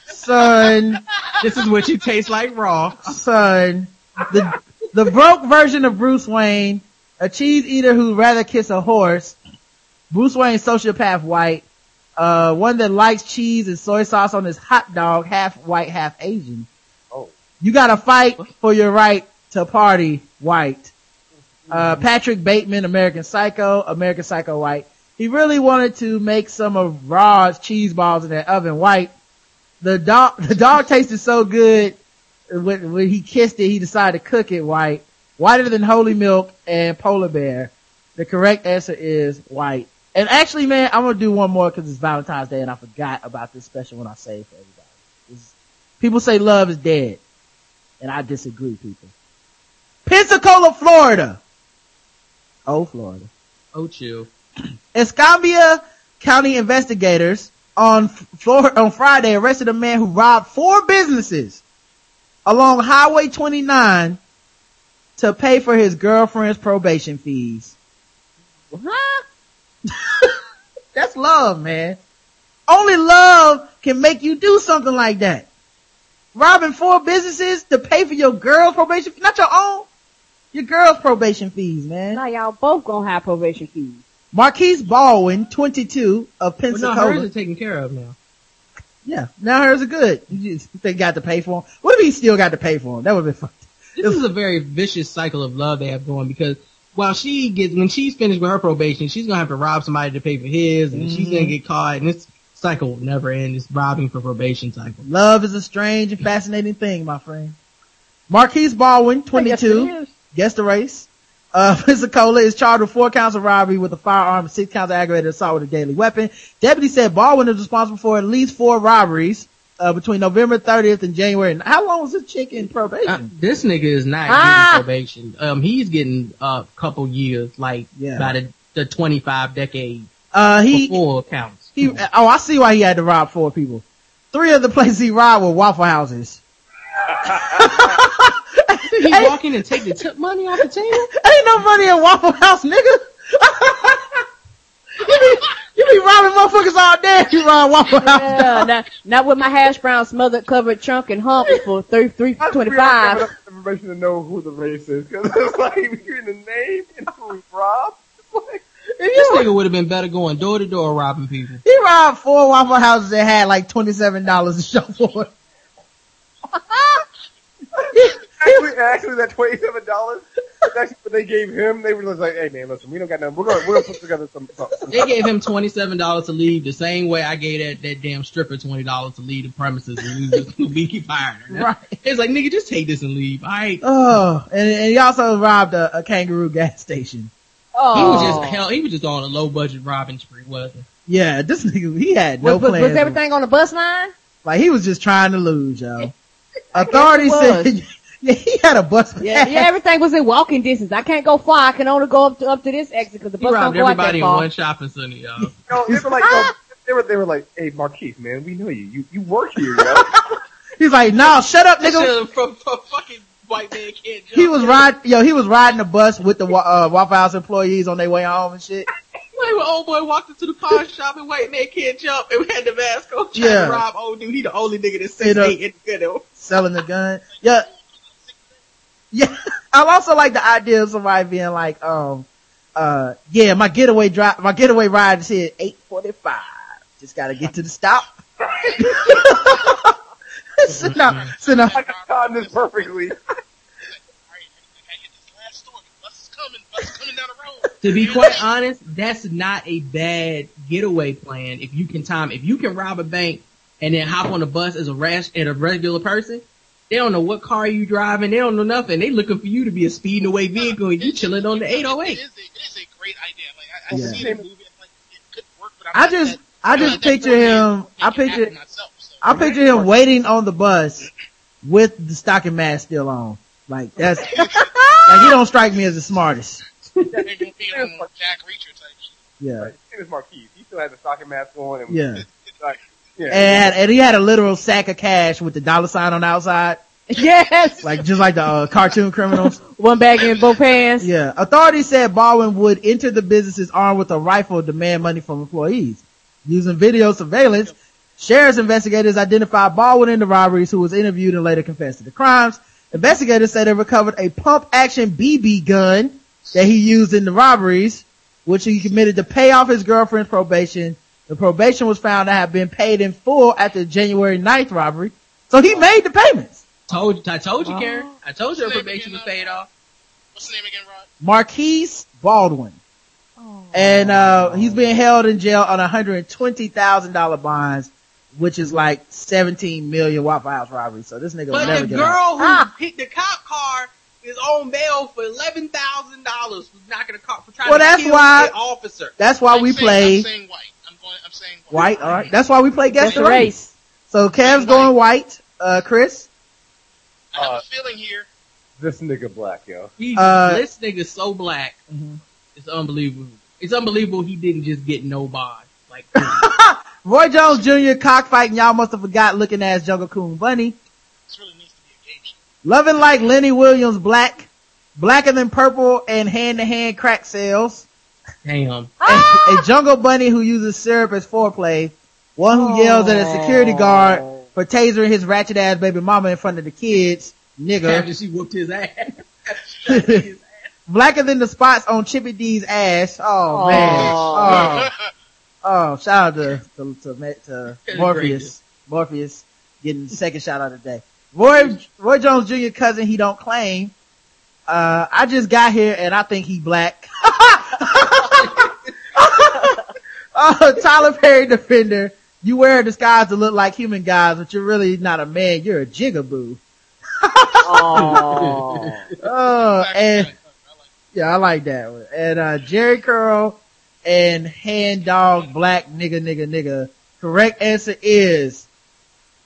G: Son.
F: This is what you taste like raw.
G: Son. The, the broke version of Bruce Wayne, a cheese eater who'd rather kiss a horse. Bruce Wayne sociopath white, uh, one that likes cheese and soy sauce on his hot dog, half white, half Asian.
D: Oh.
G: You gotta fight for your right to party, white. Uh, Patrick Bateman, American Psycho, American Psycho white. He really wanted to make some of Rod's cheese balls in that oven white. The dog, [LAUGHS] the dog tasted so good when, when he kissed it, he decided to cook it white. Whiter than holy milk and polar bear. The correct answer is white. And actually, man, I'm gonna do one more because it's Valentine's Day and I forgot about this special one I saved for everybody. It's- people say love is dead. And I disagree, people. Pensacola, Florida. Oh, Florida.
F: Oh, chill. [CLEARS THROAT]
G: Escambia County investigators on on Friday arrested a man who robbed four businesses along Highway 29 to pay for his girlfriend's probation fees.
H: huh? [LAUGHS]
G: That's love, man. Only love can make you do something like that. Robbing four businesses to pay for your girl's probation, not your own. Your girl's probation fees, man.
H: Now y'all both gonna have probation fees.
G: Marquise Baldwin, 22 of
F: But no, hers are taken care of now.
G: Yeah, now hers are good. You just, they got to pay for them. What if he still got to pay for them? That would have been fun.
F: This is a very vicious cycle of love they have going because while she gets, when she's finished with her probation, she's gonna have to rob somebody to pay for his and she's gonna
G: Mhm.
F: get caught and this cycle will never end. This robbing for probation cycle.
G: Love is a strange and fascinating thing, my friend. Marquise Baldwin, 22, guess the race. Uh, [LAUGHS] Pensacola is charged with four counts of robbery with a firearm and six counts of aggravated assault with a deadly weapon. Deputy said Baldwin is responsible for at least four robberies, uh, between November 30th and January. How long was this chick in probation?
F: Uh, this nigga is not
G: Ah!
F: getting probation. Um, he's getting a couple years, like
G: Yeah.
F: by the, the 25 decade.
G: Uh, he,
F: for full accounts.
G: He, oh, I see why he had to rob four people. Three of the places he robbed were Waffle Houses. [LAUGHS]
F: He walk in and take the tip money off the table?
G: Ain't no money in Waffle House, nigga. [LAUGHS] you, be, you be robbing motherfuckers all day if you rob Waffle House.
H: Yeah, not, not with my hash brown smothered covered trunk and hump for three three twenty five.
D: information to know who the race is because it's [LAUGHS] like you're in the name and who we robbed.
F: This nigga would have been better going door to door robbing people.
G: He robbed four Waffle Houses that had like $27 to show for it. [LAUGHS]
D: actually, actually, that twenty-seven dollars. That's what they gave him. They were just like, "Hey man, listen, we don't got nothing. We're gonna we're gonna put together some." some, some
F: They gave him twenty seven dollars to leave the same way I gave that, that damn stripper twenty dollars to leave the premises and we just [LAUGHS] we keep hiring her.
G: Right.
F: It's like nigga, just take this and leave. Alright.
G: Oh, and, and he also robbed a, a kangaroo gas station. Oh.
F: He was oh. just hell he was just on a low budget robbing spree, wasn't
G: Yeah, this nigga, he had no
H: was, was,
G: plans.
H: was everything on the bus line?
G: Like he was just trying to lose, yo. [LAUGHS] Authorities
H: was.
G: said, yeah, [LAUGHS] he had a bus.
H: Yeah, yeah, everything was in walking distance. I can't go far. I can only go up to up to this exit because the bus
F: He
H: don't
F: robbed
H: go out
F: everybody
H: that
F: in one shopping center, y'all. [LAUGHS]
D: No, they were like, no, they were they were like, "Hey, Marquise, man, we know you. You you work here, yo." [LAUGHS]
G: He's like, nah, shut up, nigga.
F: from, from fucking white man can't jump.
G: He was riding, yo, he was riding the bus with the wa- uh, Waffle House employees on their way home and shit.
F: Wait, when old boy walked into the pawn shop and white man can't jump and we had the mask on trying
G: Yeah.
F: to rob old dude. He the only nigga that's
G: You
F: six
G: know-
F: eight in the ghetto.
G: selling the gun. Yeah. Yeah. [LAUGHS] I also like the idea of somebody being like, um, uh, yeah, my getaway drive, my getaway ride is here at 845. Just gotta get to the stop. so now, so now,
D: I timed this perfectly. [LAUGHS]
F: To be quite honest, that's not a bad getaway plan if you can time. If you can rob a bank and then hop on a bus as a rash and a regular person, they don't know what car you driving. They don't know nothing. They looking for you to be a speeding away vehicle and you chilling on the 808.
E: It is a, it is a great idea. Like I, I
G: Yeah.
E: see the movie, like it could work, but I'm
G: I just,
E: that-
G: I just
E: not that
G: picture
E: coordinated.
G: him, I picture,
E: myself, so.
G: I picture him waiting on the bus with the stocking mask still on. Like that's, [LAUGHS] like he don't strike me as the smartest.
E: They're gonna be on Jack Reacher type shit.
G: Yeah.
D: Right. It was Marquise. He still had the stocking mask on. And
G: Yeah. [LAUGHS]
D: Like, yeah.
G: And, and he had a literal sack of cash with the dollar sign on the outside.
H: Yes.
G: Like, just like the uh, cartoon criminals. [LAUGHS]
H: One bag in both hands.
G: Yeah. Authorities said Baldwin would enter the businesses armed with a rifle to demand money from employees. Using video surveillance, sheriff's investigators identified Baldwin in the robberies who was interviewed and later confessed to the crimes. Investigators said they recovered a pump action BB gun that he used in the robberies, which he committed to pay off his girlfriend's probation. The probation was found to have been paid in full after the January 9th robbery. So he made the payments.
F: Told you, I told you, Karen. I told you her probation was paid off.
E: What's the name again, Rod?
G: Marquise Baldwin. And, uh, he's being held in jail on $120,000 bonds, which is like 17 million Waffle House robbery. So this nigga will
F: But
G: never
F: the
G: get
F: girl
G: out.
F: who hit the cop car is on bail for eleven thousand dollars for knocking a car for trying
G: Well,
F: to
G: that's
F: kill
G: why-
F: an officer.
G: That's why we
E: I'm saying-
G: play
E: I'm saying white. I'm. I'm saying
G: white. All right. That's why we play guess
H: Guess
G: the
H: the
G: race.
H: race.
G: So Kev's going white. Uh, Kriss?
E: I have
D: Uh,
E: a feeling here.
D: this nigga black, yo.
F: He's,
G: Uh,
F: this nigga's so black. It's unbelievable. It's unbelievable he didn't just get no bond. Like [LAUGHS]
G: Roy Jones Jr. cockfighting. Y'all must have forgot looking ass Jungle Coon Bunny.
E: This really needs to be a game show.
G: Loving like Lenny Williams black. Blacker than purple and hand to hand crack sales.
F: Damn.
G: a, a jungle bunny who uses syrup as foreplay, one who yells at a security guard for tasering his ratchet ass baby mama in front of the kids, Nigga.
F: After she whooped his ass. [LAUGHS] [LAUGHS]
G: Blacker than the spots on Chippy D's ass. Oh man. Oh, [LAUGHS] oh shout out to, to, to, to Morpheus. Morpheus getting the second shout out today. Roy, Roy Jones Jr. cousin he don't claim. Uh, I just got here and I think he black. Oh, Tyler Perry defender. You wear a disguise to look like human guys, but you're really not a man. You're a jigaboo. [LAUGHS] Oh, and yeah, I like that one. And uh, Jheri curl and Hand Dog Black Nigga Nigga Nigga. Correct answer is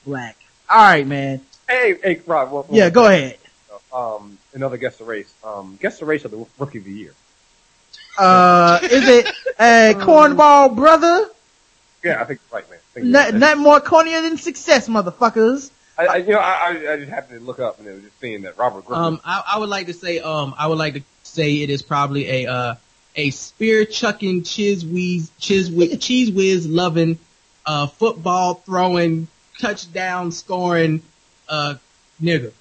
G: black. All right, man.
D: Hey, hey, Rob. Well,
G: Yeah, go ahead.
D: Um, another guess the race. Um, guess the race of the rookie of the year.
G: Uh, is it a cornball brother?
D: Yeah, I think you're right, man. I think
G: Not,
D: right.
G: not more cornier than success, motherfuckers.
D: I, I, you know, I, I, I just happened to look up and it was just seeing that Robert Griffin.
F: Um, I, I would like to say, um, I would like to say it is probably a, uh, a spear chucking, chiz whiz, chiz whiz, Cheez Whiz loving, uh, football throwing, touchdown scoring, uh, nigga.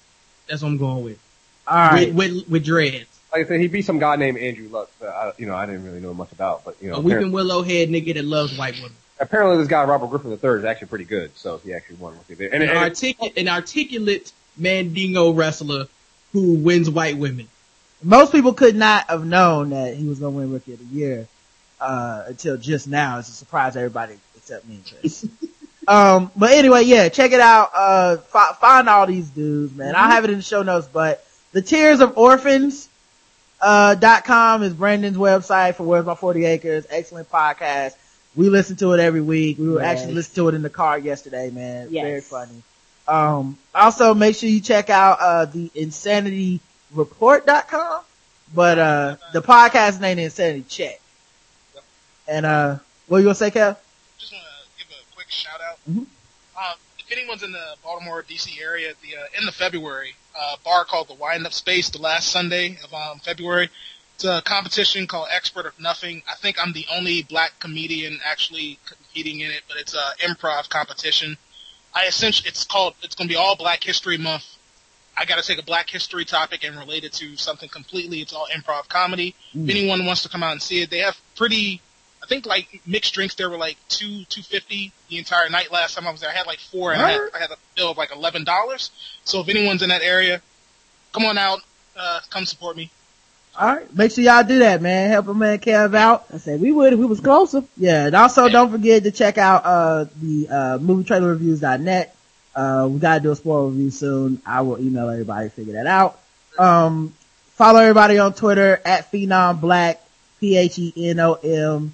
F: That's what I'm going with.
G: All right.
F: With, with, with dreads.
D: Like I said, he beat some guy named Andrew Lux. That I, you know, I didn't really know much about, but you know,
F: A weeping
D: apparently,
F: willow head nigga that loves white women.
D: apparently this guy Robert Griffin III is actually pretty good, so he actually won rookie of the year. And,
F: An,
D: and,
F: articulate, an articulate Mandingo wrestler who wins white women.
G: Most people could not have known that he was going to win Rookie of the Year uh, until just now. It's a surprise to everybody except me and Kriss. [LAUGHS] um, but anyway, yeah, check it out. Uh, fi- find all these dudes, man. I'll have it in the show notes. But the Tears of Orphans uh, dot com is Brandon's website for Where's My Forty Acres. Excellent podcast. We listen to it every week. We were
H: Yes.
G: actually listening to it in the car yesterday, man.
H: Yes.
G: Very funny. Um, also make sure you check out, uh, the insanityreport.com. But, uh, the podcast name is Insanity Check. And, uh, what you gonna say, Kev?
E: Just want to give a quick shout out.
G: Mhm.
E: Um, if anyone's in the Baltimore, D.C. area, in the uh, end of February, uh, bar called the Windup Space, the last Sunday of um, February. It's a competition called Expert of Nothing. I think I'm the only black comedian actually competing in it, but it's a improv competition. I essentially, it's called, it's going to be all Black History Month. I got to take a Black History topic and relate it to something completely. It's all improv comedy. If anyone wants to come out and see it, they have pretty I think like mixed drinks there were like two two fifty the entire night last time I was there. I had like four and I had, I had a bill of like eleven dollars. So if anyone's in that area, come on out, uh, come support me.
G: All right. Make sure y'all do that, man. Help a man Kev out.
H: I said we would if we was closer.
G: Yeah. And also don't forget to check out, uh, the, uh, movietrailerreviews.net. Uh, we gotta do a spoiler review soon. I will email everybody figure that out. Um, follow everybody on Twitter at Phenom Black, E P-H-E-N-O-M,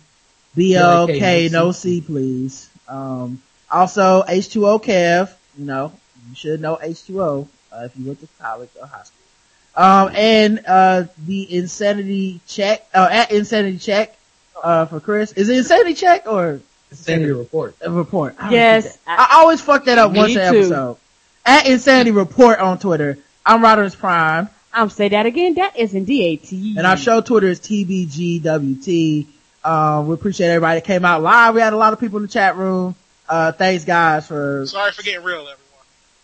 G: B-L-K, no C, please. Um, also H2O Kev, you know, you should know H2O, uh, if you went to college or high school. Um, and, uh, the insanity check, uh, at insanity check, uh, for Kriss. Is it insanity check or?
F: Insanity report.
G: A report. I
H: Yes,
G: get that. I, always fuck that up
H: Me
G: once an episode. At insanity report on Twitter. I'm Rodimus Prime.
H: I'm say that again. That is in D-A-T.
G: And our show Twitter is TBGWT. Um, we appreciate everybody that came out live. We had a lot of people in the chat room. Uh, thanks guys for,
E: Sorry for getting real, everyone.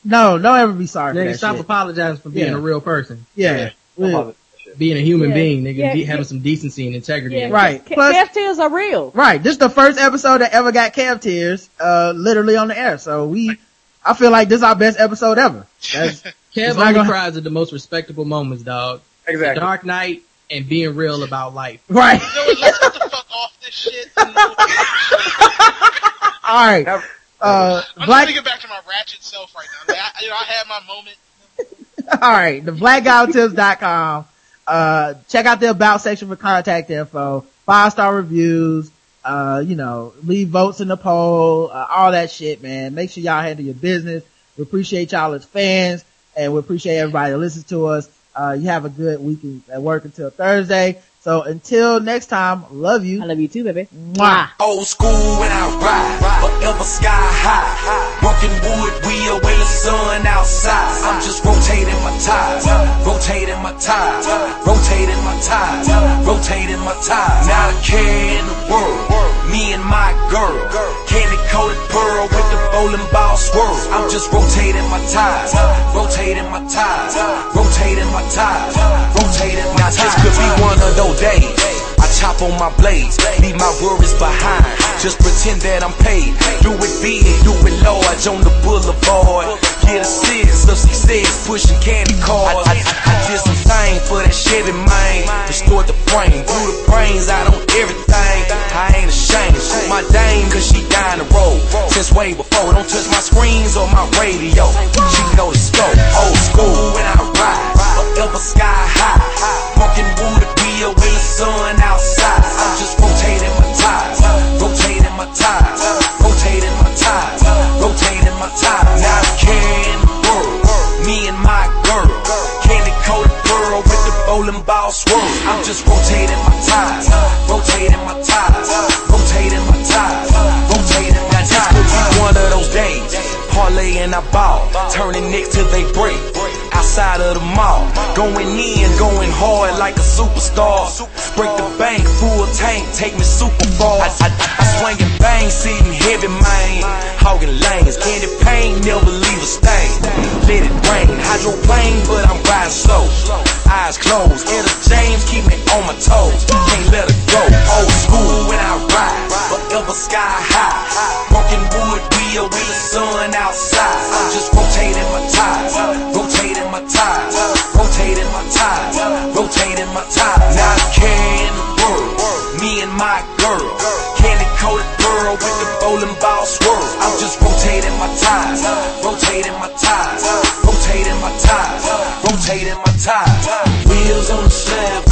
G: no, don't ever be sorry for
F: Nigga,
G: that
F: stop
G: shit.
F: apologizing for being
G: Yeah.
F: a real person.
G: Yeah. We-
F: Being a human
H: Yeah.
F: being, nigga,
H: Yeah.
F: be, having some decency and integrity.
H: Yeah,
G: Right.
H: Ke-
G: Plus-
H: Kev tears are real.
G: Right. This is the first episode that ever got Kev tears, uh, literally on the air. So we, I feel like this is our best episode ever. That's, [LAUGHS]
F: Kev
G: It's not
F: only
G: gonna-
F: cries at the most respectable moments, dog.
D: Exactly.
F: Dark Knight and being real about life.
G: right.
E: You know? Let's get the fuck off this shit.
G: All right.
D: Never-
G: Uh,
E: I'm
G: Black,
E: trying to get back to my ratchet self right now. Like, I, you know, I had my moment. [LAUGHS]
G: all right. The blackguywhotips.com. Uh, check out the about section for contact info, five star reviews, uh, you know, leave votes in the poll, uh, all that shit, man. Make sure y'all handle your business. We appreciate y'all as fans and we appreciate everybody that listens to us. Uh, you have a good weekend at work until Thursday. So until next time, love you.
H: I love you too, baby.
G: Mwah.
J: Old school when I ride, forever sky high. Broken wood wheel when the sun outside. I'm just rotating my tires, rotating my tires, rotating my tires, rotating my tires. Not a care in the world, me and my girl. Candy coated pearl with the bowling ball swirl. I'm just rotating my tires, rotating my tires, rotating my tires, rotating my tires. Now this could be one of those days. Chop on my blades, leave my worries behind. Just pretend that I'm paid. Do it big, do it large on the boulevard. Get a sense of success, pushing candy cards. I, I, I did some thing for that Chevy man. Restored the frame, blew the brains out on everything. I ain't ashamed. Shoot my dame, cause she down the road. Since way before, don't touch my screens or my radio. She know the scope. Old school when I ride, forever sky high. Walking wood wheel when the sun outside. I'm just rotating my tires, rotating my tires, rotating my tires, rotating my tires. Now I'm carrying the world, me and my girl. Candy coated pearl with the bowling ball swirl. I'm just rotating my tires, rotating my tires, rotating my tires, rotating my tires. This could be one of those days. Parlay and I ball, turning nicks till they break. Outside of the mall, going in, going hard like a superstar. Break the bank, full tank, take me super far. I, I, I swing and bang, sitting heavy, man. Hogging lanes, candy pain, never leave a stain. Let it rain, hydroplane, but I'm riding slow. Eyes closed, Etta James keep me on my toes. Can't let her go. Old school when I ride, forever sky high. Broken wood with the sun outside. I'm just rotating my tires, rotating my tires, rotating my tires, rotating my tires. Now I'm carrying the world, me and my girl. Candy coated pearl with the bowling ball swirl. I'm just rotating my tires, rotating my tires, rotating my tires, rotating my tires. Wheels on the slab,